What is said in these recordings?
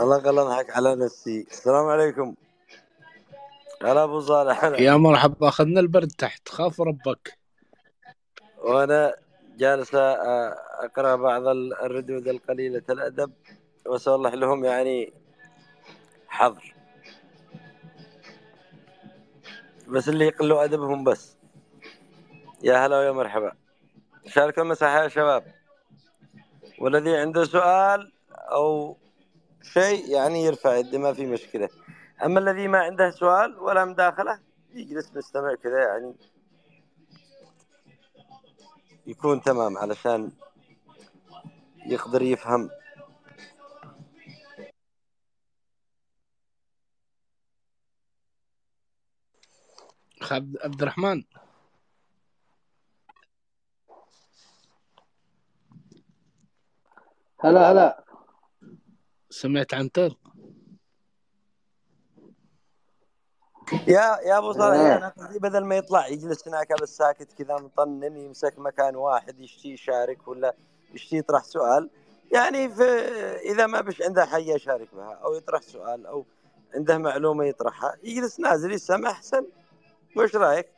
الله قال اضحك على نفسي. السلام عليكم. هلا أبو صالح هلا. يا مرحبا أخذنا البرد تحت. خاف ربك. وأنا جالس أقرأ بعض الردود القليلة الأدب وأصلح لهم يعني حظر. بس اللي يقلوا أدبهم بس. يا هلا ويا مرحبا. شارك المساحه يا شباب. والذي عنده سؤال أو شيء يعني يرفع يده ما في مشكلة. أما الذي ما عنده سؤال ولا مداخلة يجلس مستمع كذا يعني يكون تمام علشان يقدر يفهم. عبد الرحمن هلا هلا. سمعت عن تر يا يا أبو صالح أنا قصدي بدل ما يطلع يجلس هناك بس ساكت كذا مطنن يمسك مكان واحد يشتي يشارك ولا يشتي يطرح سؤال. يعني في إذا ما بش عنده حاجة يشارك بها أو يطرح سؤال أو عنده معلومة يطرحها يجلس نازل يسمع أحسن. وش رأيك؟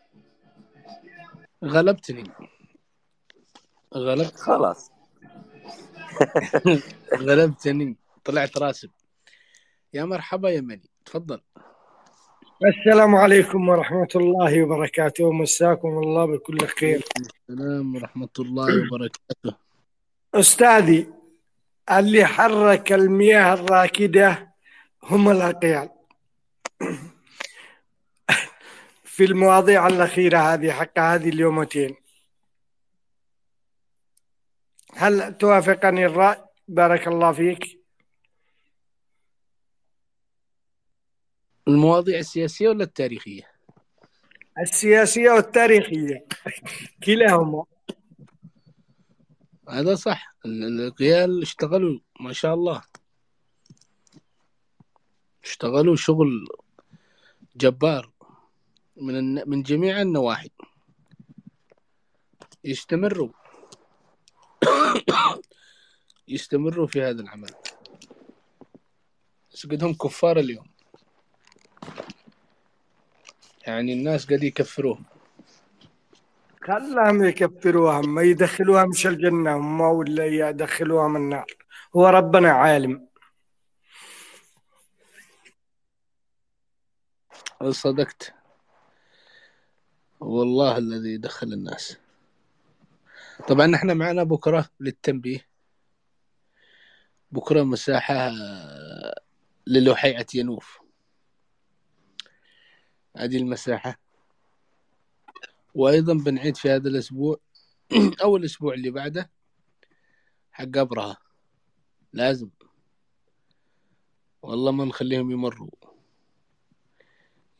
غلبتني. غلبت. خلاص. غلبتني. طلعت راسب. يا مرحبا يا مني. تفضل. السلام عليكم ورحمة الله وبركاته. مساكم الله بكل خير. السلام ورحمة الله وبركاته. أستاذي اللي حرك المياه الراكدة هم الأقيال. في المواضيع الأخيرة هذه حق هذه اليومتين. هل توافقني الرأي؟ بارك الله فيك. المواضيع السياسية ولا التاريخية؟ السياسية والتاريخية. كلاهما. هذا صح. ال- القيال اشتغلوا ما شاء الله. اشتغلوا شغل جبار من الن... من جميع النواحي. يستمروا. يستمروا في هذا العمل. بس قدهم كفار اليوم. يعني الناس قد يكفروهم خلاهم يكفروها ما يدخلوها مش الجنة هم ولا يدخلوها من النار. هو ربنا عالم. صدقت. والله الذي دخل الناس. طبعا إحنا معنا بكرة للتنبيه. بكرة مساحة للوحيعة ينوف هذه المساحة. وأيضا بنعيد في هذا الأسبوع أو الأسبوع اللي بعده حق أبرهة لازم. والله ما نخليهم يمروا.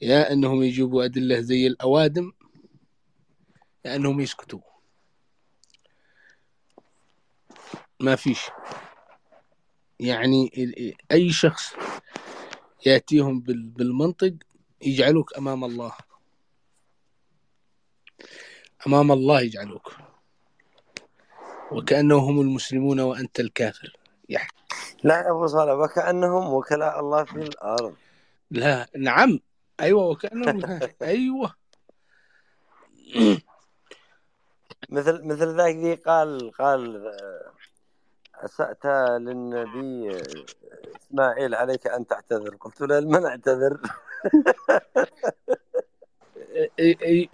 يا أنهم يجيبوا أدلة زي الأوادم يا أنهم يسكتوا. ما فيش. يعني أي شخص يأتيهم بال- بالمنطق يجعلوك أمام الله. أمام الله يجعلوك. وكأنهم هم المسلمون وأنت الكافر. لا يا أبو صالح وكأنهم وكلاء الله في الأرض. لا نعم. أيوة وكأنهم أيوة. مثل مثل ذاك ذي قال قال آه، أسأت للنبي إسماعيل عليك أن تعتذر. قلت له لمن أعتذر؟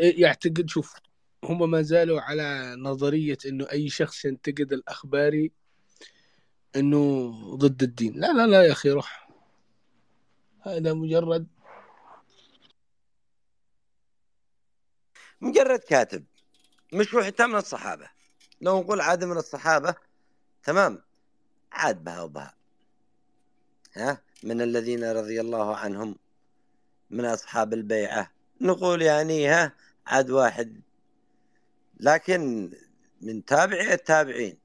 يعتقد شوف هم ما زالوا على نظرية إنه أي شخص ينتقد الاخباري إنه ضد الدين. لا لا لا يا أخي روح. هذا مجرد مجرد كاتب. مش هو حتى من الصحابه لو نقول عاد من الصحابة تمام. عاد بها وبها. ها؟ من الذين رضي الله عنهم. من أصحاب البيعة. نقول يعني ها عاد واحد. لكن من تابعي التابعين.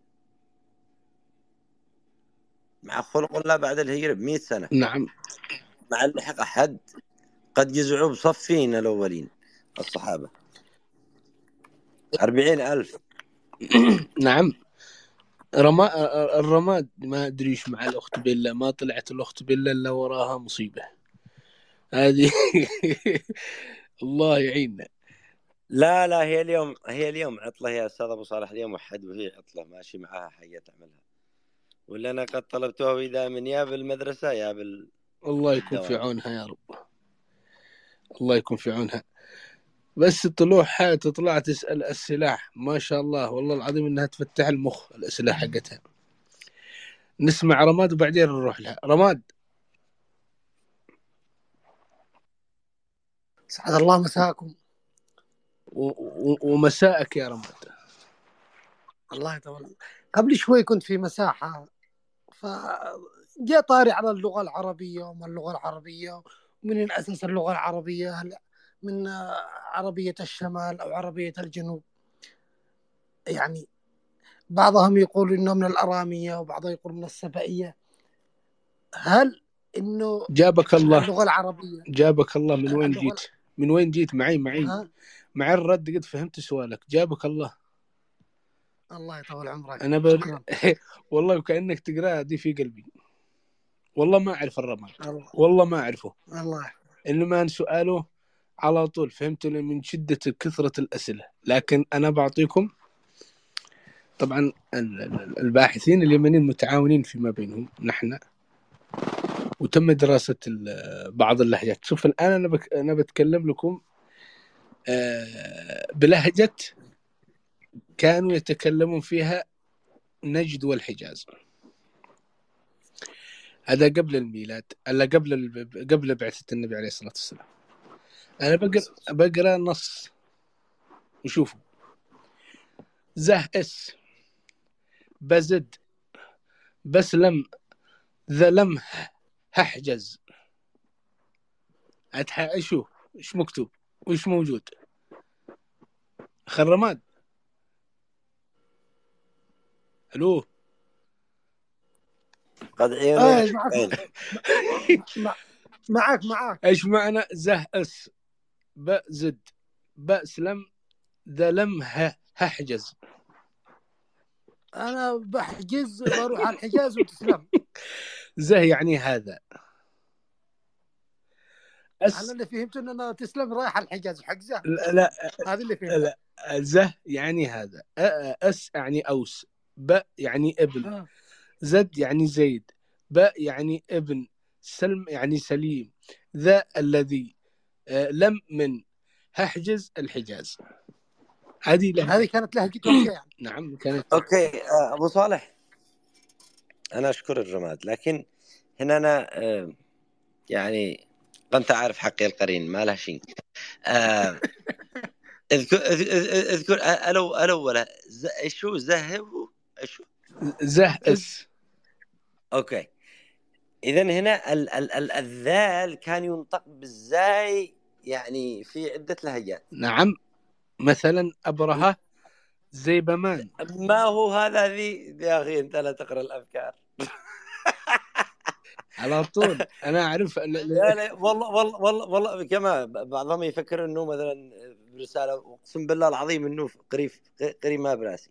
مع خلق الله بعد الهجرة بمئة سنة. نعم. مع اللحق أحد. قد جزعوا بصفين الأولين الصحابة. أربعين ألف. نعم. رما الرماد ما أدري إيش مع الأخت بيلا ما طلعت الأخت بيلا إلا وراها مصيبة. هذه الله يعيننا. لا لا هي اليوم هي اليوم عطلة. يا أستاذ أبو صالح اليوم أحد وهي عطلة. ماشي معاها حاجة تعملها. ولا أنا قد طلبتها إذا من يا بالمدرسة يا بال الله يكون في. عونها يا رب. الله يكون في عونها. بس طلوعها تطلع تسأل السلاح ما شاء الله والله العظيم إنها تفتح المخ الأسئلة حقتها. نسمع رماد وبعدين نروح لها. رماد. سعد الله مساكم و- و- ومساءك يا رماد الله يطول قبل شوي كنت في مساحة فجاء طاري على اللغة العربية وما اللغة العربية ومن أساس اللغة العربية هل من عربية الشمال أو عربية الجنوب. يعني بعضهم يقول إنه من الأرامية وبعضهم يقول من السبائية. هل إنه جابك الله اللغة العربية؟ جابك الله من وين جيت؟ من وين جيت؟ معي معي؟ مع الرد قد فهمت سؤالك. جابك الله. الله يطول عمرك. أنا بر... والله وكأنك تقرأها دي في قلبي. والله ما أعرف الرماد. الله. والله ما أعرفه. الله. إنما سؤاله على طول فهمت من شدة كثرة الأسئلة. لكن أنا بعطيكم طبعا ال- ال- الباحثين اليمنيين متعاونين فيما بينهم. نحن وتم دراسة ال- بعض اللهجات. شوف الآن أنا بك أنا بتكلم لكم آه، بلهجة كانوا يتكلمون فيها نجد والحجاز. هذا قبل الميلاد الا قبل قبل بعثة النبي عليه الصلاة والسلام. أنا بقرأ بقرأ نص وشوفوا. زه إس بزد بسلم ذلم هحجز. أتح... شوف إيش مكتوب؟ وإيش موجود؟ خرماد ألو؟ قد عيوني معك. عين مع- معك معك. إيش معنى زه أس؟ ب زد. ب سلم. ذا لم ه هحجز. أنا بحجز بروح على الحجاز وتسلم. زه يعني هذا. أنا اس اللي فهمت إن أنا تسلم رايح الحجاز حجزه لا لا هذه اللي فهمت لا زه يعني هذا. أس يعني أوس ب يعني ابن آه. زد يعني زيد ب يعني ابن سلم يعني سليم ذا الذي آه، لم من. هحجز الحجاز. هذه هذه كانت لهجتهم يعني نعم كانت okay أبو صالح. أنا أشكر الرماد لكن هنا أنا آه، يعني أنت عارف حقي القرين ما له شيء. آه، اذكر اذ- اذ- اذكر آه، ألو إيش هو زهب إيش هو؟ زه اس أوكي. اذا هنا ال ال ال الذال كان ينطق بالزاي يعني في عدة لهجات. نعم. مثلا أبرهة زيبمان. ما هو هذا ذي؟ يا أخي أنت لا تقرأ الأفكار. على طول. ال- ال- لا لا والله والله والله والله كما بعضهم يفكر إنه مثلا برسالة أقسم بالله العظيم إنه قريب قريب ما براسي.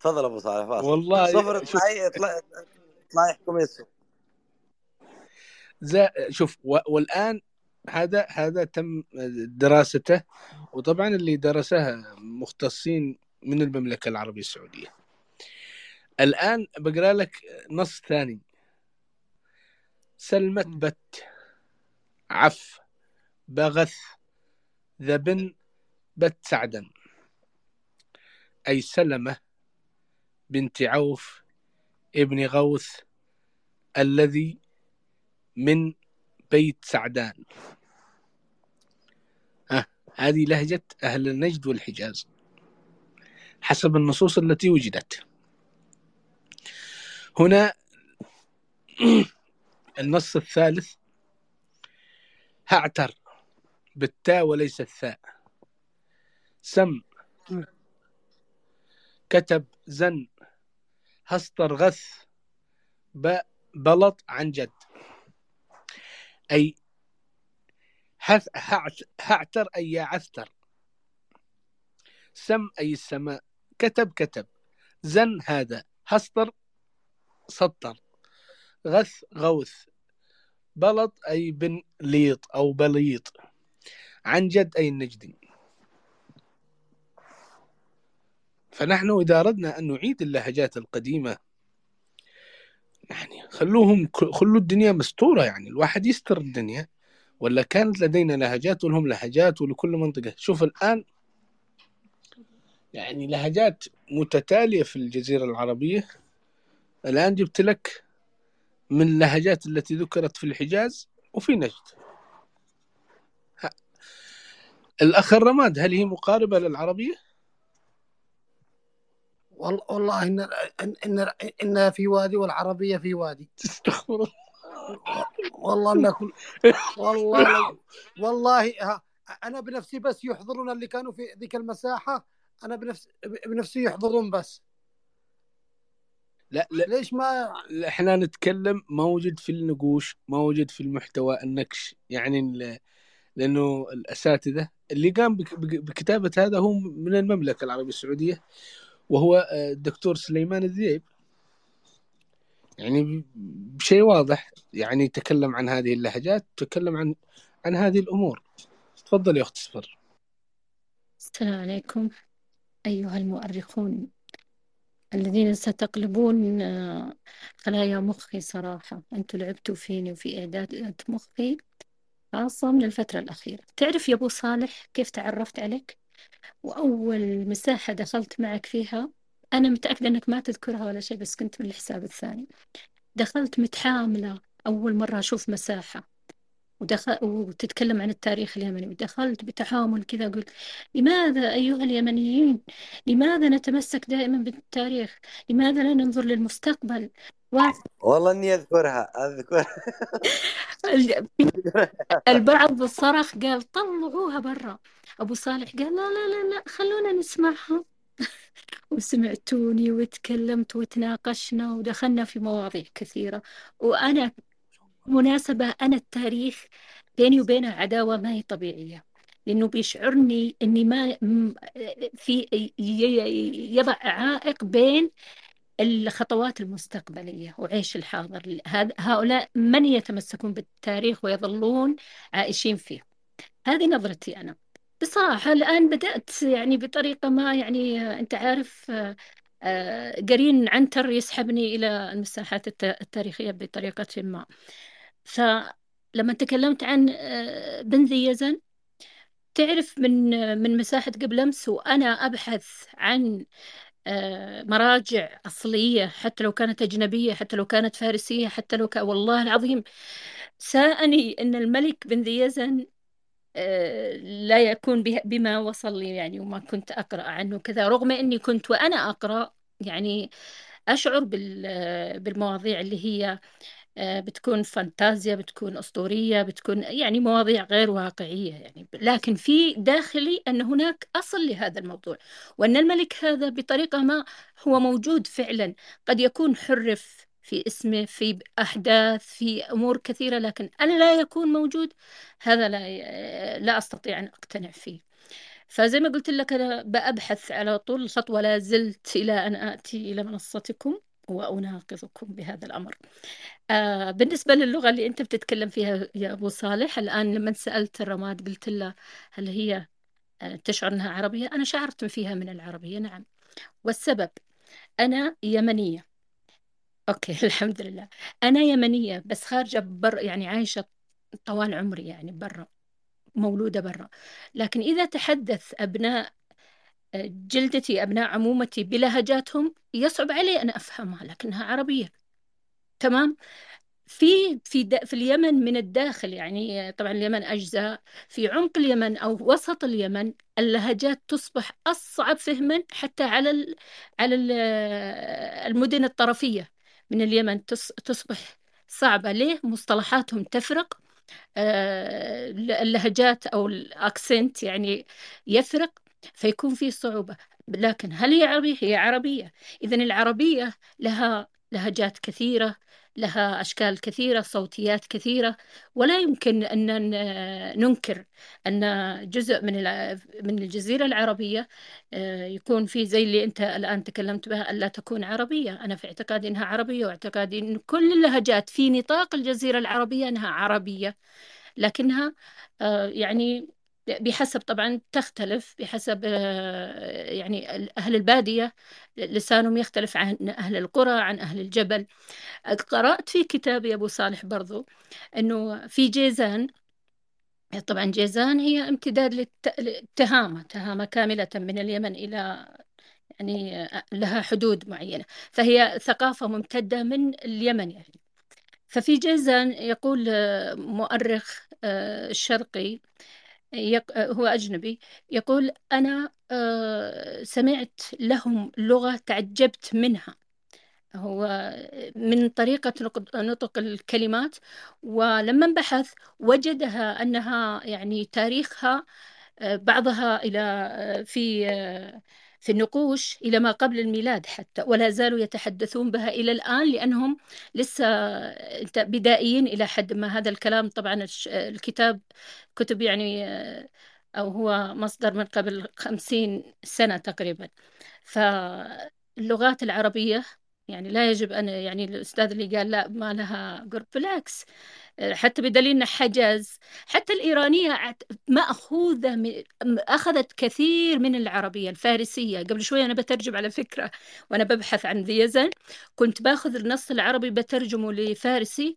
تفضل أبو صالح فاصل. والله صفر اطلعي اطلعي اطلعي يحكم يسو شوف و- والآن هذا هذا تم دراسته وطبعا اللي درسها مختصين من المملكة العربية السعودية. الآن بقرأ لك نص ثاني. سلمت بت عف بغث ذبن بت سعدا. أي سلمة بنت عوف ابن غوث الذي من بيت سعدان. ها هذه لهجة أهل النجد والحجاز. حسب النصوص التي وجدت. هنا النص الثالث. هعتر بالتاء وليس الثاء. سم. كتب. زن. هسطر. غث. ب. بلط. عن جد. أي. هعتر أي عثر سم أي السماء. كتب. كتب. زن هذا. هسطر. سطر. غث غوث. بلط أي بن ليط أو بليط. عن جد أي النجدي فنحن إذا أردنا أن نعيد اللهجات القديمة يعني خلوهم خلوا الدنيا مستورة يعني. الواحد يستر الدنيا. ولا كانت لدينا لهجات ولهم لهجات ولكل منطقة. شوف الآن يعني لهجات متتالية في الجزيرة العربية. الآن جبت لك من اللهجات التي ذكرت في الحجاز وفي نجد. الأخ الرماد هل هي مقاربة للعربية؟ والله والله إن ان إن, إن في وادي والعربية في وادي استغفر الله والله إن كل والله والله ها أنا بنفسي بس يحضرون اللي كانوا في ذيك المساحة أنا بنفس بنفسي يحضرون بس لا لا. ليش ما إحنا نتكلم موجود في النقوش موجود في المحتوى النكش يعني لأنه الأساتذة اللي قام بك- بك- بكتابة هذا هو من المملكة العربية السعودية وهو آه، الدكتور سليمان الذيب يعني بشيء واضح يعني تكلم عن هذه اللهجات تكلم عن عن هذه الأمور. تفضل يا أخت صفر. السلام عليكم أيها المؤرخون. الذين ستقلبون آه، خلايا مخي صراحة. أنتوا لعبتوا فيني وفي إعداد مخي خاصة من الفترة الأخيرة. تعرف يا أبو صالح كيف تعرفت عليك؟ وأول مساحة دخلت معك فيها أنا متأكدة أنك ما تذكرها ولا شيء بس كنت من الحساب الثاني. دخلت متحاملة أول مرة أشوف مساحة. ودخل وتتكلم عن التاريخ اليمني ودخلت بتحامل كذا قلت لماذا أيها اليمنيين لماذا نتمسك دائما بالتاريخ؟ لماذا لا ننظر للمستقبل؟ والله إني أذكرها اذكر البعض صرخ قال طلعوها برا. أبو صالح قال لا لا لا لا خلونا نسمعها. وسمعتوني وتكلمت وتناقشنا ودخلنا في مواضيع كثيرة. وأنا مناسبة أنا التاريخ بيني وبينه عداوة ما هي طبيعية. لأنه بيشعرني أني ما في يضع عائق بين الخطوات المستقبلية وعيش الحاضر. هؤلاء من يتمسكون بالتاريخ ويظلون عائشين فيه؟ هذه نظرتي أنا. بصراحة الآن بدأت يعني بطريقة ما يعني أنت عارف آه، قرين عنتر يسحبني إلى المساحات التاريخية بطريقة ما. فلما تكلمت عن آه، بن ذي يزن تعرف من من مساحة قبل أمس وأنا أبحث عن آه، مراجع أصلية حتى لو كانت أجنبية حتى لو كانت فارسية حتى لو كان والله العظيم ساءني أن الملك بن ذي يزن آه، لا يكون بما وصل لي يعني وما كنت أقرأ عنه كذا رغم أني كنت وأنا أقرأ يعني أشعر بالمواضيع اللي هي آه، بتكون فانتازيا بتكون أسطورية بتكون يعني مواضيع غير واقعية يعني. لكن في داخلي أن هناك أصل لهذا الموضوع وأن الملك هذا بطريقة ما هو موجود فعلا. قد يكون حرف في اسمه في أحداث في أمور كثيرة لكن أن لا يكون موجود هذا لا لا أستطيع أن أقتنع فيه. فزي ما قلت لك أنا بأبحث على طول الخطوة لا زلت إلى أن آتي إلى منصتكم. وأناقضكم بهذا الأمر. آه بالنسبة للغة اللي أنت بتتكلم فيها يا أبو صالح الآن لما سألت الرماد قلت له هل هي آه تشعر أنها عربية؟ أنا شعرت فيها من العربية نعم. والسبب أنا يمنية. أوكي الحمد لله. أنا يمنية بس خارجة بر يعني عايشة طوال عمري يعني برا مولودة برا. لكن إذا تحدث أبناء جلدتي أبناء عمومتي بلهجاتهم يصعب علي أن أفهمها لكنها عربية. تمام؟ في في في اليمن من الداخل يعني طبعا اليمن أجزاء في عمق اليمن أو وسط اليمن اللهجات تصبح أصعب فهما حتى على ال على ال المدن الطرفية من اليمن. تصبح صعبة. ليه؟ مصطلحاتهم تفرق. آه، اللهجات أو الأكسنت يعني يفرق. فيكون في صعوبة. لكن هل هي عربية؟ هي عربية. إذا العربية لها لهجات كثيرة لها أشكال كثيرة صوتيات كثيرة. ولا يمكن أن ننكر أن جزء من من الجزيرة العربية آه، يكون في زي اللي أنت الآن تكلمت بها ألا تكون عربية. أنا في اعتقادي أنها عربية واعتقادي أن كل اللهجات في نطاق الجزيرة العربية أنها عربية. لكنها آه، يعني بحسب طبعا تختلف بحسب آه، يعني أهل البادية لسانهم يختلف عن أهل القرى عن أهل الجبل. قرأت في كتاب أبو صالح برضو أنه في جيزان طبعا جيزان هي امتداد للتهامة تهامة كاملة من اليمن إلى يعني لها حدود معينة. فهي ثقافة ممتدة من اليمن يعني. ففي جيزان يقول آه، مؤرخ آه، الشرقي هو أجنبي يقول أنا سمعت لهم لغة تعجبت منها. هو من طريقة نطق الكلمات ولما بحث وجدها أنها يعني تاريخها بعضها إلى في في النقوش إلى ما قبل الميلاد حتى ولا زالوا يتحدثون بها إلى الآن لأنهم لسه بدائيين إلى حد ما. هذا الكلام طبعا الكتاب كتب يعني أو هو مصدر من قبل خمسين سنة تقريبا. فاللغات العربية يعني لا يجب أن يعني الأستاذ اللي قال لا ما لها قرب بالعكس حتى بدليل أن حجاز حتى الإيرانية مأخوذة أخذت كثير من العربية الفارسية. قبل شوي أنا بترجم على فكرة وأنا ببحث عن ذي يزن كنت باخذ النص العربي بترجمه لفارسي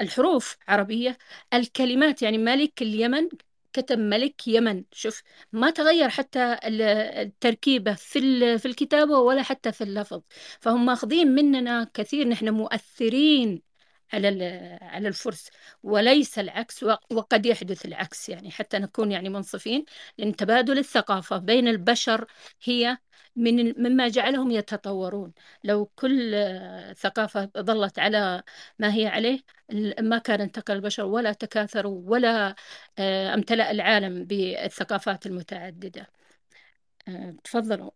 الحروف عربية. الكلمات يعني ملك اليمن كتب ملك يمن. شوف ما تغير حتى التركيبة في في الكتابة ولا حتى في اللفظ. فهم ماخذين مننا كثير نحن مؤثرين. على على الفرس وليس العكس وقد يحدث العكس يعني حتى نكون يعني منصفين لأن تبادل الثقافة بين البشر هي من مما جعلهم يتطورون. لو كل ثقافة ظلت على ما هي عليه ما كان انتقل البشر ولا تكاثروا ولا آه، امتلأ العالم بالثقافات المتعددة. آه، تفضلوا.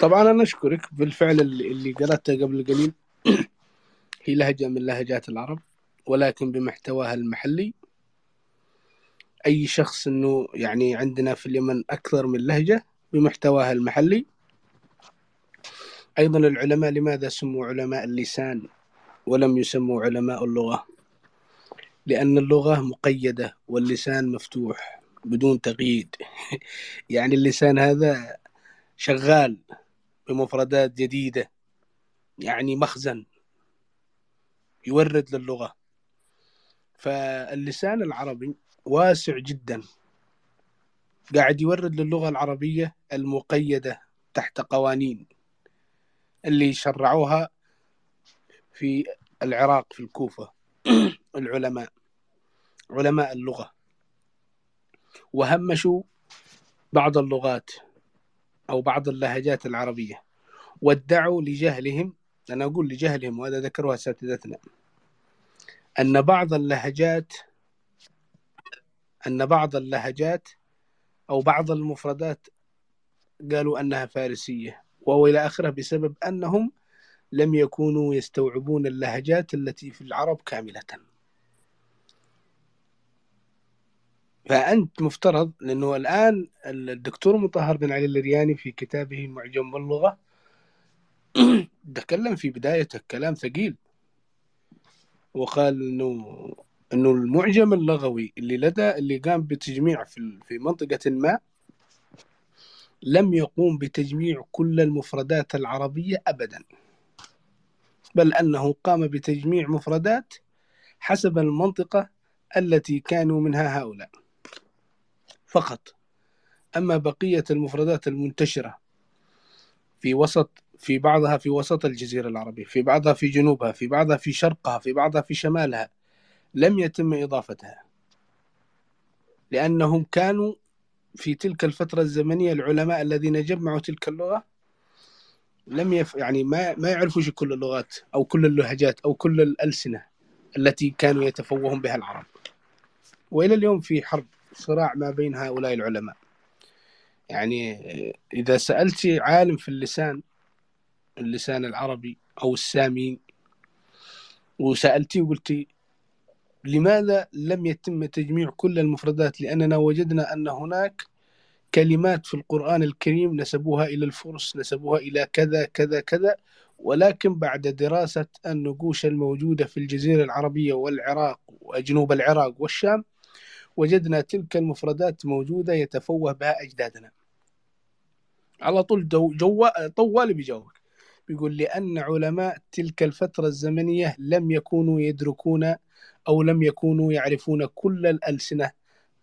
طبعا أنا أشكرك بالفعل اللي, قرأته قبل قليل. هي لهجة من لهجات العرب ولكن بمحتواها المحلي. أي شخص أنه يعني عندنا في اليمن أكثر من لهجة بمحتواها المحلي. أيضا العلماء لماذا سموا علماء اللسان ولم يسموا علماء اللغة؟ لأن اللغة مقيدة واللسان مفتوح بدون تقييد يعني اللسان هذا شغال. بمفردات جديدة يعني مخزن يورد للغة. فاللسان العربي واسع جدا. قاعد يورد للغة العربية المقيدة تحت قوانين اللي شرعوها في العراق في الكوفة العلماء علماء اللغة. وهمشوا بعض اللغات. أو بعض اللهجات العربية. وادعوا لجهلهم أنا أقول لجهلهم وهذا ذكرها أساتذتنا أن بعض اللهجات أن بعض اللهجات أو بعض المفردات قالوا أنها فارسية وهو إلى آخره بسبب أنهم لم يكونوا يستوعبون اللهجات التي في العرب كاملة. فأنت مفترض لأنه الآن الدكتور مطهر بن علي الرياني في كتابه معجم باللغة تكلم في بدايته كلام ثقيل. وقال إنه إنه المعجم اللغوي اللي لدى اللي قام بتجميع في في منطقة ما لم يقوم بتجميع كل المفردات العربية أبدا. بل أنه قام بتجميع مفردات حسب المنطقة التي كانوا منها هؤلاء. فقط. أما بقية المفردات المنتشرة في وسط في بعضها في وسط الجزيرة العربية في بعضها في جنوبها في بعضها في شرقها في بعضها في شمالها لم يتم إضافتها. لأنهم كانوا في تلك الفترة الزمنية العلماء الذين جمعوا تلك اللغة لم يف يعني ما ما يعرفوا كل اللغات أو كل اللهجات أو كل الألسنة التي كانوا يتفوهون بها العرب. وإلى اليوم في حرب صراع ما بين هؤلاء العلماء. يعني إذا سألت عالم في اللسان اللسان العربي أو السامي وسألتي وقلتي لماذا لم يتم تجميع كل المفردات؟ لأننا وجدنا أن هناك كلمات في القرآن الكريم نسبوها إلى الفرس نسبوها إلى كذا كذا كذا ولكن بعد دراسة النقوش الموجودة في الجزيرة العربية والعراق وجنوب العراق والشام وجدنا تلك المفردات موجودة يتفوه بها أجدادنا. على طول جو, جو طوالي بيجاوبك بيقول لأن علماء تلك الفترة الزمنية لم يكونوا يدركون أو لم يكونوا يعرفون كل الألسنة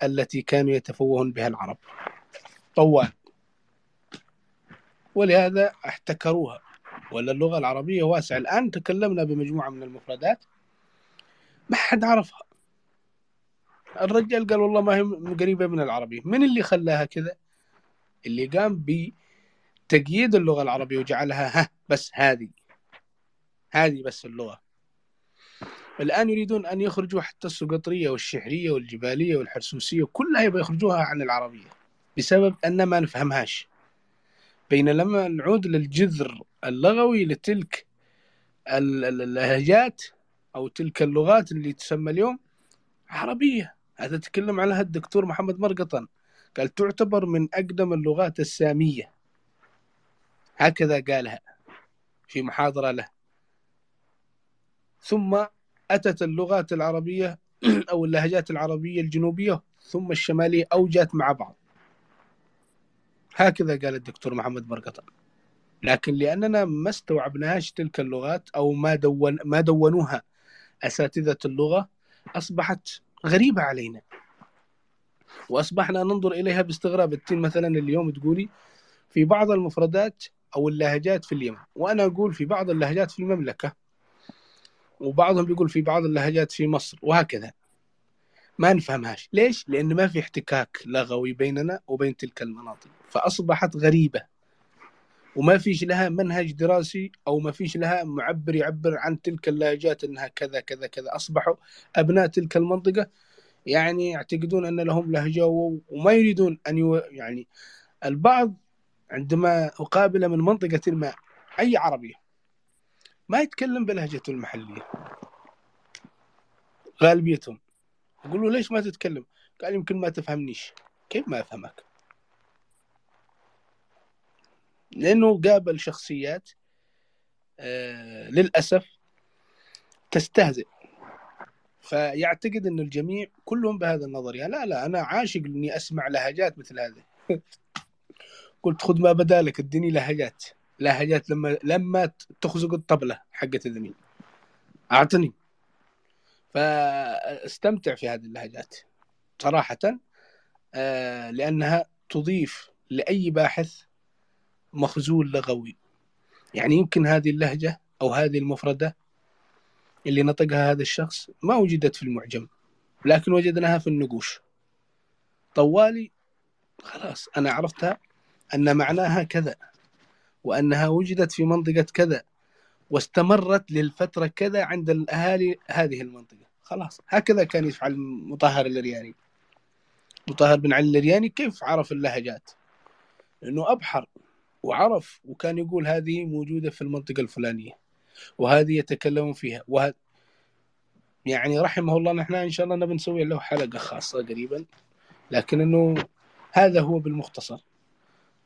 التي كانوا يتفوهون بها العرب. طوال. ولهذا احتكروها. ولا اللغة العربية واسعة. الآن تكلمنا بمجموعة من المفردات. ما حد عرفها. الرجال قال والله ما هي قريبة من العربية من اللي خلاها كذا؟ اللي قام بتقييد اللغة العربية وجعلها ها بس هذه. هذه بس اللغة. الآن يريدون أن يخرجوا حتى السقطرية والشحرية والجبالية والحرسوسية كلها يبغى يخرجوها عن العربية بسبب أن ما نفهمهاش. بينما نعود للجذر اللغوي لتلك اللهجات أو تلك اللغات اللي تسمى اليوم عربية. هذا تكلم عنها الدكتور محمد مرقطن. قال تعتبر من أقدم اللغات السامية. هكذا قالها في محاضرة له. ثم أتت اللغات العربية أو اللهجات العربية الجنوبية ثم الشمالية أو جات مع بعض. هكذا قال الدكتور محمد برقطة لكن لأننا ما استوعبناهاش تلك اللغات أو ما دون ما دونوها أساتذة اللغة أصبحت غريبة علينا. وأصبحنا ننظر إليها باستغراب. التين مثلا اليوم تقولي في بعض المفردات أو اللهجات في اليمن وأنا أقول في بعض اللهجات في المملكة وبعضهم بيقول في بعض اللهجات في مصر وهكذا. ما نفهمهاش. ليش؟ لأن ما في احتكاك لغوي بيننا وبين تلك المناطق. فأصبحت غريبة. وما فيش لها منهج دراسي أو ما فيش لها معبر يعبر عن تلك اللهجات أنها كذا كذا كذا. أصبحوا أبناء تلك المنطقة. يعني يعتقدون أن لهم لهجة وما يريدون أن يو يعني البعض عندما أقابله من منطقة ما أي عربي ما يتكلم بلهجته المحلية. غالبيتهم. أقول له ليش ما تتكلم؟ قال يمكن ما تفهمنيش. كيف ما أفهمك؟ لأنه قابل شخصيات آه للأسف تستهزئ. فيعتقد أن الجميع كلهم بهذا النظرية لا لا أنا عاشق أني أسمع لهجات مثل هذه. قلت خذ ما بدالك اديني لهجات. لهجات لما لما تخزق الطبلة حقت الذمين أعطني. فاستمتع في هذه اللهجات صراحة آه لأنها تضيف لأي باحث مخزون لغوي. يعني يمكن هذه اللهجة أو هذه المفردة اللي نطقها هذا الشخص ما وجدت في المعجم لكن وجدناها في النقوش. طوالي خلاص أنا عرفتها أن معناها كذا وأنها وجدت في منطقة كذا واستمرت للفترة كذا عند الأهالي هذه المنطقة. خلاص هكذا كان يفعل مطهر الرياني مطهر بن علي الرياني كيف عرف اللهجات؟ لأنه أبحر. وعرف وكان يقول هذه موجودة في المنطقة الفلانية وهذه يتكلمون فيها. وهذا يعني رحمه الله نحن إن شاء الله نبي نسوي له حلقة خاصة قريبا لكن أنه هذا هو بالمختصر.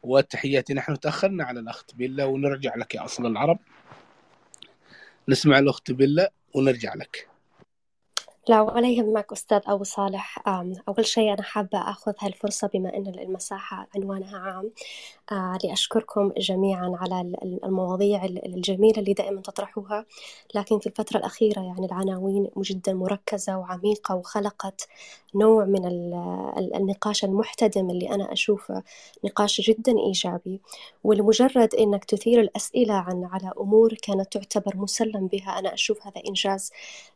وتحياتي نحن تأخرنا على الأخت بالله ونرجع لك يا أصل العرب. نسمع الأخت بالله ونرجع لك. لا ولا يهمك أستاذ أبو صالح. أول شيء أنا حابة أخذ هالفرصة بما أن المساحة عنوانها عام. آه، لأشكركم جميعا على المواضيع الجميلة اللي دائما تطرحوها. لكن في الفترة الأخيرة يعني العناوين جدا مركزة وعميقة وخلقت نوع من النقاش المحتدم اللي أنا أشوفه نقاش جدا إيجابي. ولمجرد أنك تثير الأسئلة عن على أمور كانت تعتبر مسلم بها أنا أشوف هذا إنجاز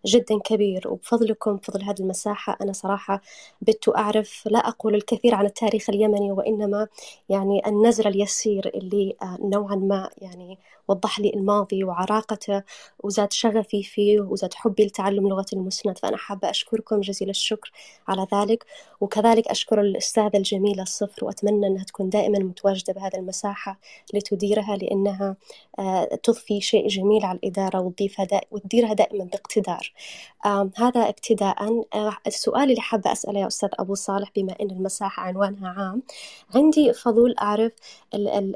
جدا كبير. وبفضلكم بفضل هذه المساحة. أنا صراحة بت أعرف لا أقول الكثير عن التاريخ اليمني وإنما يعني النزر اليسير اللي آه، نوعا ما يعني وضح لي الماضي وعراقته وزاد شغفي فيه وزاد حبي لتعلم لغة المسند فأنا حابة أشكركم جزيل الشكر على ذلك. وكذلك أشكر الأستاذة الجميلة الصفر وأتمنى أنها تكون دائما متواجدة بهذه المساحة لتديرها لأنها آه، تضفي شيء جميل على الإدارة وتضيفها وتديرها دائما باقتدار. هذا ابتداء آه، السؤال اللي حابة أسأله يا أستاذ أبو صالح بما أن المساحة عنوانها عام عندي فضول أعرف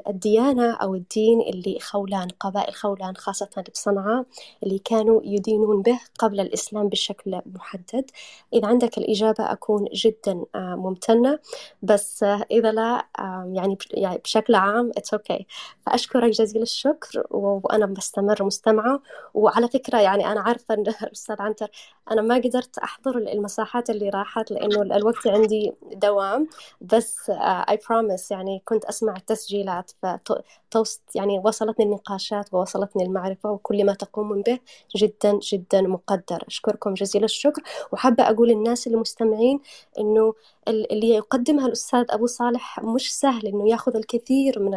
الديانة أو الدين اللي خولان قبائل خولان خاصة بصنعاء اللي كانوا يدينون به قبل الإسلام بشكل محدد. إذا عندك الإجابة أكون جدا آه، ممتنة. بس آه، إذا لا يعني يعني بشكل عام it's okay. فأشكرك جزيل الشكر وأنا بستمر مستمعة. وعلى فكرة يعني أنا عارفة أن الأستاذ عنتر أنا ما قدرت أحضر المساحات اللي راحت لأنه الوقت عندي دوام. بس I uh, promise يعني كنت أسمع التسجيلات ف most يعني وصلتني النقاشات ووصلتني المعرفة وكل ما تقومون به جدا جدا مقدر. أشكركم جزيل الشكر. وحابة أقول للناس المستمعين إنه اللي يقدمها الأستاذ أبو صالح مش سهل إنه ياخذ الكثير من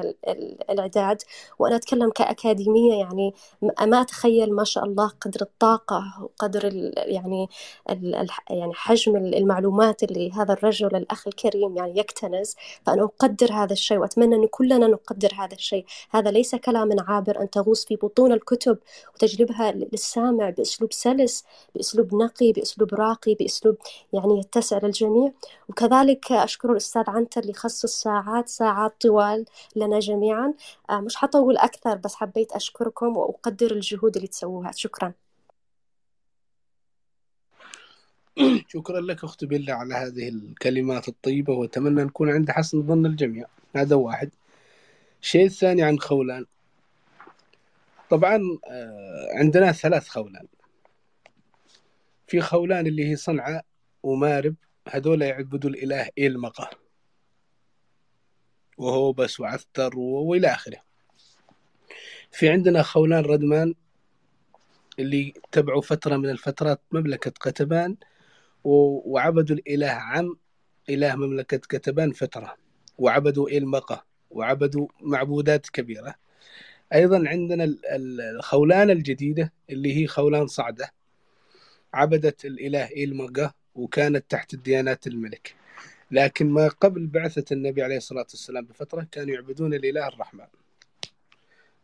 الإعداد. وأنا أتكلم كأكاديمية يعني ما أتخيل ما شاء الله قدر الطاقة وقدر يعني يعني حجم المعلومات اللي هذا الرجل الأخ الكريم يعني يكتنز. فأنا أقدر هذا الشيء وأتمنى أن كلنا نقدر هذا الشيء. هذا ليس كلام عابر أن تغوص في بطون الكتب وتجلبها للسامع بأسلوب سلس بأسلوب نقي بأسلوب راقي بأسلوب يعني يتسع للجميع. وكذلك أشكر الأستاذ عنتر اللي خصص ساعات ساعات طوال لنا جميعا. آه، مش حطول أكثر بس حبيت أشكركم وأقدر الجهود اللي تسووها. شكرا. شكرا لك أخت بيلا على هذه الكلمات الطيبة وأتمنى نكون عند حسن ظن الجميع. هذا واحد. الشيء الثاني عن خولان. طبعا آه، عندنا ثلاث خولان. في خولان اللي هي صنعاء ومارب. هذول يعبدوا الإله إيلمقة وهو بس وعثر وإلى آخره. في عندنا خولان ردمان اللي تبعوا فترة من الفترات مملكة قتبان وعبدوا الإله عم إله مملكة قتبان فترة. وعبدوا إيلمقة وعبدوا معبودات كبيرة. أيضا عندنا الخولان الجديدة اللي هي خولان صعدة. عبدت الإله إيلمقة وكانت تحت ديانات الملك. لكن ما قبل بعثة النبي عليه الصلاة والسلام بفترة كانوا يعبدون الإله الرحمن.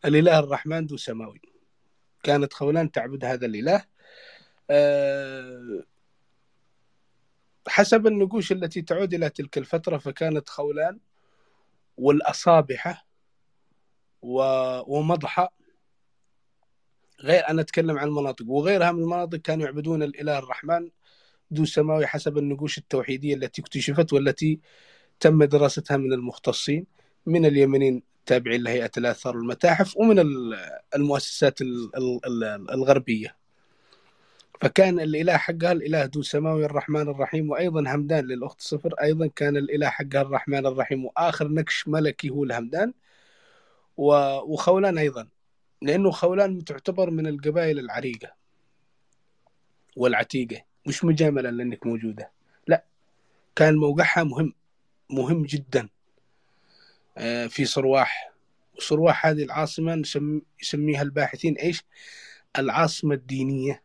الإله الرحمن ذو سماوي. كانت خولان تعبد هذا الإله. أه حسب النقوش التي تعود إلى تلك الفترة فكانت خولان والأصابحة ومضحى. غير أنا أتكلم عن المناطق. وغيرها من المناطق كانوا يعبدون الإله الرحمن ذو سماوي حسب النقوش التوحيدية التي اكتشفت والتي تم دراستها من المختصين من اليمنيين تابعين لهيئة الآثار والمتاحف ومن المؤسسات الغربية. فكان الإله حقها الإله ذو سماوي الرحمن الرحيم وأيضا همدان للأخت صفر أيضا كان الإله حقها الرحمن الرحيم وآخر نكش ملكي هو الهمدان وخولان أيضا لأنه خولان تعتبر من القبائل العريقة والعتيقة. مش مجاملة لأنك موجودة. لا كان موقعها مهم مهم جدا آه، في صرواح. وصرواح هذه العاصمة يسميها الباحثين إيش؟ العاصمة الدينية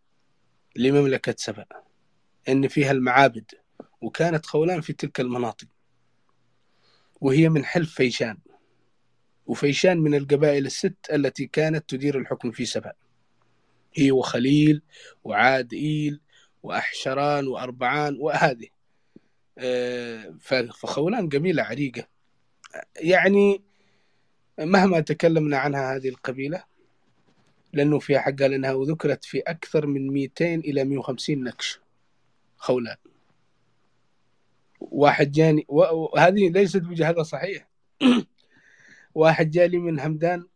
لمملكة سبأ إن فيها المعابد وكانت خولان في تلك المناطق. وهي من حلف فيشان. وفيشان من القبائل الست التي كانت تدير الحكم في سبأ. هي وخليل وعاد إيل وأحشران وأربعان وهذه. آه، فخولان قبيلة عريقة. يعني مهما تكلمنا عنها هذه القبيلة لأنه فيها حقها لأنها ذكرت في أكثر من 200 إلى 150 نكش خولان. واحد جاني وهذه ليست بجهة صحيح واحد جالي من همدان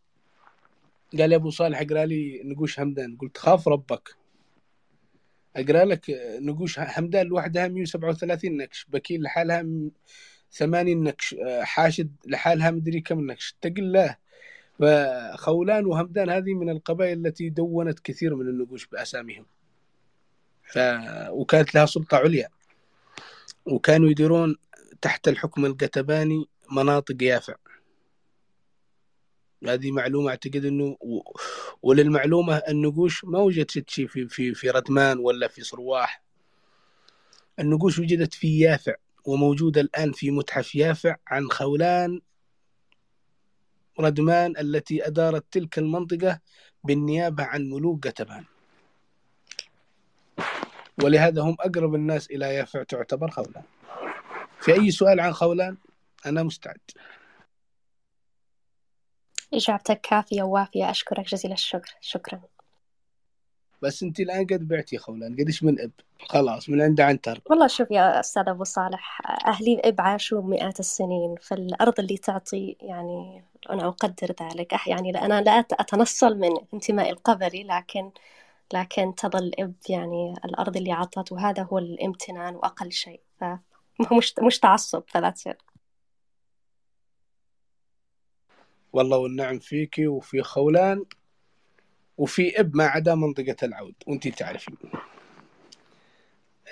قال يا أبو صالح اقرأ لي نقوش همدان. قلت خاف ربك. أقرأ لك نقوش. همدان لوحدها 137 نكش بكيل لحالها 80 نكش حاشد لحالها مدري كم نكش اتق الله فخولان وهمدان هذه من القبائل التي دونت كثير من النقوش بأساميهم. ف... وكانت لها سلطة عليا. وكانوا يديرون تحت الحكم القتباني مناطق يافع. هذه معلومة أعتقد إنه. وللمعلومة النقوش ما وجدت شيء في في في ردمان ولا في صرواح. النقوش وجدت في يافع وموجودة الآن في متحف يافع عن خولان ردمان التي أدارت تلك المنطقة بالنيابة عن ملوك قتبان ولهذا هم أقرب الناس إلى يافع تعتبر خولان. في أي سؤال عن خولان؟ أنا مستعد. إجابتك كافية ووافية. أشكرك جزيل الشكر. شكرا. بس أنت الآن قد بعتي خولان. قديش من إب؟ خلاص من عند عنتر والله شوف يا أستاذ أبو صالح أهلي إب عاشوا مئات السنين فالأرض اللي تعطي يعني أنا أقدر ذلك. يعني أنا لا أتنصل من انتمائي القبلي لكن لكن تظل إب يعني الأرض اللي عطت وهذا هو الامتنان وأقل شيء. فمش مش تعصب فذاتس والله والنعم فيك وفي خولان وفي إب ما عدا منطقة العود وأنت تعرفين.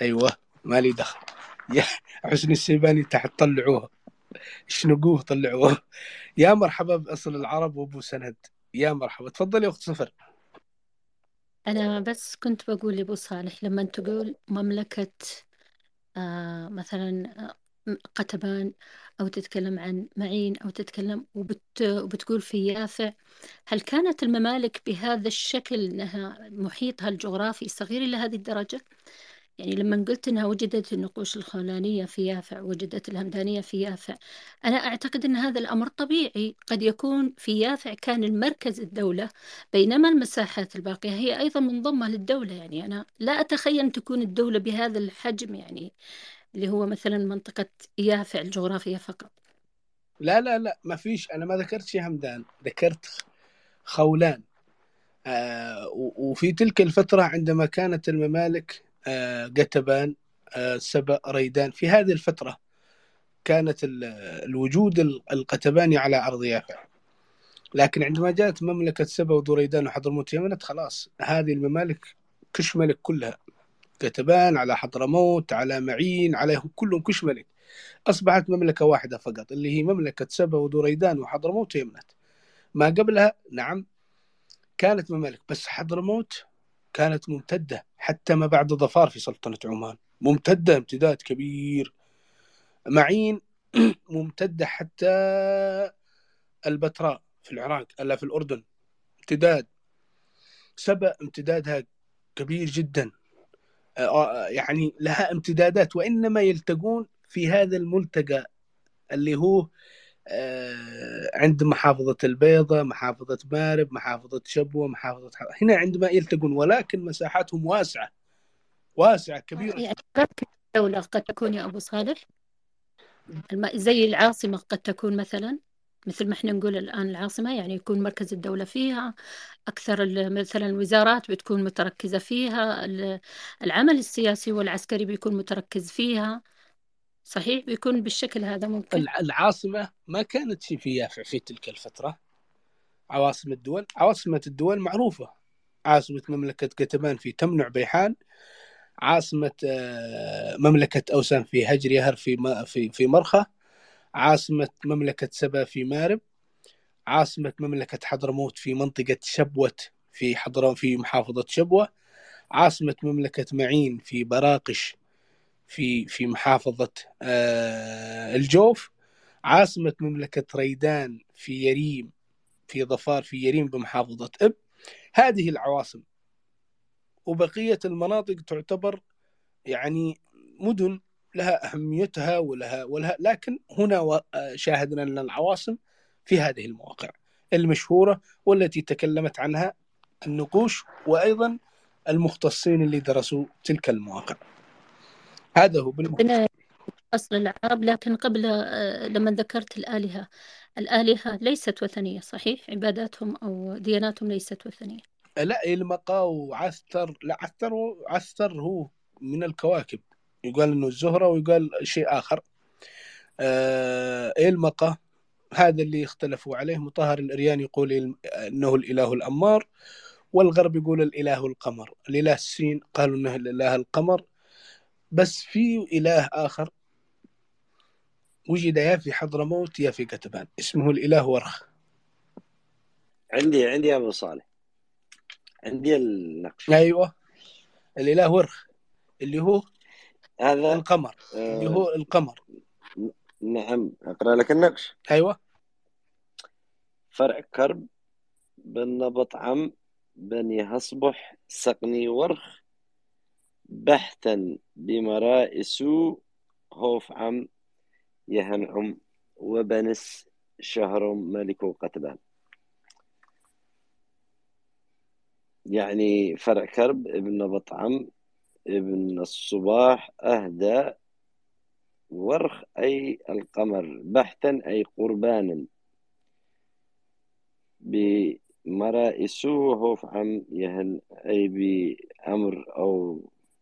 أيوه مالي دخل. يا حسن السيباني تحت طلعوها. شنقوه طلعوه يا مرحبا بأصل العرب وأبو سند. يا مرحبا. تفضلي أخت صفر. أنا بس كنت بقول لأبو صالح لما تقول مملكة آه مثلا آه، قتبان أو تتكلم عن معين أو تتكلم وبت وبتقول في يافع هل كانت الممالك بهذا الشكل أنها محيطها الجغرافي صغير إلى هذه الدرجة؟ يعني لما قلت أنها وجدت النقوش الخولانية في يافع وجدت الهمدانية في يافع أنا أعتقد أن هذا الأمر طبيعي. قد يكون في يافع كان المركز الدولة بينما المساحات الباقية هي أيضا منضمة للدولة. يعني أنا لا أتخيل أن تكون الدولة بهذا الحجم. يعني اللي هو مثلا منطقة يافع الجغرافية فقط. لا لا لا ما فيش. أنا ما ذكرت شيء همدان ذكرت خولان. آه وفي تلك الفترة عندما كانت الممالك آه قتبان آه سبأ ريدان. في هذه الفترة كانت الوجود القتباني على أرض يافع. لكن عندما جاءت مملكة سبأ ودريدان وحضرموت يمنت خلاص هذه الممالك كشملك كلها. كتبان على حضرموت على معين عليهم كلهم كش ملك. أصبحت مملكة واحدة فقط اللي هي مملكة سبا ودريدان وحضرموت ويمنت ما قبلها نعم كانت ممالك بس حضرموت كانت ممتدة حتى ما بعد ظفار في سلطنة عمان. ممتدة امتداد كبير. معين ممتدة حتى البتراء في العراق ألا في الأردن. امتداد. سبأ امتدادها كبير جدا. يعني لها امتدادات وإنما يلتقون في هذا الملتقى اللي هو آه، عند محافظة البيضة محافظة مارب محافظة شبوة محافظة هنا عندما يلتقون ولكن مساحاتهم واسعة واسعة كبيرة. يعني الدولة قد تكون يا أبو صالح؟ زي العاصمة قد تكون مثلا؟ مثل ما إحنا نقول الآن العاصمة يعني يكون مركز الدولة فيها. أكثر مثلا الوزارات بتكون متركزة فيها العمل السياسي والعسكري بيكون متركز فيها. صحيح؟ بيكون بالشكل هذا ممكن. العاصمة ما كانت في يافع في تلك الفترة. عواصم الدول عواصمة الدول معروفة. عاصمة مملكة قتبان في تمنع بيحان. عاصمة آه، مملكة أوسان في هجر يهر في في في مرخة. عاصمة مملكة سبا في مارب عاصمة مملكة حضرموت في منطقة شبوت في حضر في محافظة شبوة عاصمة مملكة معين في براقش في في محافظة آه، الجوف عاصمة مملكة ريدان في يريم في ظفار في يريم بمحافظة إب. هذه العواصم وبقية المناطق تعتبر يعني مدن لها أهميتها ولها ولها لكن هنا شاهدنا أن العواصم في هذه المواقع المشهورة والتي تكلمت عنها النقوش وأيضا المختصين اللي درسوا تلك المواقع. هذا هو بالنسبة أصل العرب لكن قبل آه، لما ذكرت الآلهة الآلهة ليست وثنية صحيح؟ عباداتهم أو دياناتهم ليست وثنية. لا إلمقا وعثر لا عثر عثر هو من الكواكب. يقال إنه الزهرة ويقال شيء آخر. آه إلمقا هذا اللي اختلفوا عليه. مطهر الأريان يقول إنه الإله الأمار والغرب يقول الإله القمر. الاله السين قالوا إنه الإله القمر. بس في إله آخر وجد يا في حضرموت يا في كتبان. اسمه الإله ورخ. عندي عندي يا أبو صالح. عندي النقش. أيوه. الإله ورخ. اللي هو هذا القمر آه اللي هو القمر. نعم أقرأ لك النقش. أيوه. فرع كرب بن نبط عم بني هصبح سقني ورخ بحثا بمرائس هوف عم يهنعم وبنس شهر ملك قتبان يعني فرع كرب ابن نبط عم ابن الصباح أهدى ورخ أي القمر بحتا أي قربانا. بمرائسه هوف عم يهن أي بأمر أو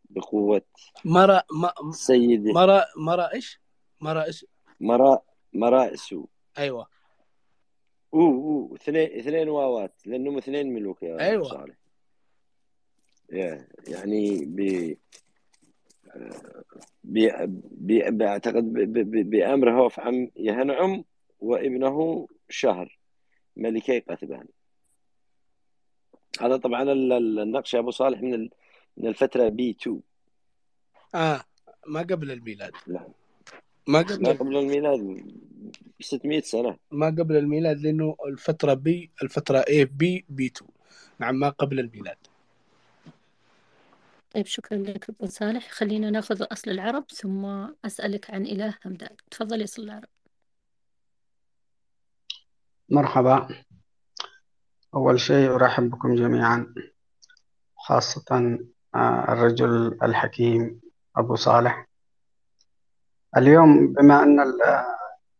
بقوة. مرا ما سيدي مرا مرا إيش؟ مرائس مرا مرائسه. أيوة. أوه أوه اثنين اثنين واوات لأنهم اثنين ملوك يا أيوة. صالح. يعني ب بعتقد بأمر هوف عم يهنعم وابنه شهر. ملكي قتبان هذا طبعا النقش يا أبو صالح من من الفترة B 2 آه ما قبل الميلاد. لا. ما قبل ما قبل الميلاد. ب 600 سنة. ما قبل الميلاد لأنه الفترة B الفترة A B B 2 نعم ما قبل الميلاد. طيب شكرا لك أبو صالح. خلينا نأخذ أصل العرب ثم أسألك عن إله همدان. تفضل أصل العرب. مرحبا. أول شيء أرحب بكم جميعا خاصة آه، الرجل الحكيم أبو صالح. اليوم بما أن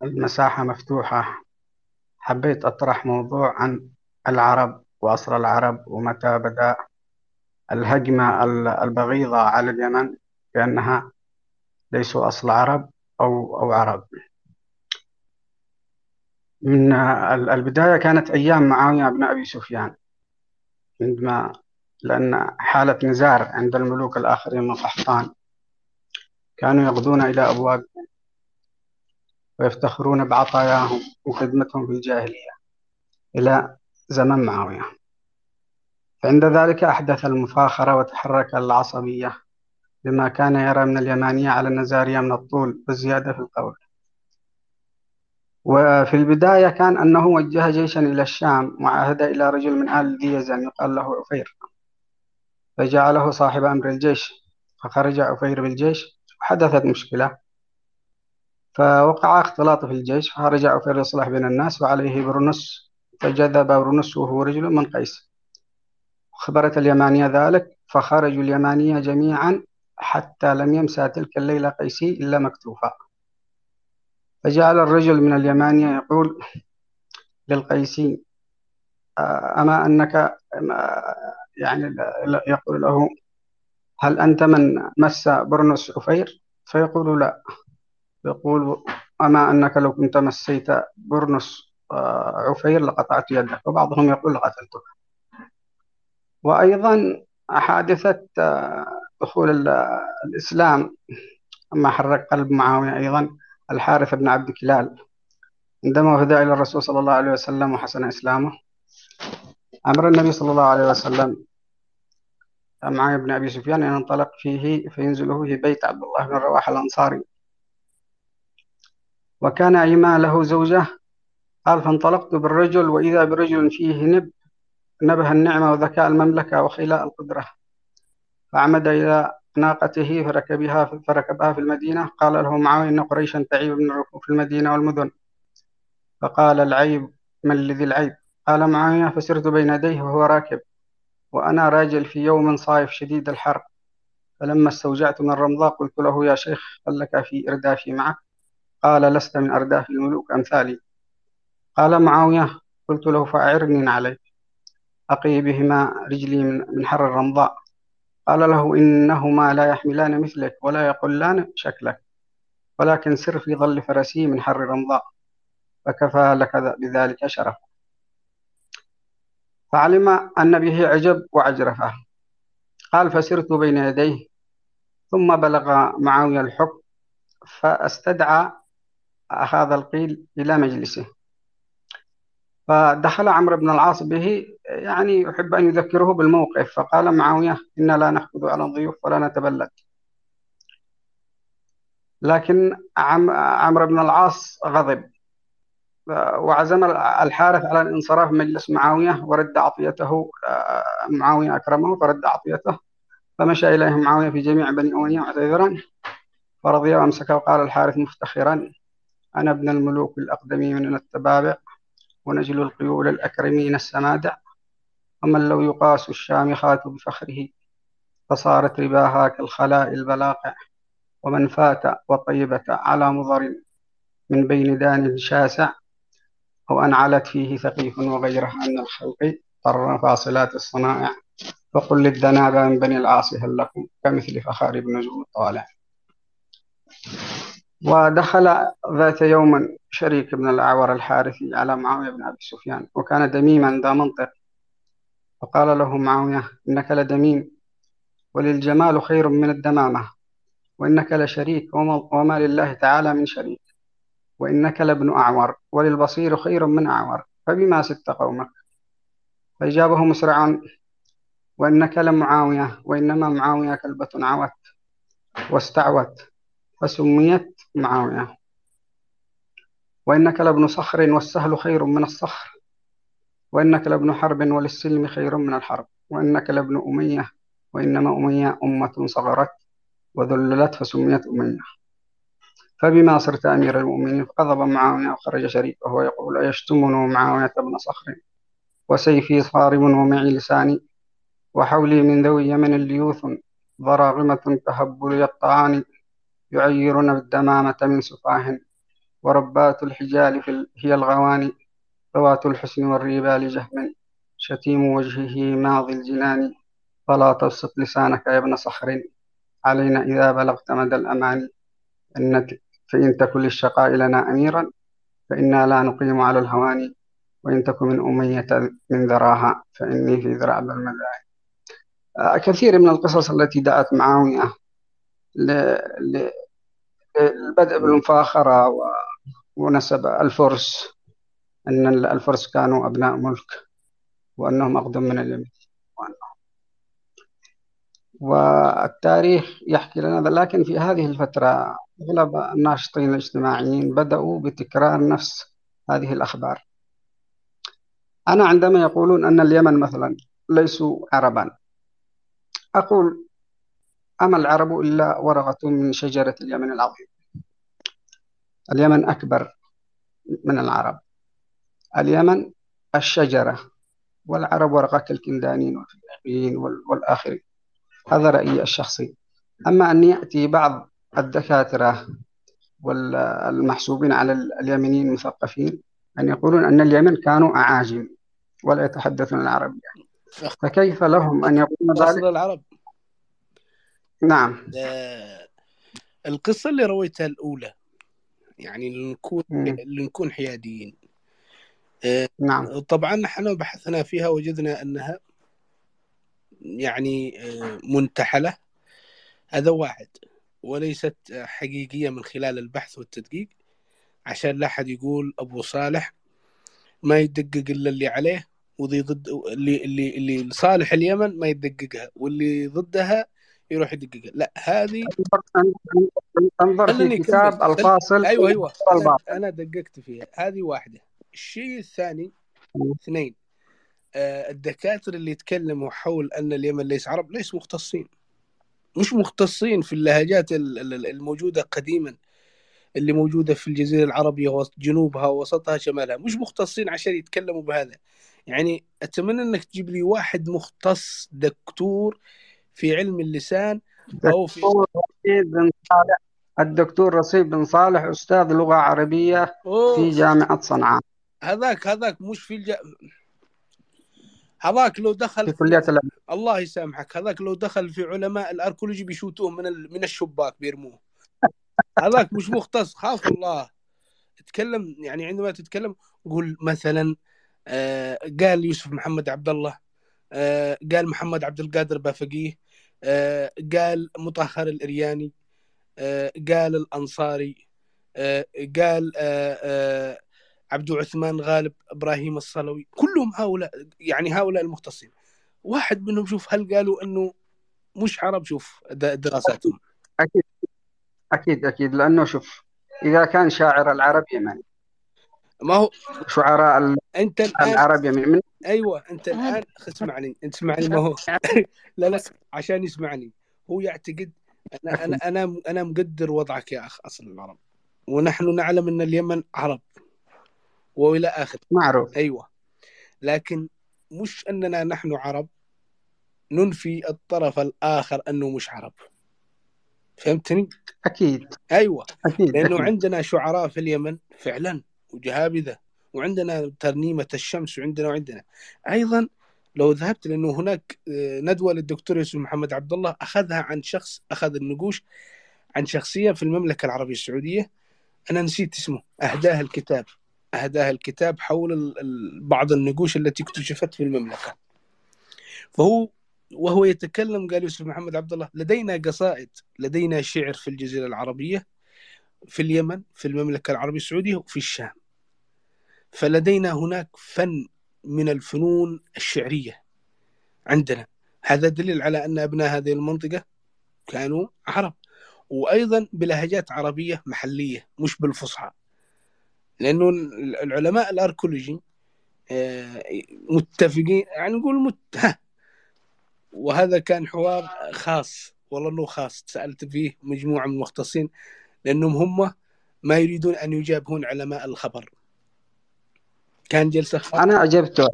المساحة مفتوحة حبيت أطرح موضوع عن العرب وأصل العرب ومتى بدأ. الهجمة البغيضة على اليمن بأنها ليسوا أصل عرب أو أو عرب. من البداية كانت أيام معاوية بن أبي سفيان عندما لأن حالة نزار عند الملوك الآخرين من قحطان كانوا يغدون إلى أبواب ويفتخرون بعطاياهم وخدمتهم في الجاهلية إلى زمن معاوية. فعند ذلك أحدث المفاخرة وتحرك العصبية لما كان يرى من اليمانية على النزارية من الطول والزيادة في القول وفي البداية كان أنه وجه جيشا إلى الشام وعهد إلى رجل من آل ذي يزن يقال له عفير فجعله صاحب أمر الجيش. فخرج عفير بالجيش وحدثت مشكلة. فوقع اختلاط في الجيش فخرج عفير يصلح بين الناس وعليه برنس فجذب برنس وهو رجل من قيس. خبرت اليمانية ذلك فخرجوا اليمانية جميعا حتى لم يمسى تلك الليلة قيسي إلا مكتوفا فجعل الرجل من اليمانية يقول للقيسي أما أنك يعني يقول له هل أنت من مس برنس عفير؟ فيقول لا. يقول أما أنك لو كنت مسيت برنس عفير لقطعت يدك. وبعضهم يقول لقتلتك. وأيضا حادثة دخول الإسلام أما حرك قلب معاوية أيضا الحارث بن عبد كلال. عندما وفد إلى الرسول صلى الله عليه وسلم وحسن إسلامه أمر النبي صلى الله عليه وسلم مع ابن أبي سفيان أن ينطلق فيه فينزله في بيت عبد الله بن رواحة الأنصاري. وكان عما له زوجة قال فانطلقت بالرجل وإذا برجل فيه نب نبه النعمة وذكاء المملكة وخلاء القدرة. فعمد إلى ناقته فركبها فركبها في المدينة. قال له معاوية إن قريشا تعيب من الركوب في المدينة والمدن. فقال العيب من الذي العيب؟ قال معاوية فسرت بين يديه وهو راكب وأنا راجل في يوم صايف شديد الحر. فلما استوجعت من رمضاء قلت له يا شيخ هل لك في إردافي معك؟ قال لست من أرداف الملوك أمثالي. قال معاوية قلت له فأعرني عليك. أقي بهما رجلي من حر الرمضاء. قال له إنهما لا يحملان مثلك ولا يقلان شكلك ولكن سر في ظل فرسي من حر رمضاء فكفى لك بذلك شرف فعلم أن به عجب وعجرفة قال فسرت بين يديه. ثم بلغ معاوية الحكم فاستدعى هذا القيل إلى مجلسه. فدخل عمرو بن العاص به يعني يحب أن يذكره بالموقف فقال معاوية إنا لا نحقد على الضيوف ولا نتبلد. لكن عمرو بن العاص غضب وعزم الحارث على الانصراف من مجلس معاوية ورد عطيته معاوية أكرمه فرد عطيته فمشى إليه معاوية في جميع بني أمية معتذرا فرضي وأمسك وقال الحارث مفتخرا أنا ابن الملوك الأقدمين من التبابع ونجل القيول الأكرمين السمادع ومن لو يقاس الشامخات بفخره فصارت رباها كالخلاء البلاقع ومن فات وطيبة على مضر من بين دان شاسع أو أن علت فيه ثقيف وغيره أن الخلق طر فاصلات الصنائع فقل للدنابة من بني العاص هل لكم كمثل فخار بن نجوم الطالع. ودخل ذات يوم شريك بن الأعور الحارثي على معاوية بن أبي سفيان وكان دميما ذا منطق. فقال له معاوية إنك لدميم وللجمال خير من الدمامة وإنك لشريك وما لله تعالى من شريك وإنك لابن أعور وللبصير خير من أعور فبما ست قومك. فأجابه مسرعا وإنك لمعاوية وإنما معاوية كلبة عوت واستعوت فسميت معاوية وإنك لابن صخر والسهل خير من الصخر. وإنك لابن حرب وللسلم خير من الحرب. وإنك لابن أمية وإنما أمية أمة صغرت وذللت فسميت أمية. فبما صرت أمير المؤمنين فغضب معاوية وخرج شريك وهو يقول أيشتمني معاوية بن صخر؟ وسيفي صارم ومعي لساني. وحولي من ذوي يمن ليوث ضراغمة تهب الطعان يعيرون بالدمامة من سفاه وربات الحجال في هي الغواني ذوات الحسن والريبال جهم شتيم وجهه ماضي الجنان فلا تبسط لسانك يا ابن صخر علينا إذا بلغت مدى الأمان إنك فإن تكن للشقاء لنا أميرا فإنا لا نقيم على الهواني وإن تكن من أمية من ذراها فإني في ذراع المذاهب كثير من القصص التي دعت معاوية للبدء بالمفاخرة ونسب الفرس أن الفرس كانوا أبناء ملك وأنهم أقدم من اليمين والتاريخ يحكي لنا لكن في هذه الفترة أغلب الناشطين الاجتماعيين بدأوا بتكرار نفس هذه الأخبار. أنا عندما يقولون أن اليمن مثلا ليسوا عربا أقول أما العرب إلا ورقة من شجرة اليمن العظيم. اليمن أكبر من العرب. اليمن الشجرة والعرب ورقة كالكندانين والفلاحين والآخرين هذا رأيي الشخصي. أما أن يأتي بعض الدكاترة والمحسوبين على اليمنيين المثقفين أن يقولون أن اليمن كانوا أعاجم ولا يتحدثون العربية. فكيف لهم أن يقولون ذلك؟ العرب. نعم. القصة اللي رويتها الأولى يعني نكون نكون حياديين. نعم. طبعا نحن بحثنا فيها وجدنا أنها يعني منتحلة. هذا واحد وليست حقيقية من خلال البحث والتدقيق عشان لا أحد يقول أبو صالح ما يدقق إلا اللي عليه وذي ضد اللي اللي اللي صالح اليمن ما يدققها واللي ضدها يروح يدققها لا هذه انظر في كتاب الفاصل أيوه أيوه. أنا, أنا دققت فيها. هذه واحدة. الشيء الثاني اثنين آه الدكاترة اللي يتكلموا حول أن اليمن ليس عرب ليس مختصين. مش مختصين في اللهجات الموجودة قديما اللي موجودة في الجزيرة العربية جنوبها ووسطها شمالها. مش مختصين عشان يتكلموا بهذا. يعني أتمنى إنك تجيب لي واحد مختص دكتور في علم اللسان أو في بن صالح الدكتور رصيد بن صالح أستاذ لغة عربية أوه. في جامعة صنعاء. هذاك هذاك مش في الج... هذاك لو دخل في العلم. الله يسامحك. هذاك لو دخل في علماء الأركولوجي بيشوتوه من ال... من الشباك بيرموه. هذاك مش مختص. خاف الله. تكلم يعني عندما تتكلم قول مثلا آه قال يوسف محمد عبد الله آه قال محمد عبد القادر بافقيه قال مطهر الإرياني آه قال الأنصاري آه قال آه آه عبد عثمان غالب إبراهيم الصلوي كلهم هؤلاء يعني هؤلاء المختصين. واحد منهم شوف هل قالوا إنه مش عرب؟ شوف دراساتهم. أكيد أكيد أكيد لأنه شوف إذا كان شاعر العرب يمني. ما هو شعراء. أنت الآن العرب يمني من... أيوه أنت الآن اسمعني أنت اسمعني ما هو. لا لا عشان يسمعني. هو يعتقد أنا أنا أنا أنا مقدر وضعك يا أخ اصل العرب. ونحن نعلم أن اليمن عرب وإلى اخره معروف. أيوه. لكن مش أننا نحن عرب ننفي الطرف الآخر أنه مش عرب. فهمتني؟ أكيد. أيوه. أكيد لأنه أكيد. عندنا شعراء في اليمن فعلا وجهابذة. وعندنا ترنيمة الشمس وعندنا وعندنا. أيضا لو ذهبت لأنه هناك ندوة للدكتور يوسف محمد عبد الله أخذها عن شخص أخذ النقوش عن شخصية في المملكة العربية السعودية. أنا نسيت اسمه. أهداها الكتاب. أهداها الكتاب حول بعض النقوش التي اكتشفت في المملكة. فهو وهو يتكلم قال يوسف محمد عبد الله لدينا قصائد لدينا شعر في الجزيرة العربية في اليمن في المملكة العربية السعودية وفي الشام. فلدينا هناك فن من الفنون الشعرية عندنا. هذا دليل على أن أبناء هذه المنطقة كانوا عرب وأيضا بلهجات عربية محلية مش بالفصحى. لأنه العلماء الأركولوجي متفقين يعني نقول مت... وهذا كان حوار خاص والله إنه خاص. سألت فيه مجموعة من المختصين لأنهم هم ما يريدون أن يجابهون علماء الخبر. كان جلسة خاصة. أنا اجبته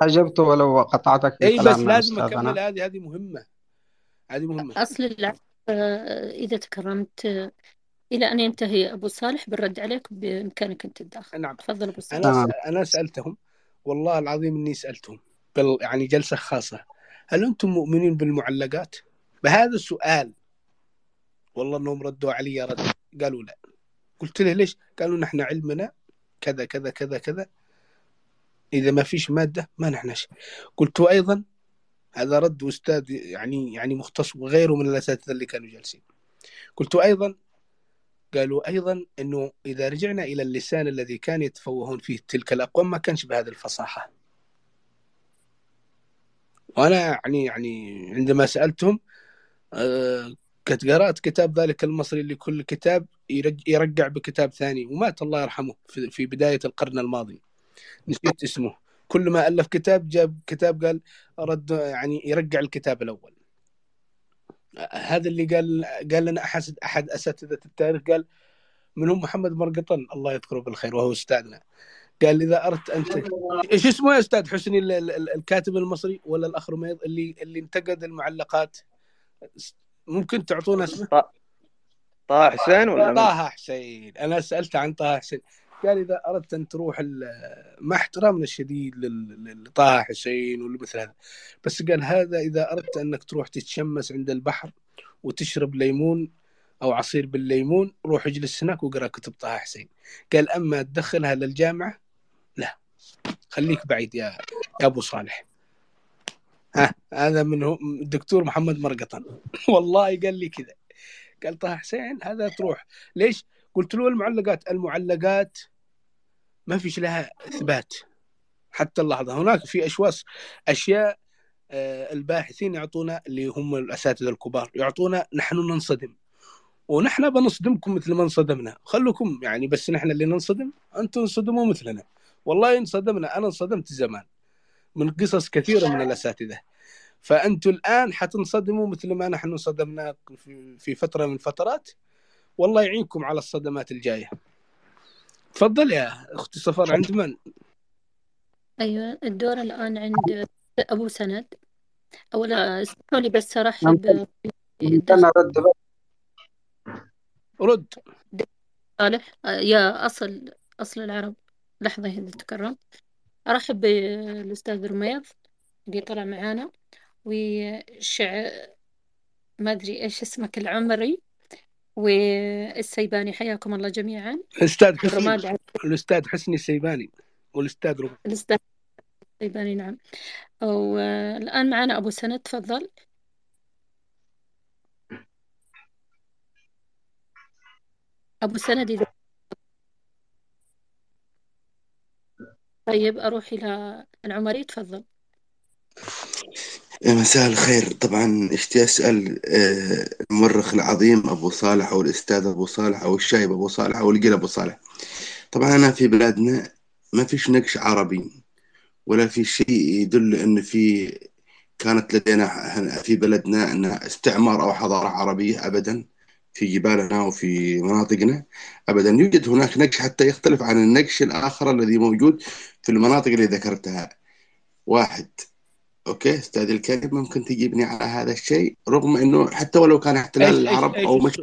اجبته ولو قطعتك إي بس لازم أكمل. هذه هذه مهمة. هذه مهمة. اللعب آه، إذا تكرمت آه، إلى أن ينتهي أبو صالح بالرد عليك بإمكانك أن تتدخل نعم. تفضل أبو صالح. أنا. س... أنا سألتهم. والله العظيم إني سألتهم. بل يعني جلسة خاصة. هل أنتم مؤمنين بالمعلقات؟ بهذا السؤال. والله إنهم ردوا علي رد. قالوا لا. قلت له ليش؟ قالوا نحن علمنا كذا كذا كذا كذا. إذا ما فيش مادة ما نحنش قلت أيضا هذا رد أستاذ يعني يعني مختص وغيره من الأساتذة اللي كانوا جالسين. قلت أيضا قالوا أيضا إنه إذا رجعنا إلى اللسان الذي كان يتفوهون فيه تلك الأقوام ما كانش بهذه الفصاحة. وأنا يعني يعني عندما سألتهم آه، قد قرأت كتاب ذلك المصري اللي كل كتاب يرج- يرجع بكتاب ثاني ومات الله يرحمه في بداية القرن الماضي. نسيت اسمه. كل ما ألف كتاب جاب كتاب قال رد يعني يرجع الكتاب الأول. هذا اللي قال قال لنا أحد أحد أساتذة التاريخ قال منهم محمد مرقطن الله يذكره بالخير وهو أستاذنا. قال إذا أردت أنت إيش اسمه يا أستاذ حسني ال- ال- ال- الكاتب المصري ولا الأخ رميض اللي اللي انتقد المعلقات؟ ممكن تعطونا اسمه؟ طه حسين ولا؟ طه حسين. أنا سألت عن طه حسين. قال إذا أردت أن تروح مع احترامنا الشديد لطه حسين والمثل هذا. بس قال هذا إذا أردت أنك تروح تتشمس عند البحر وتشرب ليمون أو عصير بالليمون روح اجلس هناك واقرا كتب طه حسين. قال أما تدخلها للجامعه لا. خليك بعيد يا يا أبو صالح. ها هذا من الدكتور محمد مرقطن. والله قال لي كذا. قال طه حسين هذا تروح. ليش؟ قلت له المعلقات المعلقات ما فيش لها إثبات. حتى اللحظة هناك في اشواص أشياء آه، الباحثين يعطونا اللي هم الأساتذة الكبار يعطونا نحن ننصدم. ونحن بنصدمكم مثل ما انصدمنا. خلوكم يعني بس نحن اللي ننصدم أنتم انصدموا مثلنا. والله انصدمنا أنا انصدمت زمان من قصص كثيرة من الأساتذة. فانتم الآن حتنصدموا مثل ما نحن انصدمنا في- في فترة من الفترات والله يعينكم على الصدمات الجاية. تفضل يا أختي صفر عند من؟ أيوة الدور الآن عند أبو سند. أولا اسمحوا لي بس أرحب ممكن ارد بس رد صالح. يا أصل أصل العرب. لحظة إذا تكرمت أرحب بالأستاذ رميض اللي طلع معانا. وشع ما أدري إيش اسمك العمري. والسيباني حياكم الله جميعا. الأستاذ حسني. الأستاذ حسني السيباني والأستاذ رب الأستاذ السيباني نعم. والآن معنا أبو سند تفضل. أبو سند إذا طيب أروح إلى العمري تفضل. مساء الخير. طبعا اشتي أسأل؟ آه، المؤرخ العظيم أبو صالح أو الأستاذ أبو صالح أو الشايب أبو صالح أو القيل أبو صالح. طبعا أنا في بلادنا ما فيش نقش عربي ولا في شيء يدل إن في كانت لدينا في بلدنا إن استعمار أو حضارة عربية ابدا في جبالنا وفي مناطقنا ابدا. يوجد هناك نقش حتى يختلف عن النقش الآخر الذي موجود في المناطق اللي ذكرتها. واحد أوكي أستاذ الكريم ممكن تجيبني على هذا الشيء؟ رغم إنه حتى ولو كان احتلال إيش العرب إيش أو مش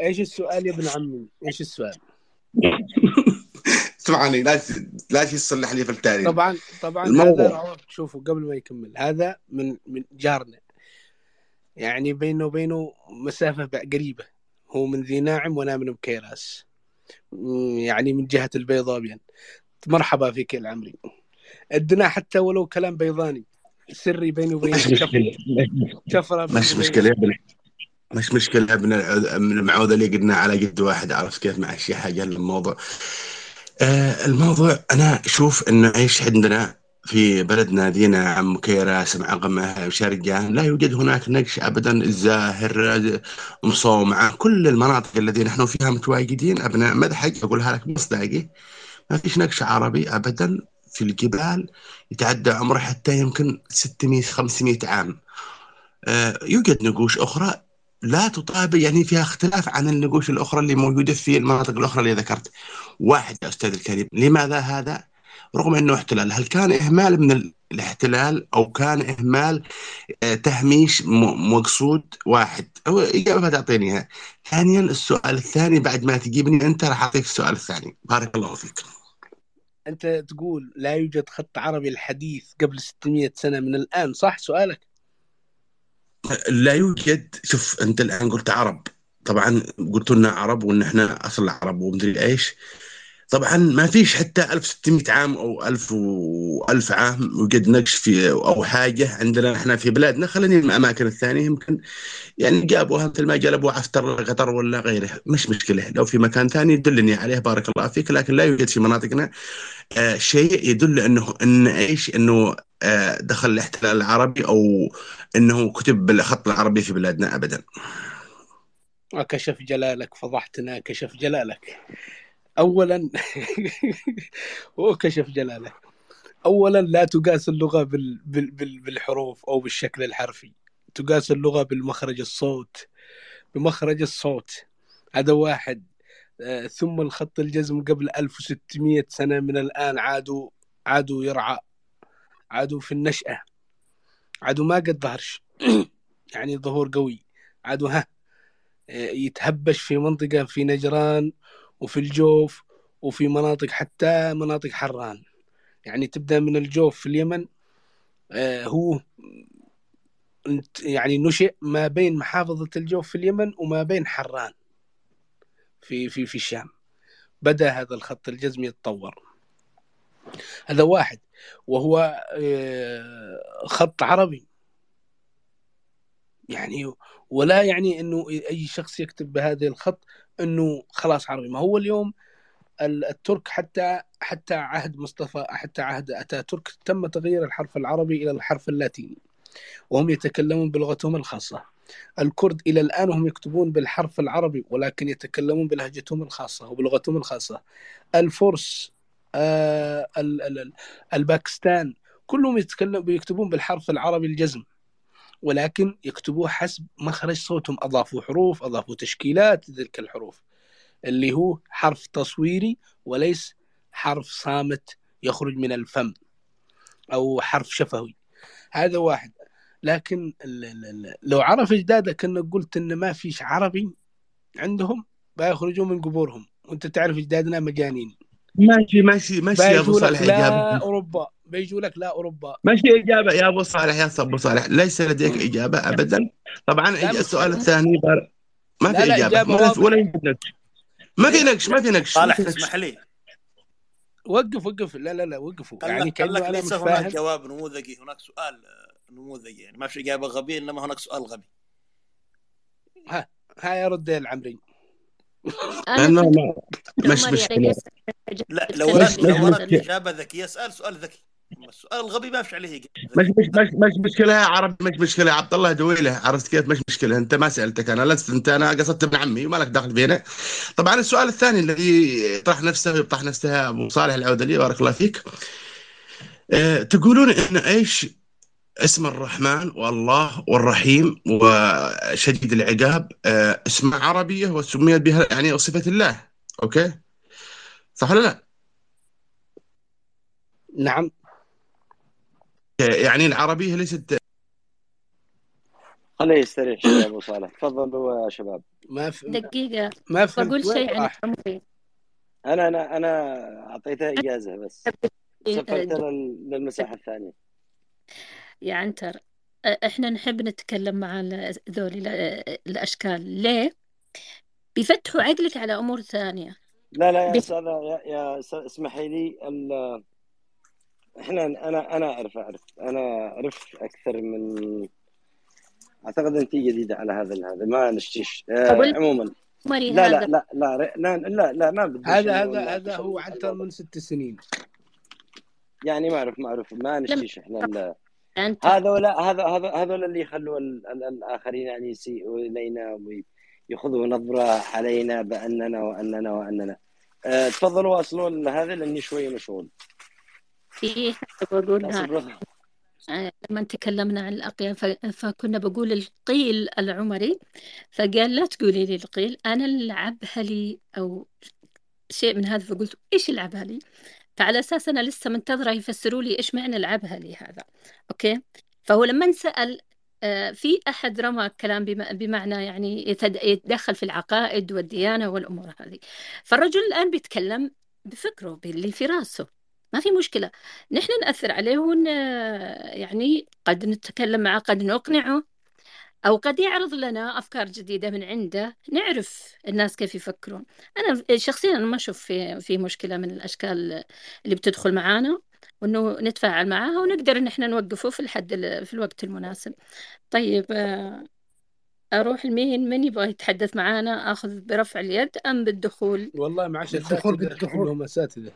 إيش السؤال يا ابن عمي؟ إيش السؤال؟ اسمعني لا لا شيء تصلح لي في التاريخ. طبعا طبعا هذا الموضوع. رواه شوفوا قبل ما يكمل. هذا من من جارنا. يعني بينه وبينه مسافة بع- قريبة. هو من ذي ناعم وأنا من بكيراس يعني من جهة البيضاويين مرحبا فيك يا العمري. ادنا حتى ولو كلام بيضاني. سري بيني وبينك مش شف- مشكلة شفرة بيني مش ابن مش مشكلة يا ابن من المعوذة اللي قلنا على قد واحد. عرفت كيف مع الشيء حاجة الموضوع آه الموضوع أنا أشوف إنه إيش عندنا في بلدنا دينا عم كيراس معقمة شرقان لا يوجد هناك نقش أبدا. الزاهر مصومعة كل المناطق التي نحن فيها متواجدين أبناء مذحج أقولها لك مصداقي. ما فيش نقش عربي أبدا. في الجبال يتعدى عمره حتى يمكن 600 500 عام. آه، يوجد نقوش أخرى لا تطابق يعني فيها اختلاف عن النقوش الأخرى اللي موجودة في المناطق الأخرى اللي ذكرت. واحد يا أستاذ الكريم لماذا هذا؟ رغم أنه احتلال هل كان إهمال من ال- الاحتلال أو كان إهمال آه، تهميش مقصود واحد؟ هو إجابة تعطيني إياها ثانيا السؤال الثاني بعد ما تجيبني أنت راح أعطيك السؤال الثاني. بارك الله فيك. أنت تقول لا يوجد خط عربي الحديث قبل 600 سنة من الآن صح سؤالك؟ لا يوجد. شوف أنت الآن قلت عرب. طبعا قلت لنا عرب وإن إحنا أصل عرب ومدري إيش. طبعا ما فيش حتى 1600 عام أو 1000 و 1000 عام وقد نقش في أو حاجة عندنا إحنا في بلادنا. خلينا الأماكن الثانية يمكن يعني جابوها مثل ما جلبوا عفتر قطر ولا غيره مش مشكلة لو في مكان ثاني دلني عليه بارك الله فيك لكن لا يوجد في مناطقنا آه شيء يدل أنه إن إيش؟ إنه آه دخل الاحتلال العربي أو إنه كتب بالخط العربي في بلادنا ابدا. وكشف جلالك فضحتنا كشف جلالك. اولا هو كشف جلاله. اولا لا تقاس اللغة بال... بال... بال... بالحروف أو بالشكل الحرفي. تقاس اللغة بالمخرج الصوت بمخرج الصوت. هذا واحد. آه، ثم الخط الجزم قبل 1600 سنة من الآن عادوا عادوا يرعى عادوا في النشأة. عادوا ما قد ظهرش. يعني ظهور قوي. عادوا ها آه، يتهبش في منطقة في نجران. وفي الجوف وفي مناطق حتى مناطق حران. يعني تبدأ من الجوف في اليمن آه، هو يعني نشئ ما بين محافظة الجوف في اليمن وما بين حران في في في الشام. بدأ هذا الخط الجزمي يتطور. هذا واحد وهو آه، خط عربي. يعني ولا يعني إنه أي شخص يكتب بهذا الخط إنه خلاص عربي ما هو اليوم الترك حتى حتى عهد مصطفى حتى عهد اتاتورك تم تغيير الحرف العربي إلى الحرف اللاتيني. وهم يتكلمون بلغتهم الخاصة. الكرد إلى الآن هم يكتبون بالحرف العربي ولكن يتكلمون بلهجتهم الخاصة وبلغتهم الخاصة. الفرس آه الباكستان كلهم يتكلم بيكتبون بالحرف العربي الجزم. ولكن يكتبوه حسب مخرج صوتهم. أضافوا حروف أضافوا تشكيلات لتلك الحروف اللي هو حرف تصويري وليس حرف صامت يخرج من الفم أو حرف شفوي. هذا واحد. لكن لو عرف اجدادك انك قلت ان ما فيش عربي عندهم بيخرجوا من قبورهم. وأنت تعرف إجدادنا مجانين. ماشي ماشي ماشي يا أبو صالح لا أوروبا. بيجوا لك لا أوروبا. ماشي إجابة. يا أبو صالح يا أبو صالح. ليس لديك إجابة ابدا. طبعا السؤال الثاني بار... ما في إجابة, إجابة ولا يوجد نقش ما في نقش ما في نقش. صالح اسمح لي. وقف وقف. لا لا لا وقفوا. يعني كان لك ليس هناك جواب نموذجي هناك سؤال نموذجي. يعني ما في إجابة غبية إنما هناك سؤال غبي. ها ها يا رد العمري. أنا ما مش مشكلة. لا لو لو وردت إجابة ذكية اسأل سؤال ذكي. السؤال الغبي ما فيش عليه مش مش مش مش مشكلة يا عربي مش مشكلة. عبد الله دويلة عرفت كيف؟ مش مشكلة. انت ما سألتك أنا. لست أنت أنا قصدت ابن عمي وما لك دخل فينا. طبعا السؤال الثاني الذي يطرح نفسه ويطرح نفسه أبو صالح العودلي بارك الله فيك. أه تقولون إن إيش اسم الرحمن والله والرحيم وشديد العقاب؟ أه اسماء عربيه وسميت بها يعني صفة الله. أوكي؟ صح ولا لا؟ نعم. يعني العربيه ليست خليه يستريح شوي أبو صالح. تفضلوا يا شباب. ما في دقيقة. ما فهمت. بقول شيء عن؟ عمري أنا أنا أنا أعطيته إجازة بس. سفرته لل- للمساحة الثانية. يا عنتر إحنا نحب نتكلم مع ال- ذولي ال- الأشكال. ليه؟ بيفتحوا عقلك على أمور ثانية. لا لا يا بي- أستاذ يا, يا اسمحي لي ال- إحنا أنا أنا اعرف أعرف. أنا عرفت أكثر من أعتقد أنت جديدة على هذا هذا. ما نشتيش آه عموما. لا لا هذا. لا لا لا لا, لا ما بدي هذا هذا هذا هو الموضوع من ست سنين. يعني ما اعرف ما اعرف ما نشتيش إحنا عنتر هذولا هذا هذا هذول اللي يخلوا ال- ال- الآخرين يعني يسيئوا إلينا ويأخذوا نظرة علينا بأننا وأننا وأننا. أه تفضلوا وأصلوا هذا لأني شوي مشغول. في حاجة بقولها. آه، لما تكلمنا عن الأقيال ف- فكنا بقول القيل العمري فقال لا تقولي لي القيل. أنا العبها لي أو شيء من هذا فقلت إيش العبها لي؟ فعلى أساس أنا لسه منتظرة يفسروا لي إيش معنى العبها لي هذا. أوكي؟ فهو لما انسأل آه، في أحد رمى كلام بم- بمعنى يعني يتد- يتدخل في العقائد والديانة والأمور هذه. فالرجل الآن بيتكلم بفكره باللي في راسه. ما في مشكلة. نحن نأثر عليه ون يعني قد نتكلم معه قد نقنعه أو قد يعرض لنا أفكار جديدة من عنده. نعرف الناس كيف يفكرون. أنا شخصيا أنا ما أشوف في في مشكلة من الأشكال اللي بتدخل معانا وإنه نتفاعل معاها ونقدر إن إحنا نوقفه في الحد في الوقت المناسب. طيب آه، أروح لمين؟ من يبغى يتحدث معانا؟ آخذ برفع اليد أم بالدخول؟ والله معش بالدخول أساتذة بالدخول. كلهم أساتذة.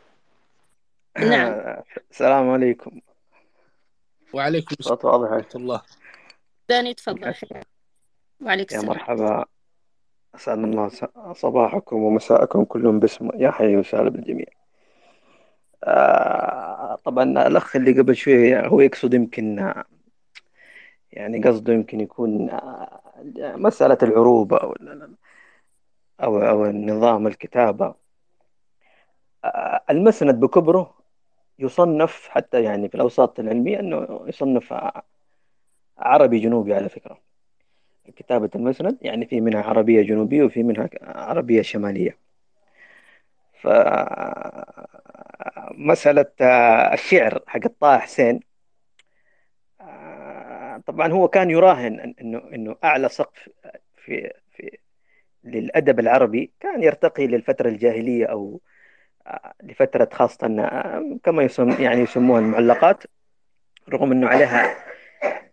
نعم. السلام عليكم. وعليكم السلام صوت واضح. ورحمة الله. داني تفضل. وعليك يا السلام. مرحبا. أسعد الله صباحكم ومساءكم كلهم باسم يا حي وسهلا بالجميع. آه، طبعا الأخ اللي قبل شوي هو يقصد يمكن يعني قصده يمكن يكون آه، مسألة العروبة أو أو أو نظام الكتابة. آه، المسند بكبره يصنف حتى يعني في الأوساط العلمية أنه يصنف عربي جنوبي على فكرة. كتابة المسند يعني في منها عربية جنوبية وفي منها عربية شمالية. فمسألة الشعر حق طه حسين طبعا هو كان يراهن انه إنه أعلى سقف في في للأدب العربي كان يرتقي للفترة الجاهلية أو لفترة خاصة كما يسم يعني يسموها المعلقات رغم أنه عليها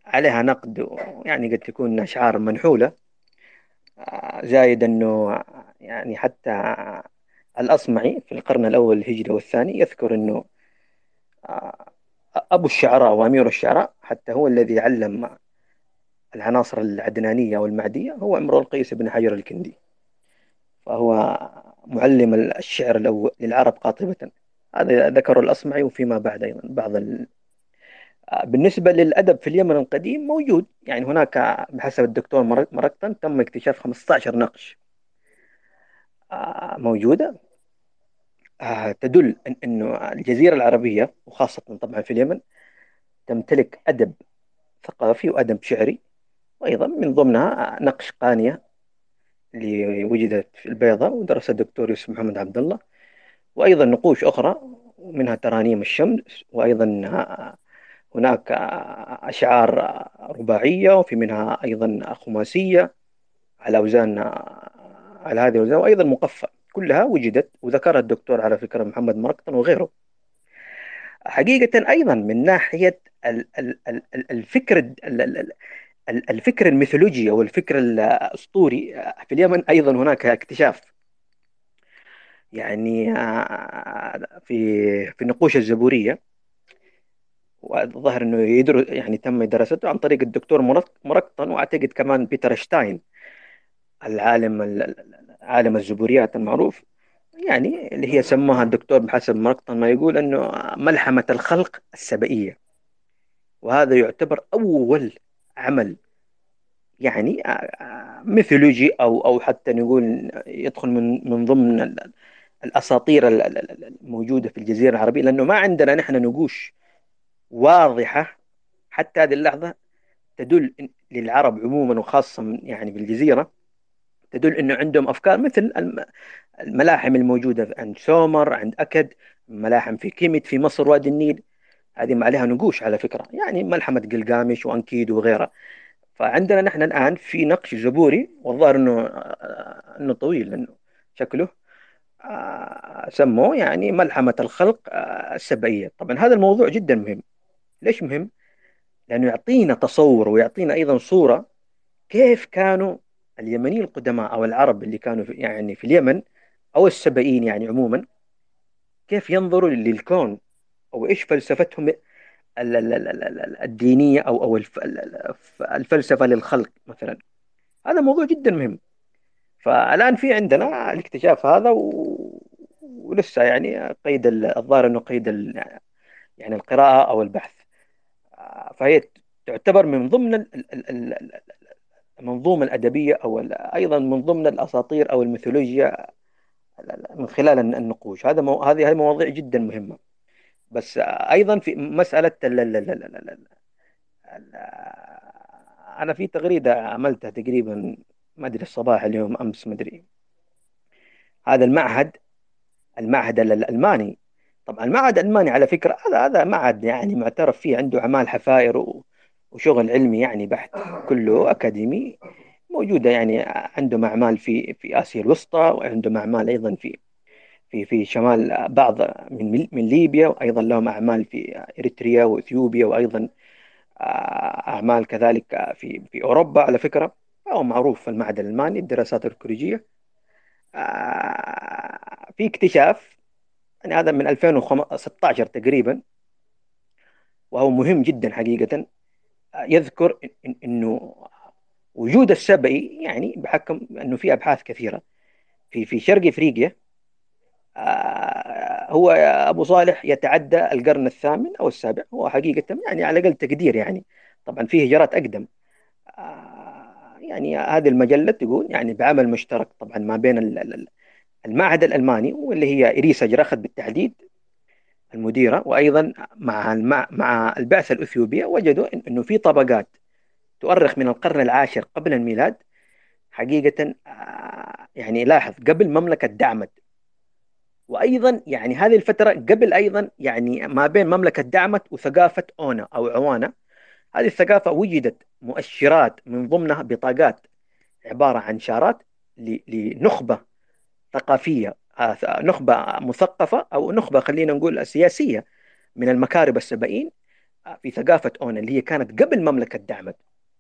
عليها نقد يعني قد تكون أشعار منحولة زايد أنه يعني حتى الأصمعي في القرن الأول الهجري والثاني يذكر أنه أبو الشعراء وأمير الشعراء حتى هو الذي علم العناصر العدنانية والمعدية هو امرؤ القيس بن حجر الكندي. فهو معلم الشعر الأول للعرب قاطبة. هذا ذكر الأصمعي وفيما بعد أيضا بعض ال... آه، بالنسبة للأدب في اليمن القديم موجود. يعني هناك بحسب الدكتور مرق- مرقطن تم اكتشاف 15 نقش آه، موجودة. آه، تدل أن أنه الجزيرة العربية وخاصة طبعا في اليمن تمتلك أدب ثقافي وأدب شعري وأيضا من ضمنها نقش قانية اللي وجدت في البيضاء ودرسها الدكتور يوسف محمد عبد الله. وأيضا نقوش أخرى منها ترانيم الشمس وأيضا هناك أشعار رباعية وفي منها أيضا خماسية على أوزان على هذه الأوزان وأيضا مقفى. كلها وجدت وذكرها الدكتور على فكرة محمد مرقطن وغيره. حقيقة أيضا من ناحية ال- ال- ال- ال- الفكر ال- ال- ال- ال- الفكر الميثولوجي أو الفكر الأسطوري في اليمن أيضا هناك اكتشاف. يعني آه، في في النقوش الزبورية والظاهر إنه يدرس يعني تم دراسته عن طريق الدكتور مرق- مرقطن وأعتقد كمان بيتر شتاين العالم ال- ال- عالم الزبوريات المعروف. يعني اللي هي سماها الدكتور بحسب مرقطن ما يقول إنه ملحمة الخلق السبئية. وهذا يعتبر أول عمل. يعني آه، آه، ميثولوجي أو أو حتى نقول يدخل من من ضمن ال- الأساطير ال- ال- ال- الموجودة في الجزيرة العربية لأنه ما عندنا نحن نقوش واضحة حتى هذه اللحظة تدل للعرب عموما وخاصة يعني بالجزيره تدل إنه عندهم أفكار مثل الم- الملاحم الموجودة عند سومر عند أكد ملاحم في كيميت في مصر وادي النيل. هذه ما عليها نقوش على فكرة. يعني ملحمة قلقامش وأنكيد وغيرها فعندنا نحن الآن في نقش زبوري والظاهر إنه آه، إنه طويل لأنه شكله آه، سموه يعني ملحمة الخلق آه، السبعية. طبعا هذا الموضوع جدا مهم. ليش مهم؟ لأنه يعطينا تصور ويعطينا أيضا صورة كيف كانوا اليمنيين القدماء أو العرب اللي كانوا في يعني في اليمن أو السبعين يعني عموما كيف ينظروا للكون. أو إيش فلسفتهم ال- ال- ال- ال- ال- الدينية أو أو الف- ال- ال- الفلسفة للخلق مثلا هذا موضوع جدا مهم فالآن في عندنا الاكتشاف هذا و... ولسه يعني قيد ال- الظاهر انه قيد ال... يعني القراءة أو البحث آه، فهي تعتبر من ضمن ال- ال- ال- ال- ال- المنظومة الأدبية أو أيضا من ضمن الاساطير أو الميثولوجيا من خلال الن- النقوش هذا مو... هذه مواضيع جدا مهمة بس أيضا في. ال- أنا في تغريدة عملتها تقريبا ما أدري الصباح اليوم أمس ما أدري هذا المعهد المعهد ال- الألماني طبعا المعهد الألماني على فكرة هذا هذا معهد يعني معترف فيه عنده أعمال حفائر. وشغل علمي يعني بحت كله أكاديمي موجودة يعني عندهم أعمال في في آسيا الوسطى وعندهم أعمال أيضا في في في شمال بعض من من ليبيا وأيضا لهم أعمال في إريتريا وإثيوبيا وأيضا آه، أعمال كذلك في في أوروبا على فكرة هو معروف في المعهد الألماني الدراسات الأركولوجية آه، في اكتشاف يعني هذا من 2016 تقريبا وهو مهم جدا حقيقة يذكر إنه وجود السبئي يعني بحكم إنه في أبحاث كثيرة. في في شرق إفريقيا آه، هو أبو صالح يتعدى القرن الثامن أو السابع هو حقيقة يعني على أقل تقدير يعني. طبعا في هجرات أقدم. آه، يعني هذه المجلة تقول يعني بعمل مشترك طبعا ما بين المعهد الألماني واللي هي إريسا جراخت بالتحديد المديرة وأيضا مع مع البعثه الاثيوبيه وجدوا إنه في طبقات تؤرخ من القرن العاشر قبل الميلاد حقيقة آه، يعني لاحظ قبل مملكة دعمت وأيضا يعني هذه الفترة قبل أيضا يعني ما بين مملكة دعمت وثقافة أونا أو عوانا هذه الثقافة وجدت مؤشرات من ضمنها بطاقات عبارة عن شارات لنخبة ثقافية آه، نخبة مثقفة أو نخبة خلينا نقول سياسية من المكارب السبعين آه، في ثقافة أونا اللي هي كانت قبل مملكة دعمت.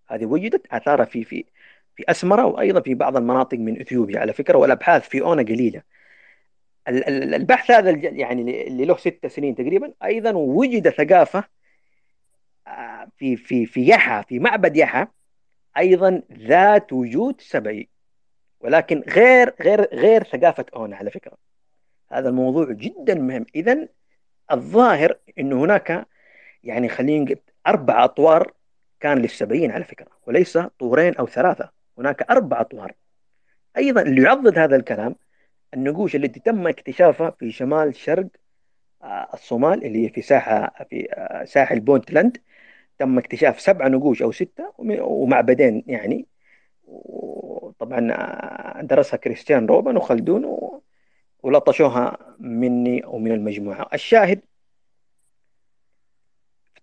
هذه وجدت آثارها في في في أسمرة وأيضا في بعض المناطق من إثيوبيا على فكرة والأبحاث في أونا قليلة. البحث هذا يعني اللي له ست سنين تقريبا أيضا وجد ثقافة آه، في في في يحا في معبد يحا أيضا ذات وجود سبعي ولكن غير غير غير ثقافة أونا على فكرة. هذا الموضوع جدا مهم. اذا الظاهر إنه هناك يعني خلينا نقول أربع أطوار كان للسبعين على فكرة وليس طورين أو ثلاثة هناك أربع أطوار. أيضا اللي يعضد هذا الكلام النقوش التي تم اكتشافها في شمال شرق آه، الصومال اللي هي في ساحة في آه، ساحل بونتلاند تم اكتشاف سبعة نقوش أو ستة ومعبدين يعني. وطبعا آه، درسها كريستيان روبن وخلدون ولطشوها مني ومن المجموعة. الشاهد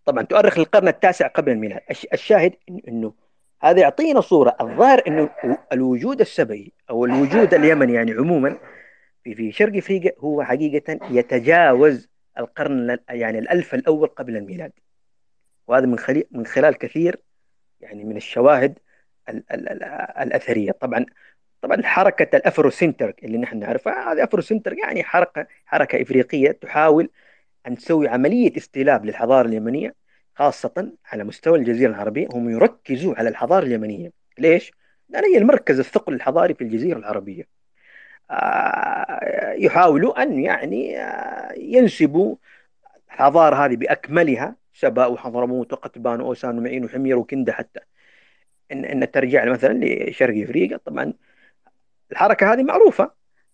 طبعا تؤرخ للقرن التاسع قبل الميلاد. الشاهد إنه هذا يعطينا صورة. الظاهر إنه الوجود السبئي أو الوجود اليمني يعني عموما في في شرق أفريقيا هو حقيقة يتجاوز القرن يعني الألف الأول قبل الميلاد. وهذا من خلال من خلال كثير يعني من الشواهد ال ال ال الأثرية. طبعا طبعا حركة ال Afrocentric اللي نحن نعرفها هذه Afrocentric يعني حركه حركة إفريقية تحاول أن تسوي عملية استلاب للحضارة اليمنية خاصة على مستوى الجزيرة العربية هم يركزوا على الحضارة اليمنية. ليش؟ لأن هي المركز الثقل الحضاري في الجزيرة العربية. آه، يحاولوا أن يعني آه، ينسبوا الحضارة هذه بأكملها سباء وحضرموت وقتبان وأوسان ومعين وحمير وكندة حتى. إن, إن ترجع مثلا لشرق أفريقيا طبعا الحركة هذه معروفة.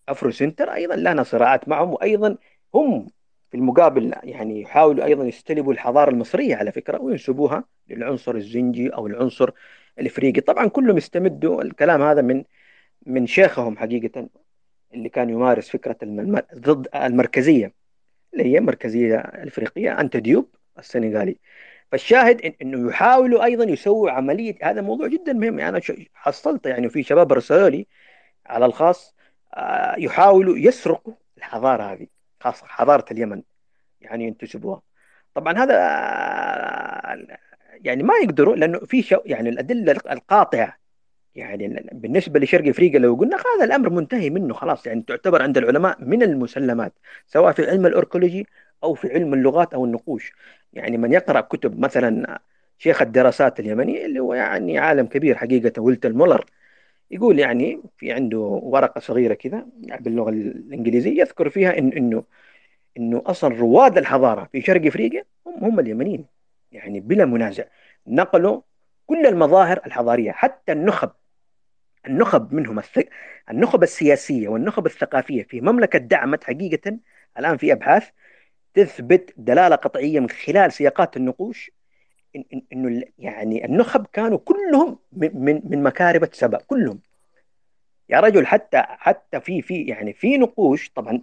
أفرو سنتر أيضا لنا صراعات معهم وأيضا هم في المقابل يعني يحاولوا أيضا يستلبوا الحضارة المصرية على فكرة وينسبوها للعنصر الزنجي أو العنصر الإفريقي. طبعا كلهم يستمدوا الكلام هذا من من شيخهم حقيقة اللي كان يمارس فكرة ضد المركزية اللي هي المركزيه الافريقيه انت ديوب السنغالي. فالشاهد إنه يحاولوا أيضا يسووا عملية هذا موضوع جدا مهم. يعني أنا حصلت يعني في شباب رسالوا لي على الخاص آه، يحاولوا يسرقوا الحضارة هذه. خاصة حضارة اليمن يعني ينتسبوها. طبعا هذا يعني ما يقدروا لأنه في شو يعني الأدلة القاطعة. يعني بالنسبة لشرق أفريقيا لو قلنا هذا الأمر منتهي منه خلاص يعني تعتبر عند العلماء من المسلمات سواء في علم الأركيولوجي أو في علم اللغات أو النقوش. يعني من يقرأ كتب مثلا شيخ الدراسات اليمني اللي هو يعني عالم كبير حقيقة والتر مولر يقول يعني في عنده ورقة صغيرة كذا باللغة الإنجليزية يذكر فيها إن إنه إنه أصلا رواد الحضارة في شرق أفريقيا هم هم اليمنيين يعني بلا منازع. نقلوا كل المظاهر الحضارية حتى النخب. النخب منهم الثق... النخب السياسية والنخب الثقافية في مملكة دعمت حقيقة الآن في أبحاث تثبت دلالة قطعية من خلال سياقات النقوش إنه يعني النخب كانوا كلهم من من مكاربة سبأ كلهم. يا رجل حتى حتى في في يعني في نقوش طبعا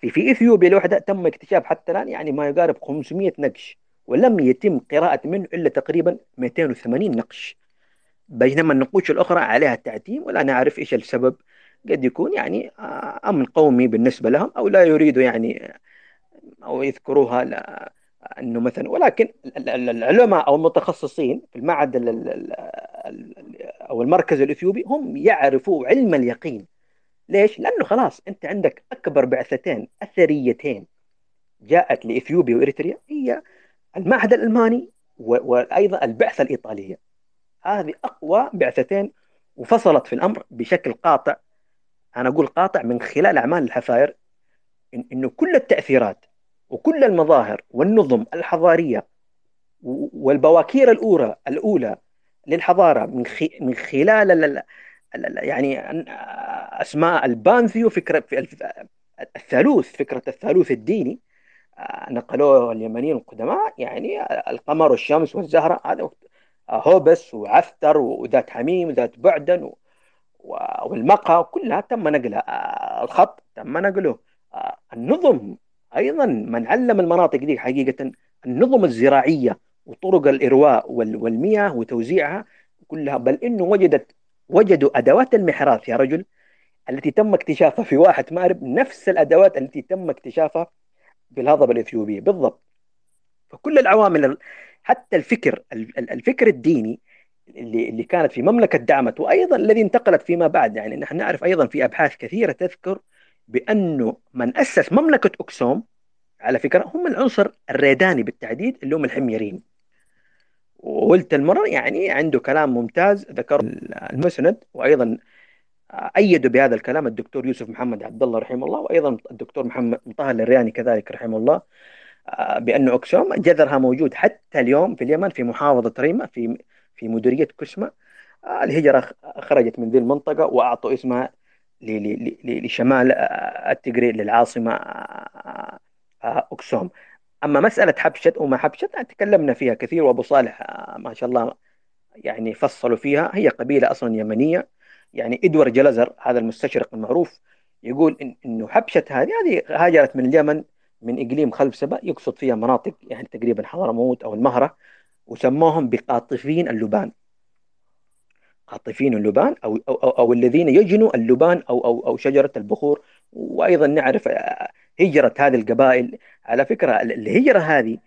في في إثيوبيا لوحدها تم اكتشاف حتى الآن يعني ما يقارب 500 نقش ولم يتم قراءة منه إلا تقريبا 280 نقش. بينما النقوش الأخرى عليها تعتيم ولا نعرف إيش السبب. قد يكون يعني آه، أمن قومي بالنسبة لهم أو لا يريدوا يعني أو يذكروها أنه مثلا ولكن العلماء أو المتخصصين في المعهد أو المركز الإثيوبي هم يعرفوا علم اليقين. ليش؟ لأنه خلاص أنت عندك أكبر بعثتين أثريتين جاءت لإثيوبيا وإريتريا هي المعهد الألماني وأيضا البعثة الإيطالية. هذه أقوى بعثتين وفصلت في الأمر بشكل قاطع. أنا أقول قاطع من خلال أعمال الحفاير إنه كل التأثيرات وكل المظاهر والنظم الحضارية والبواكير الأولى الأولى للحضارة من من خلال يعني أسماء البانثيون فكرة الثالوث فكرة الثالوث الديني آه، نقلوه اليمنيين القدماء يعني القمر والشمس والزهرة هذا هوبس وعثتر وذات حميم وذات بعدن والمقا كلها تم نقلها الخط تم نقله النظم أيضا من علم المناطق دي حقيقة النظم الزراعية وطرق الإرواء والمياه وتوزيعها كلها بل إنه وجدت وجدوا أدوات المحراث يا رجل التي تم اكتشافها في واحة مأرب نفس الأدوات التي تم اكتشافها في الهضبة الإثيوبية. بالضبط. فكل العوامل حتى الفكر الفكر الديني اللي اللي كانت في مملكة دعمت وأيضا الذي انتقلت فيما بعد يعني نحن نعرف أيضا في أبحاث كثيرة تذكر بأنه من أسس مملكة أكسوم على فكرة هم العنصر الريداني بالتحديد اللي هم الحميرين. وولت المرة يعني عنده كلام ممتاز ذكر المسند وأيضا أيدوا بهذا الكلام الدكتور يوسف محمد عبد الله رحمه الله وأيضا الدكتور محمد طه الرياني كذلك رحمه الله آه، بأنه أكسوم جذرها موجود حتى اليوم في اليمن في محافظة ريمة في في مديرية كسمة آه، الهجرة خرجت من ذي المنطقة وأعطوا اسمها لشمال التجري للعاصمة أكسوم أما مسألة حبشت وما حبشت تكلمنا فيها كثير وأبو صالح ما شاء الله يعني فصلوا فيها. هي قبيلة أصلا يمنية يعني إدوار جلزر هذا المستشرق المعروف يقول إن إنه حبشة هذه هذه هاجرت من اليمن من إقليم خلف سبأ يقصد فيها مناطق يعني تقريبا حضرموت أو المهرة وسموهم بقاطفين اللبان. قاطفين اللبان أو, أو, أو, أو الذين يجنوا اللبان أو, أو, أو شجرة البخور. وأيضا نعرف آه، هجرة هذه القبائل. على فكرة الهجرة هذه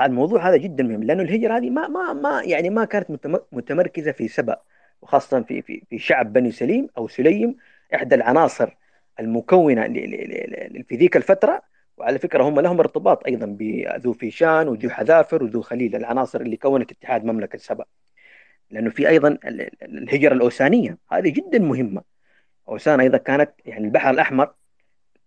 الموضوع هذا جدا مهم لأنه الهجرة هذه ما ما ما يعني ما كانت متمركزة في سبأ وخاصة في في في شعب بني سليم أو سليم إحدى العناصر المكونة في ذيك الفترة. وعلى فكرة هم لهم ارتباط أيضا بذو فيشان وذو حذافر وذو خليل العناصر اللي كونت اتحاد مملكة سبأ. لأنه في أيضا الهجرة الأوسانية. هذه جدا مهمة. أوسان أيضا كانت يعني البحر الأحمر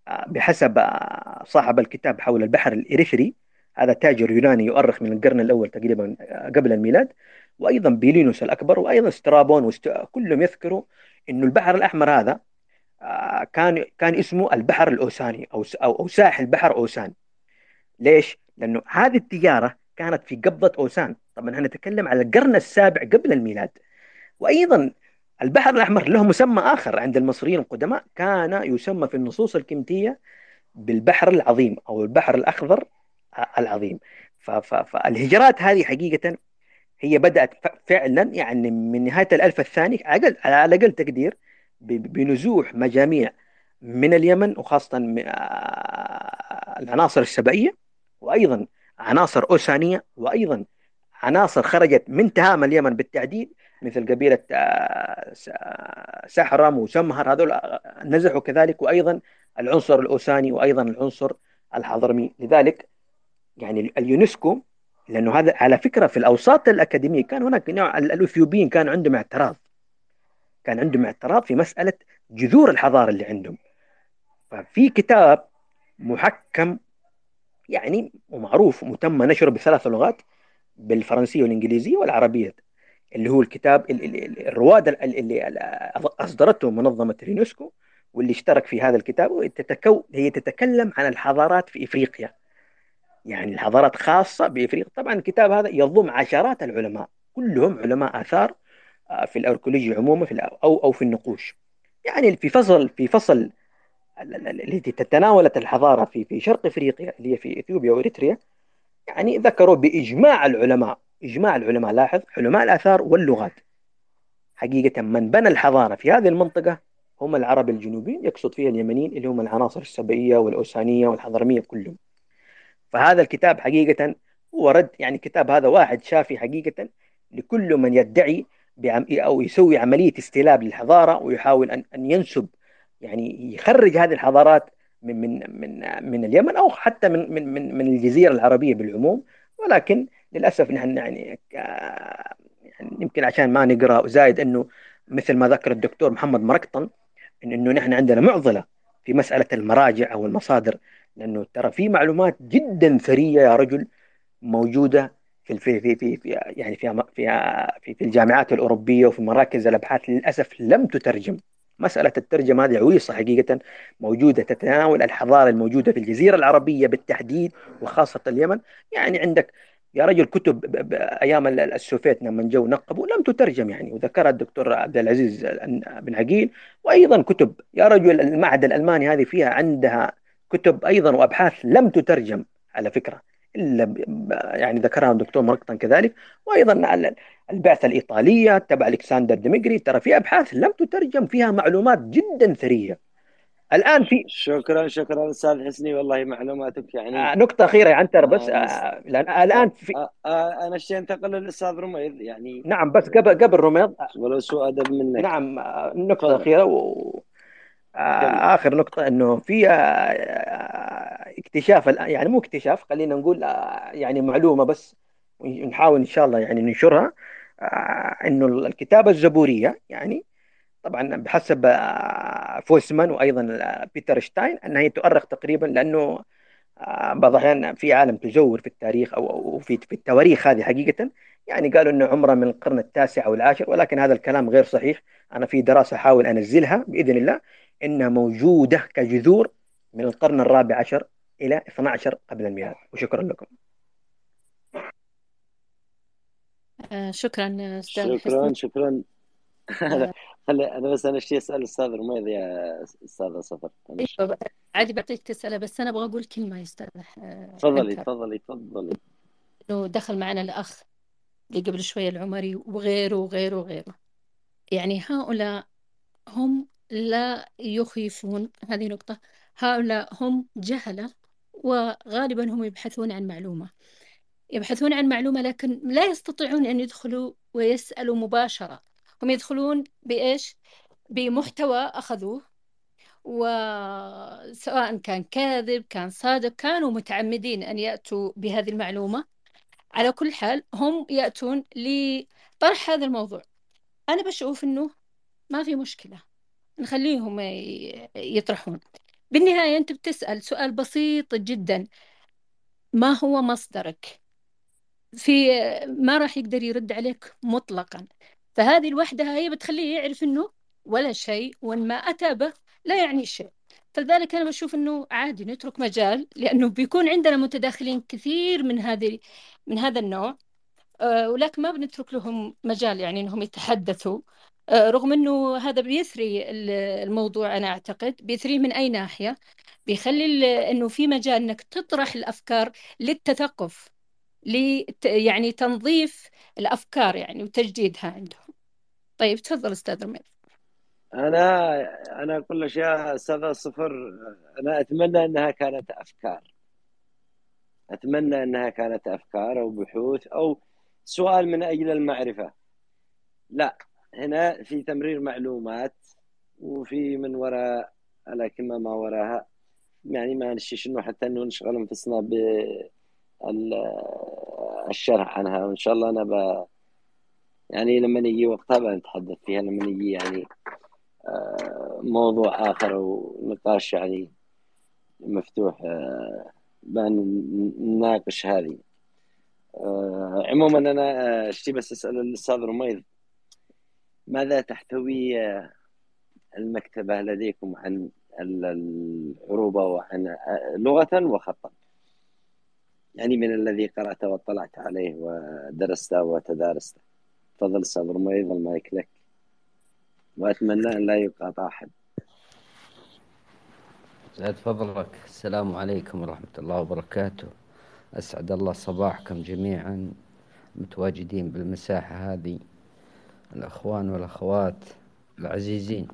آه، بحسب آه، صاحب الكتاب حول البحر الإريثري هذا تاجر يوناني يؤرخ من القرن الأول تقريبا آه، قبل الميلاد وأيضا بلينيوس الأكبر وأيضا سترابون وست... كلهم يذكروا أنه البحر الأحمر هذا كان كان اسمه البحر الأوساني أو أو, أو ساحل بحر أوسان. ليش؟ لأنه هذه التجارة كانت في قبضة أوسان. طبعا إحنا نتكلم على القرن السابع قبل الميلاد. وأيضا البحر الأحمر له مسمى آخر عند المصريين القدماء كان يسمى في النصوص الكمتية بالبحر العظيم أو البحر الأخضر العظيم. فالهجرات هذه حقيقة هي بدأت فعلا يعني من نهاية الألف الثاني على أقل تقدير بنزوح مجاميع من اليمن وخاصة آه، العناصر السبائية وأيضا عناصر أوسانية وأيضا عناصر خرجت من تهام اليمن بالتعديل مثل قبيلة آه، سحرم وسمهر هذول آه، نزحوا كذلك وأيضا العنصر الأوساني وأيضا العنصر الحضرمي. لذلك يعني اليونسكو لأنه هذا على فكرة في الأوساط الأكاديمية كان هناك نوع الأثيوبيين كان عندهم اعتراض. كان عندهم اعتراض في مسألة جذور الحضارة اللي عندهم. ففي كتاب محكم يعني ومعروف وتم نشره بثلاث لغات بالفرنسية والإنجليزية والعربية اللي هو الكتاب الرواد اللي أصدرته منظمة اليونسكو واللي اشترك في هذا الكتاب هي تتكلم عن الحضارات في إفريقيا. يعني الحضارات خاصة بإفريقيا. طبعا الكتاب هذا يضم عشرات العلماء كلهم علماء آثار آه، في الأركولوجيا عموما في أو أو في النقوش. يعني في فصل في فصل التي تتناولت الحضارة في في شرق إفريقيا اللي هي في إثيوبيا وإريتريا يعني ذكروا بإجماع العلماء إجماع العلماء لاحظ؟ علماء الآثار واللغات. حقيقة من بنى الحضارة في هذه المنطقة هم العرب الجنوبيين يقصد فيها اليمنيين اللي هم العناصر السبئية والأوسانية والحضرمية كلهم. فهذا الكتاب حقيقة هو رد يعني كتاب هذا واحد شافي حقيقة لكل من يدعي بعم أو يسوي عملية استلاب للحضارة ويحاول أن أن ينسب يعني يخرج هذه الحضارات من من من من اليمن أو حتى من من من من الجزيرة العربية بالعموم. ولكن للأسف نحن يعني يعني يمكن عشان ما نقرأ زايد أنه مثل ما ذكر الدكتور محمد مرقطن إنه نحن عندنا معضلة في مسألة المراجع أو المصادر. لأنه ترى في معلومات جدا ثرية يا رجل موجودة في في في في, يعني في في في الجامعات الأوروبية وفي مراكز الأبحاث للأسف لم تترجم. مسألة الترجمة هذه عويصة حقيقة موجودة تتناول الحضارة الموجودة في الجزيرة العربية بالتحديد وخاصة اليمن. يعني عندك يا رجل كتب أيام السوفيت لما جو نقبوا لم تترجم يعني وذكرها الدكتور عبد العزيز بن عقيل. وأيضا كتب يا رجل المعهد الألماني هذه فيها عندها كتب أيضا وأبحاث لم تترجم على فكرة إلا يعني ذكرها الدكتور مرقطن كذلك. وأيضا البعثة الإيطالية تبع ألكسندر دي ميغريه. ترى في أبحاث لم تترجم فيها معلومات جدا ثرية. الآن في شكرا شكرا أستاذ حسني. والله معلوماتك يعني آه نقطة أخيرة يا عنتر بس آه لأن الآن في آه آه أنا اشتي انتقل للأستاذ رميض يعني نعم بس قبل قبل رميض ولو سوء أدب منك. نعم آه نقطة أخيرة و آه آخر نقطة إنه في آه اكتشاف يعني مو اكتشاف خلينا نقول آه يعني معلومة بس ونحاول إن شاء الله يعني ننشرها. آه إنه الكتابة الزبوريه يعني طبعا بحسب آه، فويسمان وأيضا آه، بيتر شتاين انها هي تؤرخ تقريبا لأنه آه، بعض الأحيان في عالم تزور في التاريخ أو في في التواريخ هذه حقيقة. يعني قالوا إنه عمره من القرن التاسع أو العاشر ولكن هذا الكلام غير صحيح. أنا في دراسة أحاول أنزلها بإذن الله إنها موجودة كجذور من القرن الرابع عشر إلى 12 قبل الميلاد. وشكرا لكم. شكرا أستاذ شكرا شكرا. خلي أنا بس أنا اشتي أسأل الاستاذ رميض يا أستاذ صفر. إيوه عادي بعطيك تسأله بس أنا أبغى أقول كلمة يا أستاذ تفضلي تفضلي تفضلي. إنه دخل معنا الأخ اللي قبل شوية العمري وغيره وغيره وغيره. يعني هؤلاء هم لا يخيفون هذه نقطة هؤلاء هم جهلة وغالبا هم يبحثون عن معلومة. يبحثون عن معلومة لكن لا يستطيعون أن يدخلوا ويسألوا مباشرة. هم يدخلون بإيش؟ بمحتوى أخذوه وسواء كان كاذب كان صادق كانوا متعمدين أن يأتوا بهذه المعلومة. على كل حال هم يأتون لطرح هذا الموضوع. أنا بشوف أنه ما في مشكلة. نخليهم يطرحون. بالنهاية أنت بتسأل سؤال بسيط جدا. ما هو مصدرك؟ في ما راح يقدر يرد عليك مطلقا. فهذه الوحدة هي بتخليه يعرف إنه ولا شيء وإن ما أتى به لا يعني شيء. فلذلك أنا بشوف إنه عادي نترك مجال لأنه بيكون عندنا متداخلين كثير من هذه من هذا النوع أه ولكن ما بنترك لهم مجال يعني إنهم يتحدثوا. أه رغم إنه هذا بيثري الموضوع أنا أعتقد بيثريه من أي ناحية. بيخلي إنه في مجال إنك تطرح الأفكار للتثقف. ل يعني تنظيف الأفكار يعني وتجديدها عندهم. طيب تفضل أستاذ رميد أنا أقول لك يا أستاذ صفر أنا أتمنى إنها كانت أفكار. أتمنى إنها كانت أفكار أو بحوث أو سؤال من أجل المعرفة. لا هنا في تمرير معلومات وفي من وراء الأكمة ما وراها. يعني ما نشيش إنه حتى إنه نشغل أنفسنا ب الشرح عنها. وإن شاء الله أنا ب يعني لما يجي وقتها بنتحدث فيها لما يجي يعني آه، موضوع آخر ونقاش يعني مفتوح آه، بنناقش هذه. آه، عموما أنا أشتي بس أسأل الأستاذ رميض ماذا تحتوي المكتبة لديكم عن العروبة وعن لغة وخطا؟ يعني من الذي قرأت واطلعت عليه ودرست وتدارسته تفضل أستاذ رميض المايك لك. وأتمنى أن لا يقاطع أحد. سعد فضلك السلام عليكم ورحمة الله وبركاته. أسعد الله صباحكم جميعا. متواجدين بالمساحة هذه الأخوان والأخوات العزيزين.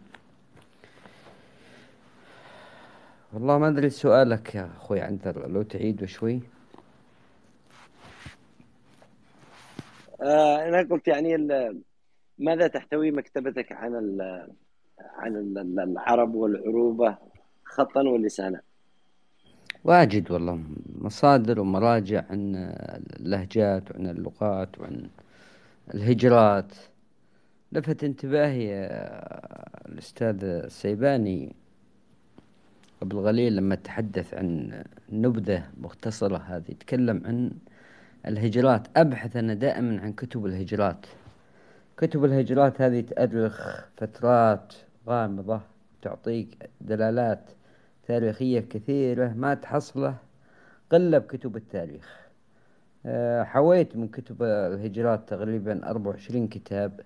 والله ما أدري سؤالك يا أخوي عنتر لو تعيده شوي. أنا قلت يعني ماذا تحتوي مكتبتك عن عن العرب والعروبة خطا ولسانا؟ واجد والله. مصادر ومراجع عن اللهجات وعن اللغات وعن الهجرات. لفت انتباهي الأستاذ السيباني قبل قليل لما تحدث عن نبذة مختصرة هذه. تكلم عن الهجرات أبحث أنا دائما عن كتب الهجرات. كتب الهجرات هذه تأرخ فترات غامضة تعطيك دلالات تاريخية كثيرة ما تحصله قلة بكتب التاريخ. آه، حويت من كتب الهجرات تقريبا أربعة وعشرين كتاب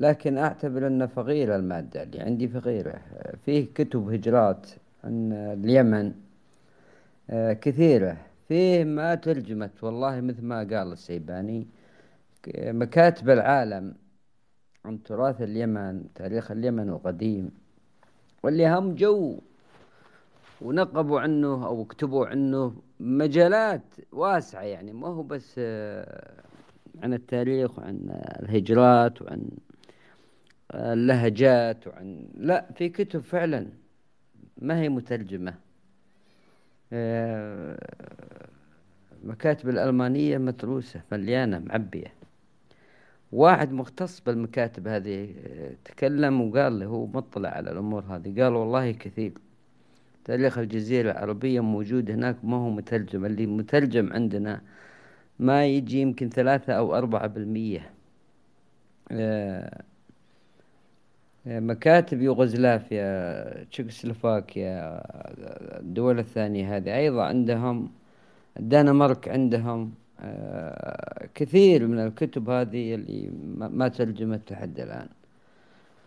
لكن أعتبر أنه فقيرة المادة اللي عندي فقيرة. فيه كتب هجرات عن اليمن آه، كثيرة. فيه ما ترجمت والله مثل ما قال السيباني مكاتب العالم عن تراث اليمن تاريخ اليمن القديم واللي هم جو ونقبوا عنه أو كتبوا عنه مجالات واسعة يعني ما هو بس آه، عن التاريخ وعن الهجرات وعن اللهجات وعن لا في كتب فعلا ما هي مترجمة. آه، مكاتب الألمانية متروسة مليانة معبية. واحد مختص بالمكاتب هذه تكلم وقال لي هو مطلع على الأمور هذه. قال والله كثير. تاريخ الجزيرة العربية موجود هناك ما هو مترجم. اللي مترجم عندنا ما يجي يمكن ثلاثة أو أربعة بالمية. آه، مكاتب يوغوسلافيا تشيكوسلوفاكيا الدول الثانية هذه أيضا عندهم الدنمارك عندهم آه، كثير من الكتب هذه اللي ما ترجمت لحد الآن.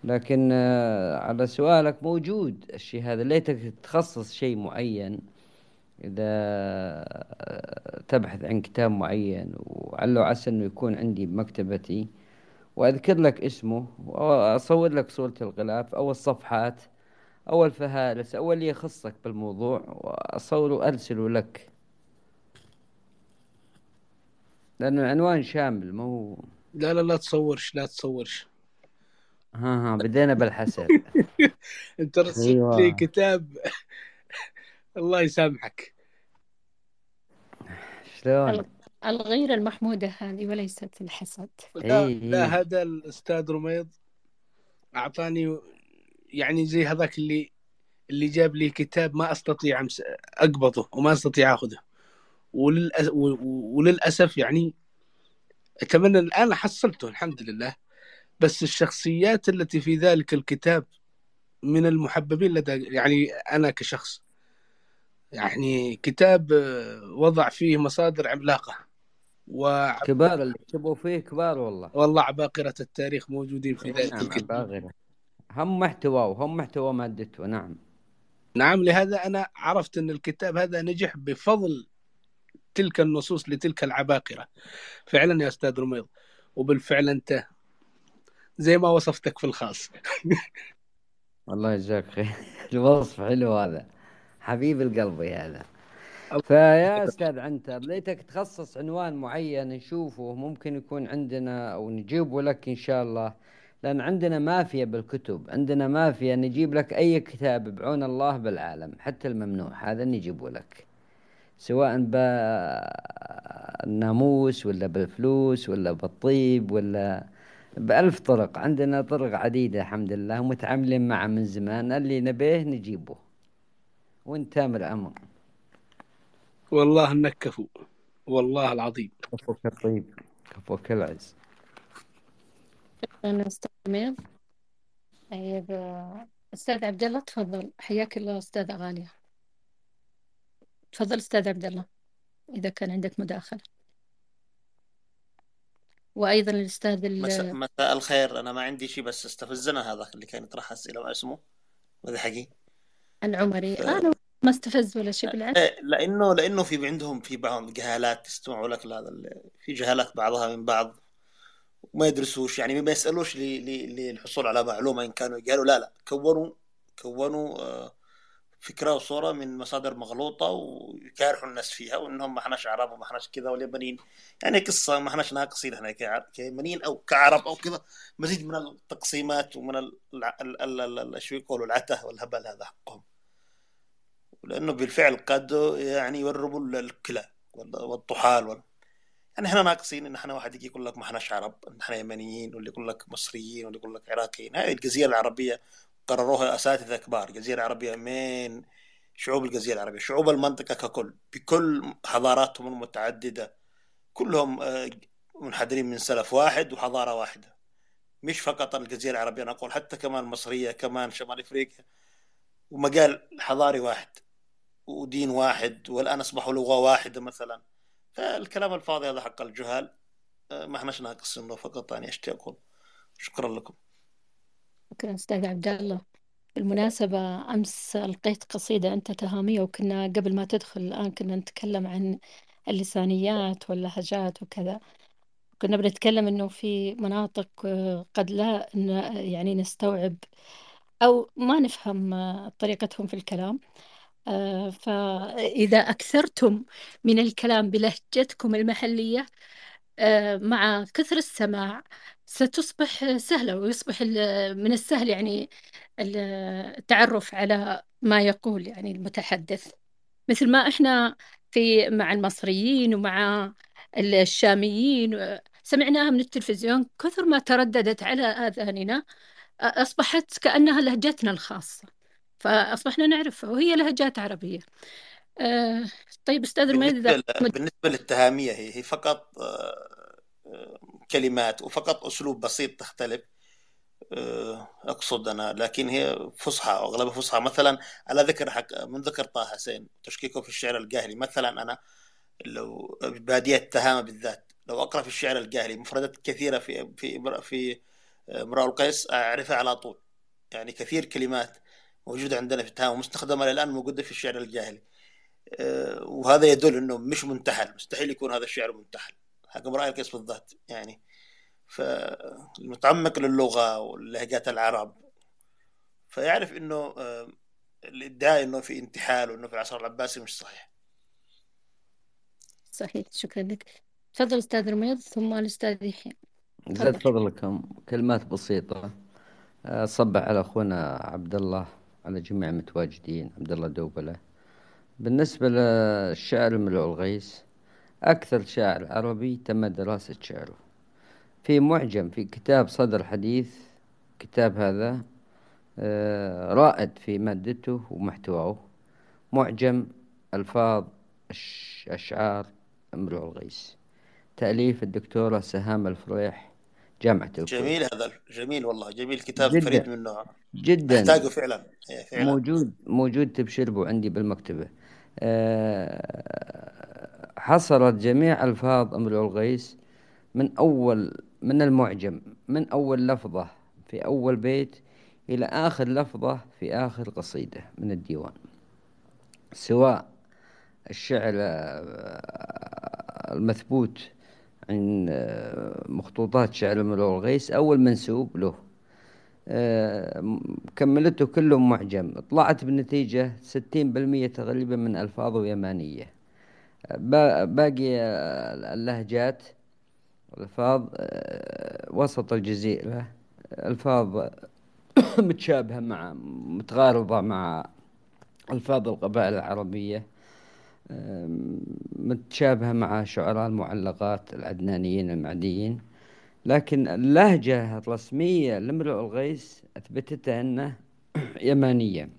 لكن آه، على سؤالك موجود الشيء هذا؟ ليتك تخصص شيء معين إذا آه، تبحث عن كتاب معين وعلو عسى أنه يكون عندي بمكتبتي وأذكر لك اسمه وأصور لك صورة الغلاف أو الصفحات أو الفهارس أو اللي يخصك بالموضوع وأصوره وأرسله لك. لأنه العنوان شامل ما هو لا لا لا تصورش لا تصورش. ها ها بدينا بالحسد. انت رسلت أيوة. لي كتاب. الله يسامحك. شلون؟ الغيرة المحمودة هذه وليست الحسد لا, إيه لا إيه. هذا الأستاذ رميض أعطاني يعني زي هذاك اللي اللي جاب لي كتاب ما أستطيع أقبضه وما أستطيع أخذه. وللأسف, وللأسف يعني أتمنى الآن حصلته الحمد لله. بس الشخصيات التي في ذلك الكتاب من المحببين لدى يعني أنا كشخص يعني كتاب وضع فيه مصادر عملاقة. و كبار اللي كتبوا فيه كبار والله. والله عباقرة التاريخ موجودين في ذلك نعم الكتاب عباقرة. هم محتوى وهم محتوى مادته نعم. نعم لهذا أنا عرفت أن الكتاب هذا نجح بفضل تلك النصوص لتلك العباقرة. فعلا يا أستاذ رميض وبالفعل أنت زي ما وصفتك في الخاص. الله يجزاك خير. الوصف حلو هذا. حبيب القلب هذا. فيا أستاذ عنتر ليتك تخصص عنوان معين نشوفه ممكن يكون عندنا أو نجيبه لك إن شاء الله. لأن عندنا مافيا بالكتب عندنا مافيا نجيب لك أي كتاب بعون الله بالعالم حتى الممنوع هذا نجيبه لك. سواء بالناموس ولا بالفلوس ولا بالطيب ولا بألف طرق. عندنا طرق عديدة الحمد لله ومتعاملين معه من زمان اللي نبيه نجيبه. وانت تامر أمر. والله إنك كفو. والله العظيم. كفوك الطيب كفوك العز ميض طيب أستاذ عبد الله تفضل. حياك الله أستاذة غالية. تفضل أستاذ عبد الله إذا كان عندك مداخلة. وأيضا الأستاذ مساء, مساء الخير. أنا ما عندي شيء بس استفزنا هذا اللي كان يطرح أسئلة ما اسمه. ماذا حقي العمري ف... أنا ما استفز ولا شيء بالعكس. إيه لأنه لأنه في عندهم في بعضهم جهالات يستمعوا لك هذا في جهالات بعضها من بعض وما يدرسوش يعني ما يسألوش للحصول على معلومة إن كانوا قالوا لا لا كونوا كونوا آه، فكرة وصورة من مصادر مغلوطة ويكارحوا الناس فيها وإنهم ما إحناش عرب وما إحناش كذا واليابانيين. يعني قصة ما إحناش ناقصين إحنا كيمنيين أو كعرب أو كذا مزيد من التقسيمات ومن شو يقولوا العتة والهبل هذا حقهم. لأنه بالفعل قد يعني يوربوا الكلى والطحال وال... يعني إحنا ناقصين إن إحنا واحد يجي يقول لك ما إحناش عرب إحنا يمنيين واللي يقول لك مصريين واللي يقول لك عراقيين. هذه الجزيرة العربية قرروها أساتذة كبار. الجزيره العربيه من شعوب الجزيرة العربية شعوب المنطقة ككل بكل حضاراتهم المتعددة. كلهم آه، منحدرين من سلف واحد وحضارة واحدة. مش فقط الجزيرة العربية أنا أقول حتى كمان مصرية كمان شمال إفريقيا ومجال حضاري واحد. ودين واحد والآن أصبحوا لغة واحدة مثلا. فالكلام الفاضي هذا حق الجهال آه، ما احناش ناقص فقط يعني اشتي أقول. شكرا لكم. شكرا أستاذ عبد الله. بالمناسبة أمس لقيت قصيدة أنت تهامية وكنا قبل ما تدخل الآن كنا نتكلم عن اللسانيات واللهجات وكذا. كنا بنتكلم إنه في مناطق آه، قد لا يعني نستوعب أو ما نفهم آه، طريقتهم في الكلام. آه، فإذا أكثرتم من الكلام بلهجتكم المحلية مع كثر السماع ستصبح سهلة ويصبح من السهل يعني التعرف على ما يقول يعني المتحدث. مثل ما إحنا في مع المصريين ومع الشاميين سمعناها من التلفزيون كثر ما ترددت على آذاننا أصبحت كأنها لهجتنا الخاصة. فأصبحنا نعرفها وهي لهجات عربية. أه طيب أستاذ بالنسبة, بالنسبة للتهامية هي, هي فقط أه كلمات وفقط أسلوب بسيط تختلف. آه، أقصد أنا لكن هي فصحى أغلبها فصحى. مثلا على ذكر حق من ذكر طه حسين تشكيكه في الشعر القاهلي مثلا أنا لو بادية تهامة بالذات لو أقرأ في الشعر القاهلي مفردات كثيرة في في في امرأة القيس أعرفها على طول. يعني كثير كلمات موجودة عندنا في التهامة مستخدمة الآن موجودة في الشعر الجاهلي. آه، وهذا يدل أنه مش منتحل مستحيل يكون هذا الشعر منتحل. حق امرأة القيس بالذات يعني. فالمتعمق للغة واللهجات العرب فيعرف إنه آه، الإدعاء إنه في انتحال وإنه في العصر العباسي مش صحيح. صحيح شكرا لك. تفضل أستاذ رميض ثم الأستاذ يحيى. زاد فضلكم كلمات بسيطة. صبح على أخونا عبد الله. على جميع المتواجدين عبد الله دوبلة. بالنسبة للشعر ملوء الغيث أكثر شاعر عربي تم دراسة شعره. في معجم في كتاب صدر حديث كتاب هذا آه، رائد في مادته ومحتواه معجم ألفاظ أشعار امرؤ الغيث تأليف الدكتورة سهام الفريح جامعة الكويت جميل هذا جميل والله جميل كتاب جداً. فريد من نوعه جدا. محتاجه فعلا. فعلا. موجود موجود تبشربه عندي بالمكتبة. أه حصرت جميع ألفاظ امرؤ الغيث من أول من المعجم من أول لفظة في أول بيت إلى آخر لفظة في آخر قصيدة من الديوان. سواء الشعر آه، المثبوت عن آه، مخطوطات شعر امرؤ الغيث أو المنسوب له. آه، كملته كله معجم. طلعت ستين بالمية تقريبا من ألفاظه يمانية باقي اللهجات الألفاظ آه، وسط الجزيرة ألفاظ متشابهة مع متغارضة مع ألفاظ القبائل العربية. متشابهة مع شعراء المعلقات العدنانيين المعديين. لكن اللهجة الرسمية لامرؤ الغيث أثبتتها أنه يمانية.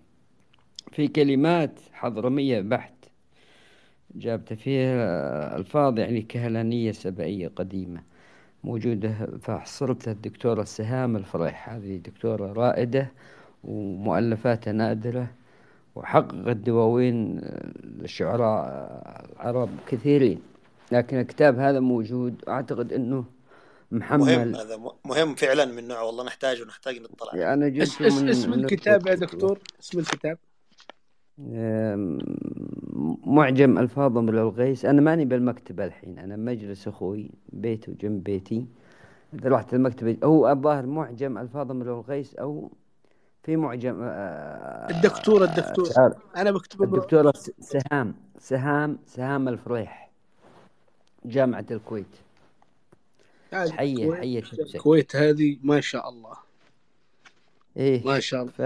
في كلمات حضرمية بحت جابت فيها ألفاظ يعني كهلانية سبائية قديمة موجودة فحصرتها الدكتورة سهام الفريح. هذه دكتورة رائدة ومؤلفاتها نادرة. وحققت دواوين للشعراء العرب كثيرين لكن الكتاب هذا موجود أعتقد أنه محمل. مهم هذا مهم فعلا من نوعه والله نحتاجه نحتاج نطلع. يعني أنا جبت من اسم الكتاب يا دكتور؟ اسم الكتاب؟ معجم ألفاظ امرؤ القيس أنا ماني بالمكتبة الحين أنا مجلس أخوي بيته جنب بيتي. إذا رحت المكتبة هو الظاهر معجم ألفاظ امرؤ القيس أو في معجم آه، الدكتور الدكتور. تعال أنا بكتب الدكتورة سهام سهام سهام الفريح جامعة الكويت. هذه حية حية الكويت هذه ما شاء الله. إيه. ما شاء الله. ف...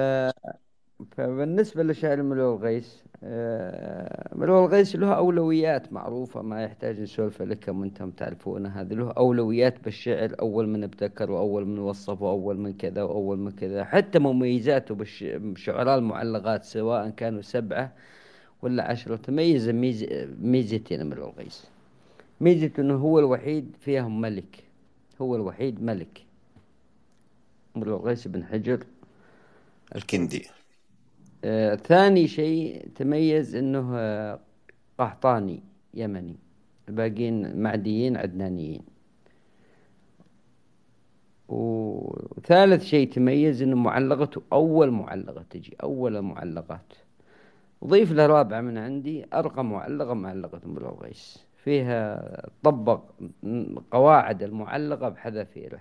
فبالنسبة لشاعر امرؤ القيس آه، امرؤ القيس له أولويات معروفة ما يحتاج نسولف لكم وأنتم تعرفونها هذه له أولويات بالشعر أول من ابتكر وأول من وصف وأول من كذا وأول من كذا. حتى مميزاته بالش... بشعراء المعلقات سواء كانوا سبعة ولا عشرة تميز ميز... ميزتين امرؤ القيس ميزة أنه هو الوحيد فيهم ملك. هو الوحيد ملك. امرؤ القيس بن حجر. الكندي. كندي آه، ثاني شيء تميز إنه آه، قحطاني يمني. الباقيين معديين عدنانيين. وثالث شيء تميز إنه معلقته أول معلقة تجي أول المعلقات وضيف له رابعة من عندي أرقى معلقة امرؤ القيس فيها طبق قواعد المعلقة بحذافيره.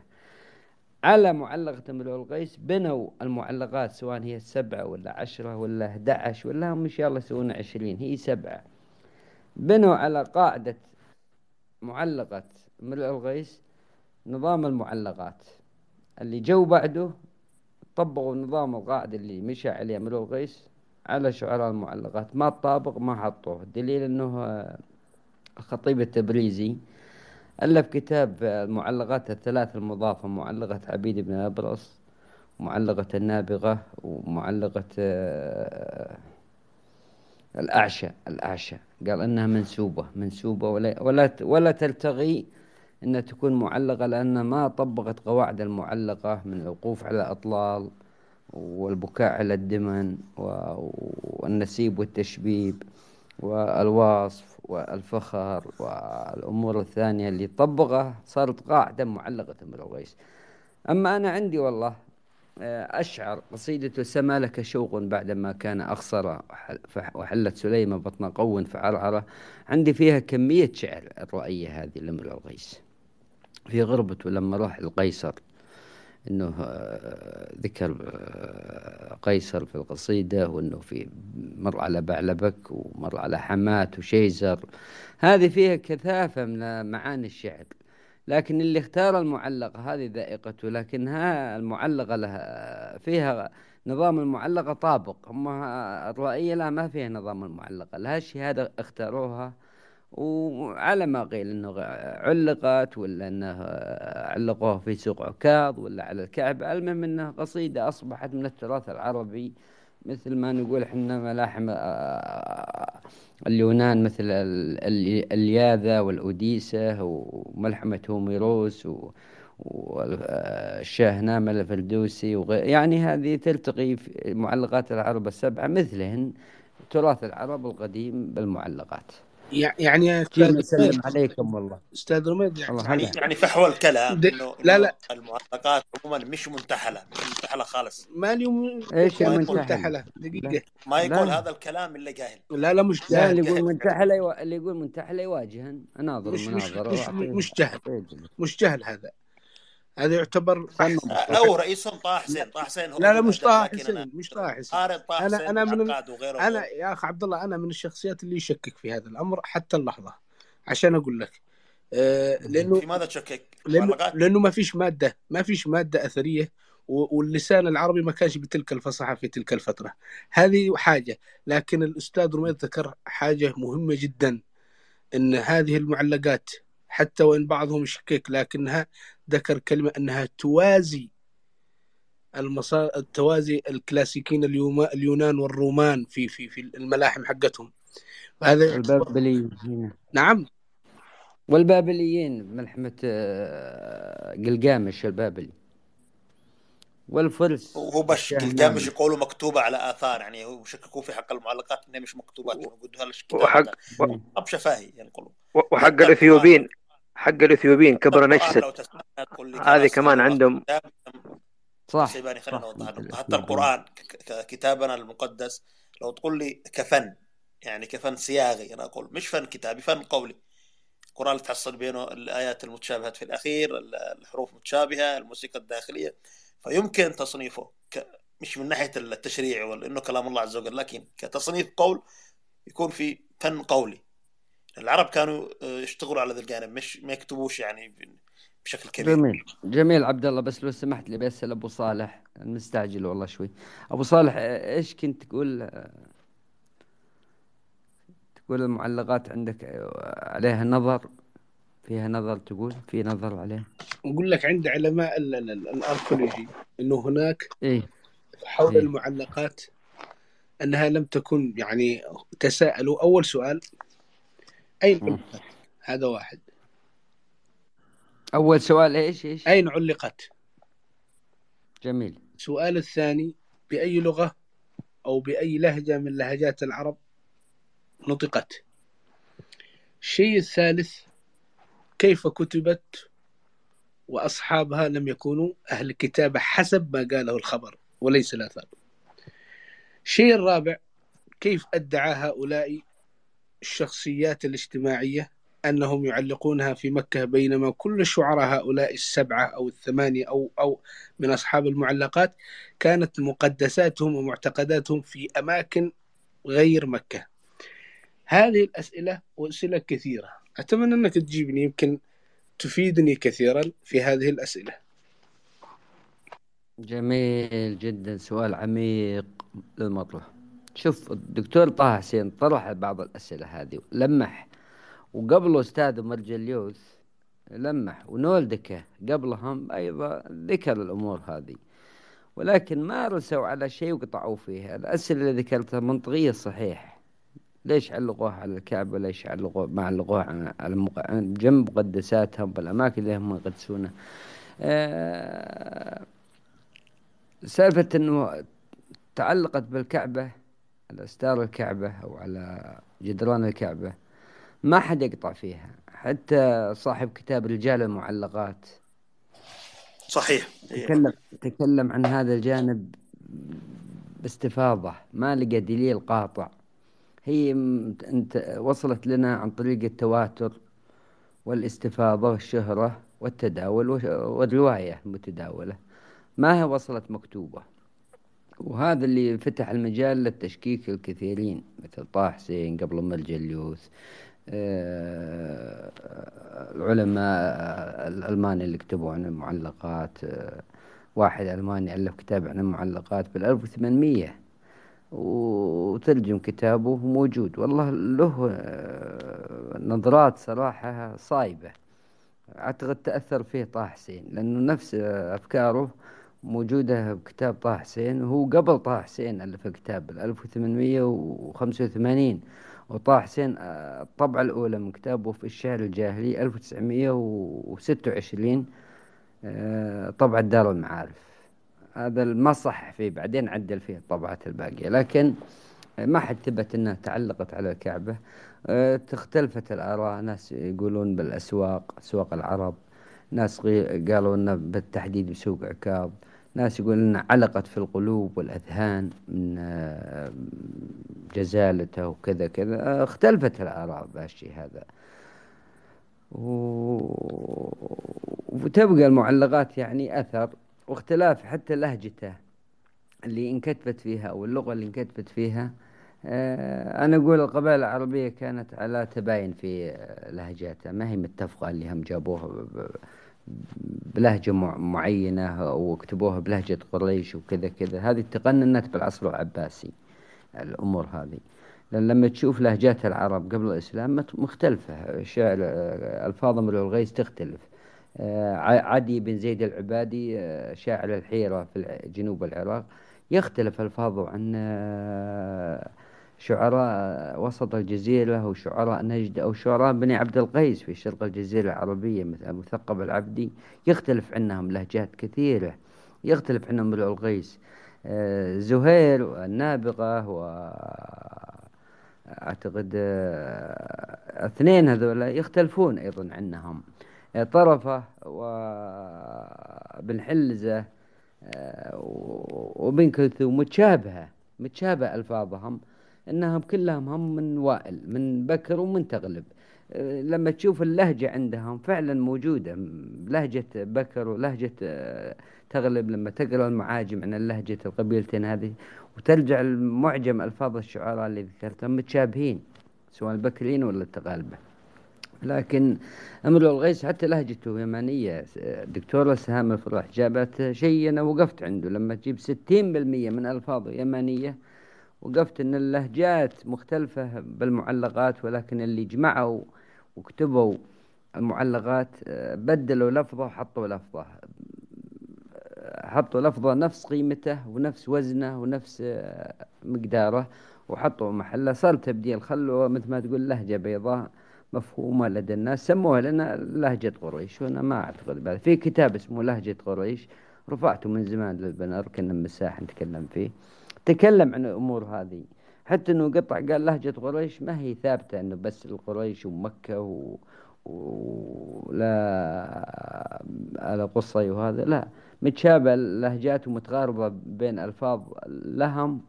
على معلقة امرؤ القيس بنوا المعلقات سواء هي سبعة ولا عشرة ولا 11 ولا هم إن شاء الله يسوون عشرين هي سبعة. بنوا على قاعدة معلقة امرؤ القيس نظام المعلقات. اللي جو بعده طبقوا نظام القاعدة اللي مشى عليه امرؤ القيس على شعراء المعلقات ما طابق ما حطوه. دليل إنه آه، الخطيب التبريزي ألف كتاب المعلقات الثلاث المضافة معلقة عبيد بن أبرص معلقة النابغة ومعلقة آه، الأعشى الأعشى. قال إنها منسوبة منسوبة ولا ولا ولا تلتغي أنها تكون معلقة لأن ما طبقت قواعد المعلقة من الوقوف على الأطلال والبكاء على الدمن والنسيب والتشبيب والوصف والفخر والأمور الثانية اللي طبقها صارت قاعدة معلقة القيس أما أنا عندي والله آه، أشعر قصيدة سما لك شوق بعدما كان أخصر وحلت سليمة بطن قو فعرعرة عندي فيها كمية شعر الرؤية هذه لامرؤ القيس في غربته لما راح القيصر إنه آه، ذكر آه، قيصر في القصيدة وإنه في مر على بعلبك ومر على حماة وشيزر. هذه فيها كثافة من معاني الشعر لكن اللي اختار المعلقة هذه ذائقته لكنها المعلقة لها فيها نظام المعلقة طابق أما الرؤية لا ما فيها نظام المعلقة لها شهادة اختاروها وعلى ما قيل إنه علقت ولا إنه علقوها في سوق عكاظ ولا على الكعبة المهم انها قصيدة أصبحت من التراث العربي مثل ما نقول إحنا ملاحم آه، اليونان مثل ال- ال- الياذا والأوديسة وملحمة هوميروس و والشاهنامة الفردوسي وغير يعني هذه تلتقي في معلقات العرب السبعة مثلهن تراث العرب القديم بالمعلقات. يعني أستاذ رميد عليكم والله. أستاذ رميد يعني الله يعني يعني فحوى الكلام إنه لا لا. المعلقات عموما مش منتحلة مش منتحلة خالص. مالي وم- إيش ما لا دقيقة. ما يقول لا. هذا الكلام إلا جاهل. لا لا مش لا جهل اللي يقول يوا... اللي يقول منتحلة يواجه اناظر مش مش مش جهل مش جهل هذا. هذا يعتبر بحث أو رئيسهم طه حسين طه حسين هو لا لا مش طه حسين مش طه حسين. قارئ طه أنا حسين أنا من وغيره أنا يا اخ عبد الله أنا من الشخصيات اللي يشكك في هذا الأمر حتى اللحظة. عشان أقول لك آه لأنه في ماذا تشكك؟ لأنه معلقات؟ لأنه ما فيش مادة ما فيش مادة أثرية واللسان العربي ما كانش بتلك الفصاحة في تلك الفترة. هذه حاجة لكن الأستاذ رميد ذكر حاجة مهمة جدا إن هذه المعلقات حتى وإن بعضهم يشكك لكنها ذكر كلمة أنها توازي المصا... التوازي الكلاسيكيين اليوم... اليونان والرومان في في في الملاحم حقتهم. هذا هنا نعم. والبابليين ملحمة آه، قلقامش البابلي. والفرس وهو بش قلقامش يقولوا مكتوبة على آثار يعني هو شككوا في حق المعلقات إنها مش مكتوبات يعني وحق كتابه و- اب شفاهي ينقلوا وحق الإثيوبيين. حق الإثيوبيين كبر نجسد هذه كما كمان عندهم. صح. سيباني خلينا النقطه حتى القرآن كتابنا المقدس لو تقول لي كفن يعني كفن صياغي أنا أقول مش فن كتابي فن قولي. القرآن اللي تحصل بينه الآيات المتشابهات في الأخير ال- الحروف متشابهة الموسيقى الداخلية. فيمكن تصنيفه ك... مش من ناحية التشريع ولا إنه كلام الله عز وجل لكن كتصنيف قول يكون في فن قولي. العرب كانوا آه، يشتغلوا على ذا الجانب مش ما يكتبوش يعني بشكل كبير. جميل. جميل عبد الله بس لو سمحت لي بسأل أبو صالح مستعجل والله شوي. أبو صالح آه، إيش كنت تقول آه، تقول المعلقات عندك عليها نظر؟ فيها نظر تقول؟ في نظر عليها؟ نقول لك عند علماء ال- ال- ال- الأركولوجي إنه هناك إيه. حول إيه. المعلقات أنها لم تكن يعني تساءلوا. أول سؤال أين مم. علقت؟ هذا واحد أول سؤال إيش إيش أين علقت؟ جميل السؤال الثاني بأي لغة أو بأي لهجة من لهجات العرب نطقت؟ الشيء الثالث كيف كتبت وأصحابها لم يكونوا أهل الكتابة حسب ما قاله الخبر وليس الآثار. الشيء الرابع كيف أدعى هؤلاء الشخصيات الاجتماعية أنهم يعلقونها في مكة بينما كل شعراء هؤلاء السبعة أو الثمانية أو أو من أصحاب المعلقات كانت مقدساتهم ومعتقداتهم في أماكن غير مكة. هذه الأسئلة وأسئلة كثيرة، أتمنى أنك تجيبني يمكن تفيدني كثيرا في هذه الأسئلة. جميل جدا سؤال عميق للمطرح شوف الدكتور طه حسين طرح بعض الأسئلة هذه لمح. وقبله أستاذ مرجليوس لمح ونولدكه قبلهم أيضا ذكر الأمور هذه. ولكن ما رسوا على شيء وقطعوا فيه الأسئلة اللي ذكرتها منطقية صحيح. ليش علقوها على الكعبة ليش علقوها ما علقوها على جنب مقدساتهم والأماكن اللي هم يقدسونها؟ آه، سالفة إنه تعلقت بالكعبة على ستار الكعبة أو على جدران الكعبة ما حد يقطع فيها حتى صاحب كتاب رجال المعلقات. صحيح. تكلم تكلم عن هذا الجانب باستفاضة ما لقى دليل قاطع. هي انت وصلت لنا عن طريق التواتر والاستفاضة والشهرة والتداول والرواية المتداولة. ما هي وصلت مكتوبة؟ وهذا اللي فتح المجال للتشكيك الكثيرين مثل طه حسين قبل مرجليوس آه، العلماء الألمان اللي كتبوا عن المعلقات آه، واحد ألماني ألف كتاب عن المعلقات بال 1800 وترجم كتابه وموجود. والله له آه، نظرات صراحة صايبة. أعتقد تأثر فيه طه حسين لأنه نفس أفكاره موجودة بكتاب طه حسين وهو قبل طه حسين ألف الكتاب بال 1885 وطه حسين آه، الطبعة الأولى من كتابه في الشعر الجاهلي 1926 آه، طبعة دار المعارف. هذا ما صح فيه بعدين عدل فيه الطبعات الباقية. لكن ما حد ثبت إنها تعلقت على الكعبة. آه، تختلفت الآراء. ناس يقولون بالأسواق أسواق العرب. ناس قالوا إنه بالتحديد بسوق عكاظ ناس يقول انها علقت في القلوب والأذهان من آه، جزالته وكذا كذا. آه، اختلفت الآراء بهالشيء هذا. و... وتبقى المعلقات يعني أثر واختلاف حتى لهجته اللي انكتبت فيها أو اللغة اللي انكتبت فيها. آه، أنا أقول القبائل العربية كانت على تباين في لهجاتها. ما هي متفقة اللي هم جابوها ب- بلهجة مع- معينة وكتبوها بلهجة قريش وكذا كذا. هذه تقننت بالعصر العباسي الأمور هذه. لأن لما تشوف لهجات العرب قبل الإسلام مختلفة. شعر آه، ألفاظ امرؤ الغيث تختلف. آه، عدي بن زيد العبادي آه، شاعر الحيرة في جنوب العراق يختلف ألفاظه عن شعراء وسط الجزيرة وشعراء نجد أو شعراء بني عبد القيس في شرق الجزيرة العربية مثل مثقب العبدي. يختلف عنهم لهجات كثيرة. يختلف عنهم امرؤ الغيث آه، زهير والنابغة و أعتقد آه، اثنين هذول يختلفون أيضا عنهم. آه، طرفة وبن حلزة وبن كلثوم متشابهة متشابه ألفاظهم. إنهم كلهم هم من وائل من بكر ومن تغلب. آه، لما تشوف اللهجة عندهم فعلا موجودة. لهجة بكر ولهجة آه، تغلب لما تقرأ المعاجم عن اللهجة القبيلتين هذه وترجع المعجم ألفاظ الشعراء اللي ذكرتهم متشابهين سواء البكريين ولا التغالبة. لكن امرؤ الغيث حتى لهجته يمانية دكتورة سهام الفرح جابت شيء أنا وقفت عنده. لما تجيب ستين بالمية من ألفاظه يمانية وقفت أن اللهجات مختلفة بالمعلقات ولكن اللي جمعوا وكتبوا المعلقات بدلوا لفظة وحطوا لفظة. حطوا لفظة نفس قيمته ونفس وزنه ونفس مقداره وحطوا محله صار تبديل. خلوا مثل ما تقول لهجة بيضاء مفهومة لدى الناس. سموها لنا لهجة قريش وأنا ما أعتقد بهذا. في كتاب اسمه لهجة قريش رفعته من زمان للبنر كنا مساح نتكلم فيه. تكلم عن الأمور هذه. حتى أنه قطع قال لهجة قريش ما هي ثابتة أنه بس القريش ومكة و... ولا على قصي وهذا لا. متشابه اللهجات ومتقاربة بين ألفاظ لهم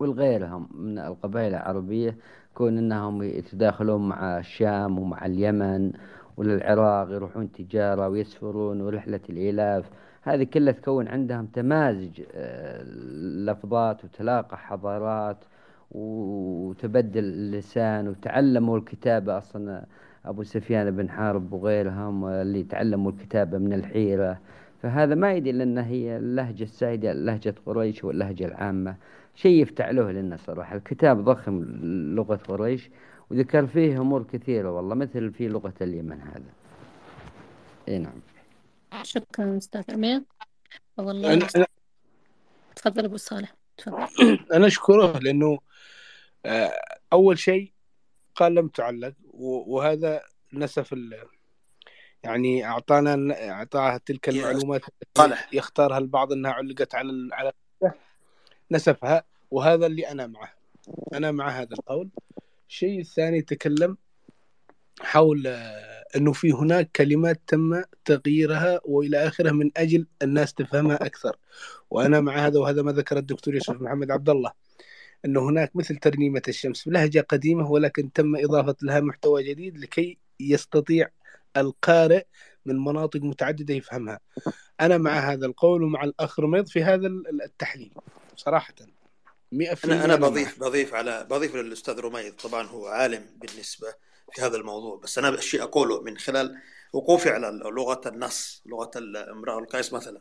والغيرهم من القبائل العربية كون إنهم يتداخلون مع الشام ومع اليمن وللعراق يروحون تجارة ويسفرون ورحلة الإيلاف هذه كلها تكون عندهم تمازج لفظات وتلاقى حضارات وتبدل اللسان وتعلموا الكتابة. أصلا أبو سفيان بن حارب وغيرهم اللي تعلموا الكتابة من الحيرة. فهذا ما يدل أن هي اللهجة السائدة لهجة قريش واللهجة العامة. شيء يفتعلوه لنا صراحة الكتاب ضخم لغة قريش. وذكر فيه أمور كثيرة والله مثل في لغة اليمن هذا. إي نعم. شكرا أستاذ أمير. والله أنا, أنا, تفضل أبو صالح. تفضل. أنا أشكره لأنه آه، أول شيء قال لم تعلق وهذا نسف يعني أعطانا أعطاها تلك المعلومات التي يختارها البعض أنها علقت على على نسفها وهذا اللي أنا معه. أنا مع هذا القول. الشيء الثاني تكلم حول آه، أنه في هناك كلمات تم تغييرها وإلى آخره من أجل الناس تفهمها أكثر. وأنا مع هذا وهذا ما ذكر الدكتور يوسف محمد عبد الله أنه هناك مثل ترنيمة الشمس. بلهجة قديمة ولكن تم إضافة لها محتوى جديد لكي يستطيع القارئ من مناطق متعددة يفهمها. أنا مع هذا القول ومع الأخ رميض في هذا التحليل صراحة. 100% أنا أنا بضيف بضيف على بضيف للأستاذ رميد طبعا هو عالم بالنسبة في هذا الموضوع. بس أنا الشيء أقوله من خلال وقوفي على لغة النص لغة امرأة القيس مثلا.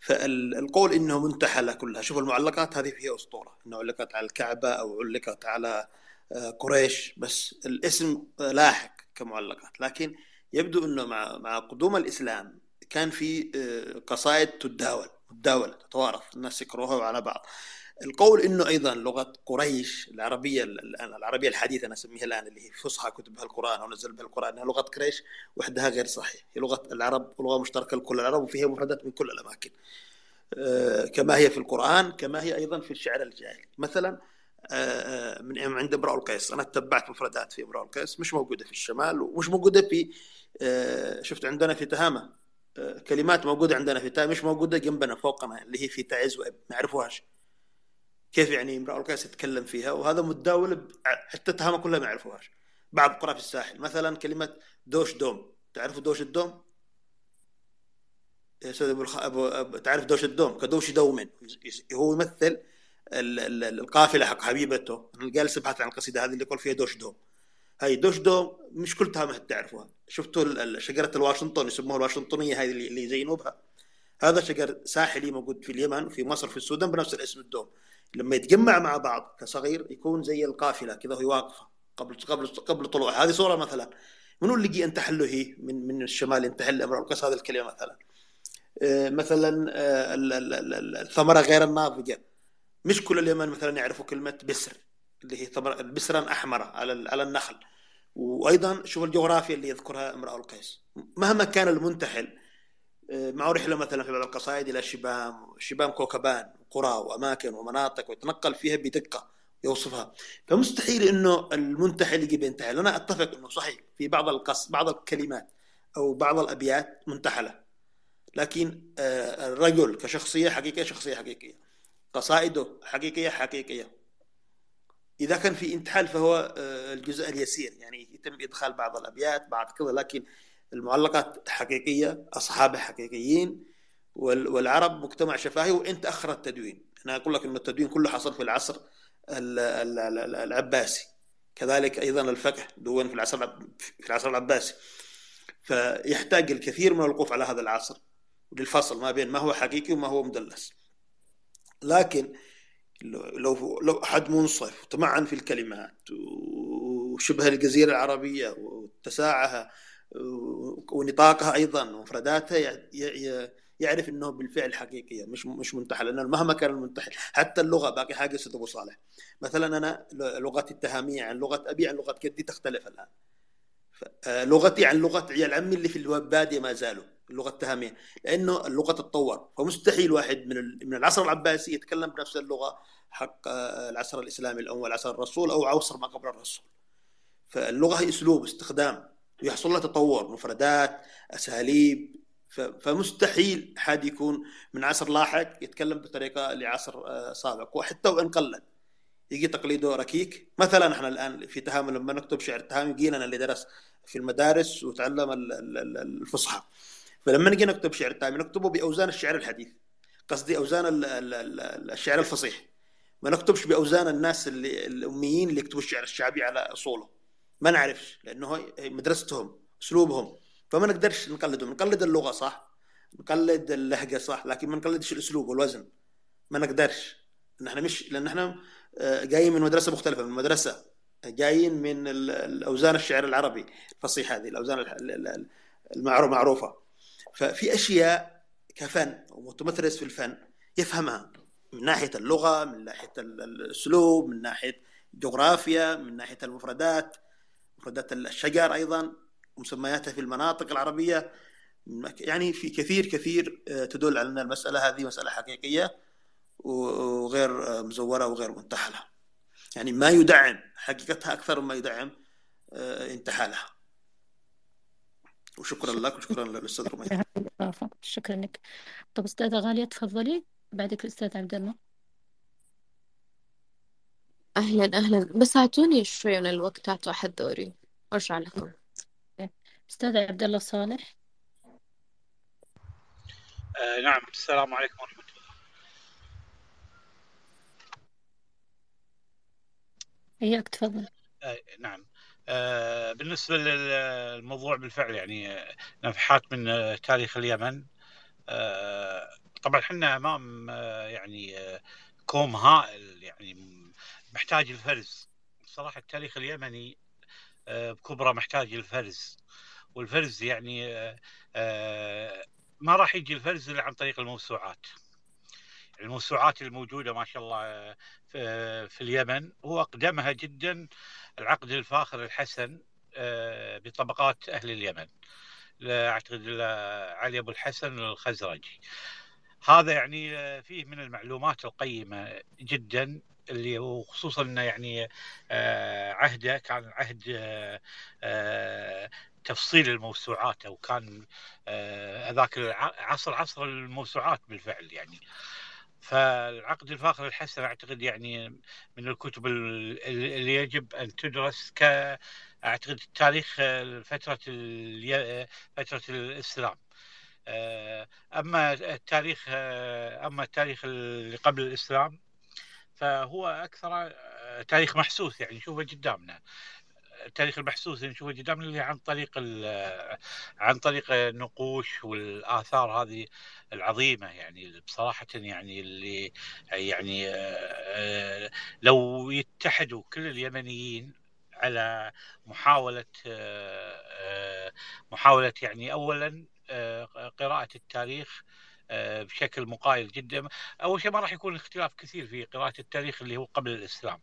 فالقول إنه منتحلة كلها. شوف المعلقات هذه فيها أسطورة. إنه علقت على الكعبة أو علقت على آه، قريش. بس الاسم لاحق كمعلقات. لكن يبدو إنه مع مع قدوم الإسلام كان في آه، قصائد تداول تداول تتوارث. الناس يقروها على بعض. القول إنه أيضا لغة قريش العربية العربية الحديثة أنا اسميها الآن اللي هي فصحى كتب بها القران أو نزل بها القران إنها لغة قريش وحدها غير صحيح. هي لغة العرب ولغة مشتركة لكل العرب وفيها مفردات من كل الأماكن. آه، كما هي في القرآن كما هي أيضا في الشعر الجاهلي. مثلا آه، آه، من عند امرؤ القيس. أنا تبعت مفردات في امرؤ القيس مش موجودة في الشمال ومش موجودة في شفت عندنا في تهامة. كلمات موجودة عندنا في تاء مش موجودة جنبنا فوقنا اللي هي في تعز وأب. ما يعرفوهاش. كيف يعني امرأة القيس يتكلم فيها وهذا متداول حتى تهامة كلها ما يعرفوهاش. بعض قرى في الساحل مثلا كلمة دوش دوم تعرفوا دوش الدوم؟ يا أستاذ أبو, الخ... أبو... تعرف دوش الدوم؟ كدوش دوم. هو يمثل القافلة حق حبيبته جالس يبحث عن القصيده هذه اللي يقول فيها دوش دوم. هاي دوش دوم مش كل تهامة تعرفوها شفتوا شجرة الواشنطن يسموها الواشنطنية هذه اللي يزينوا بها هذا شجر ساحلي موجود في اليمن في مصر في السودان بنفس الاسم الدوم. لما يتجمع مع بعض كصغير يكون زي القافلة كذا وهي واقفة قبل قبل قبل طلوع هذه صورة مثلا. منو اللي جي انتحل له هي؟ من من الشمال انتحل أمر القص هذه الكلمة مثلا. آه، مثلا آه، الثمرة غير الناضجة. مش كل اليمن مثلا يعرفوا كلمة بسر اللي هي ثمرة بسرا احمر على على النخل. وأيضا شوف الجغرافيا اللي يذكرها امرأ القيس. مهما كان المنتحل آه، معه رحله مثلا في بعض القصائد إلى شبام شبام كوكبان. قرى وأماكن ومناطق ويتنقل فيها بدقة يوصفها. فمستحيل إنه المنتحل يجي بينتحل. أنا أتفق إنه صحيح. في بعض القص بعض الكلمات أو بعض الأبيات منتحلة. لكن آه، الرجل كشخصية حقيقية شخصية حقيقية. قصائده حقيقية حقيقية. إذا كان في انتحال فهو آه، الجزء اليسير. يعني يتم إدخال بعض الأبيات بعض كذا. لكن المعلقات حقيقية اصحابها حقيقيين. والعرب مجتمع شفاهي وإن تأخر التدوين. أنا أقول لك انه التدوين كله حصل في العصر العباسي. كذلك أيضا الفقه دون في العصر في العصر العباسي. فيحتاج الكثير من الوقوف على هذا العصر للفصل ما بين ما هو حقيقي وما هو مدلس. لكن لو لو حد منصف وتمعن في الكلمات وشبه الجزيرة العربية واتساعها ونطاقها أيضا ومفرداتها يعرف إنه بالفعل حقيقيه مش مش منتحل لأنه مهما كان المنتحل حتى اللغة باقي حاجة أستاذ أبو صالح. مثلا أنا لغتي التهامية عن لغة أبي عن لغة جدي تختلف الآن. آه، لغتي عن لغة عيال عمي اللي في الباديه ما زالوا اللغة التهامية. لأنه اللغة تتطور. فمستحيل واحد من من العصر العباسي يتكلم بنفس اللغة حق آه، العصر الإسلامي الأول عصر الرسول أو عصر ما قبل الرسول. فاللغة هي أسلوب استخدام ويحصل لها تطور مفردات أساليب فمستحيل حد يكون من عصر لاحق يتكلم بطريقة لعصر آه، سابق. وحتى وإن قلد يجي تقليده ركيك. مثلا إحنا الآن في تهامل لما نكتب شعر تهامي جيلنا اللي درس في المدارس وتعلم الفصحى. فلما نجي نكتب شعر تهامي نكتبه بأوزان الشعر الحديث قصدي أوزان الشعر الفصيح. ما نكتبش بأوزان الناس اللي الأميين اللي يكتبوا الشعر الشعبي على أصوله. ما نعرفش لأنه مدرستهم أسلوبهم. فما نقدرش نقلدهم. نقلد اللغة صح نقلد اللهجة صح لكن ما نقلدش الأسلوب والوزن. ما نقدرش. ان إحنا مش لأن إحنا آه، جايين من مدرسة مختلفة من مدرسة جايين من الأوزان الشعر العربي الفصيح هذه الأوزان المعروفه ففي أشياء كفن ومتمترس في الفن يفهمها من ناحية اللغة من ناحية الأسلوب من ناحية الجغرافيا من ناحية المفردات مفردات الشجر أيضا. مسمياتها في المناطق العربية. يعني في كثير كثير آه، تدل على أن المسألة هذه مسألة حقيقية وغير آه، مزورة وغير منتحلة. يعني ما يدعم حقيقتها أكثر مما يدعم آه، انتحالها. وشكرا لك وشكرا للأستاذ رمية. شكرا. لك. طب أستاذة غالية تفضلي. بعدك الاستاذ عبد الله. أهلا أهلا. بس أعطوني شوي من الوقت أعطوا أحد دوري. وأرجع لكم. أستاذ عبد الله صالح. آه نعم السلام عليكم ورحمة الله. إياك تفضل. آه نعم. آه بالنسبة للموضوع بالفعل يعني آه، نفحات من آه، تاريخ اليمن. آه طبعا إحنا امام آه يعني كوم هائل يعني محتاج الفرز. صراحة التاريخ اليمني بكبره محتاج الفرز. والفرز يعني آه، آه، ما راح يجي الفرز إلا عن طريق الموسوعات. الموسوعات الموجودة ما شاء الله آه، في اليمن هو أقدمها جدا العقد الفاخر الحسن بطبقات أهل اليمن. أعتقد علي أبو الحسن الخزرجي. هذا يعني فيه من المعلومات القيمة جدا اللي وخصوصا يعني عهده كان عهد تفصيل الموسوعات أو كان آه، هذاك العصر عصر الموسوعات بالفعل يعني. فالعقد الفاخر الحسن أعتقد يعني من الكتب اللي يجب أن تدرس ك أعتقد تاريخ فترة فترة الإسلام. آه، أما التاريخ آه، أما التاريخ اللي قبل الإسلام فهو أكثر تاريخ محسوس يعني شوفه قدامنا. التاريخ المحسوس نشوفه قدامنا اللي عن طريق عن طريق النقوش والآثار هذه العظيمة يعني بصراحة يعني اللي يعني آه، لو يتحدوا كل اليمنيين على محاولة آه، محاولة يعني اولا آه، قراءة التاريخ بشكل مقايل جدا. أول شيء ما راح يكون اختلاف كثير في قراءة التاريخ اللي هو قبل الإسلام.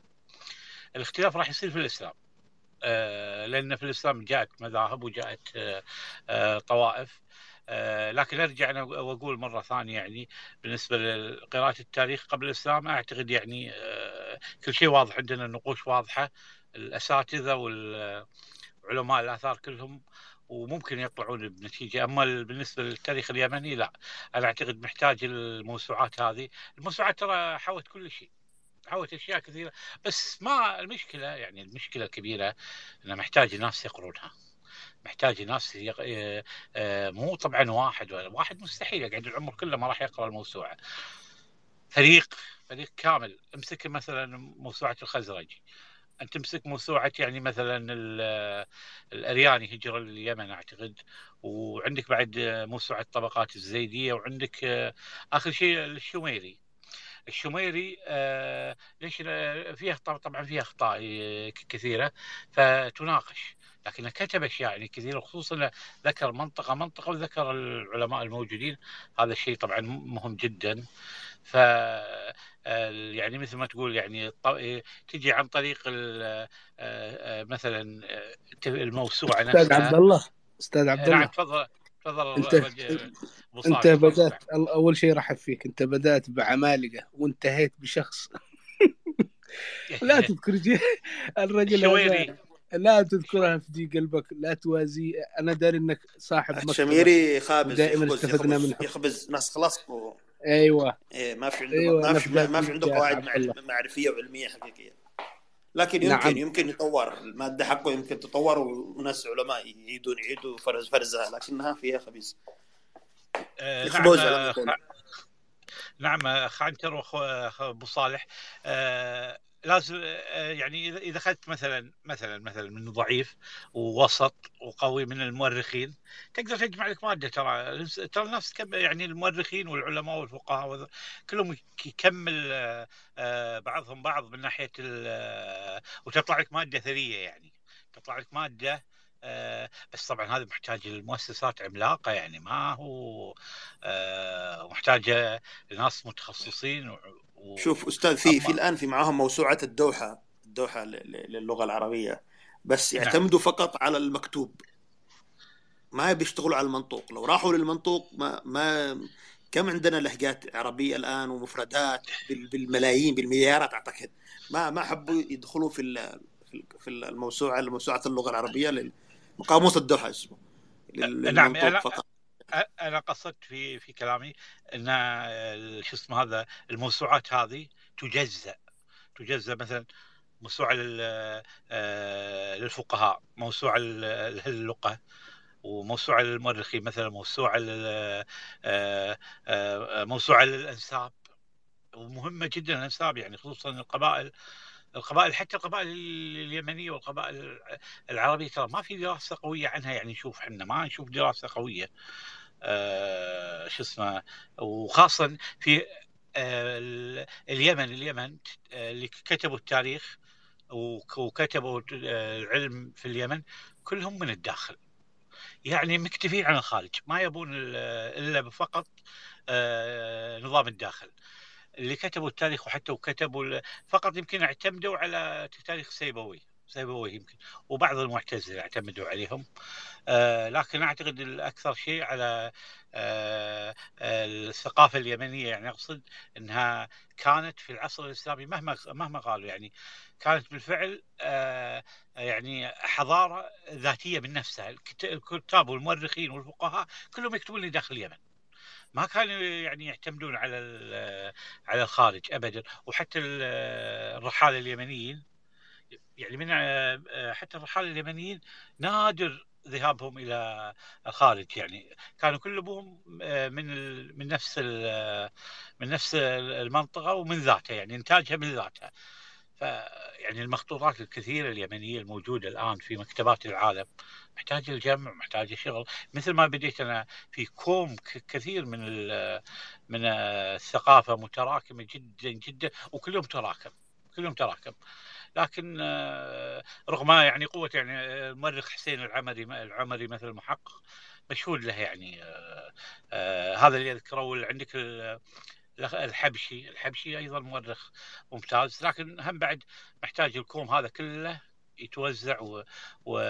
الاختلاف راح يصير في الإسلام. آه، لأن في الإسلام جاءت مذاهب وجاءت آه، آه، طوائف. لكن أرجع وأقول مرة ثانية يعني بالنسبة لقراءة التاريخ قبل الإسلام أعتقد يعني كل شيء واضح عندنا النقوش واضحة الأساتذة والعلماء الآثار كلهم وممكن يطلعون بنتيجة. أما ال- بالنسبة للتاريخ اليمني لا أنا أعتقد محتاج الموسوعات هذه. الموسوعات ترى حوت كل شيء. حوت أشياء كثيرة. بس ما المشكلة يعني المشكلة الكبيرة إنه محتاج ناس يقرونها. محتاج ناس يق... آه، آه، مو طبعا واحد واحد مستحيل يقعد العمر كله ما راح يقرأ الموسوعة. فريق فريق كامل. امسك مثلا موسوعة الخزرج. أنت تمسك موسوعة يعني مثلا ال- الأرياني هجر اليمن أعتقد. وعندك بعد موسوعة طبقات الزيدية وعندك آه، آخر شيء الشميري الشميري آه، ليش آه، فيها طب- طبعا فيها أخطاء آه، كثيرة فتناقش. لكنه كتب أشياء يعني كثيرة خصوصا ذكر منطقة منطقة وذكر العلماء الموجودين. هذا الشيء طبعا مهم جدا. ف آه، يعني مثل ما تقول يعني آه، تجي عن طريق آه، آه، مثلا آه، الموسوعة أستاذ عبد نفسها الله أستاذ عبد نعم الله. تفضل. تفضل انت انت بدأت اول شيء رحب فيك انت بدأت بعمالقة وانتهيت بشخص. لا تذكر جي الرجل الشويري هذا لا تذكرها في دي قلبك لا توازي. أنا داري إنك صاحب مكتبة. الشميري خابز ودائما يخبز استفدنا منه. يخبز. ناس خلاص. و... أيوه. إيه ما في عنده أيوه ما في ما في عنده قواعد معرفية وعلمية حقيقية. لكن يمكن نعم. يمكن يطور. المادة حقه يمكن تطور وناس علماء يعيدون يعيدوا فرز فرزها لكنها فيها خبيث. آه، نعم آه، نعم اخ عنتر واخو أخ أبو صالح. آه لازم آه يعني إذا أخذت مثلا مثلا مثلا من ضعيف ووسط وقوي من المؤرخين تقدر تجمع لك مادة ترى ترى كم يعني المؤرخين والعلماء والفقهاء كلهم يكمل آه، آه، بعضهم بعض من ناحية وتطلع لك مادة ثرية يعني. تطلع لك مادة بس طبعا هذا محتاج المؤسسات عملاقة يعني ما هو محتاجة ناس متخصصين و... شوف أستاذ في في الآن في معاهم موسوعة الدوحة الدوحة للغة العربية. بس نعم. يعتمدوا فقط على المكتوب. ما بيشتغلوا على المنطوق. لو راحوا للمنطوق ما ما كم عندنا لهجات عربية الآن ومفردات بال- بالملايين بالمليارات أعتقد. ما ما حبوا يدخلوا في في ال- في الموسوعة موسوعه اللغة العربية قاموس الدوحة اسمه. نعم فقط. أنا قصدت في في كلامي إن ال- شو اسمه هذا الموسوعات هذه تجزأ. تجزأ مثلا موسوعة آه، للفقهاء موسوعة لل- للغه وموسوعة للمؤرخين مثلا موسوعة آه، آه، موسوعة للأنساب. ومهمة جدا الأنساب يعني خصوصا القبائل القبائل حتى القبائل اليمنية والقبائل العربية ترى ما في دراسة قوية عنها يعني نشوف إحنا ما نشوف دراسة قوية. آه شو اسمه وخاصه في آه ال- اليمن اليمن آه، اللي كتبوا التاريخ وك- وكتبوا آه، العلم في اليمن كلهم من الداخل. يعني مكتفين عن الخارج ما يبون ال- إلا فقط آه، نظام الداخل. اللي كتبوا التاريخ وحتى وكتبوا فقط يمكن اعتمدوا على تاريخ سيبوي. سيبوي يمكن. وبعض المعتزلة اعتمدوا عليهم. آه، لكن أعتقد الأكثر شيء على آه، الثقافة اليمنية يعني أقصد إنها كانت في العصر الإسلامي مهما مهما قالوا يعني كانت بالفعل آه، يعني حضارة ذاتية من نفسها. الكت- الكتاب والمؤرخين والفقهاء كلهم يكتبون لي داخل اليمن. ما كانوا يعني يعتمدون على على الخارج ابدا. وحتى ال- الرحالة اليمنيين يعني من آه، حتى الرحاله اليمنيين نادر ذهابهم إلى الخارج يعني. كانوا كلهم آه، من من نفس ال- من نفس المنطقة ومن ذاتها يعني إنتاجها من ذاتها ف يعني المخطوطات الكثيرة اليمنية الموجودة الآن في مكتبات العالم محتاجة الجمع محتاجة شغل. مثل ما بديت أنا في كوم كثير من من الثقافة متراكمة جدا جدا وكلهم تراكم كلهم تراكم. لكن آه، رغم يعني قوة يعني آه، المؤرخ حسين العمري العمري مثل المحقق مشهود له يعني آه، آه، هذا اللي أذكره. واللي عندك ال- الحبشي الحبشي أيضا مؤرخ ممتاز. لكن هم بعد محتاج الكوم هذا كله يتوزع و... و...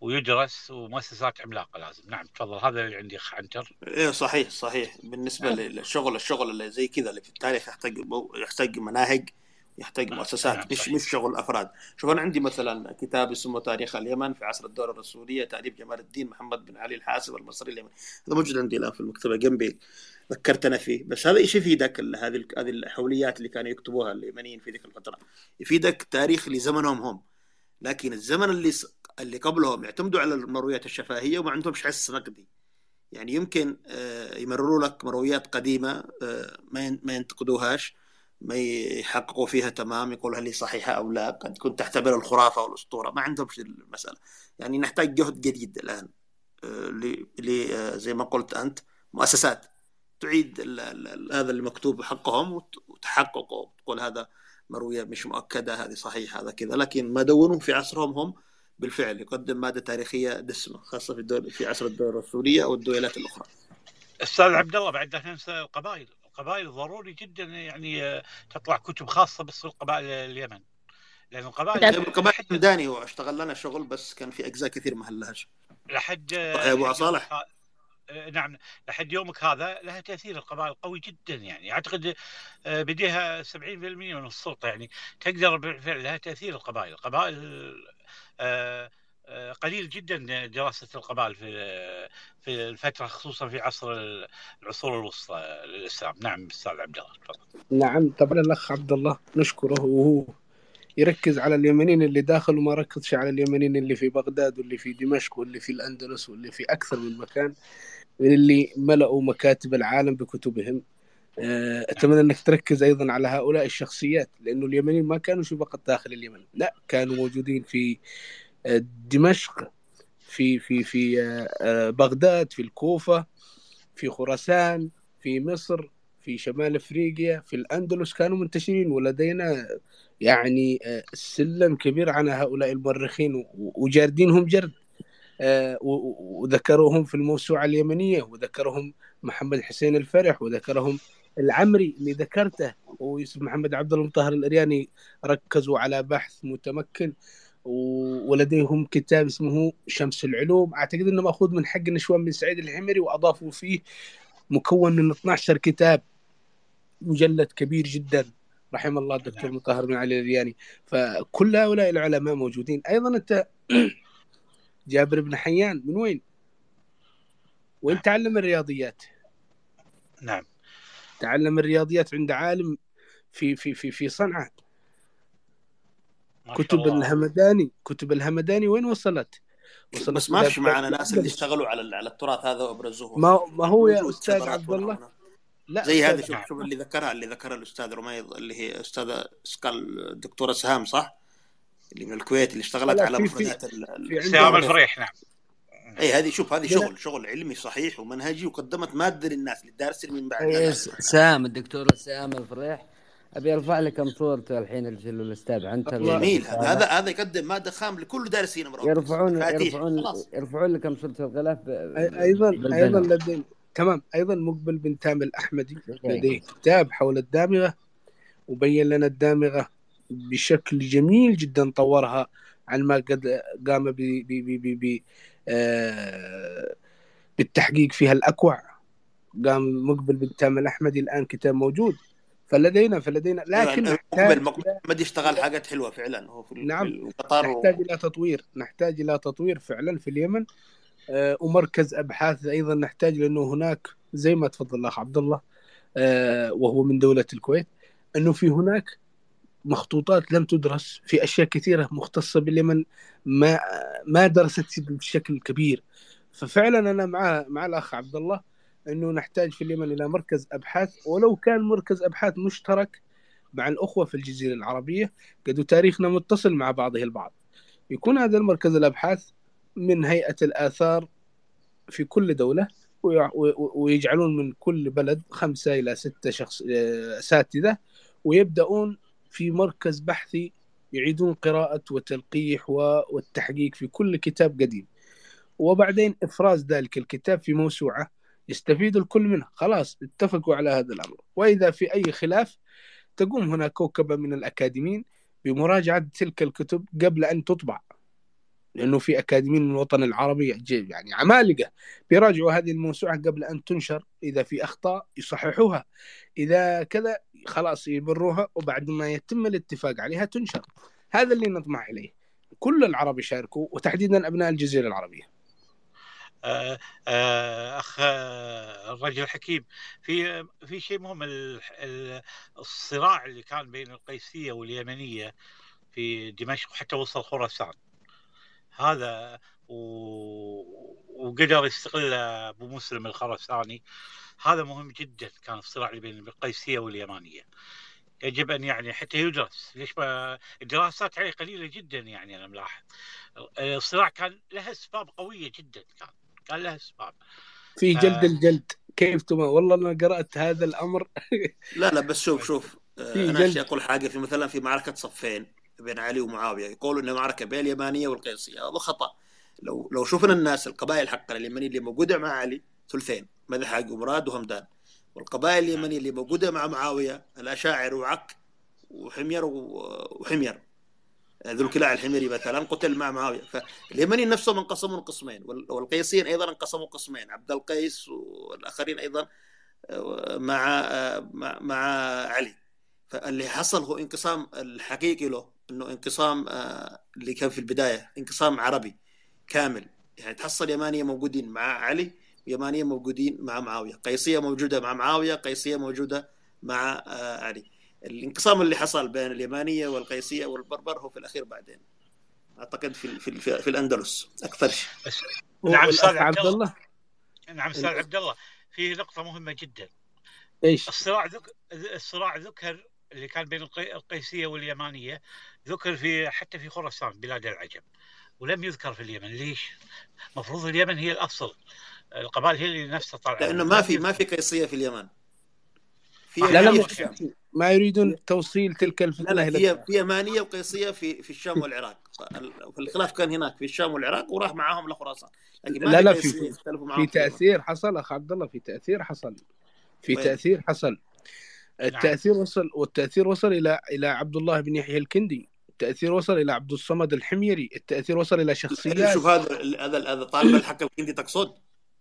ويدرس ومؤسسات عملاقة لازم. نعم تفضل. هذا اللي عندي أخ عنتر. إيه صحيح صحيح. بالنسبة للشغل الشغل اللي زي كذا اللي في التاريخ يحتاج يحتاج مناهج. يحتاج نعم مؤسسات مش صحيح. مش شغل أفراد. شوف أنا عندي مثلا كتاب اسمه تاريخ اليمن في عصر الدولة الرسولية تأليف جمال الدين محمد بن علي الحاسب المصري اليمني. هذا موجود عندي الآن في المكتبة جنبي ذكرتنا فيه. بس هذا إيش يفيدك هذه هذه الحوليات اللي كانوا يكتبوها اليمنيين في ذيك الفترة؟ يفيدك تاريخ لزمنهم هم. لكن الزمن اللي اللي قبلهم يعتمدوا على المرويات الشفاهية وما عندهمش حس نقدي. يعني يمكن آه، يمرروا لك مرويات قديمة آه، ما ما ينتقدوهاش. ما يحققوا فيها تمام يقول هل هي صحيحة أو لا قد كنت تعتبر الخرافة والأسطورة. ما عندهم شيء المساله يعني نحتاج جهد جديد الآن آه، ل آه، زي ما قلت أنت مؤسسات تعيد هذا اللي مكتوب حقهم وت- وتحققوا تقول هذا مروية مش مؤكدة هذه صحيحة هذا كذا. لكن ما دونوا في عصرهم هم بالفعل. يقدم مادة تاريخية دسمة خاصة في الدول في عصر الدولة الرسوليه أو الدولات الأخرى. أستاذ عبد الله بعد ننسى القبائل. القبائل ضروري جدا يعني آه، تطلع كتب خاصة بس القبائل اليمن. لأن القبائل القبائل الداني هو اشتغل لنا شغل بس كان في أجزاء كثير ما هلهاش لحد أبو صالح يومك ه- نعم لحد يومك هذا لها تأثير. القبائل قوي جدا يعني. أعتقد آه، بديها 70% من السلطة يعني. تقدر بالفعل لها تأثير القبائل. القبائل آه، آه، قليل جدا دراسة القبائل في في الفترة خصوصا في عصر العصور الوسطى للإسلام. نعم أستاذ عبد الله تفضل. نعم. طبعا الأخ عبد الله نشكره وهو يركز على اليمنيين اللي داخل وما ركزش على اليمنيين اللي في بغداد واللي في دمشق واللي في الأندلس واللي في أكثر من مكان من اللي ملأوا مكاتب العالم بكتبهم. آه، أتمنى أنك تركز أيضا على هؤلاء الشخصيات لأنه اليمنيين ما كانوا فقط داخل اليمن. لا كانوا موجودين في آه، دمشق في في في آه، آه، بغداد في الكوفة في خراسان في مصر في شمال أفريقيا في الأندلس كانوا منتشرين ولدينا يعني آه، سلم كبير عن هؤلاء المؤرخين وجاردينهم جرد و- و- وذكروهم في الموسوعة اليمنية وذكرهم محمد حسين الفرح وذكرهم العمري اللي ذكرته ويوسف محمد عبد المطهر الأرياني ركزوا على بحث متمكن ولديهم كتاب اسمه شمس العلوم. أعتقد إنه مأخوذ من حق نشوان بن سعيد الحمري وأضافوا فيه مكون من 12 كتاب مجلد كبير جدا. رحم الله الدكتور مطهر بن علي الرياني. فكل هؤلاء العلماء موجودين. أيضا أنت جابر بن حيان من وين؟ وين تعلم الرياضيات؟ نعم. تعلم الرياضيات عند عالم في في في في صنعاء. كتب الله. الهمداني كتب الهمداني وين وصلت؟ وصلت بس ما فيش معنا ناس اللي. اشتغلوا على على التراث هذا وابرزوه. ما ما هو يا أستاذ عبد الله. لا زي هذا أستاذ شوف شوف اللي ذكرها اللي ذكرها الأستاذ رميض اللي هي أستاذة قال الدكتورة سهام صح؟ اللي من الكويت اللي اشتغلت على مفردات سهام الفريح نعم. اي هذه شوف هذه شغل شغل علمي صحيح ومنهجي وقدمت مادة للناس للدارسين من بعد. إيه، سام الدكتور سام الفريح. أبي أرفع لكم صورته الحين الاستاذ عنتر ولا جميل. هذا هذا هذا يقدم مادة خام لكل دارسين امراض يرفعون يرفعون خلاص. يرفعون لكم صورة الغلاف أيضا أيضا لدينا تمام. أيضا مقبل بن تامر الأحمدي. لديه كتاب حول الدامغة وبين لنا الدامغة بشكل جميل جدا طورها عن ما قد قام ب ب ب ب ب آه، بالتحقيق فيها الأكوع. قام مقبل بن تامر الأحمدي. الآن كتاب موجود. فلدينا فلدينا. لكن مقبل مقبل يشتغل حاجات حلوة فعلا هو في نعم. القطار نحتاج و... إلى تطوير. نحتاج إلى تطوير فعلا في اليمن. آه، ومركز أبحاث أيضا نحتاج لأنه هناك زي ما تفضل الأخ عبد الله آه، وهو من دولة الكويت أنه في هناك مخطوطات لم تدرس في أشياء كثيرة مختصة باليمن ما ما درست بشكل كبير. ففعلا أنا مع مع الأخ عبد الله إنه نحتاج في اليمن إلى مركز أبحاث ولو كان مركز أبحاث مشترك مع الأخوة في الجزيرة العربية قد تاريخنا متصل مع بعضه البعض. يكون هذا المركز الأبحاث من هيئة الآثار في كل دولة ويجعلون من كل بلد خمسة إلى ستة شخص آه، أساتذة ويبدأون في مركز بحثي يعيدون قراءة وتلقيح والتحقيق في كل كتاب قديم. وبعدين إفراز ذلك الكتاب في موسوعة يستفيد الكل منها. خلاص اتفقوا على هذا الأمر. وإذا في أي خلاف تقوم هناك كوكبة من الأكاديميين بمراجعة تلك الكتب قبل أن تطبع. لأنه في أكاديميين من الوطن العربي يعني عمالقة بيراجعوا هذه الموسوعة قبل أن تنشر. إذا في أخطاء يصححوها. إذا كذا خلاص يبروها. وبعد ما يتم الاتفاق عليها تنشر. هذا اللي نطمع إليه. كل العرب يشاركوا وتحديدا العربيه آه، آه، أخ الرجل الحكيم. في في شيء مهم ال- ال- الصراع اللي كان بين القيسية واليمنية في دمشق وحتى وصل خراسان. هذا و... وقدر يستغل أبو مسلم الخرساني هذا مهم جدا كان الصراع اللي بين القيسية واليمانيه يجب أن يعني حتى يدرس. ليش ما الدراسات عليه قليلة جدا يعني أنا ملاحظ. الصراع كان له أسباب قوية جدا كان. كان له اسباب في جلد آه. الجلد. كيف تما والله أنا قرأت هذا الأمر. لا لا بس شوف شوف آه، في أنا أقول حاجة في مثلا في معركة صفين بين علي ومعاوية. يقولوا انها معركه بين اليمانية والقيسية. هذا خطأ. لو لو شفنا الناس القبائل حقنا اليمنيه اللي موجودة مع علي ثلثين مذحق ومراد وهمدان. والقبائل اليمنيه اللي موجودة مع معاوية الأشاعر وعك وحمير وحمير. ذو الكلاع الحميري مثلا قتل مع معاوية. فاليمنيين نفسهم انقسموا قسمين وال- والقيسيين أيضا انقسموا قسمين عبد القيس والآخرين أيضا آه، مع آه، مع مع علي. فاللي حصل هو انقسام الحقيقي له إنه انقسام آه، اللي كان في البداية انقسام عربي كامل. يعني تحصل يمانية موجودين مع علي ويمانية موجودين مع معاوية. قيسية موجودة مع معاوية قيسية موجودة مع علي. الانقسام اللي حصل بين اليمانية والقيسية والبربر هو في الأخير بعدين. أعتقد في في في, في الأندلس أكثر شيء. نعم أستاذ عبد الله. نعم أستاذ عبد الله في نقطة مهمة جدا. إيش؟ الصراع ذك... الصراع ذكر اللي كان بين القي... القيسية واليمانية ذكر في حتى في خراسان بلاد العجم. ولم يذكر في اليمن. ليش؟ المفروض اليمن هي الاصل القبائل هي اللي نفسها طالعة. لأنه ما في ما في قيسية في اليمن. في لا لا ما يريدون توصيل تلك لا الفتنة لا إلى في في يمانيه وقيسيه في في الشام والعراق. فالخلاف كان هناك في الشام والعراق وراح معاهم لخراسان لكن لا في لا في في, تأثير حصل أخ عبد الله في تأثير حصل. في وين؟ تأثير حصل. نعم. التأثير وصل والتأثير وصل إلى إلى عبد الله بن يحيى الكندي. التأثير وصل إلى عبد الصمد الحميري. التأثير وصل إلى شخصيات. شوف هذا هذا هذا طالب الحق الكندي تقصد؟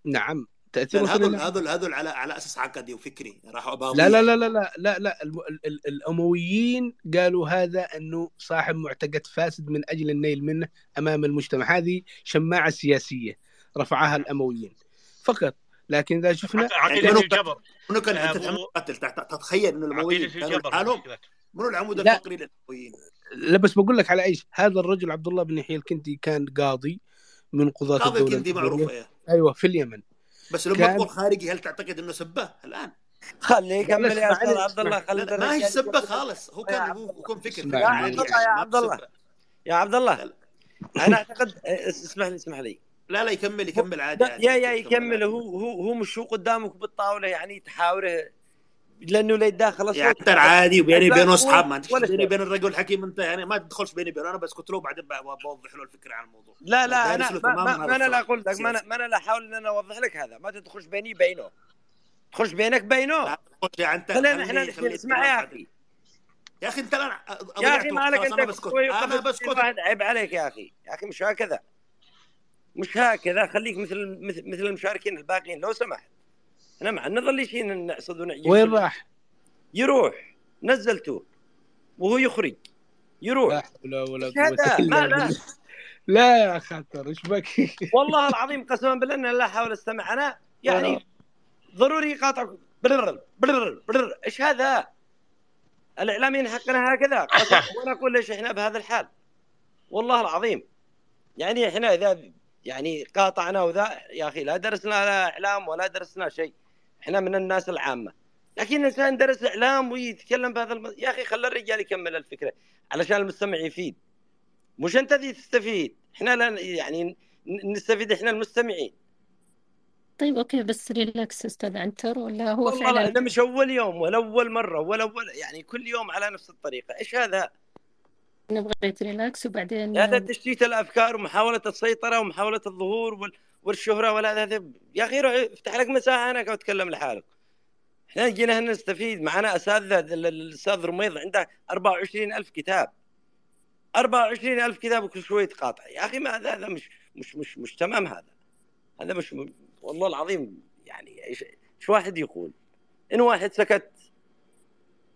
نعم. وصل هذول هذول هذول على على أساس عقدي وفكري راحوا لا لا لا لا لا لا, لا الم... ال... ال... الأمويين قالوا هذا أنه صاحب معتقد فاسد من أجل النيل منه أمام المجتمع. هذه شماعة سياسية رفعها الأمويين فقط. لكن إذا شفنا عق- يعني عقيدة منو الجبر منو كان قتل تتخيل إنه الأمويين كانوا منو العمود الفقري للأمويين؟ لا بس بقول لك على إيش؟ هذا الرجل عبد الله بن يحيى الكندي كان قاضي من قضاة قاضي الدولة الكندي معروف إيه. أيوه في اليمن. بس لما كان تقول خارجي هل تعتقد إنه سبه الآن؟ خليه يكمل يا أستاذ عبد الله اسمع خلي لا لا ما هي الرجال سبه خالص. هو يا كان عبد هو كان فكر اسمع يا عبد الله يا يعني عبد الله. يا عبد أنا أعتقد اسمح لي اسمح لي. لا, لا يكمل يكمل عادي يا يا يكمل هو هو هو مش هو قدامك بالطاولة يعني تحاوره لأنه لا يتداخل يعني الصوت انت العادي وبيني لا وبينه أصحاب ما عندكش بيني وبين الرجل الحكيم أنت يعني ما تدخلش بيني وبينه. أنا بسكت له وبعدين بوضح له الفكرة عن الموضوع. لا لا أنا ما, ما, أنا لا أقول لك ما أنا السياسي ما أنا لا أحاول إن أنا أوضح لك هذا. ما تدخلش بيني بينه تخش بينك بينه. يعني أنت خلينا إحنا اسمع يا أخي. يا أخي أنت يا أخي مالك أنت أنا بسكت. أنا عيب عليك يا أخي. يا أخي مش هكذا. مش هكذا. خليك مثل مثل المشاركين الباقيين. لو سمحت. إحنا ما نظل شيء نعصد ونعجب وين راح؟ يروح. نزلته. وهو يخرج. يروح. لا حول ولا هذا؟ إلا بالله. لا. يا خاطر إيش بك؟ والله العظيم قسما بالله إن لا احاول استمع أنا يعني ضروري يقاطعك برر برر برر إيش هذا؟ الاعلاميين حقنا هكذا. وأنا أقول ليش إحنا بهذا الحال؟ والله العظيم. يعني إحنا إذا يعني قاطعنا وذا يا أخي لا درسنا لا إعلام ولا درسنا شيء. إحنا من الناس العامة. لكن الإنسان درس إعلام ويتكلم بهذا الم... يا أخي خلى الرجال يكمل الفكرة علشان المستمع يفيد. مش أنت ذي تستفيد. إحنا لا يعني نستفيد إحنا المستمعين. طيب okay بس relax أستاذ عنتر ولا هو والله لا فعلا؟ ده مش أول يوم ولا أول مرة ولا أول يعني كل يوم على نفس الطريقة. إيش هذا؟ نبغى relax وبعدين هذا تشتيت الأفكار ومحاولة السيطرة ومحاولة الظهور وال... والشهره ولا هذا يا أخي روح افتح لك مساحة هناك وتكلم لحالك. إحنا جينا هنا نستفيد. معنا اساتذه ال- ال- الأستاذ رميض عنده 24 ألف كتاب. 24 ألف كتاب وكل شوية تقاطع. يا أخي ما هذا هذا مش مش مش مش تمام هذا. هذا مش والله العظيم يعني إيش إيش واحد يقول؟ إن واحد سكت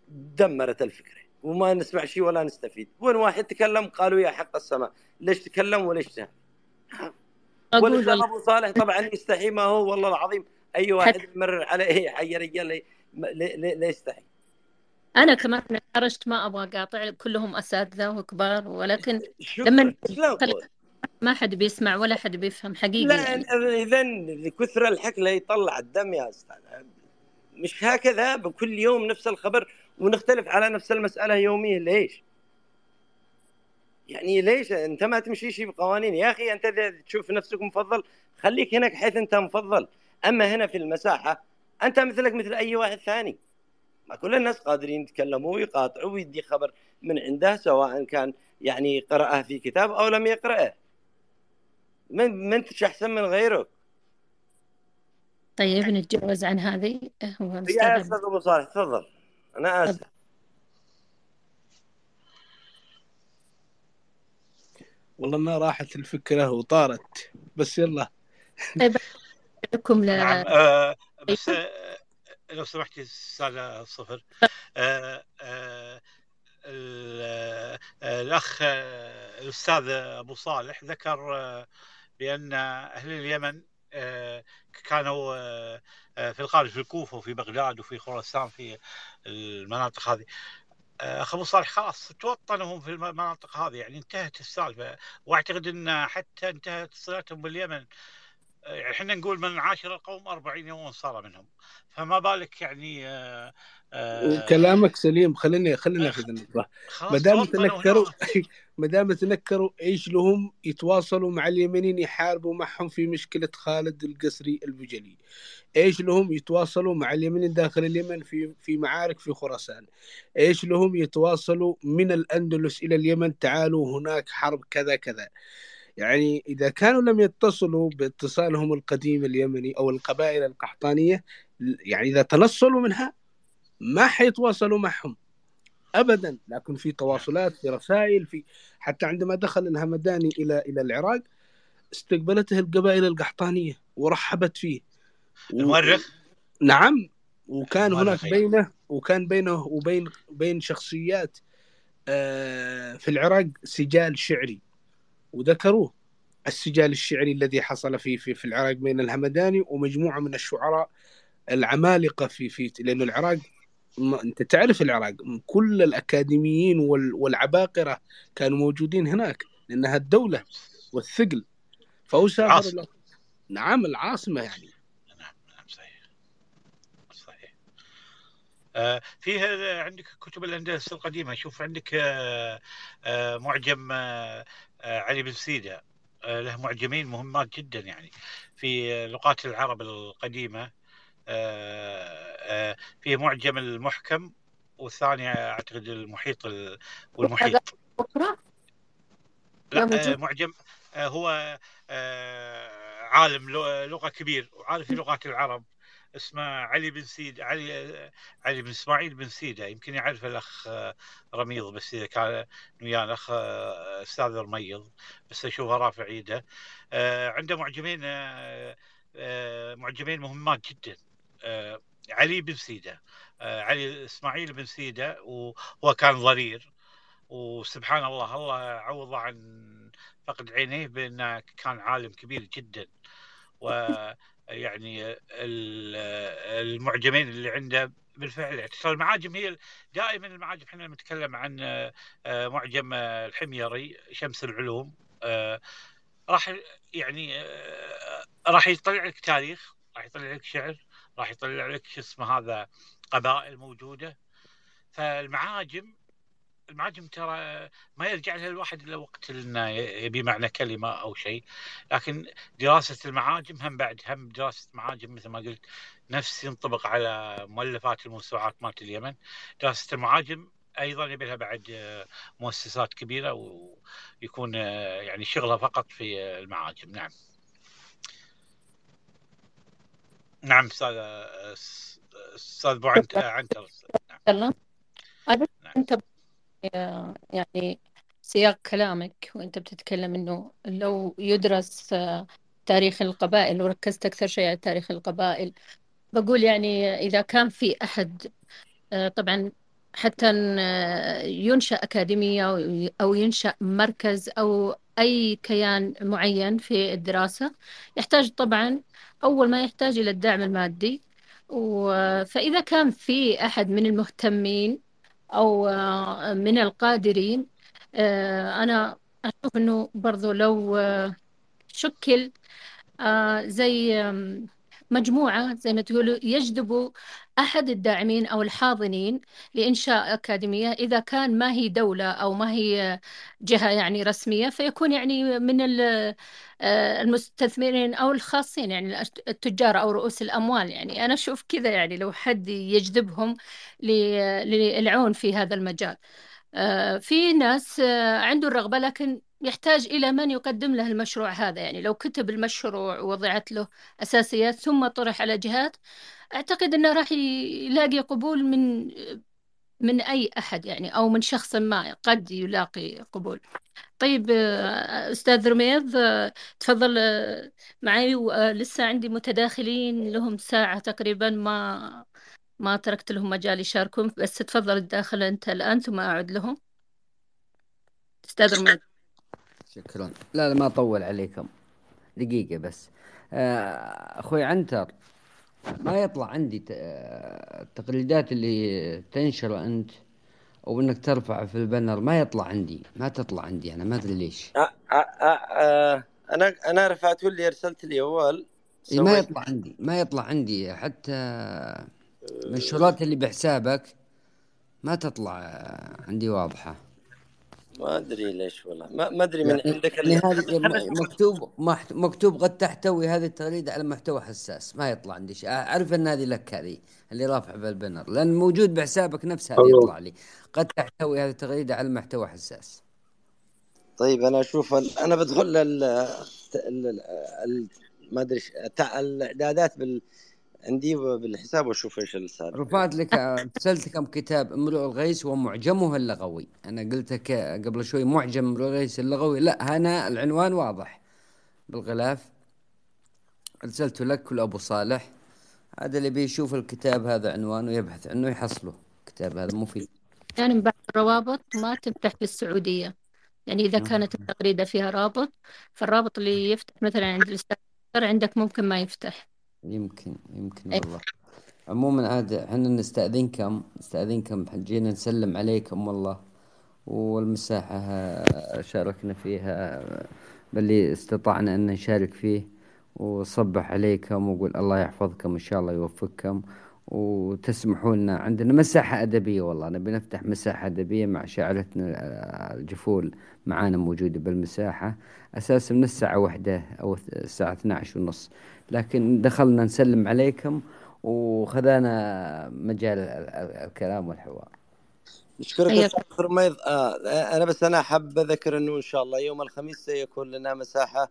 دمرت الفكرة. وما نسمع شيء ولا نستفيد. وين واحد تكلم قالوا يا حق السماء. ليش تكلم وليش تهم والله أبو صالح طبعا يستحي ما هو والله العظيم أي واحد يمرر عليه حي رجال لا يستحي. أنا كمان خرجت ما أبغى أقاطع كلهم أساتذة وكبار ولكن لما ما حد بيسمع ولا حد بيفهم حقيقي. لا يعني اذا لكثر الحكله يطلع الدم يا أستاذ. مش هكذا بكل يوم نفس الخبر ونختلف على نفس المسألة يوميا ليش؟ يعني ليش انت ما تمشي شيء بقوانين؟ يا أخي أنت تشوف نفسك مفضل خليك هناك حيث أنت مفضل. أما هنا في المساحة أنت مثلك مثل أي واحد ثاني. ما كل الناس قادرين يتكلموا ويقاطعوا ويدي خبر من عنده سواء كان يعني قرأه في كتاب أو لم يقرأه. من من أحسن من غيرك؟ طيب نتجاوز عن هذه. هو يا أستاذ أبو صالح تفضل. أنا آسف. والله ما راحت الفكرة وطارت. بس يلا. طيب لكم ل نعم آه بس آه لو سمحتي أستاذ صفر آه ال- الأخ الأستاذ أبو صالح ذكر بأن أهل اليمن كانوا في الغالب في الكوفة وفي بغداد وفي خراسان في المناطق هذه. ابو صالح خلاص توطنوا في المناطق هذه يعني انتهت السالفة. وأعتقد إن حتى انتهت صلتهم باليمن يعني إحنا نقول من عاشر القوم 40 يوم صار منهم. فما بالك يعني آه، آه، كلامك سليم. خليني خلينا في ذا النقطة ما دام تنكروا ما دام تنكروا إيش لهم يتواصلوا مع اليمنيين يحاربوا معهم في مشكلة خالد القسري البجلي. إيش لهم؟ يتواصلوا مع اليمنيين داخل اليمن في في معارك في خراسان. إيش لهم؟ يتواصلوا من الأندلس إلى اليمن. تعالوا هناك حرب كذا كذا. يعني إذا كانوا لم يتصلوا باتصالهم القديم اليمني أو القبائل القحطانية يعني إذا تنصلوا منها ما حيتواصلوا معهم ابدا لكن في تواصلات في رسائل في حتى عندما دخل الهمداني إلى إلى العراق استقبلته القبائل القحطانية ورحبت فيه. و... المؤرخ؟ نعم وكان هناك أيوة. بينه وكان بينه وبين بين شخصيات آه، في العراق سجال شعري. وذكروه. السجال الشعري الذي حصل في في في العراق بين الهمداني ومجموعة من الشعراء العمالقة في في لأنه العراق ما أنت تعرف العراق كل الأكاديميين وال- والعباقرة كانوا موجودين هناك لأنها الدولة والثقل. فهو سافر نعم العاصمة يعني. نعم نعم صحيح. صحيح. آه، آه، عندك كتب الأندلس القديمة. شوف عندك آه، آه، معجم آه، علي بن سيده آه، له معجمين مهمات جدا يعني. في آه، لغات العرب القديمة آه، آه، فيه معجم المحكم والثاني أعتقد المحيط ال- والمحيط. لا آه، معجم آه، هو آه، عالم لغ- لغة كبير وعالم في لغات العرب. اسمه علي بن سيد علي علي بن إسماعيل بن سيدة. يمكن يعرف الأخ آه، رميض بس إذا كان وياه الأخ آه، أستاذ رميض بس أشوفه رافع ايده آه، عنده معجمين معجمين مهمات جدا. علي بن سيدة آه، علي إسماعيل بن سيدة وهو كان ضرير. وسبحان الله الله عوضه عن فقد عينيه بأنه كان عالم كبير جدا. ويعني ال- المعجمين اللي عنده بالفعل يعني ترى المعاجم هي دائما المعاجم إحنا نتكلم عن آه، معجم الحميري شمس العلوم. آه، راح يعني آه، راح يطلع لك تاريخ راح يطلع لك شعر راح يطلع لك شو اسمه هذا قبائل موجودة. فالمعاجم المعاجم ترى ما يرجع لها الواحد إلا وقت إنه يبي معنى كلمة أو شيء. لكن دراسة المعاجم هم بعد هم دراسة معاجم مثل ما قلت نفس ينطبق على مؤلفات الموسوعات مالت اليمن. دراسة المعاجم أيضا يبي لها بعد مؤسسات كبيرة ويكون يعني شغلها فقط في المعاجم. نعم. نعم أستاذ أستاذ أبو عنت- عنتر. نعم. أنا نعم. يعني سياق كلامك وأنت بتتكلم إنه لو يدرس آه، تاريخ القبائل وركزت أكثر شيء على تاريخ القبائل. بقول يعني إذا كان في أحد آه، طبعا حتى آه، ينشأ أكاديمية أو ينشأ مركز أو أي كيان معين في الدراسة يحتاج طبعا أول ما يحتاج إلى الدعم المادي. فإذا كان في أحد من المهتمين أو آه، من القادرين. أنا أشوف أنه برضو لو شكل زي مجموعة زي ما تقولوا يجذبوا أحد الداعمين أو الحاضنين لإنشاء أكاديمية. إذا كان ما هي دولة أو ما هي جهة يعني رسمية فيكون يعني من آه، المستثمرين أو الخاصين يعني التجار أو رؤوس الأموال يعني. أنا أشوف كذا يعني لو حد يجذبهم للعون في هذا المجال. آه، في ناس آه، عنده الرغبة لكن يحتاج إلى من يقدم له المشروع هذا. يعني لو كتب المشروع ووضعت له أساسيات ثم طرح على جهات أعتقد أنه راح يلاقي قبول من من أي أحد يعني أو من شخص ما قد يلاقي قبول. طيب أستاذ رميض تفضل معي ولسه عندي متداخلين لهم ساعة تقريبا ما ما تركت لهم مجال يشاركون بس تفضل الداخل أنت الآن ثم أعد لهم. أستاذ رميد شكرا. لا لا ما أطول عليكم. دقيقة بس. آه، أخوي عنتر ما يطلع عندي التغريدات اللي تنشر أنت أو انك ترفع في البنر ما يطلع عندي. ما تطلع عندي أنا ما أدري ليش. أه أه أه أنا أنا رفعته اللي أرسلت لي أول. ما يطلع عندي ما يطلع عندي. حتى المنشورات اللي بحسابك ما تطلع عندي واضحة. ما أدري ليش والله. ما, ما أدري من يعني عندك يعني هذه مكتوب مكتوب قد تحتوي هذه التغريدة على محتوى حساس. ما يطلع عندي شيء. أعرف أن هذه لك هذه اللي رافع بالبنر لأن موجود بحسابك نفس هذه يطلع لي. قد تحتوي هذه التغريدة على محتوى حساس. طيب أنا أشوف أنا بدخل ال ما أدري الإعدادات بال عندي بالحساب وأشوف إيش السالفه رفعت لك أرسلت كم كتاب أمرؤ الغيث ومعجمه اللغوي. أنا قلت لك قبل شوي معجم أمرؤ الغيث اللغوي. لا هنا العنوان واضح. بالغلاف. ارسلته لك ولابو صالح. هذا اللي بيشوف الكتاب هذا عنوانه يبحث عنه يحصله الكتاب هذا مفيد. يعني من بعض الروابط ما تفتح في السعودية. يعني إذا كانت التغريدة فيها رابط فالرابط اللي يفتح مثلا عند الأستاذ عندك ممكن ما يفتح. يمكن يمكن أي. والله. عموما عاد إحنا نستأذنكم نستأذنكم جينا نسلم عليكم والله. والمساحة شاركنا فيها باللي استطعنا أن نشارك فيه. وصبح عليكم وقول الله يحفظكم إن شاء الله يوفقكم. وتسمحوا لنا عندنا مساحة أدبية والله. نبي نفتح مساحة أدبية مع شاعرتنا الجفول معانا موجودة بالمساحة. أساس من الساعة واحدة أو الساعة 12 ونص. لكن دخلنا نسلم عليكم وخذانا مجال الكلام والحوار. نشكرك أستاذ رميض آه أنا بس أنا حاب أذكر إنه إن شاء الله يوم الخميس سيكون لنا مساحة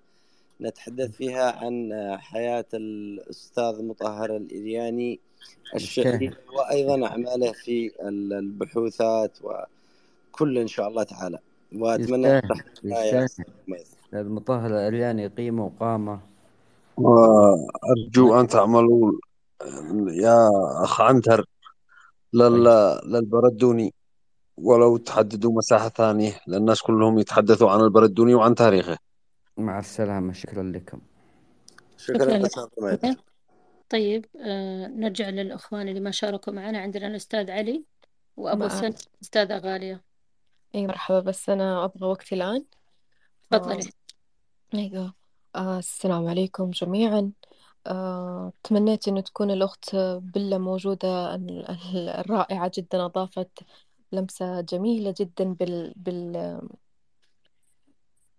نتحدث فيها عن حياة الأستاذ مطهر الإرياني الشهيد وأيضا أعماله في البحوثات وكل إن شاء الله تعالى. وأتمنى أستاذ مطهر الإرياني قيمه وقامه وأرجو أن تعملوا يا أخ عنتر لل... للبردوني ولو تحددوا مساحة ثانية للناس كلهم يتحدثوا عن البردوني وعن تاريخه. مع السلامة شكرا لكم. شكرا لك طيب آه نرجع للأخوان اللي ما شاركوا معنا. عندنا الأستاذ علي وأبو سنة أستاذة غالية. أي مرحبا. بس أنا أبغى وقتي الآن. تفضلي. أيوه. آه السلام عليكم جميعا. آه تمنيت إنه تكون الأخت بلة موجودة. الرائعة جدا أضافت لمسة جميلة جدا بال, بال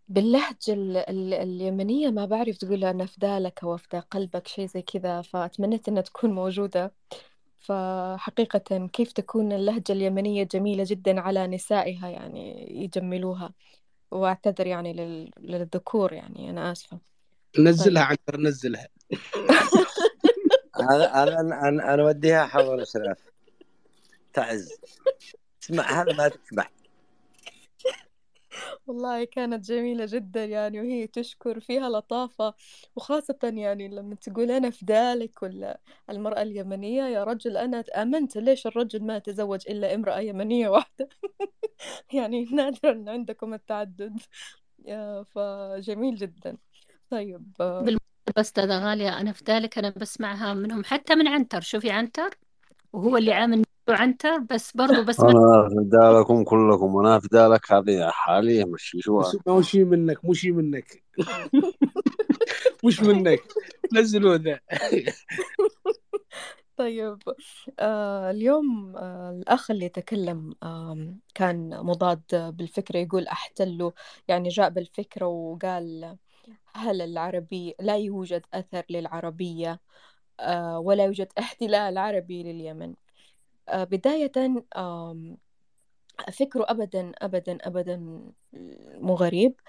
باللهجة ال... ال... اليمنية. ما بعرف تقولها نفدى لك أو أفدى قلبك شيء زي كذا فأتمنيت إنها تكون موجودة. فحقيقة كيف تكون اللهجة اليمنية جميلة جدا على نسائها يعني يجملوها. واعتذر يعني لل... للذكور يعني أنا آسفة. نزلها طيب. عنتر نزلها. أنا أنا أنا أنا أوديها حول اشراف تعز. اسمع هذا ما تسمع والله كانت جميلة جدا يعني وهي تشكر فيها لطافة. وخاصة يعني لما تقول أنا فدالك ولا المرأة اليمنية يا رجل أنا آمنت ليش الرجل ما يتزوج إلا امرأة يمنية واحدة؟ يعني نادرا عندكم التعدد. فجميل جدا. طيب آه، بالمناسبة أستاذة غالية أنا فدالك أنا بسمعها منهم حتى من عنتر. شوفي عنتر وهو اللي عامل نفسه عنتر بس برضو بسمع أنا فدالكم كلكم وأنا فدالك هذه حاليا مش شو بس شيء منك مو شيء منك. مش منك. نزلوا ذا. طيب آه اليوم آه الأخ اللي تكلم آه كان مضاد بالفكرة يقول أحتله يعني جاء بالفكرة وقال هل العربي لا يوجد أثر للعربية؟ آه ولا يوجد احتلال عربي لليمن. بداية آم، فكره أبدا أبدا أبدا مو غريب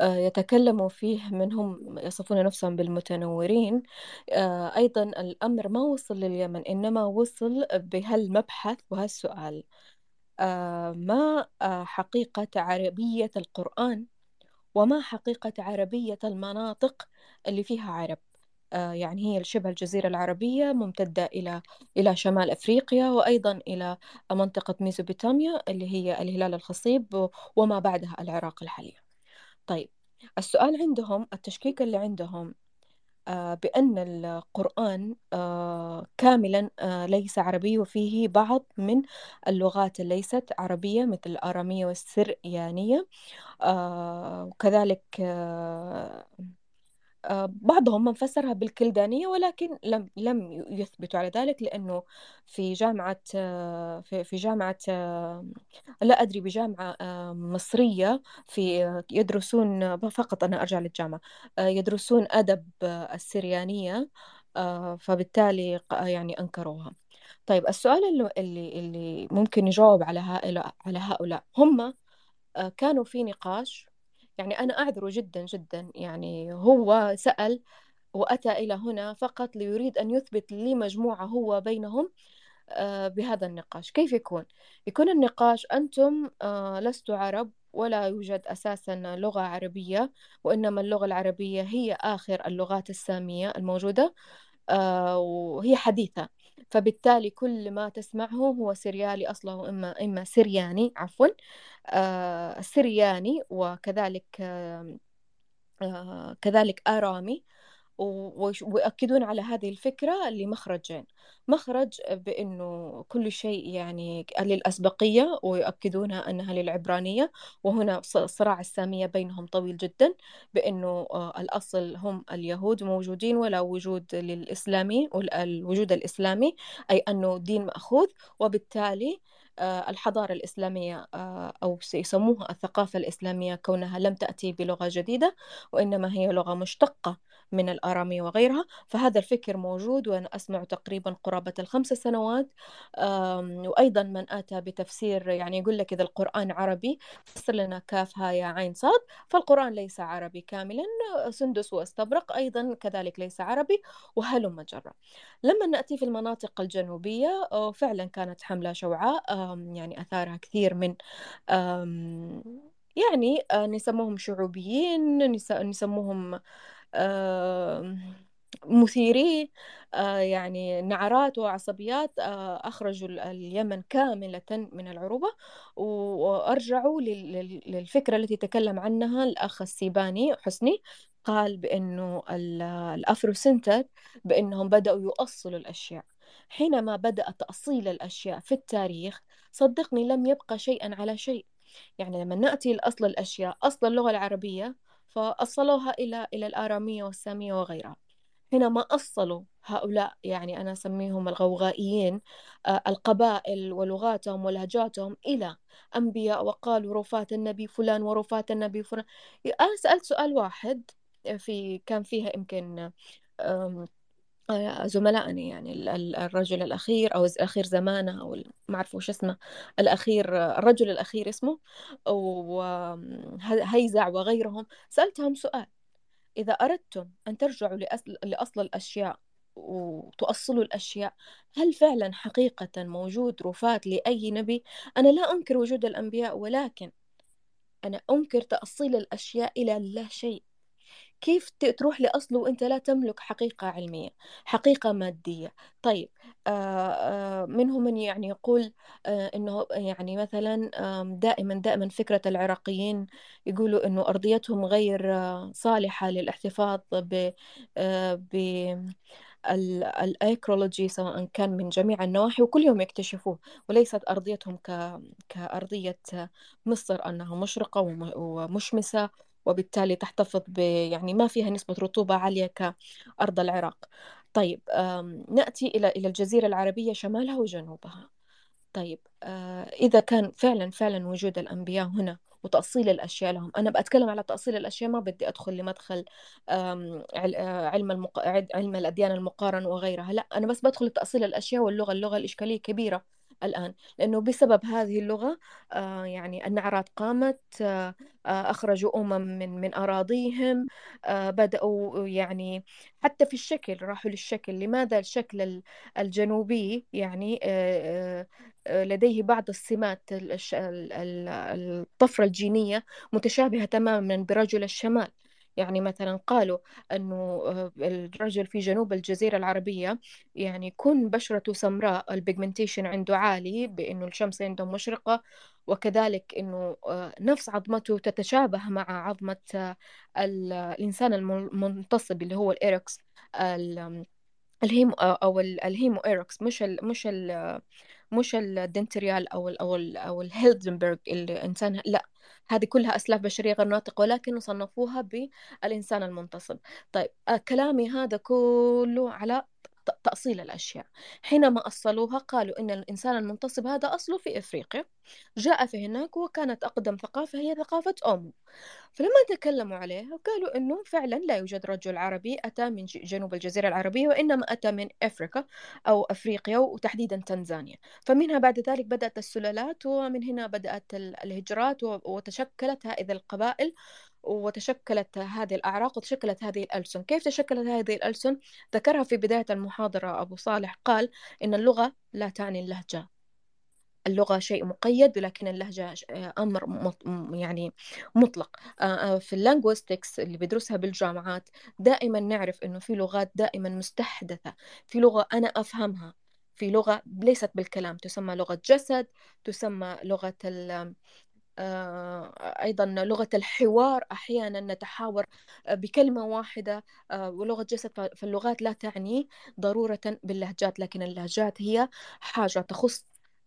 آه، يتكلم فيه منهم يصفون نفسهم بالمتنورين. آه، أيضا الأمر ما وصل لليمن إنما وصل بهالمبحث وهالسؤال. آه، ما آه، حقيقة عربية القرآن؟ وما حقيقة عربية المناطق اللي فيها عرب؟ آه، يعني هي شبه الجزيرة العربية ممتدة إلى إلى شمال أفريقيا وأيضا إلى منطقة ميزوبوتاميا اللي هي الهلال الخصيب وما بعدها العراق الحالية. طيب السؤال عندهم التشكيك اللي عندهم آه، بأن القرآن آه، كاملا آه، ليس عربي وفيه بعض من اللغات ليست عربية مثل الآرامية والسريانية آه، وكذلك آه، آه، بعضهم من فسرها بالكلدانية ولكن لم لم يثبتوا على ذلك لأنه في جامعة آه، في في جامعة آه، لا أدري بجامعة آه، مصرية في آه، يدرسون فقط أنا أرجع للجامعة آه، يدرسون أدب آه، السريانية آه، فبالتالي يعني أنكروها. طيب السؤال اللي اللي ممكن يجاوب على هؤلاء على هؤلاء هم آه، كانوا في نقاش يعني أنا أعذره جدا جدا. يعني هو سأل وأتى إلى هنا فقط ليريد أن يثبت لي مجموعة هو بينهم آه، بهذا النقاش. كيف يكون؟ يكون النقاش أنتم آه، لستوا عرب ولا يوجد أساسا لغة عربية وإنما اللغة العربية هي آخر اللغات السامية الموجودة آه، وهي حديثة. فبالتالي كل ما تسمعه هو سريالي أصله إما إما سرياني عفوا آه، سرياني وكذلك آه، كذلك آرامي. ويؤكدون على هذه الفكرة لمخرجين. مخرج بأنه كل شيء يعني للأسبقية ويؤكدونها أنها للعبرانية. وهنا صراع السامية بينهم طويل جدا بأنه آه، الأصل هم اليهود موجودين ولا وجود للإسلامي والوجود الإسلامي أي أنه دين مأخوذ. وبالتالي الحضارة الإسلامية آه، أو يسموها الثقافة الإسلامية كونها لم تأتي بلغة جديدة وإنما هي لغة مشتقة من الآرامية وغيرها. فهذا الفكر موجود وأنا أسمع تقريبا قرابة الخمس سنوات. وأيضا من أتى بتفسير يعني يقول لك إذا القرآن عربي فسر لنا كاف ها يا عين صاد. فالقرآن ليس عربي كاملا سندس واستبرق أيضا كذلك ليس عربي وهلم جرا لما نأتي في المناطق الجنوبية آه، فعلا كانت حملة شوعاء آم، يعني أثارها كثير من يعني آه، نسموهم شعوبيين نس- نسموهم مثيري آه، يعني نعرات وعصبيات آه، أخرجوا ال- اليمن كاملة من العروبة وأرجعوا لل- لل- للفكرة التي تكلم عنها الأخ السيباني حسني. قال بأنه ال- ال Afrocentr بأنهم بدأوا يؤصلوا الأشياء. حينما بدأ تأصيل الأشياء في التاريخ صدقني لم يبقى شيئا على شيء. يعني لما نأتي لأصل الأشياء أصل اللغة العربية فأصلوها إلى إلى الآرامية والسامية وغيرها. حينما أصلوا هؤلاء يعني أنا أسميهم الغوغائيين آه، القبائل ولغاتهم ولهجاتهم إلى أنبياء وقالوا رفات النبي فلان ورفات النبي فلان. أنا سألت سؤال واحد في كان فيها يمكن آه، زملائنا يعني ال- ال- الرجل الأخير أو الأخير زمانه أو ما أعرف وش اسمه الأخير الرجل الأخير اسمه وهيزع وغيرهم سألتهم سؤال إذا أردتم أن ترجعوا لأصل, لأصل الأشياء وتؤصلوا الأشياء هل فعلا حقيقة موجود رفات لأي نبي؟ أنا لا أنكر وجود الأنبياء ولكن أنا أنكر تأصيل الأشياء إلى لا شيء كيف تروح لأصله وأنت لا تملك حقيقة علمية حقيقة مادية. طيب آه، آه، منهم من يعني يقول آه، إنه يعني مثلا دائما دائما فكرة العراقيين يقولوا إنه أرضيتهم غير صالحة للاحتفاظ ب ب ال- الأيكرولوجي سواء كان من جميع النواحي وكل يوم يكتشفوه. وليست أرضيتهم ك... كأرضية مصر أنها مشرقة وم- ومشمسة. وبالتالي تحتفظ ب يعني ما فيها نسبة رطوبة عالية كأرض العراق. طيب نأتي إلى إلى الجزيرة العربية شمالها وجنوبها. طيب آه، إذا كان فعلا فعلا وجود الأنبياء هنا وتأصيل الأشياء لهم. أنا بتكلم على تأصيل الأشياء ما بدي أدخل لمدخل آه، علم المق... علم الأديان المقارن وغيرها. لا أنا بس بدخل لتأصيل الأشياء واللغة اللغة الإشكالية كبيرة. الآن لأنه بسبب هذه اللغة آه، يعني النعرات قامت آه، آه، أخرجوا أمم من من أراضيهم بدأوا يعني حتى في الشكل راحوا للشكل. لماذا الشكل ال- الجنوبي؟ يعني لديه بعض السمات الطفرة الجينية متشابهة تماما برجل الشمال. يعني مثلا قالوا أنه آه، الرجل في جنوب الجزيرة العربية يعني يكون بشرته سمراء البيجمنتيشن عنده عالي بأنه الشمس عنده مشرقة وكذلك أنه آه، نفس عظمته تتشابه مع عظمة آه، ال- الإنسان الم- المنتصب اللي هو الإيركس ال- الهيمو ال- الهيمو إيركس مش ال مش ال مش الدنتريال أو ال أو ال أو الهيلدنبرغ الانسان لا هذه كلها أسلاف بشرية غير ناطقة ولكن صنفوها بالإنسان المنتصب طيب آه، كلامي هذا كله على تأصيل الأشياء. حينما أصلوها قالوا إن الإنسان المنتصب هذا أصله في إفريقيا. جاء في هناك وكانت أقدم ثقافة هي ثقافة أومو. فلما تكلموا عليها قالوا إنه فعلا لا يوجد رجل عربي أتى من جنوب الجزيرة العربية وإنما أتى من أفريقيا أو أفريقيا وتحديدا تنزانيا. فمنها بعد ذلك بدأت السلالات ومن هنا بدأت ال- الهجرات وتشكلت هذه القبائل وتشكلت هذه الأعراق وتشكلت هذه الألسن. كيف تشكلت هذه الألسن؟ ذكرها في بداية المحاضرة أبو صالح قال إن اللغة لا تعني اللهجة. اللغة شيء مقيد ولكن اللهجة ش- أمر يعني مطلق. آه، آه، في اللانجوستكس اللي بدرسها بالجامعات دائما نعرف إنه في لغات دائما مستحدثة. في لغة أنا أفهمها. في لغة ليست بالكلام تسمى لغة جسد تسمى لغة آه، أيضا لغة الحوار أحيانا نتحاور آه، بكلمة واحدة آه، ولغة جسد فاللغات لا تعني ضرورة باللهجات لكن اللهجات هي حاجة تخص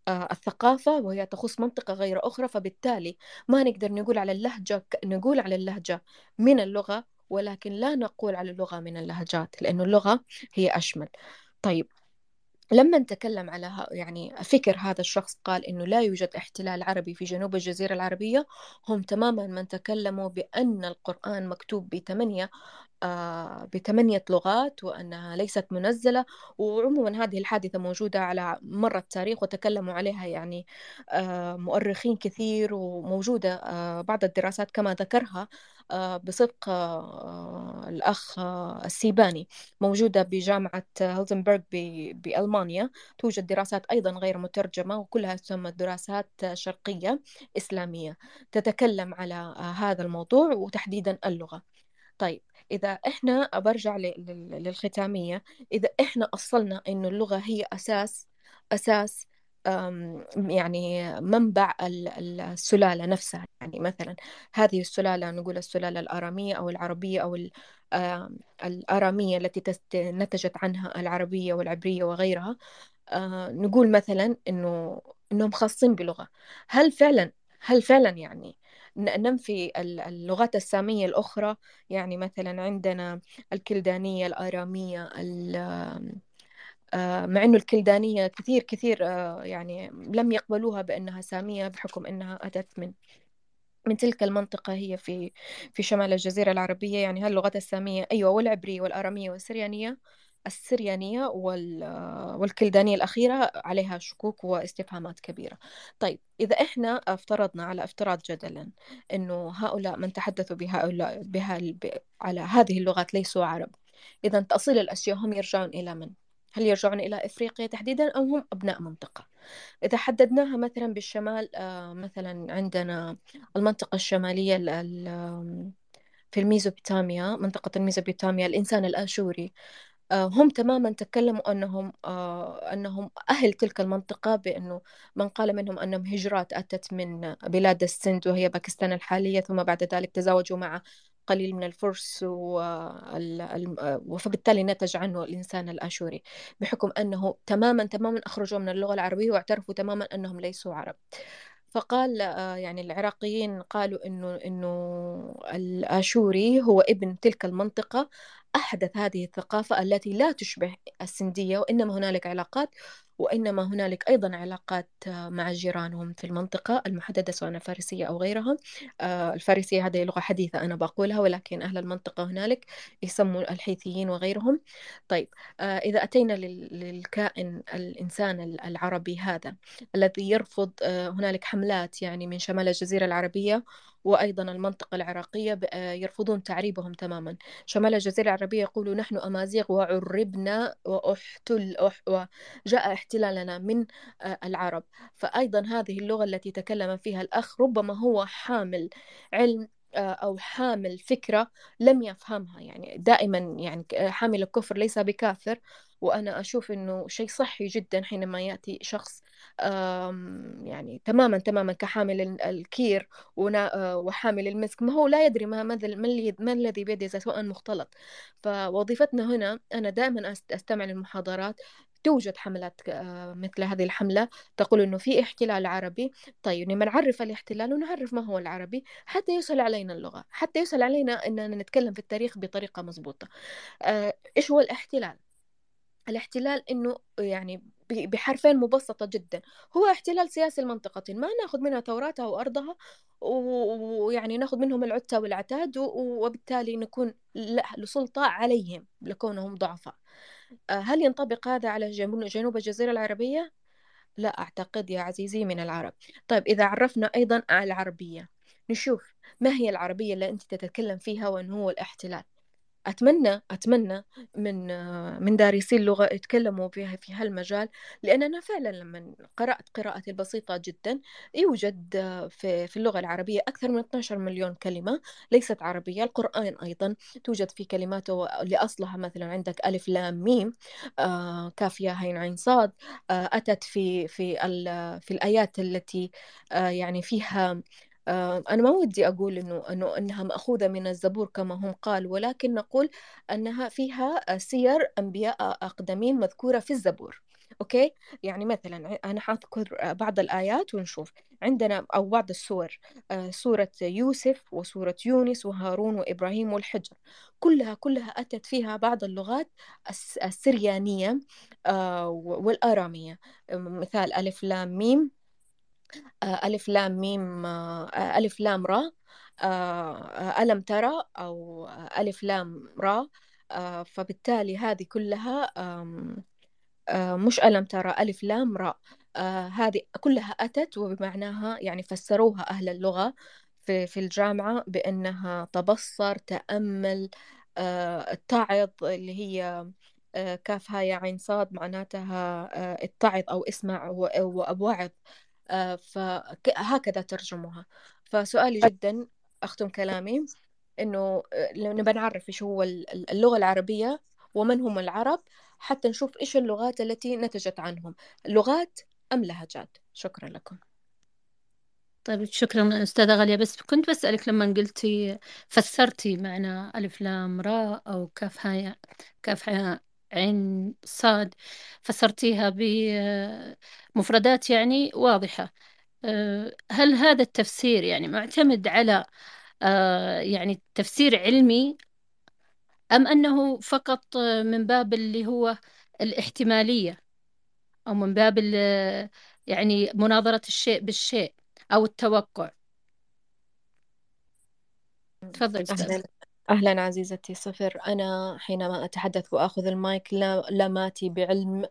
آه، الثقافة وهي تخص منطقة غير أخرى فبالتالي ما نقدر نقول على اللهجة نقول على اللهجة من اللغة ولكن لا نقول على اللغة من اللهجات لأن اللغة هي أشمل. طيب لما نتكلم على يعني فكر هذا الشخص قال إنه لا يوجد احتلال عربي في جنوب الجزيرة العربية هم تماما من تكلموا بأن القرآن مكتوب بثمانية آه، بثمانية لغات وأنها ليست منزلة وعموما هذه الحادثة موجودة على مر التاريخ وتكلموا عليها يعني آه، مؤرخين كثير وموجودة آه، بعض الدراسات كما ذكرها. بصدق آه، الأخ آه، السيباني موجودة بجامعة هيلزنبرغ ب- بألمانيا. توجد دراسات أيضا غير مترجمة وكلها تسمى دراسات شرقية إسلامية. تتكلم على آه، هذا الموضوع وتحديدا اللغة. طيب إذا إحنا برجع للختامية إذا إحنا أصلنا إنه اللغة هي أساس أساس يعني منبع ال- ال- السلالة نفسها. يعني مثلا هذه السلالة نقول السلالة الآرامية أو العربية أو الآرامية التي نتجت عنها العربية والعبرية وغيرها. آه، نقول مثلا إنه إنهم خاصين بلغة. هل فعلا هل فعلا يعني ننفي ال- اللغات السامية الأخرى؟ يعني مثلا عندنا الكلدانية الآرامية ال- مع إنه الكلدانية كثير كثير آه، يعني لم يقبلوها بأنها سامية بحكم أنها أتت من من تلك المنطقة هي في في شمال الجزيرة العربية يعني هاللغات السامية أيوة والعبرية والآرامية والسريانية السريانية وال والكلدانية الأخيرة عليها شكوك واستفهامات كبيرة طيب إذا إحنا افترضنا على افتراض جدلا أنه هؤلاء من تحدثوا بهؤلاء بها على هذه اللغات ليسوا عرب إذا تأصيل الأشياء هم يرجعون إلى من؟ هل يرجعون إلى إفريقيا تحديدا أو هم أبناء منطقة؟ إذا حددناها مثلا بالشمال آه، مثلا عندنا المنطقة الشمالية في الميزوبوتاميا منطقة الميزوبوتاميا الإنسان الآشوري آه، هم تماما تكلموا أنهم آه، أنهم أهل تلك المنطقة بأنه من قال منهم أنهم هجرات أتت من بلاد السند وهي باكستان الحالية ثم بعد ذلك تزاوجوا مع قليل من الفرس فبالتالي نتج عنه الإنسان الآشوري بحكم أنه تماما تماما أخرجوا من اللغة العربية واعترفوا تماما أنهم ليسوا عرب. فقال آه، يعني العراقيين قالوا إنه إنه الآشوري هو ابن تلك المنطقة أحدث هذه الثقافة التي لا تشبه السندية وإنما هنالك علاقات وإنما هنالك أيضا علاقات آه، مع جيرانهم في المنطقة المحددة سواء الفارسية أو غيرها. آه، الفارسية هذه لغة حديثة أنا بقولها ولكن أهل المنطقة هنالك يسموا الحيثيين وغيرهم. طيب آه، إذا أتينا للكائن الإنسان العربي هذا الذي يرفض هنالك حملات يعني من شمال الجزيرة العربية وأيضا المنطقة العراقية يرفضون تعريبهم تماما. شمال الجزيرة العربية يقولوا نحن أمازيغ وعربنا وأحتل وجاء احتلالنا من آه، العرب. فأيضا هذه اللغة التي تكلم فيها الأخ ربما هو حامل علم آه، أو حامل فكرة لم يفهمها. يعني دائما يعني حامل الكفر ليس بكافر. وأنا أشوف إنه شيء صحي جدا حينما يأتي شخص يعني تماما تماما كحامل الكير آه، وحامل المسك. ما هو لا يدري ما ما الذي بيده سواء مختلط. فوظيفتنا هنا أنا دائما أستمع للمحاضرات. توجد حملات آه، مثل هذه الحملة تقول إنه في احتلال عربي. طيب لما نعرف الاحتلال ونعرف ما هو العربي حتى يسهل علينا اللغة حتى يسهل علينا أننا نتكلم في التاريخ بطريقة مضبوطة. آه، إيش هو الاحتلال؟ الاحتلال إنه يعني بحرفين مبسطة جدا. هو احتلال سياسي لمنطقة ما نأخذ منها ثوراتها وأرضها ويعني نأخذ منهم العتة والعتاد وبالتالي نكون لسلطة عليهم لكونهم ضعفاء. هل ينطبق هذا على جنوب الجزيرة العربية؟ لا أعتقد يا عزيزي من العرب طيب إذا عرفنا أيضا العربية نشوف ما هي العربية اللي أنت تتكلم فيها وأن هو الاحتلال أتمنى أتمنى من من دارسي اللغة يتكلموا فيها في هالمجال لأن أنا فعلا لما قرأت قراءتي البسيطة جدا يوجد في في اللغة العربية أكثر من 12 مليون كلمة ليست عربية القرآن أيضا توجد في كلماته لأصلها مثلا عندك ألف لام ميم آه، كاف يا عين عين صاد آه، أتت في في في الآيات التي آه، يعني فيها أنا ما ودي أقول إنه إنه إنها مأخوذة من الزبور كما هم قال ولكن نقول أنها فيها سير أنبياء أقدمين مذكورة في الزبور. okay؟ يعني مثلا أنا حأذكر بعض الآيات ونشوف. عندنا أو بعض السور آه، سورة يوسف وسورة يونس وهارون وإبراهيم والحجر. كلها كلها أتت فيها بعض اللغات السريانية آه، والآرامية. مثال ألف لام ميم. آه، ألف لام ميم آه، ألف لام را آه، ألم ترى أو ألف لام را. فبالتالي هذه كلها مش ألم ترى ألف لام را. هذه كلها أتت وبمعناها يعني فسروها أهل اللغة في في الجامعة بأنها تبصر تأمل اتعظ اللي هي كافها يا عين صاد معناتها اتعظ أو اسمع وأوعظ آه، فهكذا ترجموها. فسؤالي جدا أختم كلامي إنه آه، نبى نعرف إيش هو اللغة العربية ومن هم العرب حتى نشوف إيش اللغات التي نتجت عنهم. لغات أم لهجات؟ شكرا لكم. طيب شكرا أستاذة غالية. بس كنت بسألك لما قلتي فسرتي معنى ألف لام راء أو كاف هاء كاف هاء عين صاد فسرتيها بمفردات يعني واضحة. أه، هل هذا التفسير يعني معتمد على أه، يعني تفسير علمي أم أنه فقط من باب اللي هو الاحتمالية أو من باب يعني مناظرة الشيء بالشيء أو التوقع؟ تفضل أهلا. أهلا عزيزتي صفر. أنا حينما أتحدث وآخذ المايك لا لماتي بعلم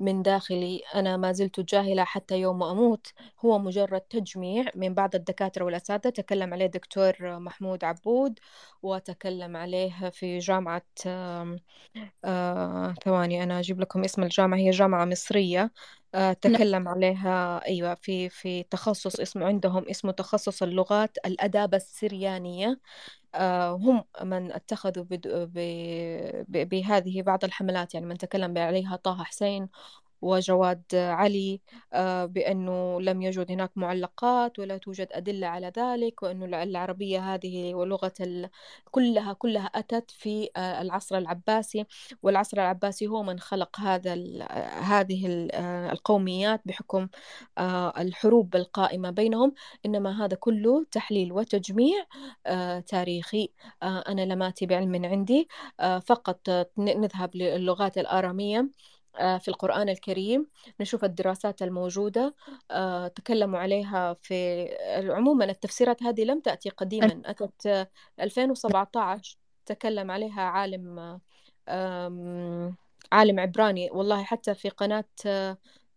من داخلي. أنا ما زلت جاهلة حتى يوم أموت. هو مجرد تجميع من بعض الدكاترة والأساتذة. تكلم عليه دكتور محمود عبود وتكلم عليه في جامعة آم، آه، ثواني أنا أجيب لكم اسم الجامعة. هي جامعة مصرية. آه، نعم. تكلم عليها أيوة في في تخصص اسمه عندهم اسمه تخصص اللغات الأداب السريانية. هم من اتخذوا بهذه بعض الحملات يعني من تكلم عليها طه حسين وجواد علي آه، بأنه لم يوجد هناك معلقات ولا توجد أدلة على ذلك وأنه العربية هذه ولغة. كلها كلها أتت في آه، العصر العباسي والعصر العباسي هو من خلق هذا. هذه آه، القوميات بحكم الحروب القائمة بينهم إنما هذا كله تحليل وتجميع تاريخي أنا لماتي بعلم عندي فقط نذهب للغات الآرامية في القرآن الكريم نشوف الدراسات الموجودة آه، تكلموا عليها في عموما التفسيرات هذه لم تأتي قديما أتت آه، 2017 تكلم عليها عالم آه، عالم عبراني. والله حتى في قناة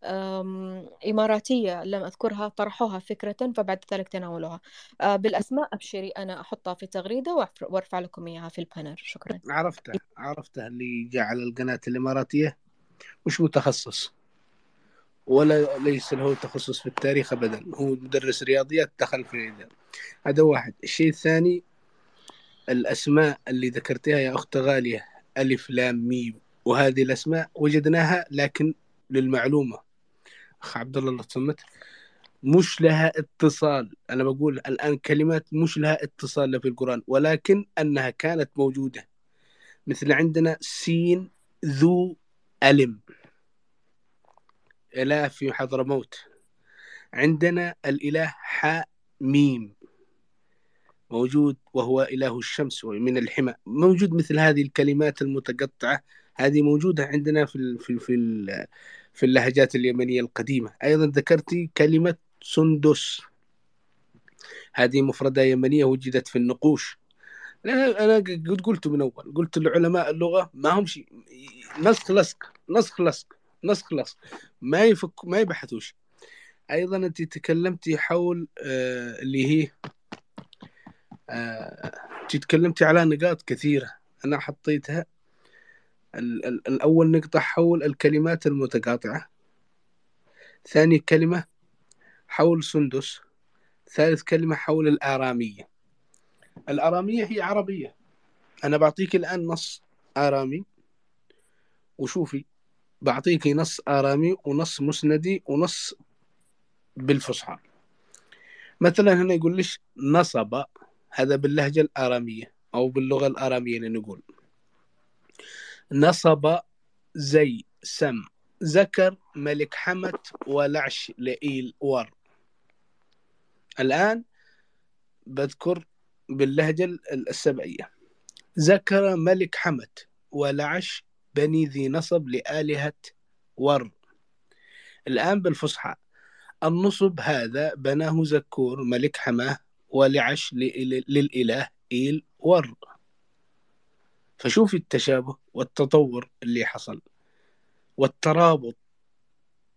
آه، إماراتية لم أذكرها طرحوها فكرة فبعد ذلك تناولوها. آه، بالأسماء أبشري أنا أحطها في تغريدة وأرفع وأرفع لكم إياها في البانر شكرا. عرفته عرفته اللي جاء على القناة الإماراتية. مش متخصص. ولا ليس له تخصص في التاريخ أبدا. هو مدرس رياضيات دخل في ذا هذا واحد. الشيء الثاني الأسماء اللي ذكرتها يا أخت غالية. ألف لام ميم. وهذه الأسماء وجدناها لكن للمعلومة. أخ عبد الله الله تصمت مش لها اتصال. أنا بقول الآن كلمات مش لها اتصال لا في القرآن. ولكن أنها كانت موجودة. مثل عندنا سين ذو ألم. إله في حضرموت. عندنا الإله حاء ميم موجود وهو إله الشمس ومن الحمى. موجود مثل هذه الكلمات المتقطعة. هذه موجودة عندنا في في في, في اللهجات اليمنية القديمة. أيضا ذكرتي كلمة سندس. هذه مفردة يمنية وجدت في النقوش. أنا أنا قد قلت من أول. قلت لعلماء اللغة ما هم شيء نسخ لصق نسخ لصق نسخ لصق ما يفك ما يبحثوش. أيضا أنت تكلمتي حول آه اللي هي آه تكلمتي على نقاط كثيرة. أنا حطيتها ال- ال- الأول نقطة حول الكلمات المتقاطعة. ثاني كلمة حول سندس. ثالث كلمة حول الآرامية. الآرامية هي عربية. أنا بعطيك الآن نص آرامي. وشوفي بعطيك نص آرامي ونص مسندي ونص بالفصحى. مثلا هنا يقول ليش نصب؟ هذا باللهجة الآرامية أو باللغة الآرامية نقول. نصب زي سم. ذكر ملك حمد ولعش لئيل ور. الآن بذكر باللهجة السبعية. ذكر ملك حمد ولعش بني ذي نصب لآلهة ور الآن بالفصحى. النصب هذا بناه زكور ملك حماه ولعش لإل- للإله إيل ور فشوف التشابه والتطور اللي حصل والترابط.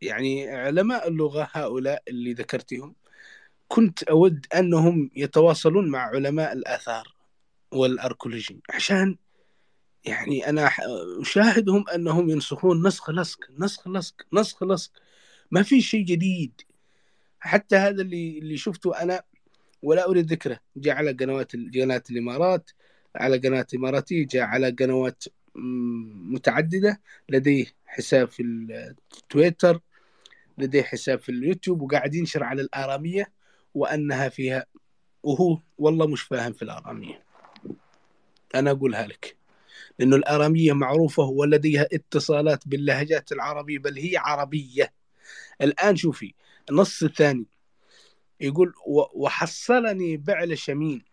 يعني علماء اللغة هؤلاء اللي ذكرتهم كنت أود أنهم يتواصلون مع علماء الآثار والأركولوجي عشان يعني أنا أشاهدهم أنهم ينسخون نسخ لصق نسخ لصق نسخ لصق. ما في شيء جديد. حتى هذا اللي اللي شفته أنا ولا أريد ذكره. جاء على قنوات قناة الإمارات على قناة إماراتية جاء على قنوات متعددة. لديه حساب في التويتر لديه حساب في اليوتيوب وقاعد ينشر على الآرامية. وأنها فيها وهو والله مش فاهم في الآرامية. أنا أقولها لك لأنه الآرامية معروفة ولديها اتصالات باللهجات العربية بل هي عربية. الآن شوفي النص الثاني يقول "و- وحصلني بعل شمين.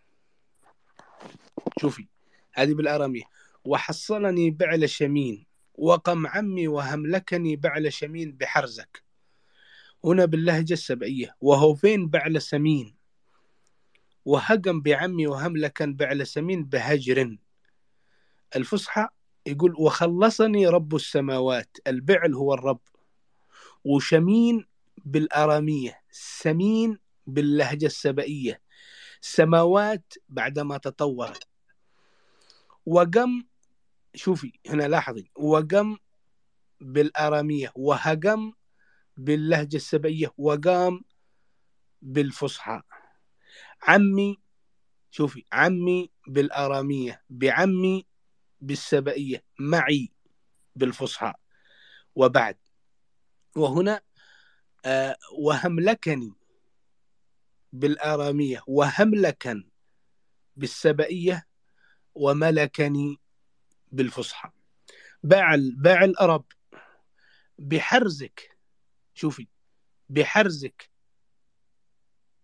شوفي هذه بالآرامية. وحصلني بعل شمين وقم عمي وهملكني بعل شمين بحرزك. هنا باللهجة السبعية. وهو فين بعل سمين. وهقم بعمي وهملكا بعل سمين بهجر. الفصحى يقول وخلصني رب السماوات. البعل هو الرب. وشمين بالأرامية. سمين باللهجة السبئية سماوات بعدما تطورت وقم شوفي هنا لاحظي. وقم بالأرامية. وهقم باللهجة السبئية وقام بالفصحى. عمي شوفي عمي بالأرامية بعمي بالسبئية معي بالفصحى. وبعد وهنا آه وهملكني بالآرامية وهملكا بالسبئية وملكني بالفصحى. بعل بعل أرب بحرزك شوفي بحرزك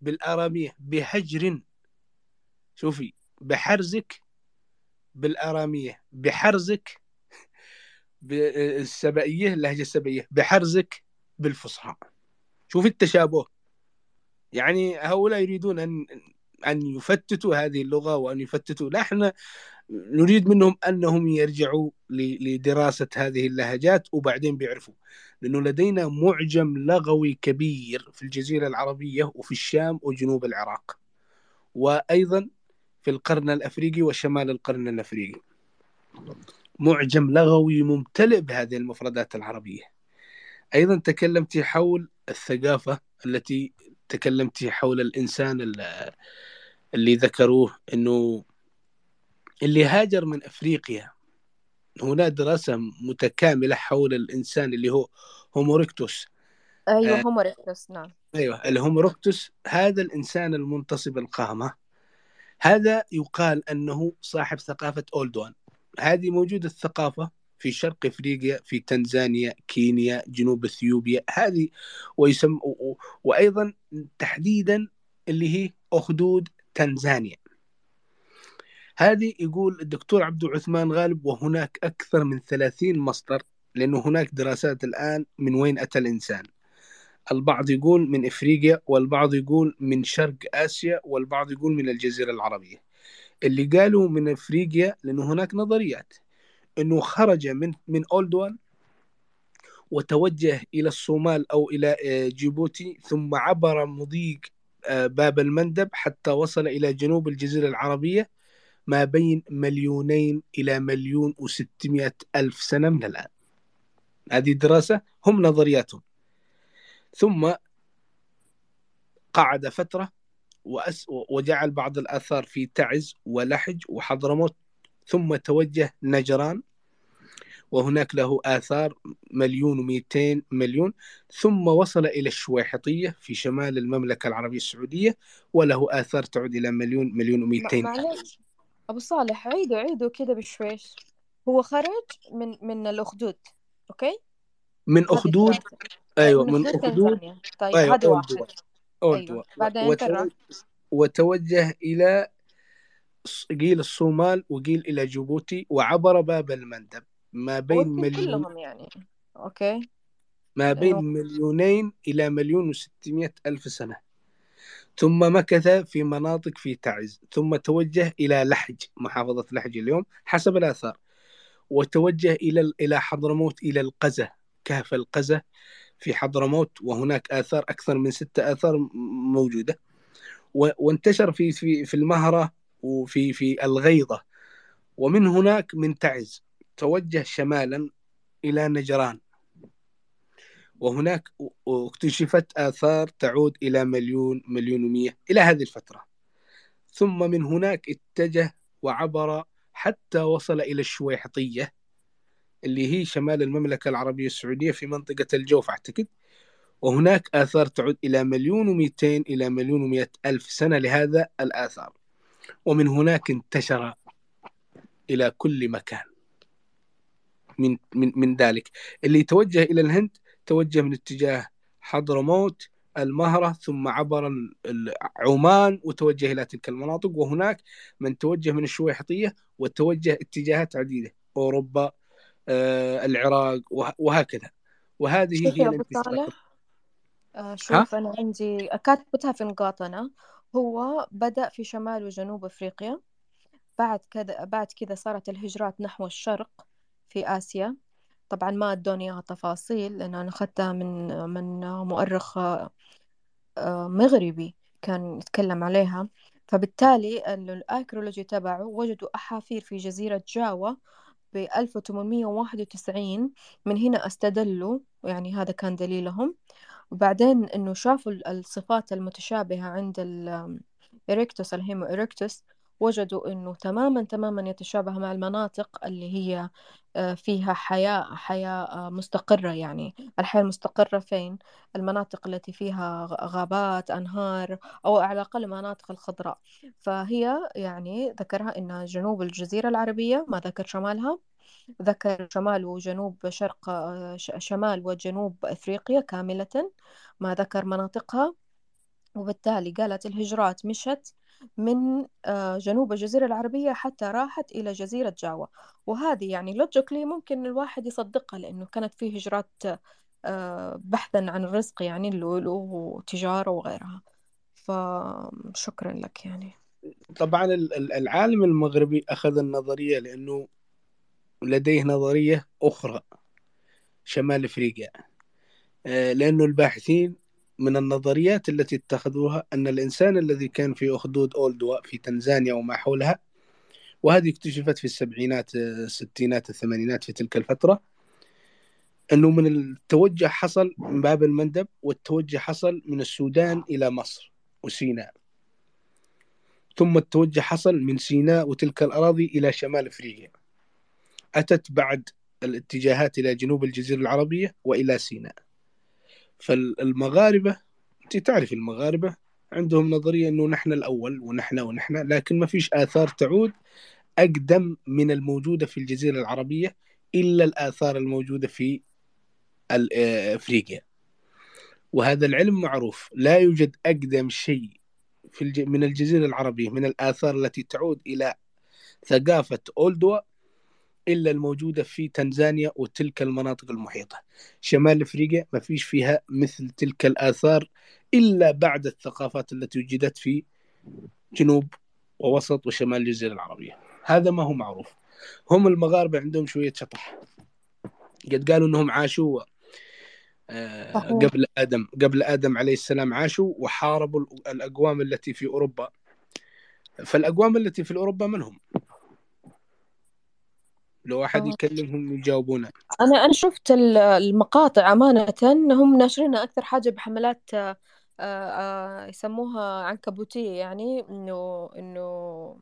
بالآرامية بهجر شوفي بحرزك بالآرامية بحرزك بالسبئية اللهجة السبئية بحرزك بالفصحى. شوفي التشابه. يعني هؤلاء يريدون أن أن يفتتوا هذه اللغة وأن يفتتوا. لا إحنا نريد منهم أنهم يرجعوا لدراسة هذه اللهجات وبعدين بيعرفوا لأنه لدينا معجم لغوي كبير في الجزيرة العربية وفي الشام وجنوب العراق وأيضا في القرن الأفريقي وشمال القرن الأفريقي. معجم لغوي ممتلئ بهذه المفردات العربية. أيضا تكلمت حول الثقافة التي تكلمت حول الإنسان اللي ذكروه أنه اللي هاجر من أفريقيا. هنا دراسة متكاملة حول الإنسان اللي هو هوموريكتوس. أيوة آه Homo erectus نعم. أيوة ال Homo erectus هذا الإنسان المنتصب القامة هذا يقال أنه صاحب ثقافة أولدوان. هذه موجودة الثقافة في شرق أفريقيا في تنزانيا كينيا جنوب إثيوبيا. هذه ويسم وأيضا تحديدا اللي هي أخدود تنزانيا. هذه يقول الدكتور عبد عثمان غالب وهناك أكثر من 30 مصدر لأنه هناك دراسات الآن من وين أتى الإنسان. البعض يقول من إفريقيا والبعض يقول من شرق آسيا والبعض يقول من الجزيرة العربية. اللي قالوا من إفريقيا لأنه هناك نظريات إنه خرج من من اولدوان وتوجه إلى الصومال أو إلى جيبوتي ثم عبر مضيق باب المندب حتى وصل إلى جنوب الجزيرة العربية. ما بين مليونين إلى مليون وستمائة ألف سنة من الآن. هذه دراسه هم نظرياتهم. ثم قعد فترة وأس وجعل بعض الآثار في تعز ولحج وحضرموت. ثم توجه نجران وهناك له آثار مليون ومئتين مليون. ثم وصل إلى الشويحطية في شمال المملكة العربية السعودية وله آثار تعود إلى مليون مليون ومئتين معلش أبو صالح عيدوا عيدوا كده بشويش. هو خرج من من الأخدود أوكي؟ من أخدود أيوة من أخدود طيب أيوة هذا واحد أيوة بعدين وتوجه, إلى قيل الصومال وقيل إلى جيبوتي وعبر باب المندب. ما بين مليون كلهم يعني. أوكي. ما بين مليونين إلى مليون وستمائة ألف سنة. ثم مكث في مناطق في تعز ثم توجه إلى لحج محافظة لحج اليوم حسب الآثار. وتوجه إلى إلى حضرموت إلى القزة كهف القزة في حضرموت وهناك آثار أكثر من ستة آثار موجودة. وانتشر في في في المهرة وفي في الغيضة. ومن هناك من تعز توجه شمالا إلى نجران. وهناك اكتشفت آثار تعود إلى مليون مليون ومية إلى هذه الفترة. ثم من هناك اتجه وعبر حتى وصل إلى الشويحطية اللي هي شمال المملكة العربية السعودية في منطقة الجوف أعتقد. وهناك آثار تعود إلى مليون ومئتين إلى مليون ومئة ألف سنة لهذا الآثار. ومن هناك انتشر إلى كل مكان. من من من ذلك. اللي توجه إلى الهند توجه من اتجاه حضرموت المهرة ثم عبر عمان وتوجه إلى تلك المناطق. وهناك من توجه من الشويحطية وتوجه اتجاهات عديدة أوروبا آه، العراق وه- وهكذا. وهذه هي الانتشارات آه شوف أنا عندي كاتبتها في نقاط أنا هو بدأ في شمال وجنوب أفريقيا بعد كذا بعد كذا صارت الهجرات نحو الشرق في آسيا. طبعا ما أدوني إياها تفاصيل لأن أنا أخذتها من من مؤرخ آه، مغربي كان يتكلم عليها. فبالتالي ال archaeology تبعه وجدوا أحافير في جزيرة جاوا ب 1891 من هنا استدلوا يعني هذا كان دليلهم. وبعدين إنه شافوا الصفات المتشابهة عند ال erectus ال Homo erectus. وجدوا إنه تماما تماما يتشابه مع المناطق اللي هي آه، فيها حياة حياة آه، مستقرة يعني. الحياة المستقرة فين؟ المناطق التي فيها غابات أنهار أو على الأقل المناطق الخضراء. فهي يعني ذكرها إنها جنوب الجزيرة العربية ما ذكر شمالها ذكر شمال وجنوب شرق آه، شمال وجنوب أفريقيا كاملة ما ذكر مناطقها. وبالتالي قالت الهجرات مشت من آه، جنوب الجزيرة العربية حتى راحت إلى جزيرة جاوا وهذه يعني لوجيكلي ممكن الواحد يصدقها لأنه كانت فيه هجرات آه، بحثا عن الرزق يعني اللؤلؤ وتجارة وغيرها. فشكرا لك يعني. طبعا العالم المغربي أخذ النظرية لأنه لديه نظرية أخرى شمال أفريقيا. آه، لأنه الباحثين من النظريات التي اتخذوها أن الإنسان الذي كان في أخدود أولدوا في تنزانيا وما حولها وهذه اكتشفت في السبعينات الستينات الثمانينات في تلك الفترة أنه من التوجه حصل من باب المندب والتوجه حصل من السودان إلى مصر وسيناء. ثم التوجه حصل من سيناء وتلك الأراضي إلى شمال أفريقيا. أتت بعد الاتجاهات إلى جنوب الجزيرة العربية وإلى سيناء. فالمغاربة أنت تعرف المغاربة عندهم نظرية أنه نحن الأول ونحن ونحن لكن ما فيش آثار تعود أقدم من الموجودة في الجزيرة العربية إلا الآثار الموجودة في أفريقيا. وهذا العلم معروف لا يوجد أقدم شيء في الج... من الجزيرة العربية من الآثار التي تعود إلى ثقافة أولدوا إلا الموجودة في تنزانيا وتلك المناطق المحيطة. شمال أفريقيا ما فيش فيها مثل تلك الآثار إلا بعد الثقافات التي وجدت في جنوب ووسط وشمال الجزيرة العربية. هذا ما هو معروف. هم المغاربة عندهم شوية شطح. قد قالوا أنهم عاشوا آه، قبل آدم قبل آدم عليه السلام عاشوا وحاربوا الأقوام التي في أوروبا. فالأقوام التي في أوروبا من هم؟ لو أحد آه. يكلمهم يجاوبونه أنا أنا شفت المقاطع أمانة هم ناشرينها أكثر حاجة بحملات آه، آه، يسموها عنكبوتية يعني إنه إنه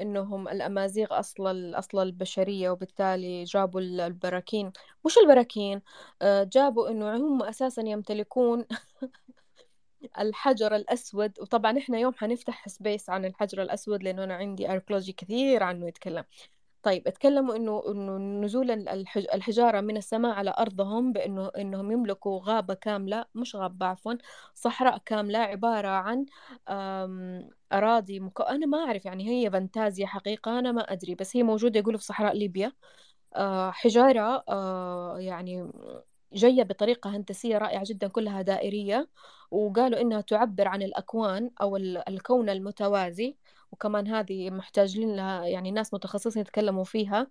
إنهم الأمازيغ أصل أصل البشرية وبالتالي جابوا البراكين. مش البراكين جابوا إنه هم أساسا يمتلكون الحجر الأسود. وطبعا إحنا يوم حنفتح space عن الحجر الأسود لأنه أنا عندي archaeology كثير عنه يتكلم. طيب اتكلموا إنه إنه نزول الحجارة من السماء على أرضهم بإنه إنهم يملكوا غابة كاملة مش غابة عفوا صحراء كاملة عبارة عن أراضي مك... أنا ما أعرف يعني هي فانتازيا حقيقة أنا ما أدري بس هي موجودة يقولوا في صحراء ليبيا. آه، حجارة آه، يعني جاية بطريقة هندسية رائعة جدا كلها دائرية وقالوا إنها تعبر عن الأكوان أو الكون المتوازي. وكمان هذه محتاجين لها يعني ناس متخصصين يتكلموا فيها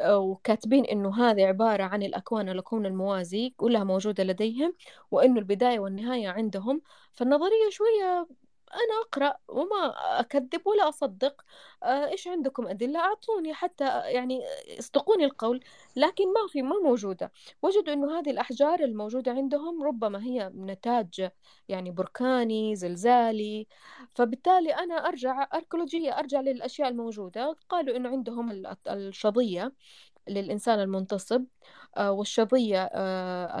آه، وكاتبين إنه هذه عبارة عن الأكوان الكون الموازي كلها موجودة لديهم وإنه البداية والنهاية عندهم. فالنظرية شوية أنا أقرأ وما أكذب ولا أصدق. آه، إيش عندكم أدلة؟ أعطوني حتى يعني اصدقوني القول لكن ما في ما موجودة. وجدوا إنه هذه الأحجار الموجودة عندهم ربما هي نتاج يعني بركاني زلزالي. فبالتالي أنا أرجع أركولوجية أرجع للأشياء الموجودة. قالوا إنه عندهم الشظية للإنسان المنتصب. والشظية آه،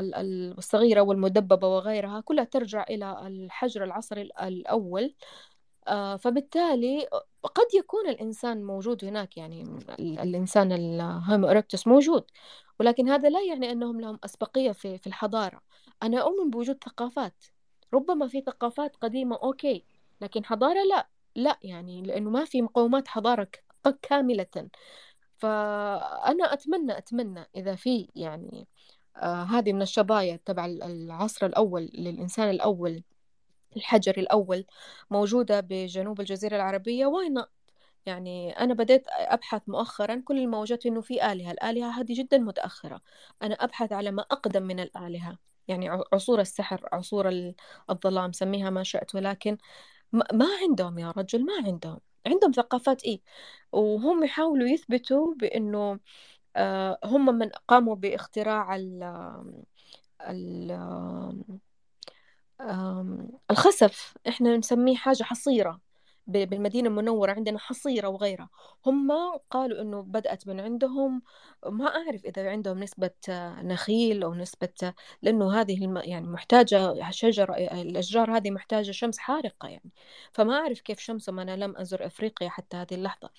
الصغيرة والمدببة وغيرها كلها ترجع إلى الحجر العصري الأول. آه، فبالتالي قد يكون الإنسان موجود هناك يعني الإنسان الهومو إركتوس موجود ولكن هذا لا يعني أنهم لهم أسبقية في الحضارة. أنا أؤمن بوجود ثقافات. ربما في ثقافات قديمة okay لكن حضارة لا. لا يعني لأنه ما في مقومات حضارة كاملة. فأنا أتمنى أتمنى إذا في يعني آه هذه من الشظايا تبع العصر الأول للإنسان الأول الحجري الأول موجودة بجنوب الجزيرة العربية واي يعني أنا بديت أبحث مؤخرا كل الموجات إنه في آلهة الآلهة هذه جدا متأخرة. أنا أبحث على ما أقدم من الآلهة يعني عصور السحر عصور الظلام سميها ما شئت ولكن ما عندهم يا رجل ما عندهم. عندهم ثقافات إيه. وهم يحاولوا يثبتوا بأنه آه، هم من قاموا باختراع ال ال الخسف. إحنا نسميه حاجة حصيرة. بالمدينة المنورة عندنا حصيرة وغيرها. هم قالوا إنه بدأت من عندهم ما أعرف إذا عندهم نسبة نخيل أو نسبة لأنه هذه الم... يعني محتاجة شجر الأشجار هذه محتاجة شمس حارقة يعني. فما أعرف كيف شمسهم أنا لم أزر أفريقيا حتى هذه اللحظة.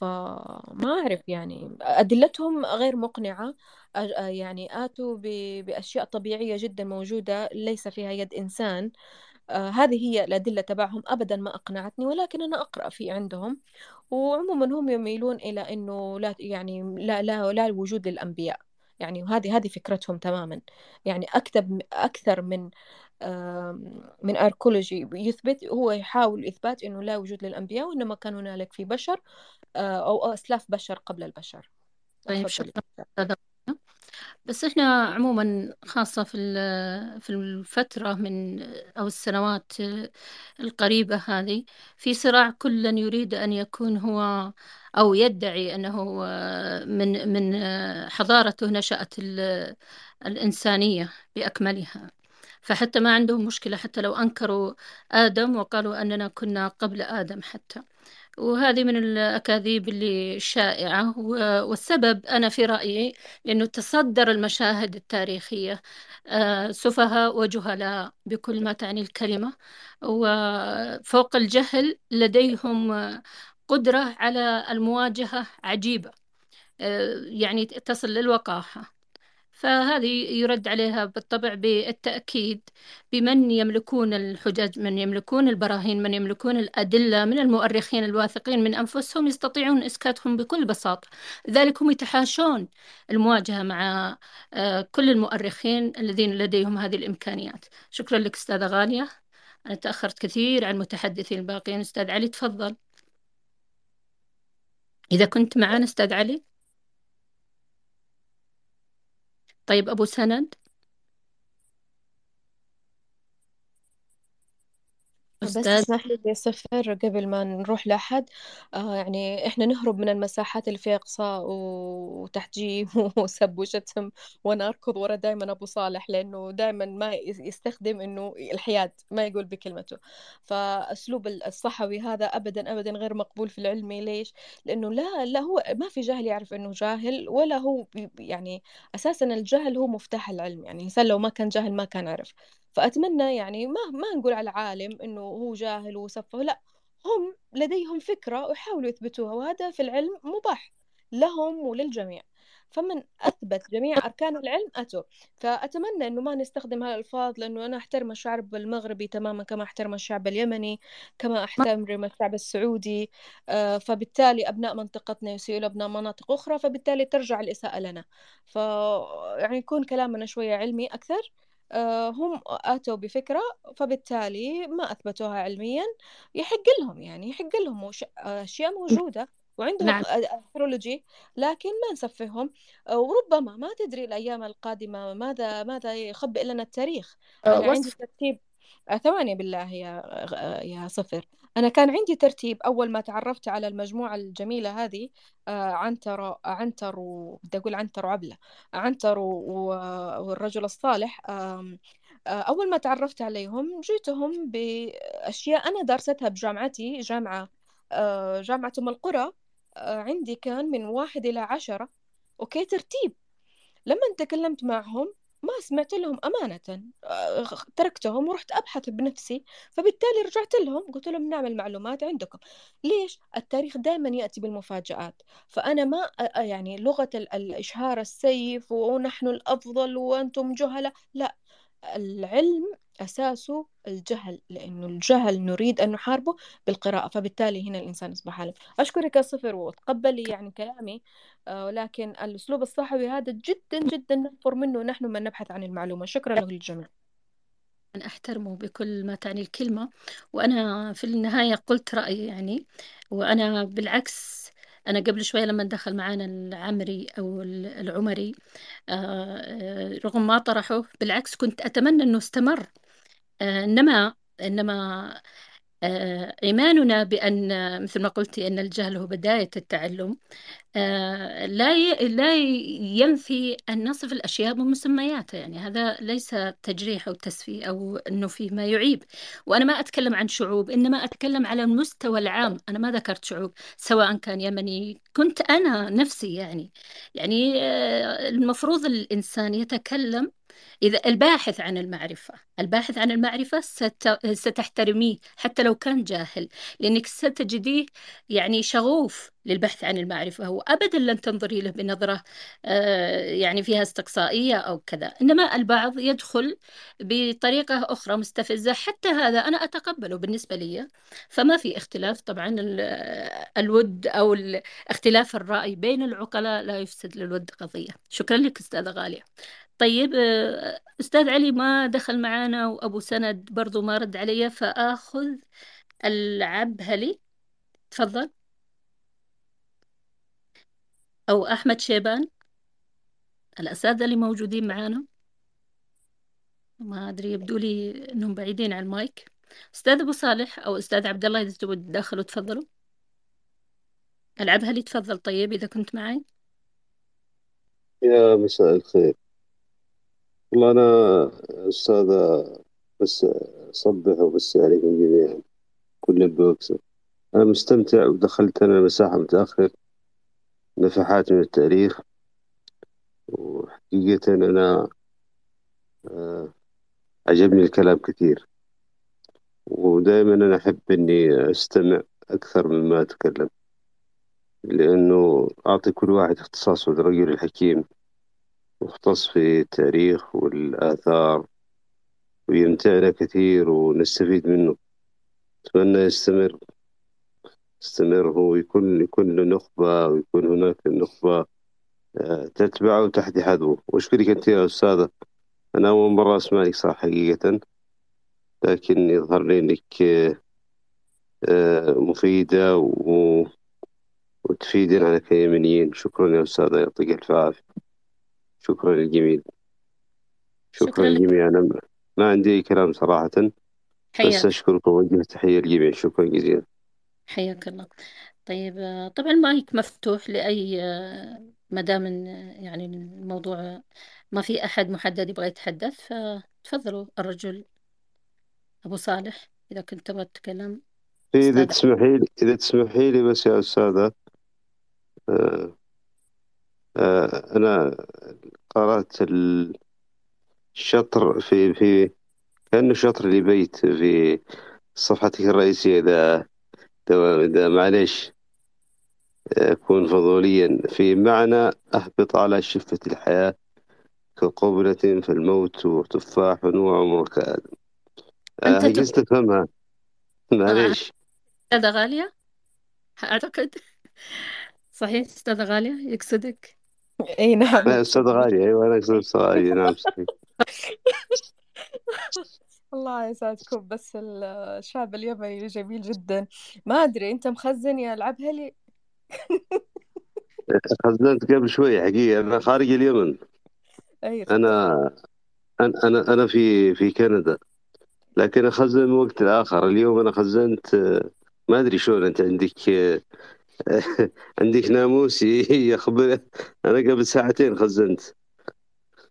فما أعرف يعني أدلتهم غير مقنعة. يعني آتوا ب... بأشياء طبيعية جدا موجودة ليس فيها يد إنسان. آه هذه هي الأدلة تبعهم أبدا ما أقنعتني ولكن أنا أقرأ في عندهم. وعموما هم يميلون إلى أنه لا يعني لا لا لا وجود للأنبياء. يعني وهذه هذه فكرتهم تماما. يعني أكثر أكثر من من أركولوجي يثبت هو يحاول إثبات أنه لا وجود للأنبياء وإنما كان هنالك في بشر آه، أو أسلاف بشر قبل البشر. طيب شكرا. بس إحنا عموما خاصة في في الفترة من أو السنوات القريبة هذه في صراع كل يريد أن يكون هو أو يدعي أنه من من حضارته نشأت الإنسانية بأكملها. فحتى ما عندهم مشكلة حتى لو أنكروا آدم وقالوا أننا كنا قبل آدم حتى. وهذه من الأكاذيب اللي شائعة والسبب أنا في رأيي لأنه تصدر المشاهد التاريخية آه، سفهاء وجهلاء بكل ما تعني الكلمة وفوق الجهل لديهم قدرة على المواجهة عجيبة آه، يعني تصل للوقاحة. فهذه يرد عليها بالطبع بالتأكيد بمن يملكون الحجج من يملكون البراهين من يملكون الأدلة من المؤرخين الواثقين من أنفسهم يستطيعون إسكاتهم بكل بساطة. لذلك هم يتحاشون المواجهة مع آه، كل المؤرخين الذين لديهم هذه الإمكانيات. شكرا لك أستاذة غالية. أنا تأخرت كثير عن المتحدثين الباقيين. أستاذ علي تفضل. إذا كنت معنا أستاذ علي. طيب أبو سند؟ بس أستاذ اسمح لي صفر قبل ما نروح لأحد آه يعني إحنا نهرب من المساحات اللي فيها إقصاء وتحجيم وسب وشتم وأنا أركض ورا دائما أبو صالح لأنه دائما ما يستخدم إنه الحياد ما يقول بكلمته. فأسلوب الصحوي هذا أبدا أبدا غير مقبول في العلمي ليش؟ لأنه لا لا هو ما في جاهل يعرف إنه جاهل ولا هو يعني أساسا الجهل هو مفتاح العلم. يعني الإنسان لو ما كان جاهل ما كان عرف. فأتمنى يعني ما ما نقول على العالم إنه هو جاهل وسفه لا هم لديهم فكرة ويحاولوا يثبتوها وهذا في العلم مباح لهم وللجميع. فمن أثبت جميع أركان العلم أتوا فأتمنى أنه ما نستخدم هالألفاظ لأنه أنا أحترم الشعب المغربي تماما كما أحترم الشعب اليمني كما أحترم الشعب السعودي آه، فبالتالي أبناء منطقتنا يسيئوا لأبناء مناطق أخرى فبالتالي ترجع الإساءة لنا. ف يعني يكون كلامنا شوية علمي أكثر آه، هم أتوا بفكرة فبالتالي ما أثبتوها علميا يحق لهم يعني يحق لهم أشياء موجودة وعندهم نعم. أسترولوجي لكن ما نسفههم. آه، وربما ما تدري الأيام القادمة ماذا ماذا يخبئ لنا التاريخ. آه، أنا عندي ترتيب. ثواني بالله يا يا صفر. أنا كان عندي ترتيب أول ما تعرفت على المجموعة الجميلة هذه آه، عنتر عنتر بدي أقول عنتر وعبلة عنتر والرجل الصالح آه، أول ما تعرفت عليهم جيتهم بأشياء أنا درستها بجامعتي جامعة آه، جامعة أم القرى عندي كان من واحد إلى عشرة أوكي ترتيب. لما تكلمت معهم ما سمعت لهم أمانة. آه، تركتهم ورحت أبحث بنفسي فبالتالي رجعت لهم قلت لهم نعمل معلومات عندكم. ليش؟ التاريخ دائما يأتي بالمفاجآت. فأنا ما يعني لغة الإشهار السيف ونحن الأفضل وأنتم جهلة لا العلم أساسه الجهل لأنه الجهل نريد أن نحاربه بالقراءة فبالتالي هنا الإنسان يصبح عالم أشكرك يا صفر وتقبلي يعني كلامي آه، ولكن الأسلوب الصحوي هذا جدا جدا نفر منه نحن من نبحث عن المعلومة. شكرا له للجميع أحترمه بكل ما تعني الكلمة وأنا في النهاية قلت رأيي يعني وأنا بالعكس أنا قبل شوية لما دخل معانا العمري أو العمري آه، آه، رغم ما طرحه بالعكس كنت أتمنى أنه استمر آه، إنما إنما إيماننا بأن مثل ما قلتي أن الجهل هو بداية التعلم. آه، لا لا ينفي أن نصف الأشياء بمسمياتها. يعني هذا ليس تجريح أو تسفيه أو أنه فيه ما يعيب. وأنا ما أتكلم عن شعوب إنما أتكلم على المستوى العام. أنا ما ذكرت شعوب سواء كان يمني. كنت أنا نفسي يعني. يعني آه، المفروض الإنسان يتكلم إذا الباحث عن المعرفة الباحث عن المعرفة ست... ستحترميه حتى لو كان جاهل لأنك ستجديه يعني شغوف للبحث عن المعرفة. وأبدا لن تنظري له بنظرة آه، يعني فيها استقصائية أو كذا. إنما البعض يدخل بطريقة أخرى مستفزة. حتى هذا أنا أتقبله بالنسبة لي. فما في اختلاف طبعا الود أو اختلاف الرأي بين العقلاء لا يفسد للود قضية. شكرا لك أستاذة غالية. طيب آه، أستاذ علي ما دخل معانا وأبو سند برضو ما رد علي فآخذ العبهلي تفضل. أو أحمد شيبان. الأساتذة اللي موجودين معانا. ما أدري يبدو لي إنهم بعيدين عن المايك. أستاذ أبو صالح أو أستاذ عبد الله إذا تبغوا تدخلوا تفضلوا. العبهلي تفضل. طيب إذا كنت معي. يا مساء الخير. والله أنا أستاذة بس أصبح وبس عليكم جميعا كل بوكسة أنا مستمتع ودخلت أنا مساحة متأخر. نفحات من التاريخ. وحقيقة أنا آه، عجبني الكلام كثير. ودائما أنا أحب إني أستمع أكثر مما أتكلم. لأنه أعطي كل واحد اختصاصه الرجل الحكيم. مختص في التاريخ والآثار ويمتعنا كثير ونستفيد منه. أتمنى يستمر. يستمر هو يكون يكون له نخبة ويكون هناك نخبة آه، تتبعه وتحت حذوه وأشكرك أنت يا أستاذة. أنا أول مرة أسمع لك حقيقة. لكن يظهر لي أنك آه، مفيدة و... وتفيدنا كيمنيين شكرا يا أستاذة. يعطيك الف عافية. شكرا للجميع شكرا, شكرا لك. للجميع أنا ما عندي أي كلام صراحة بس حياك. أشكركم وأوجه تحية للجميع. شكرا جزيلا. حياك الله. طيب آه، طبعا المايك مفتوح لأي آه، ما دام إن- يعني الموضوع ما في أحد محدد يبغى يتحدث فتفضلوا. الرجل أبو صالح إذا كنت تبغى تتكلم. إذا أستاذ. تسمحي لي إذا تسمحي لي بس يا أستاذة آه، آه، أنا قرأت الشطر في في كأنه شطر لبيت في صفحتك الرئيسية إذا إذا إذا معلش أكون فضوليا. في معنى أهبط على شفة الحياة كقبلة في الموت وتفاح وعمرك آدم آه، أنت تب... قصة تفهمها. معليش. أستاذة غالية؟ أعتقد. صحيح أستاذة غالية؟ يقصدك؟ اي نعم. لا أستاذ غالي أيوة أنا أقصد أستاذ غالي نعم الله يسعدكم بس الشعب اليمني جميل جدا. ما أدري أنت مخزن يا العبهلي خزنت قبل شوي حقيقة أنا خارج اليمن. أنا أنا أنا أنا في في كندا. لكن أخزن من وقت لآخر. اليوم أنا خزنت آه، ما أدري شلون أنت عندك آه، عندك ناموسي يخبر أنا قبل ساعتين خزنت.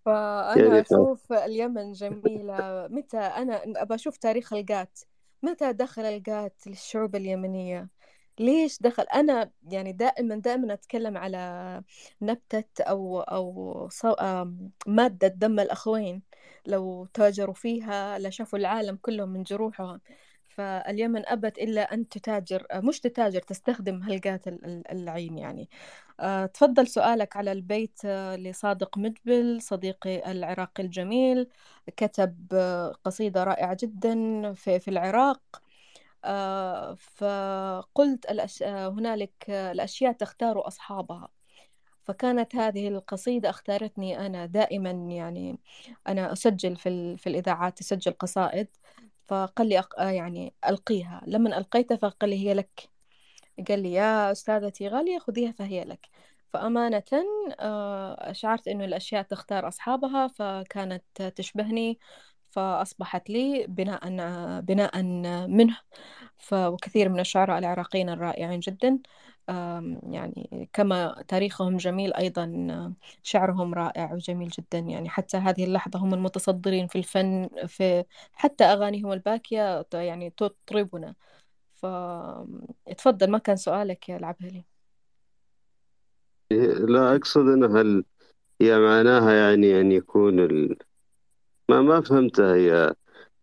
فأنا يعني ف... أشوف اليمن جميلة. متى أنا أبى أشوف تاريخ القات. متى دخل القات للشعوب اليمنية؟ ليش دخل؟ أنا يعني دائما دائما أتكلم على نبتة أو أو صو... آم، مادة دم الأخوين. لو تاجروا فيها لشافوا العالم كله من جروحهم. فاليمن أبت إلا أن تتاجر آه، مش تتاجر تستخدم هلقات ال- ال- العين يعني. آه، تفضل سؤالك على البيت آه، لصادق مدبل صديقي العراقي الجميل كتب قصيدة رائعة جدا في, في العراق. فقلت هنالك الأشياء تختار أصحابها. فكانت هذه القصيدة اختارتني أنا. دائما يعني أنا أسجل في. في الإذاعات أسجل قصائد. فقال لي أق... يعني ألقيها. لما ألقيتها فقال لي هي لك. قال لي يا أستاذتي غالية خذيها فهي لك. فأمانة آه، شعرت إنه الأشياء تختار أصحابها فكانت تشبهني. فأصبحت لي بناء بناء منه. وكثير من الشعراء العراقيين الرائعين جدا. يعني كما تاريخهم جميل أيضا شعرهم رائع وجميل جدا يعني حتى هذه اللحظة هم المتصدرين في الفن في حتى أغانيهم الباكية يعني تطربنا. فتفضل ما كان سؤالك يا العبهلي؟ لا أقصد أنها هل هي معناها يعني أن يكون ال... ما ما فهمتها هي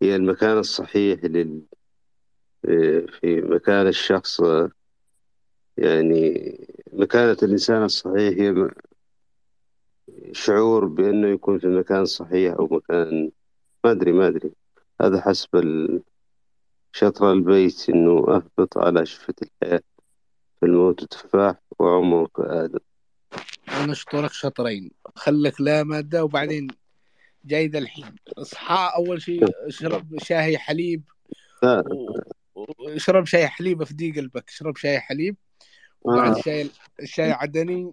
هي المكان الصحيح لل في مكان الشخص يعني مكانة الإنسان الصحيح هي شعور بأنه يكون في مكان صحيح أو مكان ما أدري ما أدري. هذا حسب شطر البيت إنه أهبط على شفة الحياة في الموت تفاح وعمرك آدم أنا أشطرك شطرين. خلك لا مادة وبعدين جاي ذا الحين. اصحى أول شيء اشرب شاهي حليب اشرب شاي حليب افدي قلبك. اشرب شاي حليب. وبعد آه. الشاي الشاي عدني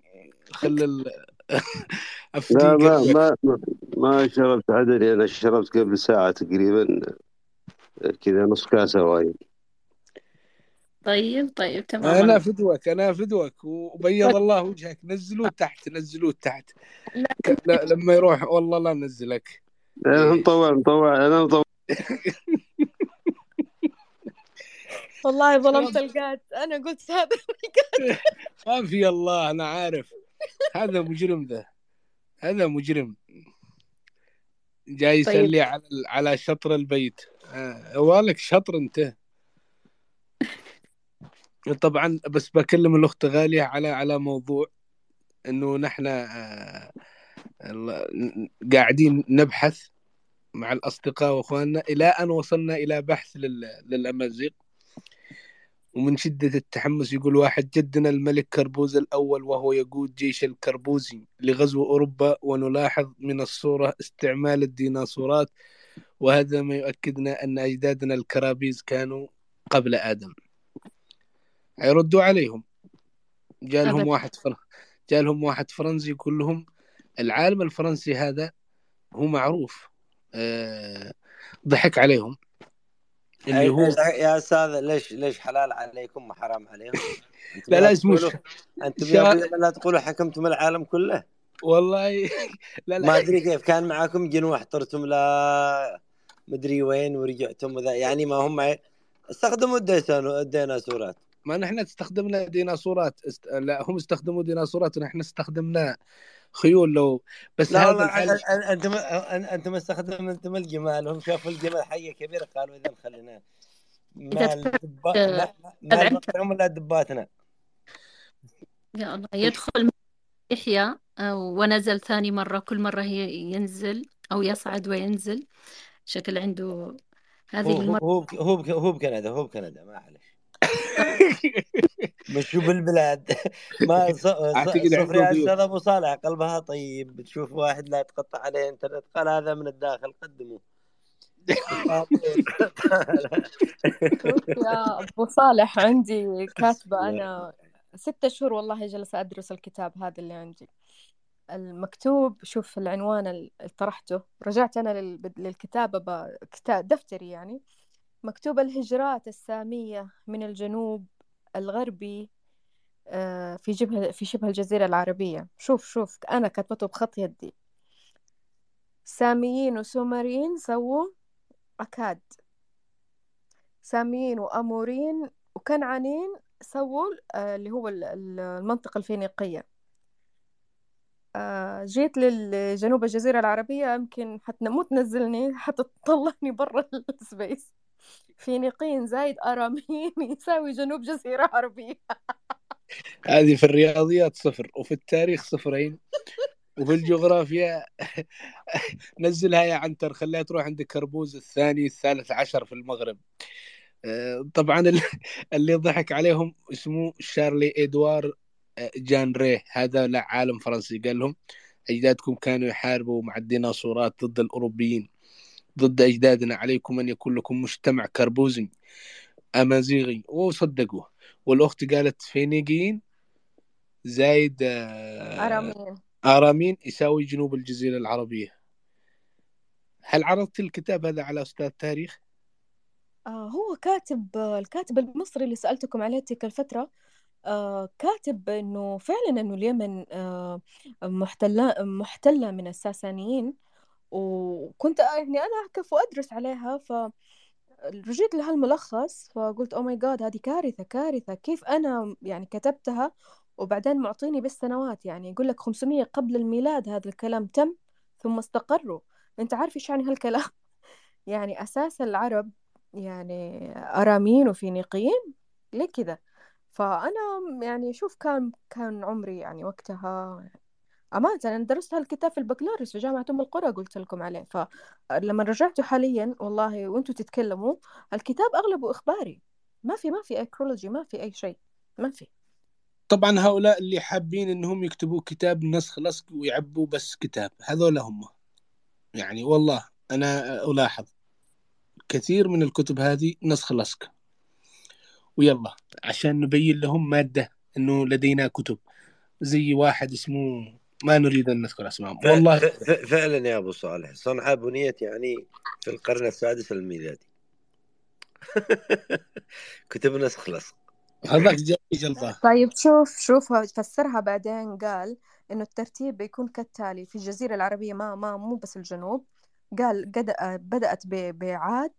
خل ال... افدي لا ما ما ما- ما شربت عدني أنا شربت قبل ساعة تقريبا كذا نص كاسة واين طيب طيب تمام. أنا أنا فدوك أنا فدوك وبيض الله وجهك. نزلوه تحت نزلوه تحت. لا. لما يروح والله لا نزلك أنا إيه. مطوع مطوع أنا مطوع والله ظلمت شرب القات. أنا قلت هذا ما في الله أنا عارف. هذا مجرم ذا. هذا مجرم. جاي طيب. يسلي على على شطر البيت. آه، والك شطر أنت. طبعا بس بكلم الأخت غالية على على موضوع إنه نحن آه، قاعدين نبحث مع الأصدقاء وإخواننا إلى أن وصلنا إلى بحث لل- للأمازيغ. ومن شدة التحمس يقول واحد جدنا الملك كربوز الأول وهو يقود جيش الكربوزي لغزو أوروبا ونلاحظ من الصورة استعمال الديناصورات وهذا ما يؤكدنا أن أجدادنا الكرابيز كانوا قبل آدم. يردوا عليهم. جاء لهم أبدا واحد فر... جاء لهم واحد فرنسي يقول لهم العالم الفرنسي هذا هو معروف. آه، ضحك عليهم. اللي هو يا أستاذ ليش ليش حلال عليكم وحرام عليهم؟ لا لا لا اسمه تقولوا ش- أنتم يا شا... لا تقولوا حكمتم العالم كله؟ والله لا ما لا أدري كيف كان معاكم جنوح طرتم لا مدري وين ورجعتم وذا يعني ما هم استخدموا الديناصورات. ما نحن استخدمنا ديناصورات است... لا هم استخدموا ديناصورات ونحن استخدمنا خيول لو بس لا هذا والله الحل. أن- أن- أنتم أن- أنتم استخدمتم الجمال هم شافوا الجمال حيه كبيرة قالوا إذا خلينا ما ما ما نقطعهم الا دباتنا. يا الله يدخل يحيى آه، ونزل ثاني مرة. كل مرة هي ينزل أو يصعد وينزل. شكل عنده هذه هو هو المرة. هو بك- هو هو بكندا هو بكندا معلش مشوا بالبلاد ما صفر أستاذ أبو صالح قلبها طيب. بتشوف واحد لا يتقطع عليه إنترنت. قال هذا من الداخل قدمه يا أبو صالح عندي كاتبة. أنا ستة شهور والله جلسة أدرس الكتاب هذا اللي عندي. المكتوب شوف العنوان اللي طرحته. رجعت أنا لل- للكتابة كتاب دفتري يعني. مكتوب الهجرات السامية من الجنوب الغربي آه، في جبهة في شبه الجزيرة العربية. شوف شوف أنا كتبته بخط يدي. ساميين وسومريين سووا أكاد. ساميين وأموريين وكنعانيين سووا آه، اللي هو ال- ال- المنطقة الفينيقية. آه، جيت لجنوب الجزيرة العربية يمكن حتى مو تنزلني حتى تطلعني برا ال space. فينيقيين زايد أراميين يساوي جنوب جزيرة عربية. هذه في الرياضيات صفر وفي التاريخ صفرين وفي الجغرافيا نزلها يا عنتر خليها تروح عند كربوز الثاني الثالث عشر في المغرب. آه، طبعا ال- اللي ضحك عليهم اسمه شارلي ادوار جان ريه هذا لا عالم فرنسي. قال لهم أجدادكم كانوا يحاربوا مع الديناصورات ضد الأوروبيين. ضد أجدادنا عليكم أن يكون لكم مجتمع كربوزي أمازيغي. وصدقوه والأخت قالت فينيقيين زايد آه، أرامين. آرامين يساوي جنوب الجزيرة العربية. هل عرضت الكتاب هذا على أستاذ تاريخ؟ آه هو كاتب آه، الكاتب المصري اللي سألتكم عليه تلك الفترة آه كاتب إنه فعلا إنه اليمن آه محتلة محتلة من الساسانيين. وكنت يعني أنا أعكف وأدرس عليها ف رجيت لهالملخص فقلت أو ماي جاد هذه كارثة كارثة. كيف أنا يعني كتبتها؟ وبعدين معطيني بالسنوات يعني يقول لك 500 قبل الميلاد هذا الكلام تم ثم استقروا. أنت عارف إيش يعني هالكلام؟ يعني أساس العرب يعني أرامين وفينيقيين ليه كذا؟ فأنا يعني شوف كان كان عمري يعني وقتها أمانة أنا درست هالكتاب في البكالوريوس في جامعة أم القرى قلت لكم عليه. فلما رجعته حاليا والله وأنتوا تتكلموا الكتاب أغلبه إخباري. ما في ما في أكرولوجي ما في أي شيء. ما في. طبعا هؤلاء اللي حابين إنهم يكتبوا كتاب نسخ لصق ويعبوا بس كتاب. هذول هم. يعني والله أنا ألاحظ كثير من الكتب هذه نسخ لصق ويلا عشان نبين لهم مادة إنه لدينا كتب. زي واحد اسمه ما نريد أن نذكر اسمائهم ف- والله. فعلا يا أبو صالح. صنعاء بنيت يعني في القرن السادس الميلادي. كتب نسخ لصق. هذاك جاي جلطة. طيب شوف شوف فسرها بعدين. قال إنه الترتيب بيكون كالتالي. في الجزيرة العربية ما ما مو بس الجنوب. قال قد بدأت ب- بعاد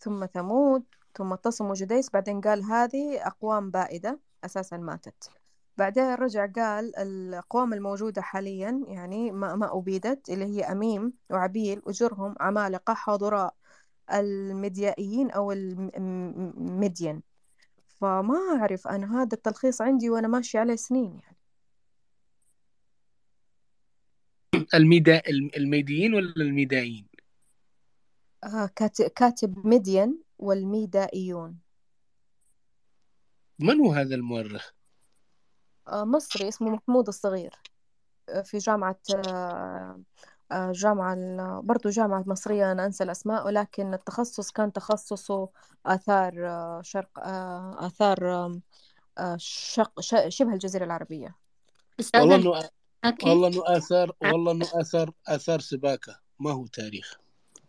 ثم ثمود ثم تصم وجديس. بعدين قال هذه أقوام بائدة أساسا ماتت. بعدين رجع قال الأقوام الموجودة حاليا يعني ما, ما أبيدت اللي هي أميم وعبيل وجرهم عمالقة حاضراء المديائيين أو المدين فما أعرف أنا هذا التلخيص عندي وأنا ماشي عليه سنين يعني. الميدا الميديين ولا الميدايين آه كات- كاتب مدين والميدائيون. من هو هذا المؤرخ؟ مصري اسمه محمود الصغير آه، في جامعة آه، آه، جامعة برضو جامعة مصرية أنا أنسى الأسماء ولكن التخصص كان تخصصه آثار آه، شرق آه، آثار آه، شق ش- شبه الجزيرة العربية. أستاذ والله الحكي والله إنه آثار والله إنه آثار آثار سباكة. ما هو تاريخ.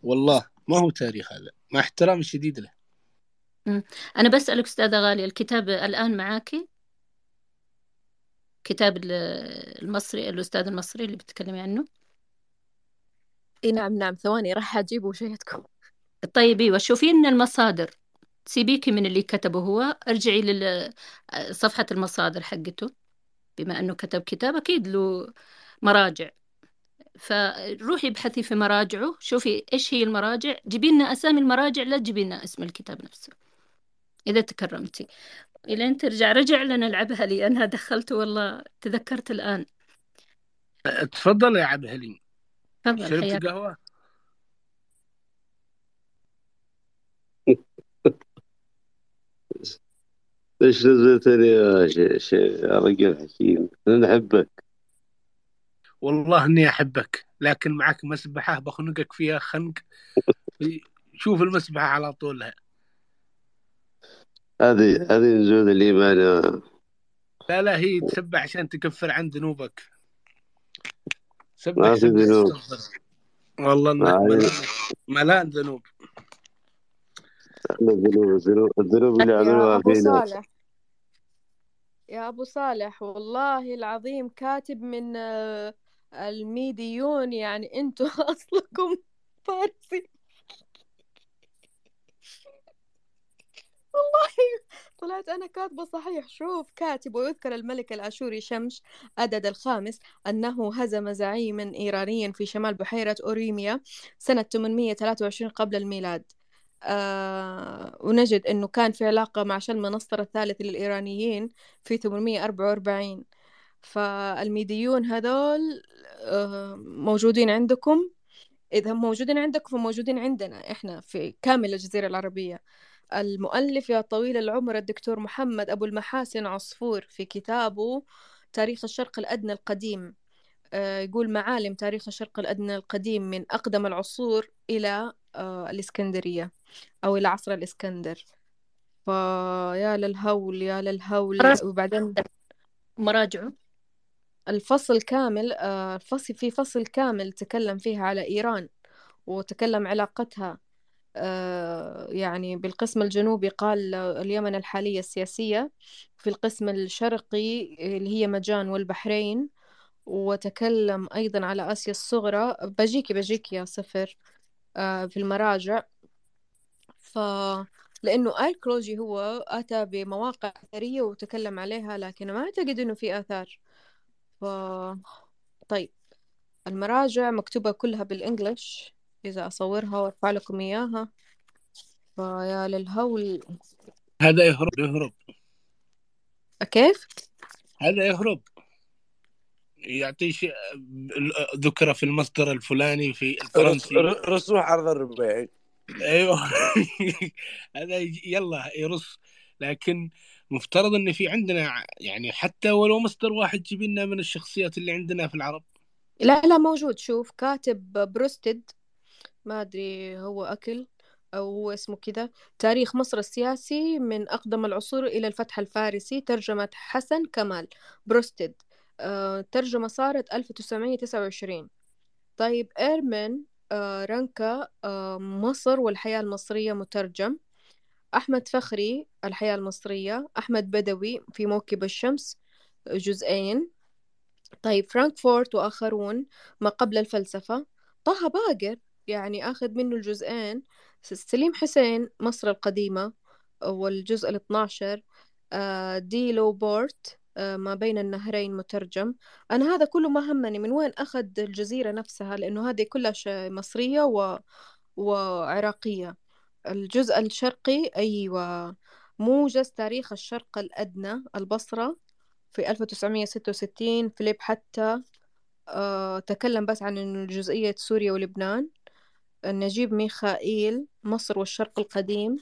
والله ما هو تاريخ هذا. مع احترامي الشديد له. أنا بسألك أستاذة غالية الكتاب الآن معاكي؟ كتاب ال- المصري الأستاذ المصري اللي بتتكلمي عنه. إي نعم نعم. ثواني راح أجيب وشيتكم طيب إيوه. شوفي لنا المصادر. سيبيكي من اللي كتبه هو. ارجعي لصفحة المصادر حقته. بما أنه كتب كتاب أكيد له مراجع. فروحي ابحثي في مراجعه. شوفي إيش هي المراجع. جيبي لنا أسامي المراجع لا تجيبي لنا اسم الكتاب نفسه. إذا تكرمتي. إلين ترجع. رجع لنا نلعبها لي. أنا دخلته والله تذكرت الآن. تفضل يا عبد الحليم تفضل شربت حياك. قهوة؟ ليش نزلتني يا رجل حكيم؟ أنا أحبك. والله إني أحبك لكن معك مسبحة بخنقك فيها خنق. شوف المسبحة على طولها. هذه هذه نزول الايمان يا- لا لا هي تسبح عشان تكفر عن ذنوبك. سبح ما في ذنوب. والله انك ما ملان ذنوب. الذنوب؟ الذنوب الذنوب اللي يا عملوها أبو فينا. صالح. يا أبو صالح والله العظيم كاتب من آه، الميديون يعني أنتوا أصلكم فارسي. والله. طلعت أنا كاتبة صحيح. شوف كاتب ويذكر الملك الآشوري شمش أدد الخامس أنه هزم زعيما إيرانيا في شمال بحيرة أوريميا سنة 823 قبل الميلاد. آه ونجد أنه كان في علاقة مع شل منصر الثالث للإيرانيين في 844 فالميديون هذول آه موجودين عندكم؟ إذا موجودين عندكم فموجودين عندنا إحنا في كامل الجزيرة العربية. المؤلف يا طويل العمر الدكتور محمد أبو المحاسن عصفور في كتابه تاريخ الشرق الأدنى القديم. آه، يقول معالم تاريخ الشرق الأدنى القديم من أقدم العصور إلى آه، الإسكندرية أو إلى عصر الإسكندر. فيا للهول يا للهول. وبعدين مراجعة. الفصل كامل آه، الفصل في فصل كامل تكلم فيها على إيران وتكلم علاقتها يعني بالقسم الجنوبي قال اليمن الحالية السياسية في القسم الشرقي اللي هي مجان والبحرين وتكلم أيضا على آسيا الصغرى. بجيكي بجيكي يا سفر آه، في المراجع. ف لأنه آل كروجي هو أتى بمواقع أثرية وتكلم عليها لكن ما أعتقد إنه في آثار. ف... طيب المراجع مكتوبة كلها بالإنجلش. إذا أصورها وأرفع لكم إياها. فيا للهول. هذا يهرب يهرب. كيف؟ هذا يهرب. يعطي شيء ذكر في المصدر الفلاني في الفرنسي. رسوح عرض الربيعي أيوه. هذا يلا يرص. لكن مفترض إن في عندنا يعني حتى ولو مصدر واحد جيب لنا من الشخصيات اللي عندنا في العرب. لا لا موجود. شوف كاتب برستد ما أدري هو أكل أو هو اسمه كذا. تاريخ مصر السياسي من أقدم العصور إلى الفتح الفارسي ترجمة حسن كمال برستد آه، ترجمة صارت 1929 طيب إيرمن آه، رنكا آه، مصر والحياة المصرية مترجم. أحمد فخري الحياة المصرية. أحمد بدوي في موكب الشمس جزئين. طيب فرانكفورت وآخرون ما قبل الفلسفة. طه باقر يعني أخذ منه الجزئين. سليم حسن مصر القديمة والجزء الاثناشر آه، دي لو بورت آه، ما بين النهرين مترجم. أنا هذا كله ما همني من وين أخذ الجزيرة نفسها لأنه هذه كلها مصرية و... وعراقية. الجزء الشرقي أيوة موجز تاريخ الشرق الأدنى البصرة في 1966 فيليب حتى آه تكلم بس عن جزئية سوريا ولبنان. نجيب ميخائيل مصر والشرق القديم.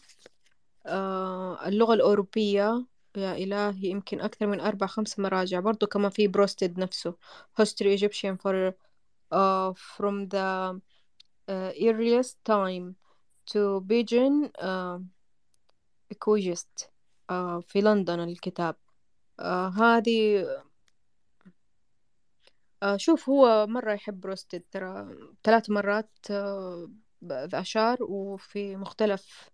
آه اللغة الأوروبية يا إلهي يمكن أكثر من أربع خمس مراجع برضو كمان في بروستد نفسه. History Egyptian for uh, from the uh, earliest time to Beijing uh, uh, في لندن الكتاب. uh, هذه آه شوف هو مرة يحب روستد ترى ثلاث مرات آه بأشار وفي مختلف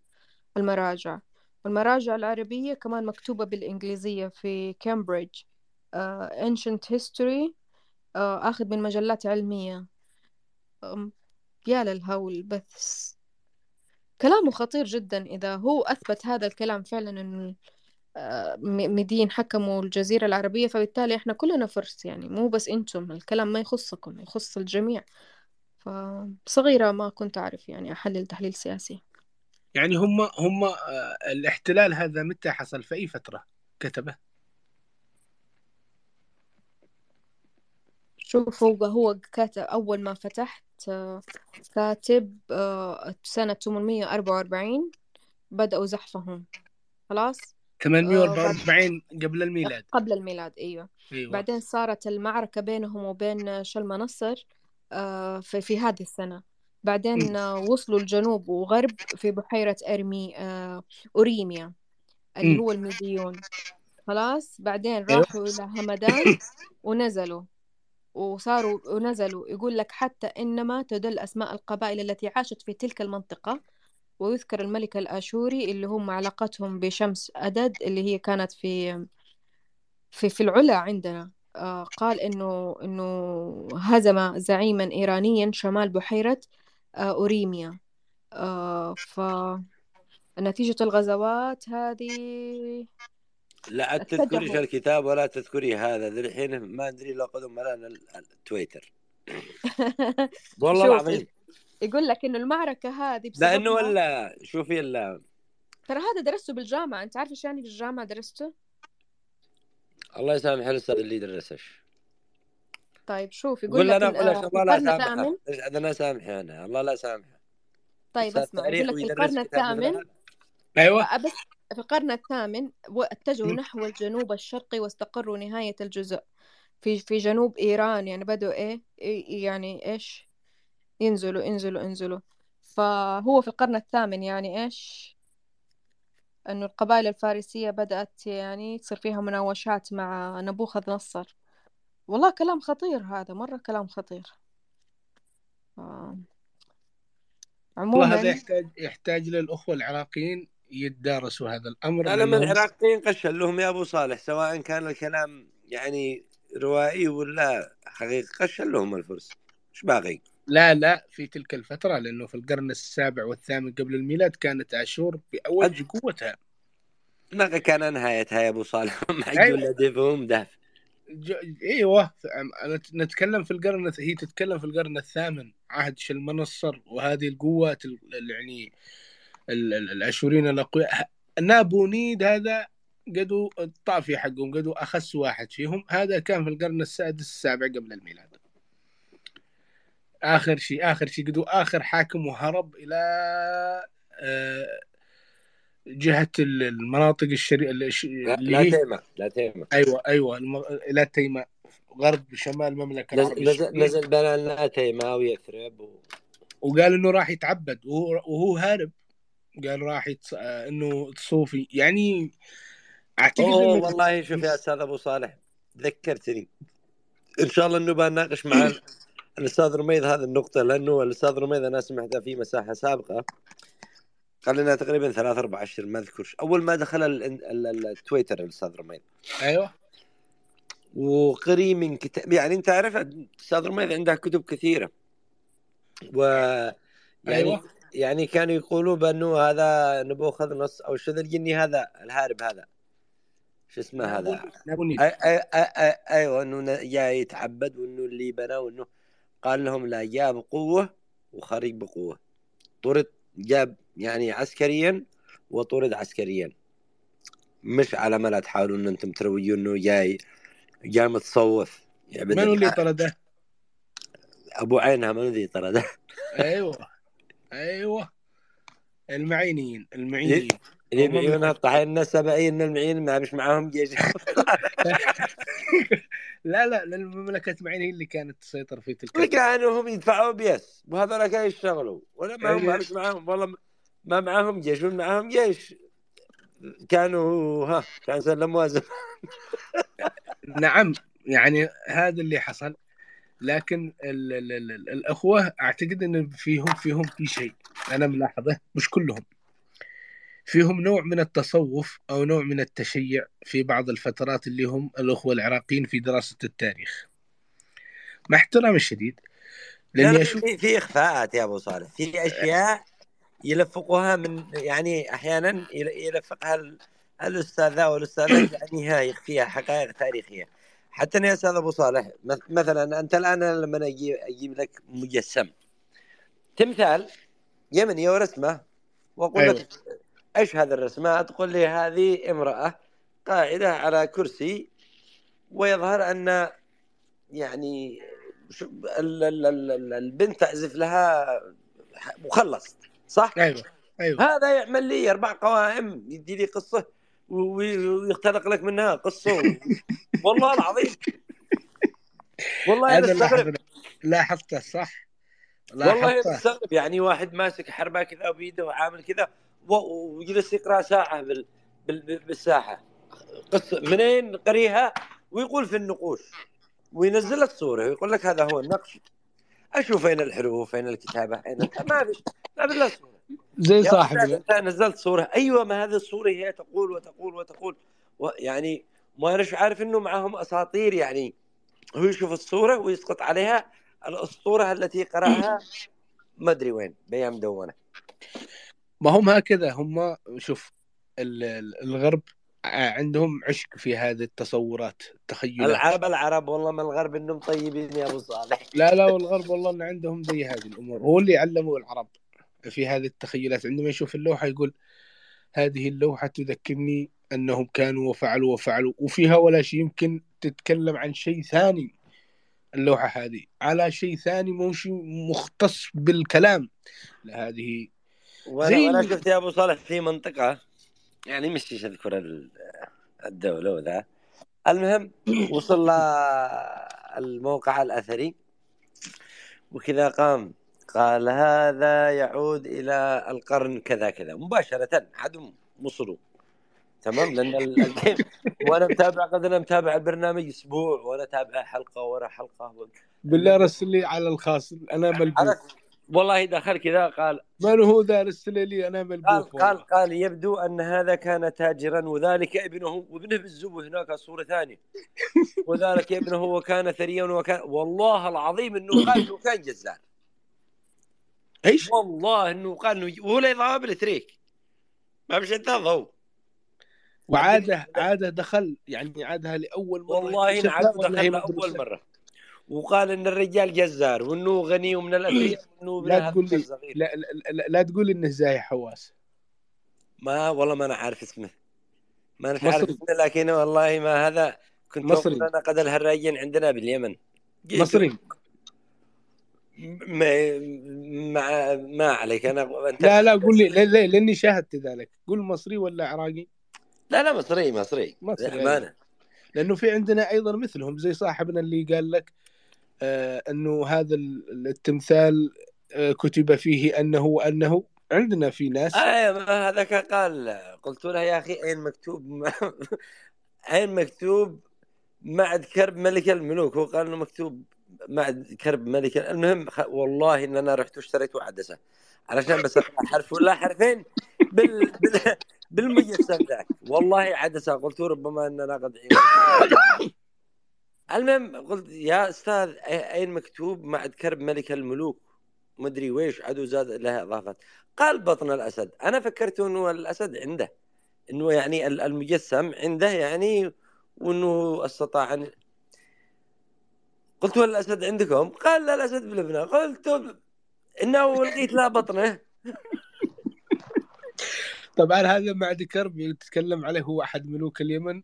المراجع. والمراجع العربية كمان مكتوبة بالإنجليزية في كامبريدج آه ancient history آه أخذ من مجلات علمية. يا للهول بس كلامه خطير جدا. إذا هو أثبت هذا الكلام فعلا إنه مدين حكموا الجزيرة العربية فبالتالي إحنا كلنا فرس يعني مو بس إنتم الكلام ما يخصكم يخص الجميع. فصغيرة ما كنت أعرف يعني أحلل تحليل سياسي. يعني هم هم آه، الاحتلال هذا متى حصل؟ في أي فترة كتبه؟ شوف هو هو كاتب أول ما فتحت آه، كاتب آه، سنة 844 بدأوا زحفهم. خلاص؟ 844 قبل الميلاد. قبل الميلاد أيوه, أيوة. بعدين صارت المعركة بينهم وبين شلمى نصر آه، في, في هذه السنة. بعدين وصلوا الجنوب وغرب في بحيرة أرمي آه، أوريميا اللي هو الميديون. خلاص؟ بعدين أيوة. راحوا إلى همدان ونزلوا. وصاروا ونزلوا. يقول لك حتى إنما تدل أسماء القبائل التي عاشت في تلك المنطقة ويذكر الملك الآشوري اللي هم علاقتهم بشمس أدد اللي هي كانت في في في العلا عندنا. آه قال إنه إنه هزم زعيما إيرانيا شمال بحيرة آه أوريميا. آه ف نتيجة الغزوات هذه لا تذكري الكتاب ولا تذكري هذا. ذي الحين ما أدري لو قدم لنا التويتر والله العظيم. يقول لك إنه المعركة هذه لأنه ولا شوفي ال ترى هذا درسته بالجامعة. أنت عارف إيش يعني في الجامعة درسته؟ الله يسامح الأستاذ اللي درسش. طيب شوف يقول لك أنا أقول لك الله لا يسامحه أنا أنا. الله لا يسامحه طيب أسمع يقول لك في القرن الثامن. أيوه. بس في القرن الثامن اتجهوا نحو الجنوب الشرقي واستقروا نهاية الجزء. في في جنوب إيران يعني بدوا إيه إيه- يعني إيش؟ ينزلوا ينزلوا ينزلوا فهو في القرن الثامن يعني إيش إنه القبائل الفارسية بدأت يعني تصير فيها مناوشات مع نبوخذ نصر والله كلام خطير هذا مرة كلام خطير آه. والله هذا عموما يحتاج يحتاج للأخوة العراقيين يتدارسوا هذا الأمر لما لأنهم العراقيين قشل لهم يا أبو صالح سواء كان الكلام يعني روائي ولا حقيقي قشل لهم الفرس إيش باقي؟ لا لا في تلك الفترة لأنه في القرن السابع والثامن قبل الميلاد كانت آشور بأوج قوتها ما كان نهايتها يا أبو صالح ما أيوة. حجوا الا دفهم دهف ج... إيوه أنا نتكلم في القرن هي تتكلم في القرن الثامن. عهد شلمنصر وهذه القوات ال... ال- يعني ال... ال- الاشوريين الأقوياء. نابونيد هذا قدوا الطافي حقهم قدوا أخس واحد فيهم. هذا كان في القرن السادس السابع قبل الميلاد. آخر شيء آخر شيء قدوا آخر حاكم وهرب إلى آه، جهة ال- المناطق الشري... الش- لا, اللي لا لا تيمة. أيوه أيوه الم... إلى تيماء غرب شمال المملكة العربية نزل, نزل لنا تيمة ويثرب و... وقال إنه راح يتعبد وهو وهو هارب. قال راح يتص... آه، إنه صوفي. يعني أعتقد أوه إنه والله شوف يا أستاذ أبو صالح ذكرتني. إن شاء الله إنه بناقش مع الأستاذ رميد هذه النقطة لأنه الأستاذ رميد أنا سمعتها في مساحة سابقة. قال لنا تقريبا ثلاث أربع اشهر ما اذكرش أول ما دخل ال- ال- ال- التويتر الأستاذ رميد أيوه. وقري من كتاب يعني أنت عارف الاستاذ رميد عنده كتب كثيرة. و يعني أيوه. يعني كانوا يقولوا بأنه هذا نبوخذ نص أو الشذ الجني هذا الهارب هذا. شو اسمه هذا؟ أي أي أي أيوه إنه جاي يتعبد وإنه اللي بنى وإنه قال لهم لا جاء بقوه وخرج بقوة. طرد جاب يعني عسكريا وطرد عسكريا. مش على ما لا تحاولوا ان أنتم تروجوا إنه جاي جاي متصوف. يعبد من اللي. طرده؟ أبو عينها من ذي طرده؟ أيوه. أيوه. المعينيين المعينيين. اللي يبيعونها الطحين السبعين المعين ما مش معاهم جيش. لا لا لأن مملكه معين هي اللي كانت تسيطر في تلك كانوا هم يدفعوا بيس وهذول كانوا يشتغلوا. ولا ما هم مش معاهم والله ما معاهم جيش ولا معاهم جيش. كانوا ها كان سلموا نعم يعني هذا اللي حصل. لكن ال ال ال ال الأخوة أعتقد إن فيهم فيهم في شيء أنا ملاحظه مش كلهم. فيهم نوع من التصوف أو نوع من التشيع في بعض الفترات اللي هم الأخوة العراقيين في دراسة التاريخ. مع احترامي الشديد لا لاني لا أشوف في إخفاءات يا أبو صالح. في أشياء يلفقوها من يعني أحيانا يل- يلفقها ال- الاستاذ ذا والاستاذ يعني ها يخفيها حقائق تاريخية. حتى يا أستاذ أبو صالح مث- مثلا أنت الآن لما أجيب أجيب لك مجسم. تمثال يمني ورسمه وأقول أيوه. لك إيش هذه الرسمه تقول لي هذه امرأة قاعدة على كرسي ويظهر أن يعني البنت تعزف لها مخلص صح؟ أيوه أيوه. هذا يعمل لي أربع قوائم يدي لي قصة ويختلق لك منها قصة. والله العظيم. والله أنا استغرب. لاحظته صح؟ والله استغرب يعني واحد ماسك حربة كذا بيده وعامل كذا. ويجلس يقرأ ساعة بال... بال... بالساحة. قصه منين قريها؟ ويقول في النقوش. وينزل لك صوره ويقول لك هذا هو النقش. أشوف اين الحروف اين الكتابة اين ما في ما في الا صوره زي يا صاحب أستاذ ال- أنت نزلت صورة. أيوه ما هذه الصورة هي تقول وتقول وتقول. و... يعني ما اناش عارف إنه معهم أساطير يعني هو يشوف الصورة ويسقط عليها. الأسطورة التي قرأها ما أدري وين بيام مدونه ما هم هكذا هم شوف ال- ال- الغرب عندهم عشق في هذه التصورات التخيلات. العرب العرب والله ما الغرب إنهم طيبين يا أبو صالح. لا لا والغرب والله إن عندهم زي هذه الأمور. هو اللي علموا العرب في هذه التخيلات. عندما يشوف اللوحة يقول هذه اللوحة تذكرني أنهم كانوا وفعلوا وفعلوا. وفيها ولا شيء يمكن تتكلم عن شيء ثاني اللوحة هذه. على شيء ثاني مو شيء مختص بالكلام. لا هذه وأنا ال- شفت يا أبو صالح في منطقة؟ يعني مش أذكر ال- الدولة وذا. المهم وصل الموقع الأثري. وكذا قام قال هذا يعود إلى القرن كذا كذا. مباشرة عدم وصلوا تمام؟ لأن ال- الجيم وأنا متابع قد أنا متابع البرنامج أسبوع وأنا اتابع حلقة ورا حلقة. بالله رسل لي على الخاص. أنا عرفت. والله دخل كذا قال من هو ذا رسل لي أنا قال ملبوخ قال والله قال يبدو أن هذا كان تاجرا وذلك ابنه وابنه بالزبو هناك صورة ثانية. وذلك ابنه وكان ثريا وكان والله العظيم إنه قال إنه كان جزار. إيش؟ والله إنه قال إنه وهو لا يضرب بالتريك ما مشيت ضوء وعاده عاده دخل يعني عادها لأول مرة والله هي دخل اول مدرسة؟ مرة. وقال إن الرجال جزار وإنه غني ومن الاثرياء وانه لا ابنها تقول لي لا, لا, لا, لا تقول إنه زاي حواس. ما والله ما أنا عارف اسمه. ما أنا عارف اسمه لكن والله ما هذا كنت مصري. أنا قد الهراجين عندنا باليمن. مصري. ما ما, ما عليك. أنا انت لا لا قول لي لا لا لأني شاهدت ذلك. قول مصري ولا عراقي؟ لا لا مصري مصري. مصري للأمانة. لأنه في عندنا أيضا مثلهم زي صاحبنا اللي قال لك أنه هذا ال- التمثال آه كتب فيه أنه وانه عندنا في ناس. اي ما هذاك قال قلت له يا أخي أين مكتوب؟ أين مكتوب معد كرب ملك الملوك؟ هو قال إنه مكتوب معد كرب ملك المهم خ- والله إن أنا رحت واشتريت عدسه علشان بس أطلع حرف ولا حرفين بال, بال... بالمجسم ذاك والله عدسه. قلت ربما اننا قد. المهم قلت يا أستاذ أين مكتوب؟ معد كرب ملك الملوك. مدري ويش عدو زاد لها اضافات قال بطن الأسد. أنا فكرت إنه الأسد عنده إنه يعني ال- المجسم عنده يعني وإنه أستطاع ان قلت الأسد عندكم؟ قال لا الأسد بلبنان قلت إنه لقيت لا بطنه. طبعا هذا معد كرب يتكلم عليه هو أحد ملوك اليمن.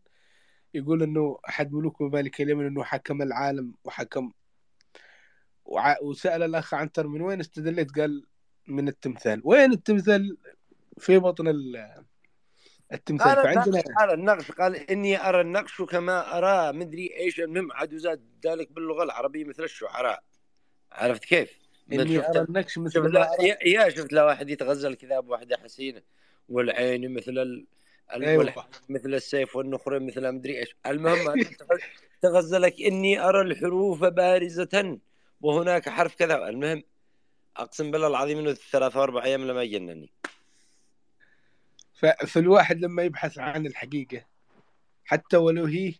يقول إنه أحد ملوك ممالك اليمن إنه حكم العالم وحكم وع... وسأل الأخ عنتر من وين استدليت؟ قال من التمثال. وين التمثال في بطن ال- التمثال؟ قال فعندنا قال النقش قال إني أرى النقش كما أرى مدري إيش المهم. عاد زاد ذلك باللغة العربية مثل الشعراء. عرفت كيف؟ إني أرى شفت النقش شفت؟ مثل ما لا يا شفت لا واحد يتغزل كذا بواحدة حسينة. والعين مثل ال... والعين مثل السيف والنخرة مثل مدري إيش. المهم تغزلك إني أرى الحروف بارزة وهناك حرف كذا. المهم أقسم بالله العظيم إنه ثلاثة أربع أيام لما يجنني. فالواحد لما يبحث عن الحقيقة حتى ولو هي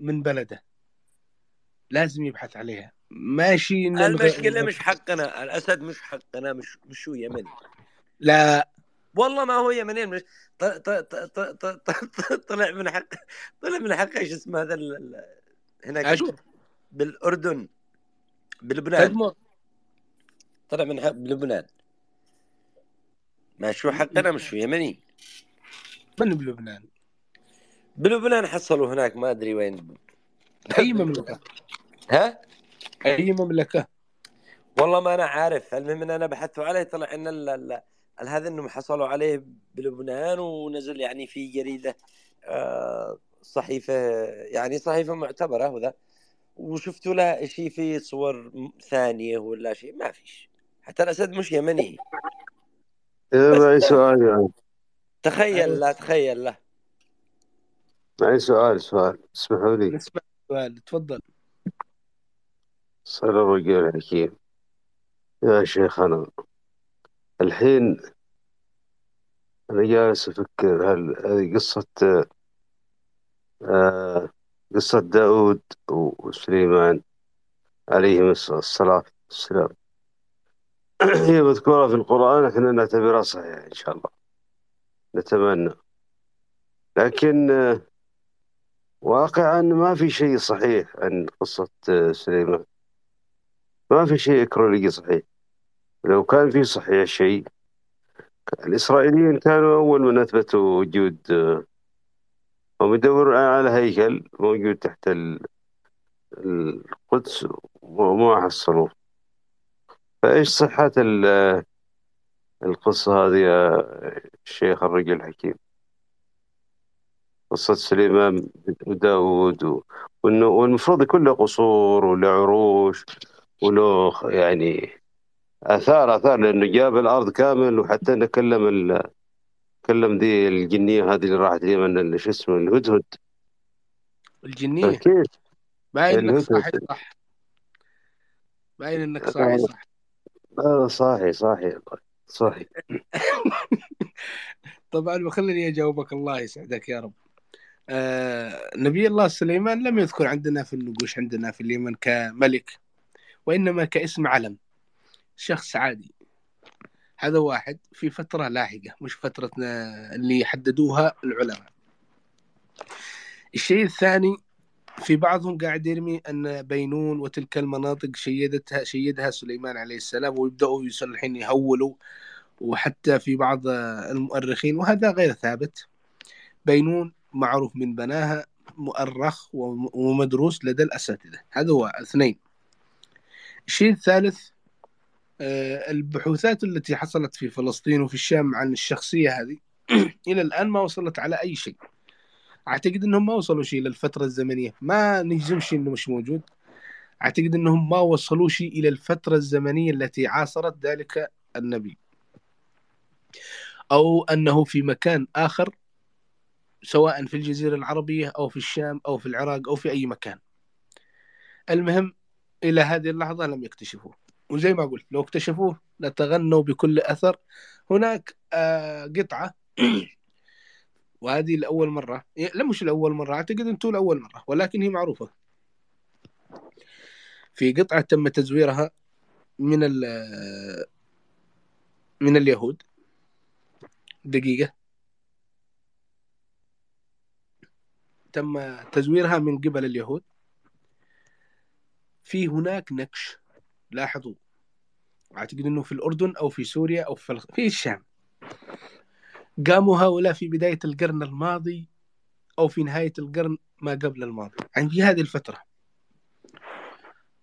من بلده لازم يبحث عليها. ماشي المشكلة مش حقنا. الأسد مش حقنا مش مش هو يمني لا والله ما هو يمني مش ط- ط- ط- ط- ط- ط- طلع من حق طلع من حق إيش اسمه هذا ال- هناك بالأردن بلبنان. تدمر. طلع من حق بلبنان. ما شو حقنا مش يمني. من بلبنان؟ بلبنان حصلوا هناك ما أدري وين. أي مملكة؟ ها؟ أي مملكة؟ والله ما أنا عارف. المهم إن أنا بحثت عليه طلع إن ال- هذا انهم حصلوا عليه بلبنان ونزل يعني في جريدة آه، صحيفة يعني صحيفة معتبرة وذا وشفتوا له شيء في صور ثانية ولا شيء ما فيش. حتى الأسد مش يمني. معي سؤال يعني. تخيل لا تخيل لا. معي سؤال سؤال. اسمحوا لي. نسمع سؤال. تفضل. صلى الرجال الحكيم يا شيخنا الحين أنا جالس أفكر هل هذه قصة آه قصة داود وسليمان عليهم الصلاة والسلام. هي مذكورة في القرآن إحنا نعتبرها صحيحة إن شاء الله. نتمنى. لكن آه، واقعا ما في شيء صحيح عن قصة آه، سليمان. ما في شيء إكرولوجي صحيح. لو كان في صحيح شيء الإسرائيليين كانوا أول من أثبتوا وجود آه، هم يدورون على هيكل موجود تحت ال- القدس وما حصلوه. فإيش صحة ال- القصة هذه يا الشيخ الرجل الحكيم؟ قصة سليمان وداود والمفروض يكون له قصور وله عروش وله يعني آثار آثار لأنه جاب الأرض كامل وحتى إنه كلم ال... كلم دي الجنية هذه اللي راحت اليمن اللي شو اسمه الهدهد. الجنية؟ أكيد باين إنك صاحي صح. باين إنك صاحي صح. آه صاحي صاحي صاحي طبعا وخليني أجاوبك الله يسعدك يا رب. آه نبي الله سليمان لم يذكر عندنا في النقوش عندنا في اليمن كملك وإنما كاسم علم. شخص عادي. هذا واحد في فترة لاحقة مش فترتنا اللي حددوها العلماء. الشيء الثاني في بعضهم قاعد يرمي أن بينون وتلك المناطق شيدتها شيدها سليمان عليه السلام ويبدأوا يصلحين يهولوا وحتى في بعض المؤرخين وهذا غير ثابت. بينون معروف من بناها مؤرخ وم- ومدروس لدى الأساتذة. هذا هو اثنين. الشيء الثالث آه، البحوثات التي حصلت في فلسطين وفي الشام عن الشخصية هذه إلى الآن ما وصلت على أي شيء. أعتقد أنهم ما وصلوا شيء للفترة الزمنية. ما نجزمش أنه مش موجود. أعتقد أنهم ما وصلوا شيء إلى الفترة الزمنية التي عاصرت ذلك النبي. أو أنه في مكان آخر سواء في الجزيرة العربية أو في الشام أو في العراق أو في أي مكان. المهم إلى هذه اللحظة لم يكتشفوه. وزي ما قلت لو اكتشفوه لتغنوا بكل أثر. هناك آه، قطعة. وهذه لأول مرة. لا مش لأول مرة. أعتقد أنتم لأول مرة ولكن هي معروفة. في قطعة تم تزويرها من ال- من اليهود. دقيقة. تم تزويرها من قبل اليهود. في هناك نكش لاحظوا. أعتقد أنه في الأردن أو في سوريا أو في, في الشام. قاموا هؤلاء في بداية القرن الماضي أو في نهاية القرن ما قبل الماضي. يعني في هذه الفترة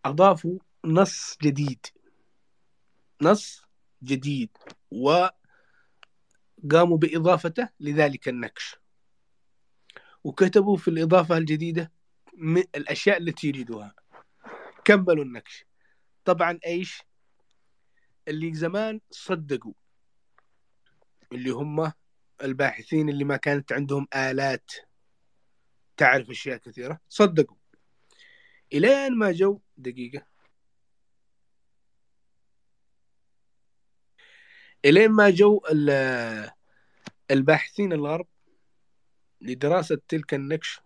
أضافوا نص جديد. نص جديد. وقاموا بإضافته لذلك النكش وكتبوا في الإضافة الجديدة من الأشياء التي يريدوها كملوا النكش طبعا إيش؟ اللي زمان صدقوا اللي هم الباحثين اللي ما كانت عندهم آلات تعرف أشياء كثيرة صدقوا. إلين ما جو دقيقة. إلين ما جو ال- الباحثين الغرب لدراسة تلك النكش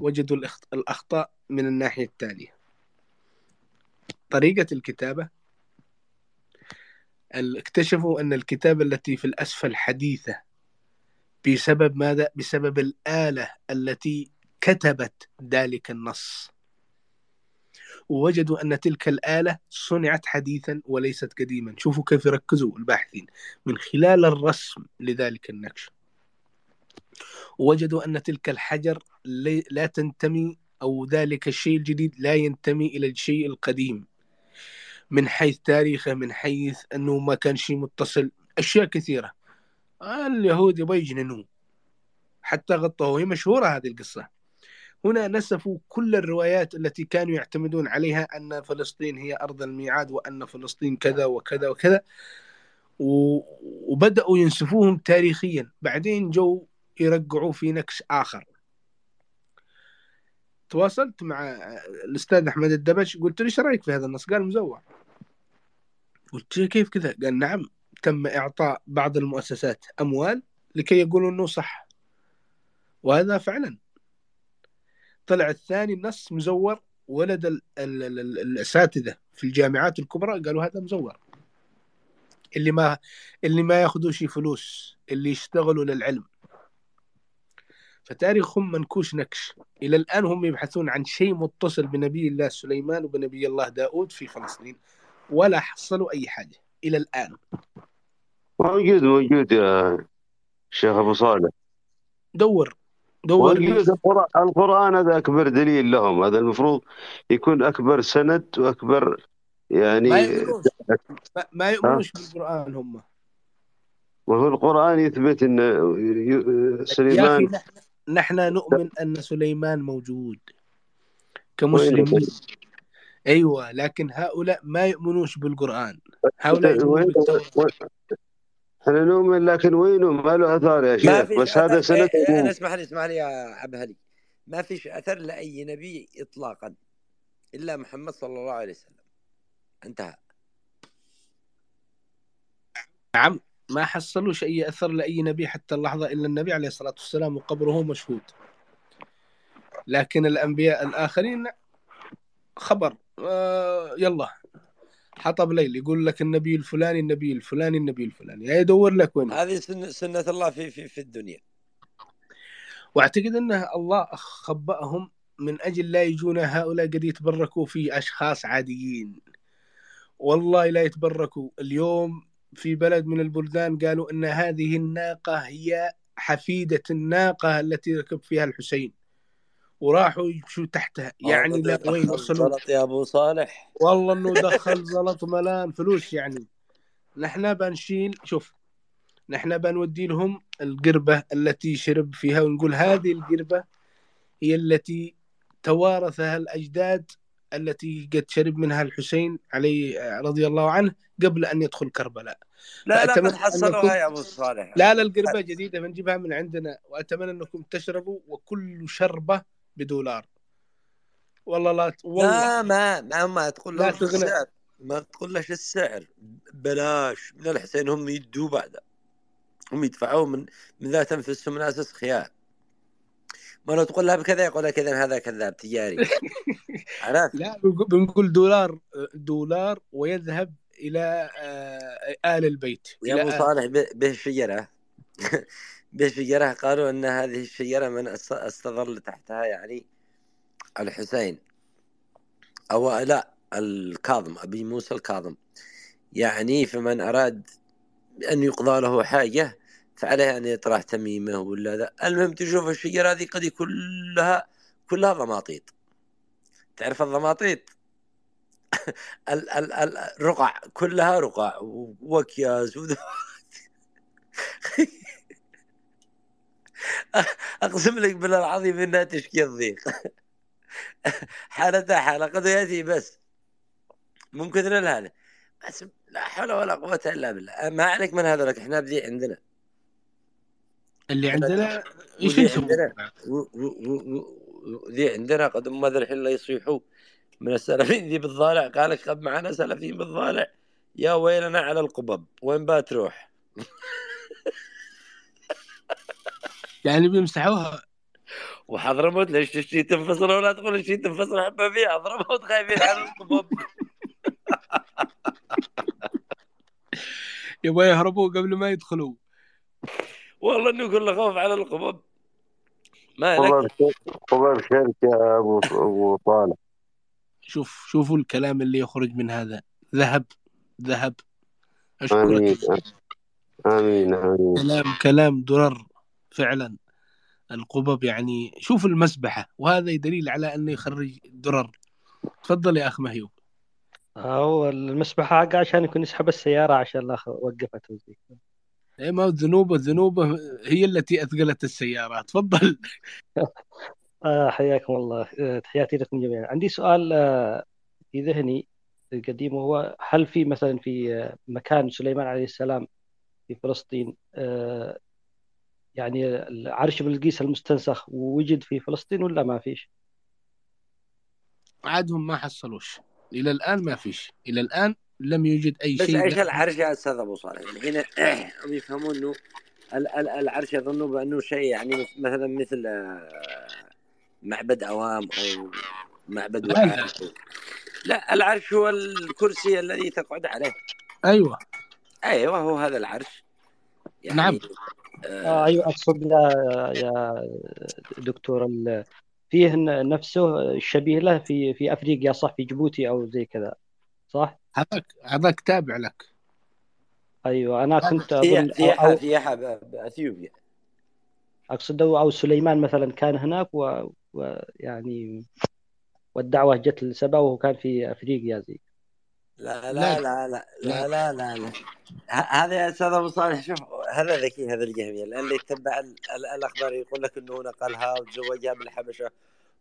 وجدوا الأخ- الأخطاء من الناحية التالية. طريقة الكتابة؟ ال- اكتشفوا أن الكتابة التي في الأسفل حديثة. بسبب ماذا؟ بسبب الآلة التي كتبت ذلك النص. ووجدوا أن تلك الآلة صنعت حديثا وليست قديما. شوفوا كيف يركزوا الباحثين. من خلال الرسم لذلك النكش ووجدوا أن تلك الحجر لا تنتمي أو ذلك الشيء الجديد لا ينتمي إلى الشيء القديم. من حيث تاريخه من حيث أنه ما كان شيء متصل أشياء كثيرة. اليهود يبغوا يجننوه حتى غطوا هي مشهورة هذه القصة. هنا نسفوا كل الروايات التي كانوا يعتمدون عليها أن فلسطين هي أرض الميعاد وأن فلسطين كذا وكذا وكذا. و- وبدأوا ينسفوهم تاريخيا. بعدين جو يرقعوا في نكش آخر. تواصلت مع الأستاذ أحمد الدبش. قلت له إيش رأيك في هذا النص؟ قال مزور قلت كيف كذا؟ قال نعم تم إعطاء بعض المؤسسات أموال لكي يقولوا أنه صح. وهذا فعلا. طلع الثاني النص مزور ولد ال ال ال ال الأساتذة في الجامعات الكبرى قالوا هذا مزور. اللي ما اللي ما ياخذوا شي فلوس اللي يشتغلوا للعلم. فتاريخهم منكوش نكش. إلى الآن هم يبحثون عن شيء متصل بنبي الله سليمان وبنبي الله داود في فلسطين ولا حصلوا أي حاجة إلى الآن. موجود موجود يا شيخ أبو صالح. دور دور. القرآن هذا أكبر دليل لهم. هذا المفروض يكون أكبر سند وأكبر يعني ما يؤمنوش ما, يؤمنوش بالقرآن هم. وهو القرآن يثبت أخي سليمان نحن نؤمن أن سليمان موجود كمسلمين أيوة لكن هؤلاء ما يؤمنوش بالقرآن. هؤلاء يؤمنون إحنا نؤمن لكن وينه؟ ما له اثار يا شيخ؟ بس هذا اثر إيه، أنا اسمح لي اسمح لي يا عبهلي ما فيش أثر لأي نبي اطلاقا إلا محمد صلى الله عليه وسلم. انتهى. نعم ما حصلوش أي أثر لأي نبي حتى اللحظة إلا النبي عليه الصلاة والسلام وقبره مشهود. لكن الأنبياء الآخرين خبر. آه يلا. حطب ليل يقول لك النبي الفلاني النبي الفلاني النبي الفلاني. يا يدور لك وين؟ هذه سنة, سنة الله في في في الدنيا. وأعتقد أن الله خبأهم من أجل لا يجون هؤلاء قد يتبركوا في أشخاص عاديين. والله لا يتبركوا. اليوم في بلد من البلدان قالوا إن هذه الناقة هي حفيدة الناقة التي ركب فيها الحسين. وراحوا يمشوا تحتها. يعني وين وصلوا؟ غلط يا أبو صالح. والله إنه دخل زلط ملان فلوس يعني. نحن بنشيل شوف نحن بنودي لهم القربة التي شرب فيها ونقول هذه القربة هي التي توارثها الأجداد التي قد شرب منها الحسين عليه رضي الله عنه قبل أن يدخل كربلاء. لا لا قد حصلوها يا أبو صالح. لا لا القربة جديدة بنجيبها من عندنا وأتمنى أنكم تشربوا وكل شربة بدولار. والله لا ت- والله. لا ما ما ما تقول لا. السعر. ما تقول لهش السعر. بلاش. من الحسين هم يدوا بعده هم يدفعوه من من ذات أنفسهم من أساس خيار. ما لو تقول لها بكذا يقول لك اذا هذا كذاب تجاري. عرفت؟ لا بنقول- دولار دولار ويذهب إلى آه، آل البيت يا أبو صالح به به شجره قالوا إن هذه الشجرة من است- أستظل تحتها يعني الحسين. أو لا الكاظم أبي موسى الكاظم. يعني فمن أراد أن يقضى له حاجة فعليه أن يطرح تميمه ولا ذا. المهم تشوف الشجرة هذه قد كلها كلها ضماطيط. تعرف الضماطيط؟ ال ال ال رقع كلها رقع واكياس أقسم لك بالله العظيم إنها تشكي الضيق. حالتها حالة قد يأتي بس. من كثر هذا بس لا حول ولا قوة إلا بالله. ما عليك من هذا لك إحنا بذي عندنا. اللي عندنا إيش؟ عندنا. ذي عندنا. قد ما الحين لا يصيحوا. من السلفيين ذي بالضالع. قال لك قد معنا سلفيين بالضالع. يا ويلنا على القبب. وين بتروح يعني بيمسحوها. وحضرموت ليش تشتي تنفصل ولا تقول تشتي تنفصل حبة فيها؟ حضرموت خايفين على القبب يبغى يهربوا قبل ما يدخلوا. والله إنه كله خوف على القبب. ما والله بخيرك يا أبو أبو طالب. شوف شوفوا الكلام اللي يخرج من هذا. ذهب ذهب. أشكرك. آمين آمين آمين. كلام كلام درر. فعلا القبب يعني شوف المسبحة وهذا دليل على أنه يخرج درر. تفضل يا أخ مهيوب هو المسبحة حقه عشان يكون يسحب السيارة عشان لا وقفت وزي. إيه ما الذنوب الذنوب هي التي أثقلت السيارات تفضل. آه حياكم الله. آه، تحياتي لكم جميعا. عندي سؤال آه، في ذهني قديم وهو هل في مثلا في آه، مكان سليمان عليه السلام في فلسطين يعني عرش بلقيس المستنسخ وجد في فلسطين ولا ما فيش؟ عادهم ما حصلوش. إلى الآن ما فيش. إلى الآن لم يوجد أي بس شيء إيش لا- العرش يا أستاذ أبو صالح الحين هم يفهمون إنه ال- ال- العرش يظنوا بأنه شيء يعني مثلا مثل آه، معبد اوام أو معبد لا لا العرش هو الكرسي الذي تقعد عليه. أيوه. أيوه هو هذا العرش. يعني نعم. آه أيوه أقصد يا يا دكتور ال- فيه نفسه شبيه له في في أفريقيا صح؟ في جيبوتي أو زي كذا صح؟ هذاك هذاك تابع لك. أيوه أنا كنت في أظن في في ب- باثيوبيا أقصد أو أو سليمان مثلا كان هناك و- ويعني والدعوة جت لسبا وهو كان في أفريقيا زي لا لا لا لا لا لا لا, لا. هذا يا أستاذ أبو صالح شوف هذا ذكي هذا الجهمي اللي يتبع الأخبار يقول لك إنه نقلها وتزوجها بالحبشة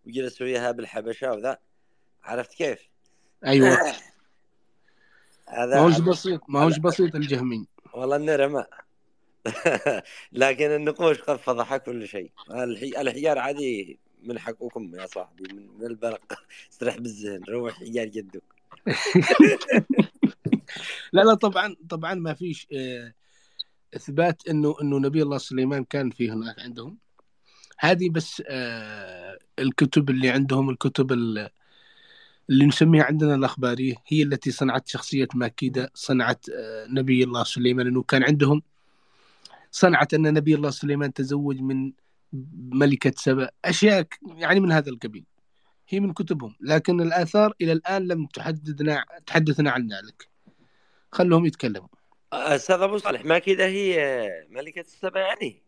وجلس وياها بالحبشة وذا. عرفت كيف؟ أيوه. هذا ما هوش بسيط ما هوش بسيط الجهمي والله انه رمى لكن النقوش قد فضح كل شيء. الحجار عادي من حقكم يا صاحبي من البرق. استرح بالزين روح حجار جدك. لا لا طبعا طبعا ما فيش آه، إثبات إنه إنه نبي الله سليمان كان في هناك عندهم. هذه بس آه، الكتب اللي عندهم الكتب ال- اللي نسميها عندنا الأخبارية هي التي صنعت شخصية ماكيدة صنعت آه، نبي الله سليمان أنه كان عندهم. صنعت أن نبي الله سليمان تزوج من ملكة سبأ أشياء ك- يعني من هذا القبيل. هي من كتبهم لكن الآثار إلى الآن لم تحدثنا تحدثنا عن ذلك. خلهم يتكلموا. أستاذ أبو صالح ما كذا هي ملكة السبع يعني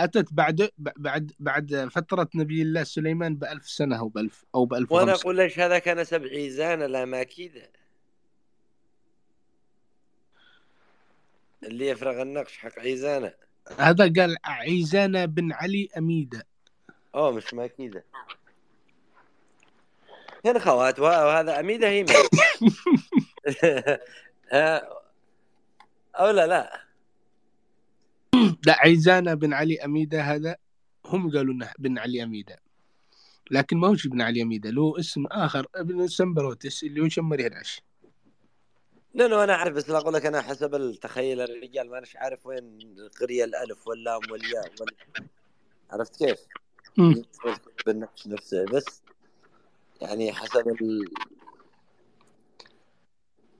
أتت بعد بعد بعد فترة نبي الله سليمان بألف سنة أو بألف أو بألف وأنا وخمسة أقول ليش هذا كان سبع عيزان لا ما كذا اللي يفرغ النقش حق عيزانه هذا قال عيزانة بن علي أميدة. أوه مش ما كذا هنا خوات وهذا أميدة هي من آه، أو لا لا لا عيزانة بن علي أميدة هذا هم قالوا إنه بن علي أميدة لكن ما هوش ابن علي أميدة له اسم آخر ابن سمبروتس اللي هو شمر يرعش لأنه أنا أعرف بس لا أقول لك أنا حسب التخيل الرجال ما اناش عارف وين القريه الألف واللام والياء وال... عرفت كيف؟ مم. بالنقش نفسه بس يعني حسب ال...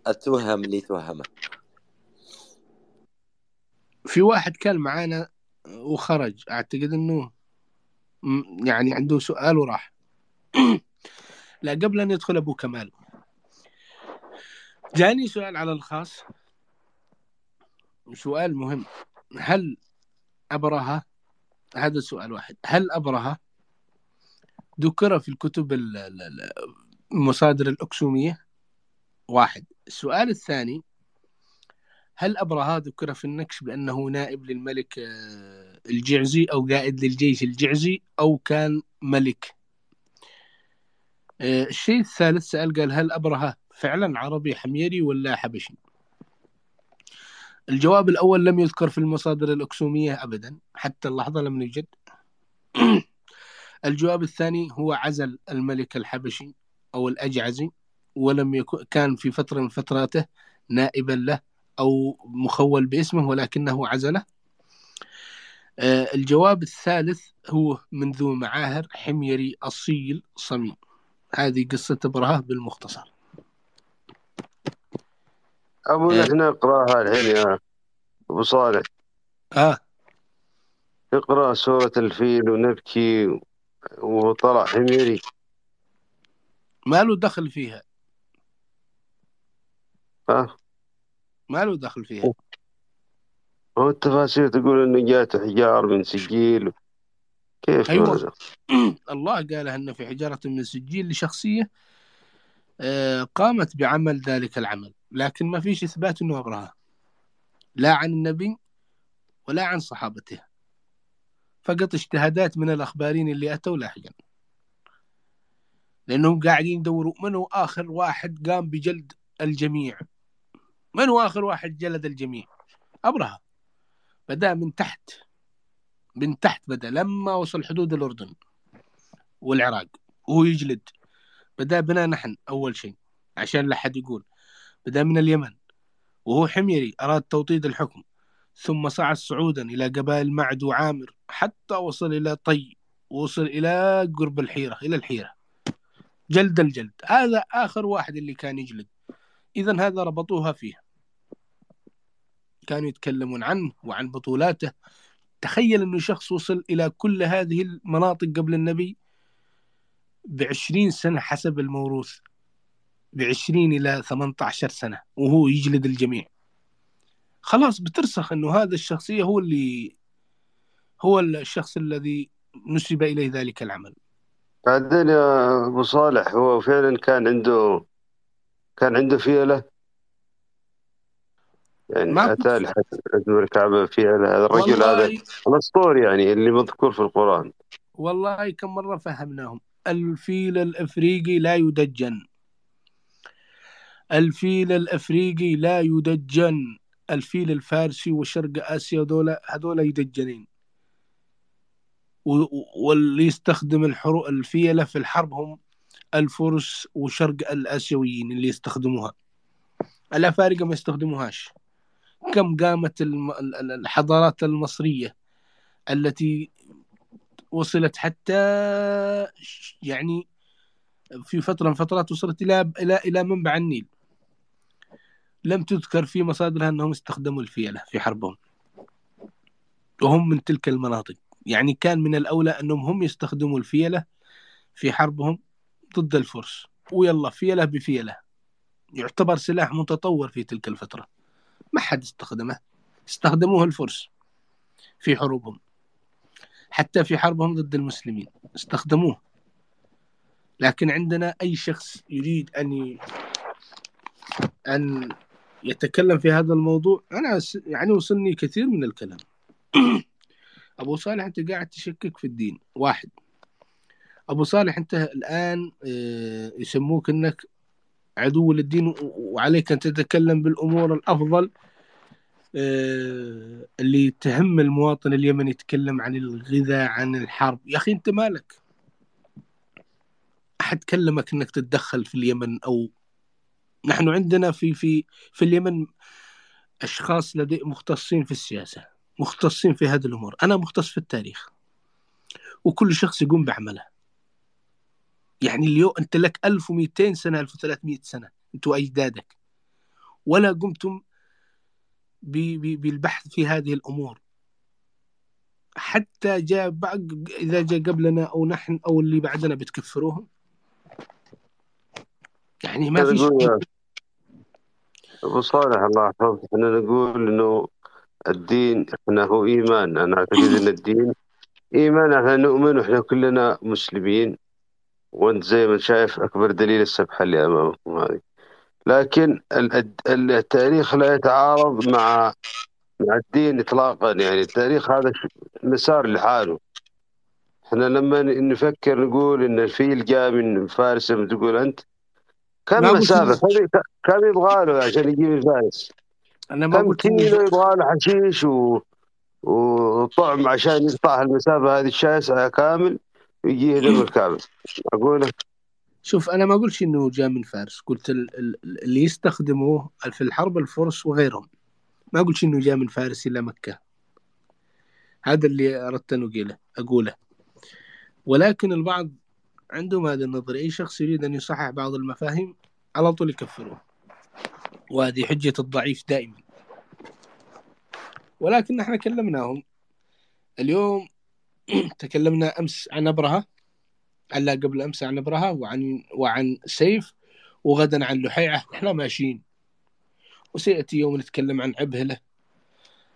التوهم اللي توهمه. في واحد كان معانا وخرج أعتقد أنه م- يعني عنده سؤال وراح. لا قبل أن يدخل أبو كمال. جاني سؤال على الخاص. سؤال مهم. هل أبرهة؟ هذا سؤال واحد. هل أبرهة ذكر في الكتب ال- ال- ال- المصادر الأكسومية؟ واحد. السؤال الثاني هل أبرهة ذكر في النكش بأنه نائب للملك آه، الجعزي أو قائد للجيش الجعزي أو كان ملك؟ آه، الشيء الثالث سأل قال هل أبرهة فعلا عربي حميري ولا حبشي؟ الجواب الأول لم يذكر في المصادر الأكسومية أبدا حتى اللحظة لم يوجد الجواب الثاني هو عزل الملك الحبشي أو الأجعزي ولم يكن كان في فترة من فتراته نائبا له أو مخول باسمه ولكنه عزله. آه، الجواب الثالث هو من ذو معاهر حميري أصيل صميم. هذه قصة إبرهة بالمختصر. أبو آه. نحن نقراها الحين يا أبو صالح. آه. اقرأ سورة الفيل ونبكي وطلع حميري ما له دخل فيها. ها؟ ما له دخل فيها. هو التفاسير تقول إنه جات حجار من سجيل. كيف أيوة؟ الله قال أن في حجارة من سجيل لشخصية آه، قامت بعمل ذلك العمل. لكن ما فيش إثبات أنه أبرهة لا عن النبي ولا عن صحابته. فقط اجتهادات من الأخبارين اللي أتوا لاحقا. لأنهم قاعدين يدوروا من هو آخر واحد قام بجلد الجميع. من هو آخر واحد جلد الجميع؟ أبرهة. بدأ من تحت. من تحت بدأ لما وصل حدود الأردن والعراق وهو يجلد. بدأ بنا نحن أول شيء عشان لا حد يقول. بدأ من اليمن وهو حميري أراد توطيد الحكم. ثم صعد صعودا إلى قبائل معد وعامر حتى وصل إلى طي وصل إلى قرب الحيرة إلى الحيرة. جلد الجلد. هذا آخر واحد اللي كان يجلد. إذا هذا ربطوها فيه. كانوا يتكلمون عنه وعن بطولاته. تخيل أنه شخص وصل إلى كل هذه المناطق قبل النبي بعشرين سنة حسب الموروث. بعشرين إلى ثمانية عشر سنة وهو يجلد الجميع. خلاص بترسخ أنه هذا الشخصية هو اللي هو الشخص الذي نسب إليه ذلك العمل. بعدين يا أبو صالح هو فعلا كان عنده كان عنده فيلة؟ يعني ما لحجم الكعبة فيلة. هذا الرجل هذا والله الأسطوري يعني اللي مذكور في القرآن. والله كم مرة فهمناهم. الفيل الأفريقي لا يدجن. الفيل الأفريقي لا يدجن. الفيل الفارسي وشرق دول هذول يدجنين و- واللي يستخدم الحرو الفيلة في الحرب هم الفرس وشرق الآسيويين اللي يستخدموها. الأفارقة ما يستخدموهاش. كم قامت الحضارات المصرية التي وصلت حتى يعني في فترة من فترات وصلت إلى إلى إلى منبع النيل. لم تذكر في مصادرها أنهم استخدموا الفيلة في حربهم. وهم من تلك المناطق. يعني كان من الأولى أنهم هم يستخدموا الفيلة في حربهم ضد الفرس. ويلا فيلة بفيلة. يعتبر سلاح متطور في تلك الفترة. ما حد استخدمه. استخدموه الفرس في حروبهم. حتى في حربهم ضد المسلمين. استخدموه. لكن عندنا أي شخص يريد أن. أن يتكلم في هذا الموضوع أنا س- يعني وصلني كثير من الكلام. أبو صالح أنت قاعد تشكك في الدين. واحد. أبو صالح أنت الآن آه، يسموك أنك عدو للدين وعليك أن تتكلم بالأمور الأفضل آه، اللي تهم المواطن اليمني يتكلم عن الغذاء عن الحرب. يا أخي أنت مالك؟ أحد كلمك أنك تتدخل في اليمن أو نحن عندنا في في في اليمن أشخاص لدي مختصين في السياسة مختصين في هذه الأمور. أنا مختص في التاريخ وكل شخص يقوم بعمله. يعني اليوم أنت لك 1200 سنة 1300 سنة أنت وأجدادك ولا قمتم بالبحث في هذه الأمور. حتى جاء بعد إذا جاء قبلنا أو نحن أو اللي بعدنا بتكفروهم. يعني ما في نقول شيء يا أبو صالح الله يحفظك إحنا نقول إنه الدين إحنا هو إيمان. أنا أعتقد إن الدين إيمان إحنا نؤمن وإحنا كلنا مسلمين. وأنت زي ما شايف أكبر دليل السبحة اللي أمامكم هذه. لكن ال- ال- التاريخ لا يتعارض مع مع الدين إطلاقا. يعني التاريخ هذا مسار لحاله. إحنا لما نفكر نقول إن الفيل جاء من فارس تقول أنت كم إنه كم يبغى له عشان يجيب الفارس أنا ما كم كيلو يبغى له حشيش و... وطعم عشان يقطع المسافة هذه الشاسعة كامل ويجي هدم الكعبة. أقول شوف أنا ما قلت إنه جاء من فارس. قلت ال- ال- اللي يستخدموه في الحرب الفرس وغيرهم. ما قلت إنه جاء من فارس إلى مكة. هذا اللي أردت أن أقوله. أقوله. ولكن البعض عندهم هذا النظرية أي شخص يريد أن يصحح بعض المفاهيم على طول يكفروه. وهذه حجة الضعيف دائما. ولكن نحن كلمناهم. اليوم تكلمنا أمس عن أبرهة. ألا قبل أمس عن أبرهة وعن وعن سيف وغدا عن لحيعة. إحنا ماشيين. وسيأتي يوم نتكلم عن عبهلة.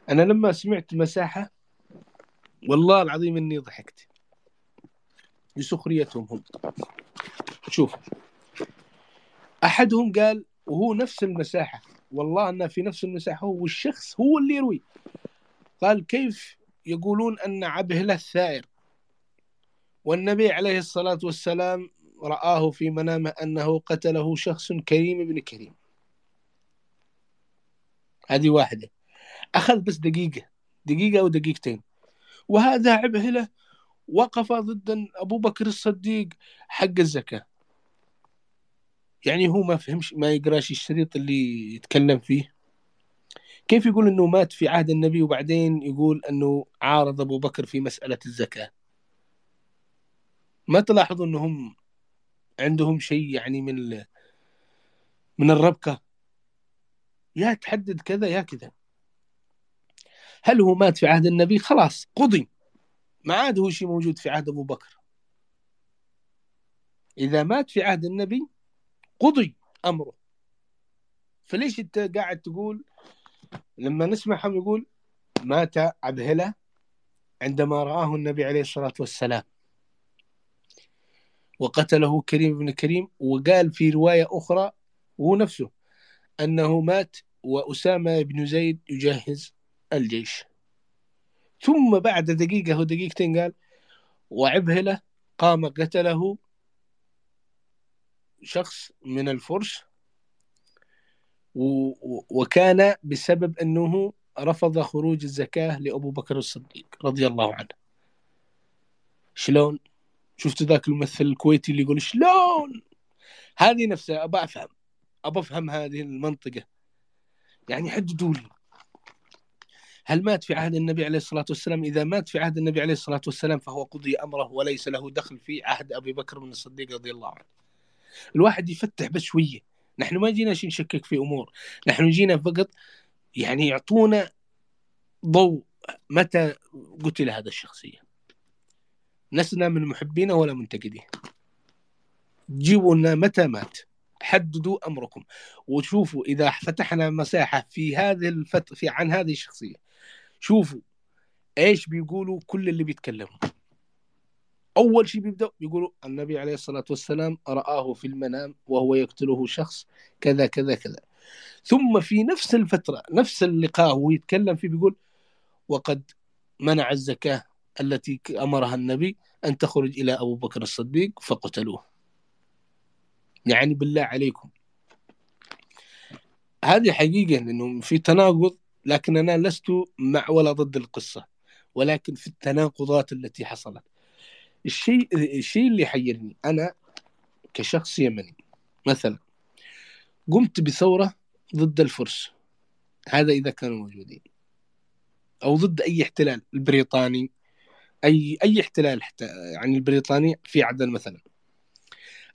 أنا لما سمعت مساحة والله العظيم إني ضحكت. لسخريتهم هم. شوف. أحدهم قال وهو نفس المساحة. والله أنه في نفس المساحة هو والشخص هو اللي يروي. قال كيف يقولون أن عبهلة الثائر؟ والنبي عليه الصلاة والسلام رآه في منامة أنه قتله شخص كريم ابن كريم. هذه واحدة. أخذ بس دقيقة. دقيقة أو دقيقتين. وهذا عبهلة وقف ضد أبو بكر الصديق حق الزكاة. يعني هو ما فهمش ما يقراش الشريط اللي يتكلم فيه. كيف يقول إنه مات في عهد النبي وبعدين يقول إنه عارض أبو بكر في مسألة الزكاة؟ ما تلاحظوا إنهم عندهم شيء يعني من من الربكة؟ يا تحدد كذا يا كذا. هل هو مات في عهد النبي؟ خلاص قضي. ما عاد هو شيء موجود في عهد أبو بكر. إذا مات في عهد النبي قضي أمره. فليش أنت قاعد تقول لما نسمعهم يقول مات عبهلة عندما رآه النبي عليه الصلاة والسلام. وقتله كريم بن كريم وقال في رواية أخرى وهو نفسه أنه مات وأسامة بن زيد يجهز الجيش. ثم بعد دقيقة ودقيقتين قال وعبهلة قام قتله شخص من الفرس وكان بسبب أنه رفض خروج الزكاة لأبو بكر الصديق رضي الله عنه. شلون؟ شفت ذاك الممثل الكويتي اللي يقول شلون؟ هذه نفسها أبى أفهم أبى أفهم هذه المنطقة. يعني حددوا لي. هل مات في عهد النبي عليه الصلاة والسلام؟ إذا مات في عهد النبي عليه الصلاة والسلام فهو قضي أمره وليس له دخل في عهد أبي بكر بن الصديق رضي الله عنه. الواحد يفتح بس شوية. نحن ما جينا شي نشكك في أمور. نحن جينا فقط يعني يعطونا ضوء متى قتل هذا الشخصية. لسنا من محبينه ولا منتقديه جيبوا لنا متى مات. حددوا أمركم. وشوفوا إذا فتحنا مساحة في هذه الفت... في عن هذه الشخصية. شوفوا إيش بيقولوا كل اللي بيتكلموا. أول شيء بيبداوا بيقولوا النبي عليه الصلاة والسلام رآه في المنام وهو يقتله شخص كذا كذا كذا. ثم في نفس الفترة نفس اللقاء هو يتكلم فيه بيقول وقد منع الزكاة التي أمرها النبي أن تخرج إلى أبو بكر الصديق فقتلوه. يعني بالله عليكم. هذه حقيقة لأنه في تناقض لكن أنا لست مع ولا ضد القصة ولكن في التناقضات التي حصلت. الشيء الشيء اللي يحيرني أنا كشخص يمني. مثلا قمت بثورة ضد الفرس. هذا إذا كانوا موجودين. أو ضد أي احتلال البريطاني. أي أي احتلال حتى يعني البريطاني في عدن مثلا.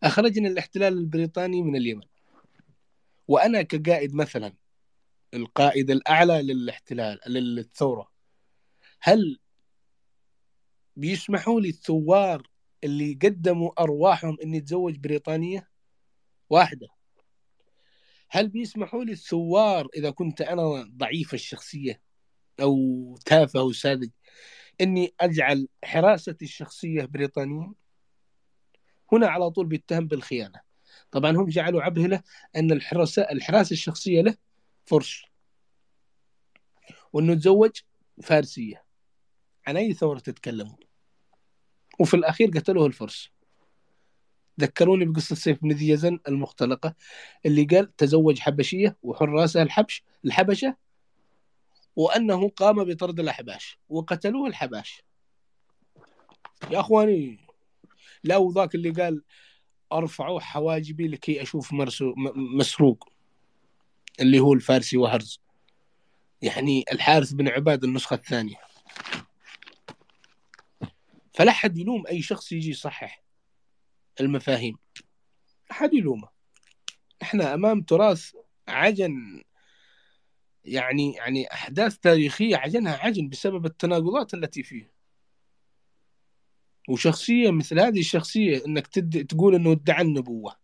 أخرجنا الاحتلال البريطاني من اليمن. وأنا كقائد مثلا القائد الأعلى للاحتلال للثورة. هل بيسمحوا لي الثوار اللي قدموا أرواحهم إني أتزوج بريطانية واحدة؟ هل بيسمحوا لي الثوار إذا كنت أنا ضعيف الشخصية أو تافه وساذج إني أجعل حراستي الشخصية بريطانية هنا على طول بيتهم بالخيانة. طبعا هم جعلوا عبهلة أن الحراسة الحراسة الشخصية له فرس وأنه تزوج فارسية. عن أي ثورة تتكلمون وفي الأخير قتلوه الفرس. ذكروني بقصة سيف بن ذي يزن المختلقة اللي قال تزوج حبشية وحراسها الحبش الحبشة وأنه قام بطرد الأحباش وقتلوه الحباش. يا أخواني لا وذاك اللي قال أرفعوا حواجبي لكي م- مسروق. اللي هو الفارسي وهرز. يعني الحارث بن عباد النسخة الثانية. فلا حد يلوم أي شخص يجي يصحح المفاهيم. أحد يلومه. إحنا أمام تراث عجن يعني يعني أحداث تاريخية عجنها عجن بسبب التناقضات التي فيه. وشخصية مثل هذه الشخصية إنك تد... تقول إنه ادعى النبوة.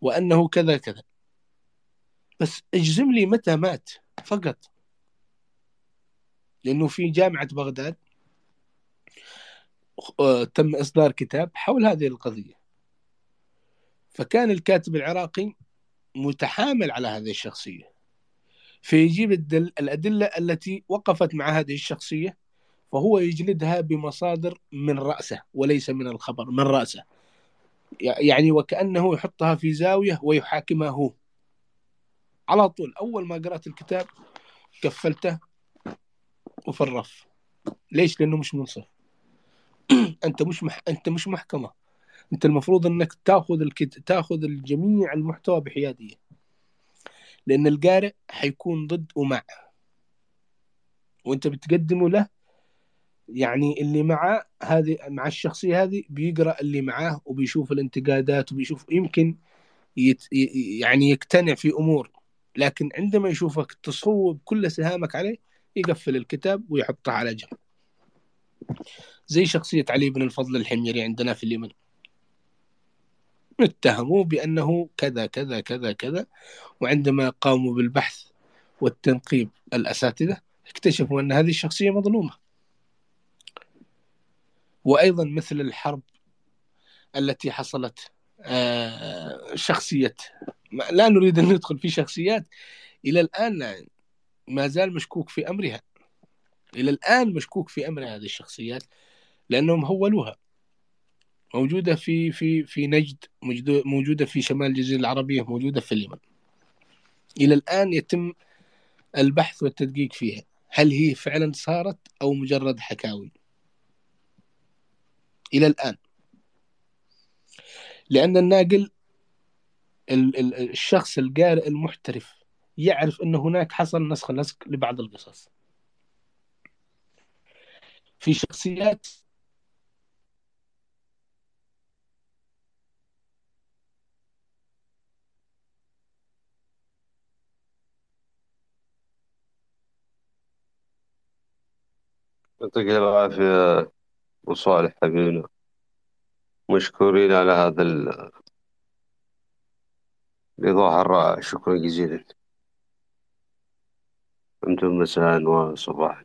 وأنه كذا كذا. بس اجزم لي متى مات فقط. لأنه في جامعة بغداد آه، تم إصدار كتاب حول هذه القضية. فكان الكاتب العراقي متحامل على هذه الشخصية. فيجيب الدل... الأدلة التي وقفت مع هذه الشخصية فهو يجلدها بمصادر من رأسه وليس من الخبر من رأسه. يعني وكأنه يحطها في زاوية ويحاكمها هو على طول أول ما قرأت الكتاب قفلته وفي الرف ليش؟ لأنه مش منصف. أنت مش مح... أنت مش محكمة. أنت المفروض أنك تأخذ الكت... تأخذ الجميع المحتوى بحيادية. لأن القارئ حيكون ضد ومع. وأنت بتقدمه له يعني اللي معه هذه مع الشخصية هذه بيقرأ اللي معاه وبيشوف الانتقادات وبيشوف يمكن يت يعني يقتنع في أمور. لكن عندما يشوفك تصوب كل سهامك عليه يقفل الكتاب ويحطه على جنب. زي شخصية علي بن الفضل الحميري عندنا في اليمن. اتهموه بأنه كذا كذا كذا كذا وعندما قاموا بالبحث والتنقيب الأساتذة اكتشفوا أن هذه الشخصية مظلومة. وأيضا مثل الحرب التي حصلت آه، شخصية لا نريد أن ندخل في شخصيات. إلى الآن ما زال مشكوك في أمرها. إلى الآن مشكوك في أمر هذه الشخصيات لأنهم هولوها. موجودة في في في نجد موجودة في شمال الجزيرة العربية موجودة في اليمن. إلى الآن يتم البحث والتدقيق فيها. هل هي فعلا صارت أو مجرد حكاوي؟ إلى الآن. لأن الناقل الشخص القارئ المحترف يعرف أن هناك حصل نسخ لصق لبعض القصص. في شخصيات يعطيك العافية وصالح حبيبنا. مشكورين على هذا الإيضاح الرائع. شكرا جزيلا. أنتم مساء وصباحا